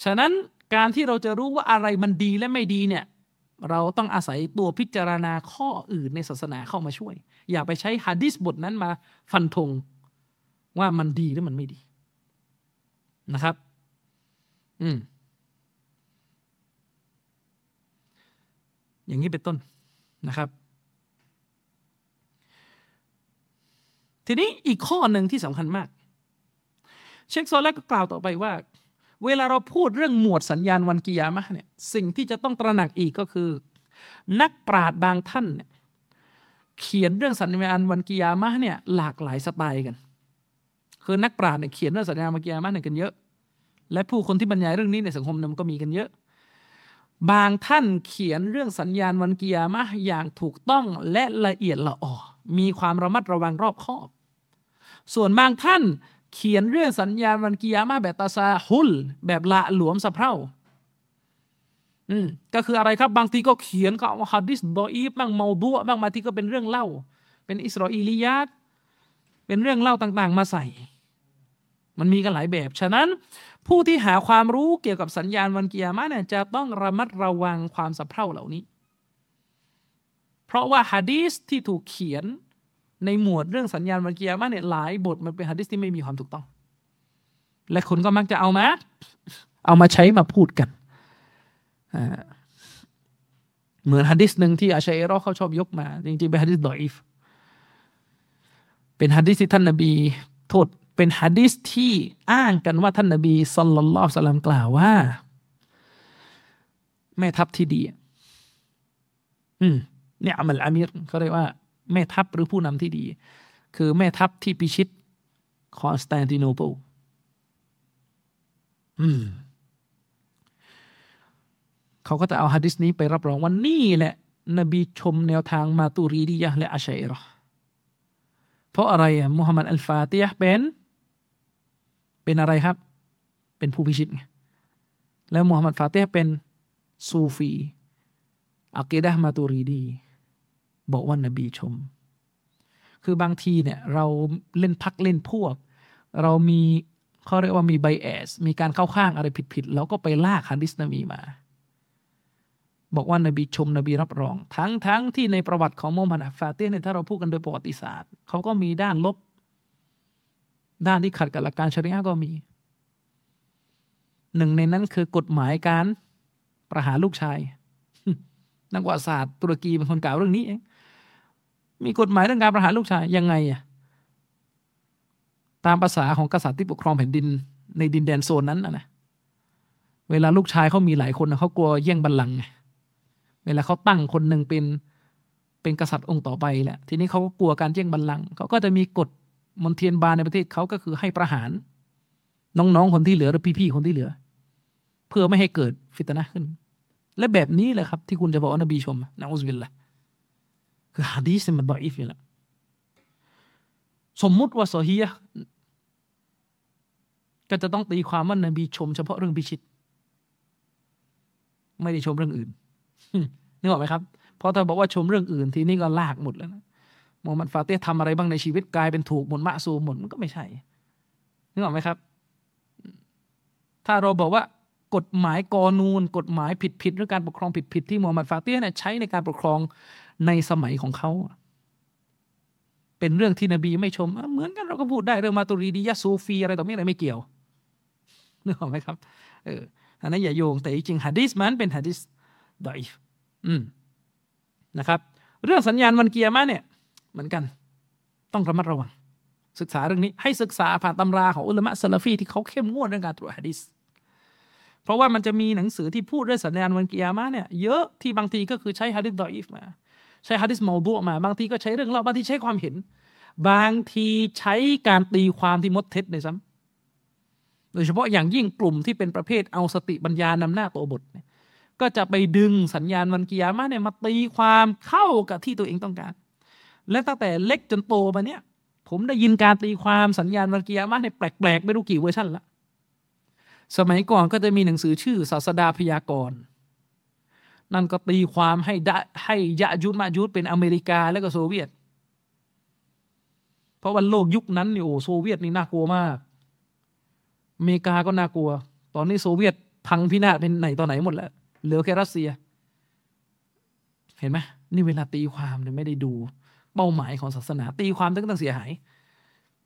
[SPEAKER 2] ฉะนั้นการที่เราจะรู้ว่าอะไรมันดีและไม่ดีเนี่ยเราต้องอาศัยตัวพิจารณาข้ออื่นในศาสนาเข้ามาช่วย อย่าไปใช้ฮะดิษบทนั้นมาฟันธงว่ามันดีหรือมันไม่ดีนะครับ อืม อย่างนี้เป็นต้นนะครับ ทีนี้อีกข้อหนึ่งที่สำคัญมาก เชคโซแลก็กล่าวต่อไปว่า เวลาเราพูดเรื่องหมวดสัญญาณวันกิยามะเนี่ยสิ่งที่จะต้องตระหนักอีกก็คือ นักปราชญ์บางท่านเนี่ยเขียนเรื่องสัญญาณวันกิยามะเนี่ยหลากหลายสไตล์กัน คือนักปราชญ์เนี่ยเขียนเรื่องสัญญาณวันกิยามะเนี่ยกันเยอะ และผู้คนที่บรรยายเรื่องนี้ในสังคมนั้นก็มีกันเยอะ บางท่านเขียนเรื่องสัญญาณวันกิยามะอย่างถูกต้องและละเอียดละออมีความระมัดระวังรอบคอบ ส่วนบางท่านเขียนเรื่องสัญญาณวันกิยามาแบบตาซาฮุล แบบละหลวมสะเพร่าอืมก็คืออะไรครับบางทีก็เขียนก็เอาฮัดดิสดออีฟบ้างเมาดัวบ้างบางที่ก็เป็นเรื่องเล่า เป็นอิสราเอลียาตเป็นเรื่องเล่าต่างๆ มาใส่ มันมีกันหลายแบบ ฉะนั้น ผู้ที่หาความรู้เกี่ยวกับสัญญาณวันกิยามะเนี่ยจะต้องระมัดระวังความสะเพร่าเหล่านี้ เพราะว่าฮะดีสที่ถูกเขียน ในหมวดเรื่องสัญญาณวันกิยามะเนี่ยหลายบทมันเป็นฮะดิษที่ไม่มีความถูกต้อง และคนก็มักจะเอามา เอามาใช้มาพูดกันเหมือนฮะดิษหนึ่งที่อาชัยรอเขาชอบยกมา จริงๆเป็นฮะดิษดออีฟเป็นฮะดิษที่ท่านนบีโทษเป็นฮะดิษที่อ้างกันว่าท่านนบีสัลลัลลอฮุสลัมกล่าวว่า แม่ทัพที่ดี อืมเนี่ยอัมลอามิรเขาเรียกว่า แม่ทัพหรือผู้นำที่ดี คือแม่ทัพที่พิชิตคอนสแตนติโนเปิลเขาก็จะเอาฮะดิษนี้ไปรับรองว่านี่แหละ นบีชมแนวทางมาตูรีดียะและอาชาอิเราะฮ์เพราะอะไรอะมุฮัมมัดอัลฟาติห์เป็น เป็นอะไรครับ เป็นผู้พิชิตไงแล้วมุฮัมมัดฟาติห์เป็นซูฟีอักีดะมาตูรีดี บอกว่านบีชม คือบางทีเนี่ยเราเล่นพักเล่นพวก เรามีเขาเรียกว่ามีไบแอสมีการเข้าข้างอะไรผิดๆแล้วก็ไปลากฮะดิษนบีมา บอกว่านบีชมนบีรับรอง ทั้งทั้งที่ในประวัติของมุฮัมมัดฟาเต้เนี่ยถ้าเราพูดกันโดยประวัติศาสตร์เขาก็มีด้านลบ ด้านที่ขัดกับหลักการชริอะก็มี หนึ่งในนั้นคือกฎหมายการประหารลูกชายนักประวัติศาสตร์ตุรกีเป็นคนกล่าวเรื่องนี้เอง มีกฎหมายเรื่องการประหารลูกชายยังไงอะตามภาษาของกษัตริย์ที่ปกครองแผ่นดินในดินแดนโซนนั้นนะเวลาลูกชายเขามีหลายคนเขากลัวแย่งบัลลังก์เวลาเขาตั้งคนหนึ่งเป็นเป็นกษัตริย์องค์ต่อไปแหละ ทีนี้เขาก็กลัวการแย่งบัลลังก์เขาก็จะมีกฎมนเทียนบาในประเทศเขาก็คือให้ประหาร น้องๆคนที่เหลือหรือพี่ๆคนที่เหลือ เพื่อไม่ให้เกิดฟิตนะขึ้น และแบบนี้แหละครับ ที่คุณจะบอกว่านบีชมนะอุสบิลละ คือฮะดีษมันดออีฟอยู่แล้วสมมุติว่าโซฮียก็จะต้องตีความว่านบีชมเฉพาะเรื่องพิชิต ไม่ได้ชมเรื่องอื่นนึกออกไหมครับเพราะถ้าบอกว่าชมเรื่องอื่นทีนี้ก็ลากหมดแล้วนะมูฮัมหมัดฟาเต้ทำอะไรบ้างในชีวิตกลายเป็นถูกหมดมะซูหมดมันก็ไม่ใช่นึกออกไหมครับ ถ้าเราบอกว่ากฎหมายกอนูน กฎหมายผิดผิดหรือการปกครองผิดผิดที่มูฮัมหมัดฟาเต้เนี่ยใช้ในการปกครอง ในสมัยของเขา เป็นเรื่องที่นบีไม่ชม เหมือนกันเราก็พูดได้เรื่องมาตุรีดียะซูฟีอะไรต่อไม่อะไรไม่เกี่ยวนึกออกไหมครับ เออ อันนั้นอย่าโยง แต่จริงฮะดิษมันเป็นฮะดิษดอยอืมนะครับ เรื่องสัญญาณวันเกียร์มาเนี่ย เหมือนกัน ต้องระมัดระวัง ศึกษาเรื่องนี้ ให้ศึกษาผ่านตำราของอุลามะซาลฟีที่เขาเข้มงวดเรื่องการตรวจฮะดิษเพราะว่ามันจะมีหนังสือที่พูดด้วยสัญญาณวันเกิยามะเนี่ย เยอะที่บางทีก็คือใช้ฮะดิษดออีฟมา ใช้ฮะดิษมอดุมา บางทีก็ใช้เรื่องเล่าบางทีใช้ความเห็น บางทีใช้การตีความที่มดเท็จในซ้ำโดยเฉพาะอย่างยิ่งกลุ่มที่เป็นประเภทเอาสติปัญญานำหน้าตัวบทเนี่ยก็จะไปดึงสัญญาณวันกิยามะเนี่ยมาตีความเข้ากับที่ตัวเองต้องการ และตั้งแต่เล็กจนโตมาเนี่ยผมได้ยินการตีความสัญญาณวันกิยามะเนี่ยแปลกๆ ไม่รู้กี่เวอร์ชันละ สมัยก่อนก็จะมีหนังสือชื่อศาสดาพยากรณ์ นั่นก็ตีความให้ ให้ยะยุดมะยุดเป็นอเมริกาและก็โซเวียต เพราะว่าโลกยุคนั้นนี่โอ้โซเวียตนี่น่ากลัวมาก อเมริกาก็น่ากลัว ตอนนี้โซเวียตพังพินาศเป็นไหนตอนไหนหมดแล้ว เหลือแค่รัสเซีย เห็นไหมนี่เวลาตีความเนี่ยไม่ได้ดู เป้าหมายของศาสนา ตีความตั้งแต่เสียหาย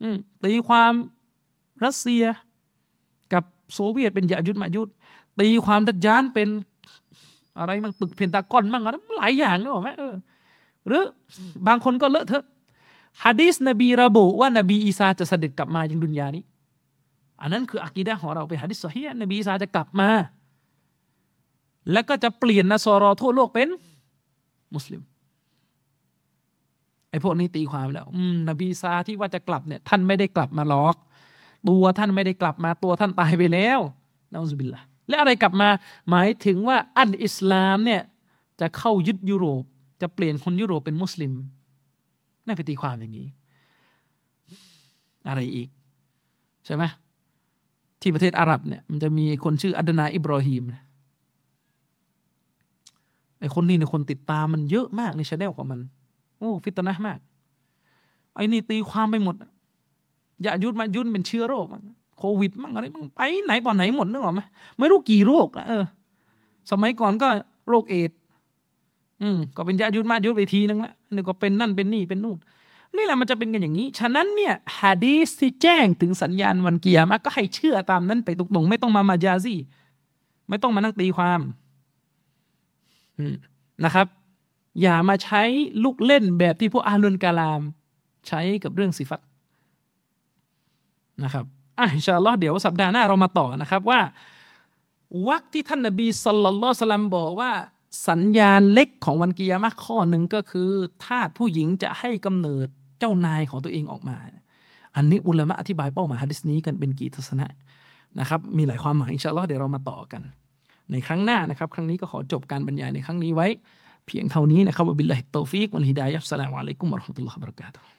[SPEAKER 2] อืตีความรัสเซียกับโซเวียตเป็นยายุดมายุดตีความดัจจานเป็น อะไรมันตึกเพนตากอนมั่งอะไรหลายอย่างนึกออกไหมเออหรือบางคนก็เลอะเทอะฮะดีสนบีระบุว่านบีอีสาจะเสด็จกลับมายังดุนยานี้ อันนั้นคืออักีดะของเราเป็นฮะดิษสฮีนบีอีสาจะกลับมา แล้วก็จะเปลี่ยนนสรอทั่วโลกเป็น มุสลิมไอ้พวกนี้ตีความแล้ว อืม นบีซาที่ว่าจะกลับเนี่ย ท่านไม่ได้กลับมาหรอก ตัวท่านไม่ได้กลับมาตัวท่านตายไปแล้วนะอุบิลละ และอะไรกลับมาหมายถึงว่าอันอิสลามเนี่ยจะเข้ายึดยุโรป จะเปลี่ยนคนยุโรปเป็นมุสลิมน่าไปตีความอย่างนี้ อะไรอีก ใช่ไหมที่ประเทศอาหรับเนี่ยมันจะมีคนชื่ออัดนานอิบรอฮีมไอคนนี้เนี่ยคนติดตามมันเยอะมากใน channel ของมัน โอ้ฟิตนะฮ์มากไอ้นี่ตีความไปหมดอย่ายุดมายุดเป็นเชื้อโรค โควิดมั่งอะไรมั่งไปไหนตอนไหนหมดนึกออกไหมไม่รู้กี่โรคละเออ สมัยก่อนก็โรคเอดอืมก็เป็นยายุดมายุดไปทีนึงละนี่ก็เป็นนั่นเป็นนี่เป็นนู่นนี่แหละมันจะเป็นกันอย่างนี้ ฉะนั้นเนี่ยฮะดีสที่แจ้งถึงสัญญาณวันเกียร์มาก็ให้เชื่อตามนั้นไปตรงๆไม่ต้องมามาจาซี่ไม่ต้องมานั่งตีความนะครับ อย่ามาใช้ลูกเล่นแบบที่พวกอาลุนกาลาม ใช้กับเรื่องสิฟัตนะครับ อะอินชาอัลลอฮ์เดี๋ยวสัปดาห์หน้าเรามาต่อนะครับว่าวรรคที่ท่านนบีصلى الله عليه وسلمบอกว่า สัญญาณเล็กของวันกิยามะข้อหนึ่งก็คือทาสผู้หญิงจะให้กำเนิดเจ้านายของตัวเองออกมา อันนี้อุลามะอธิบายเป้าหมายฮะดิษนี้กันเป็นกี่ทัศนะนะครับ มีหลายความหมายอินชาอัลลอฮ์เดี๋ยวเรามาต่อกัน ในครั้งหน้านะครับ ครั้งนี้ก็ขอจบการบรรยายในครั้งนี้ไว้ เพียงเท่านี้นะครับبالله التوفيق والهداية والسلام عليكم ورحمة الله وبركاته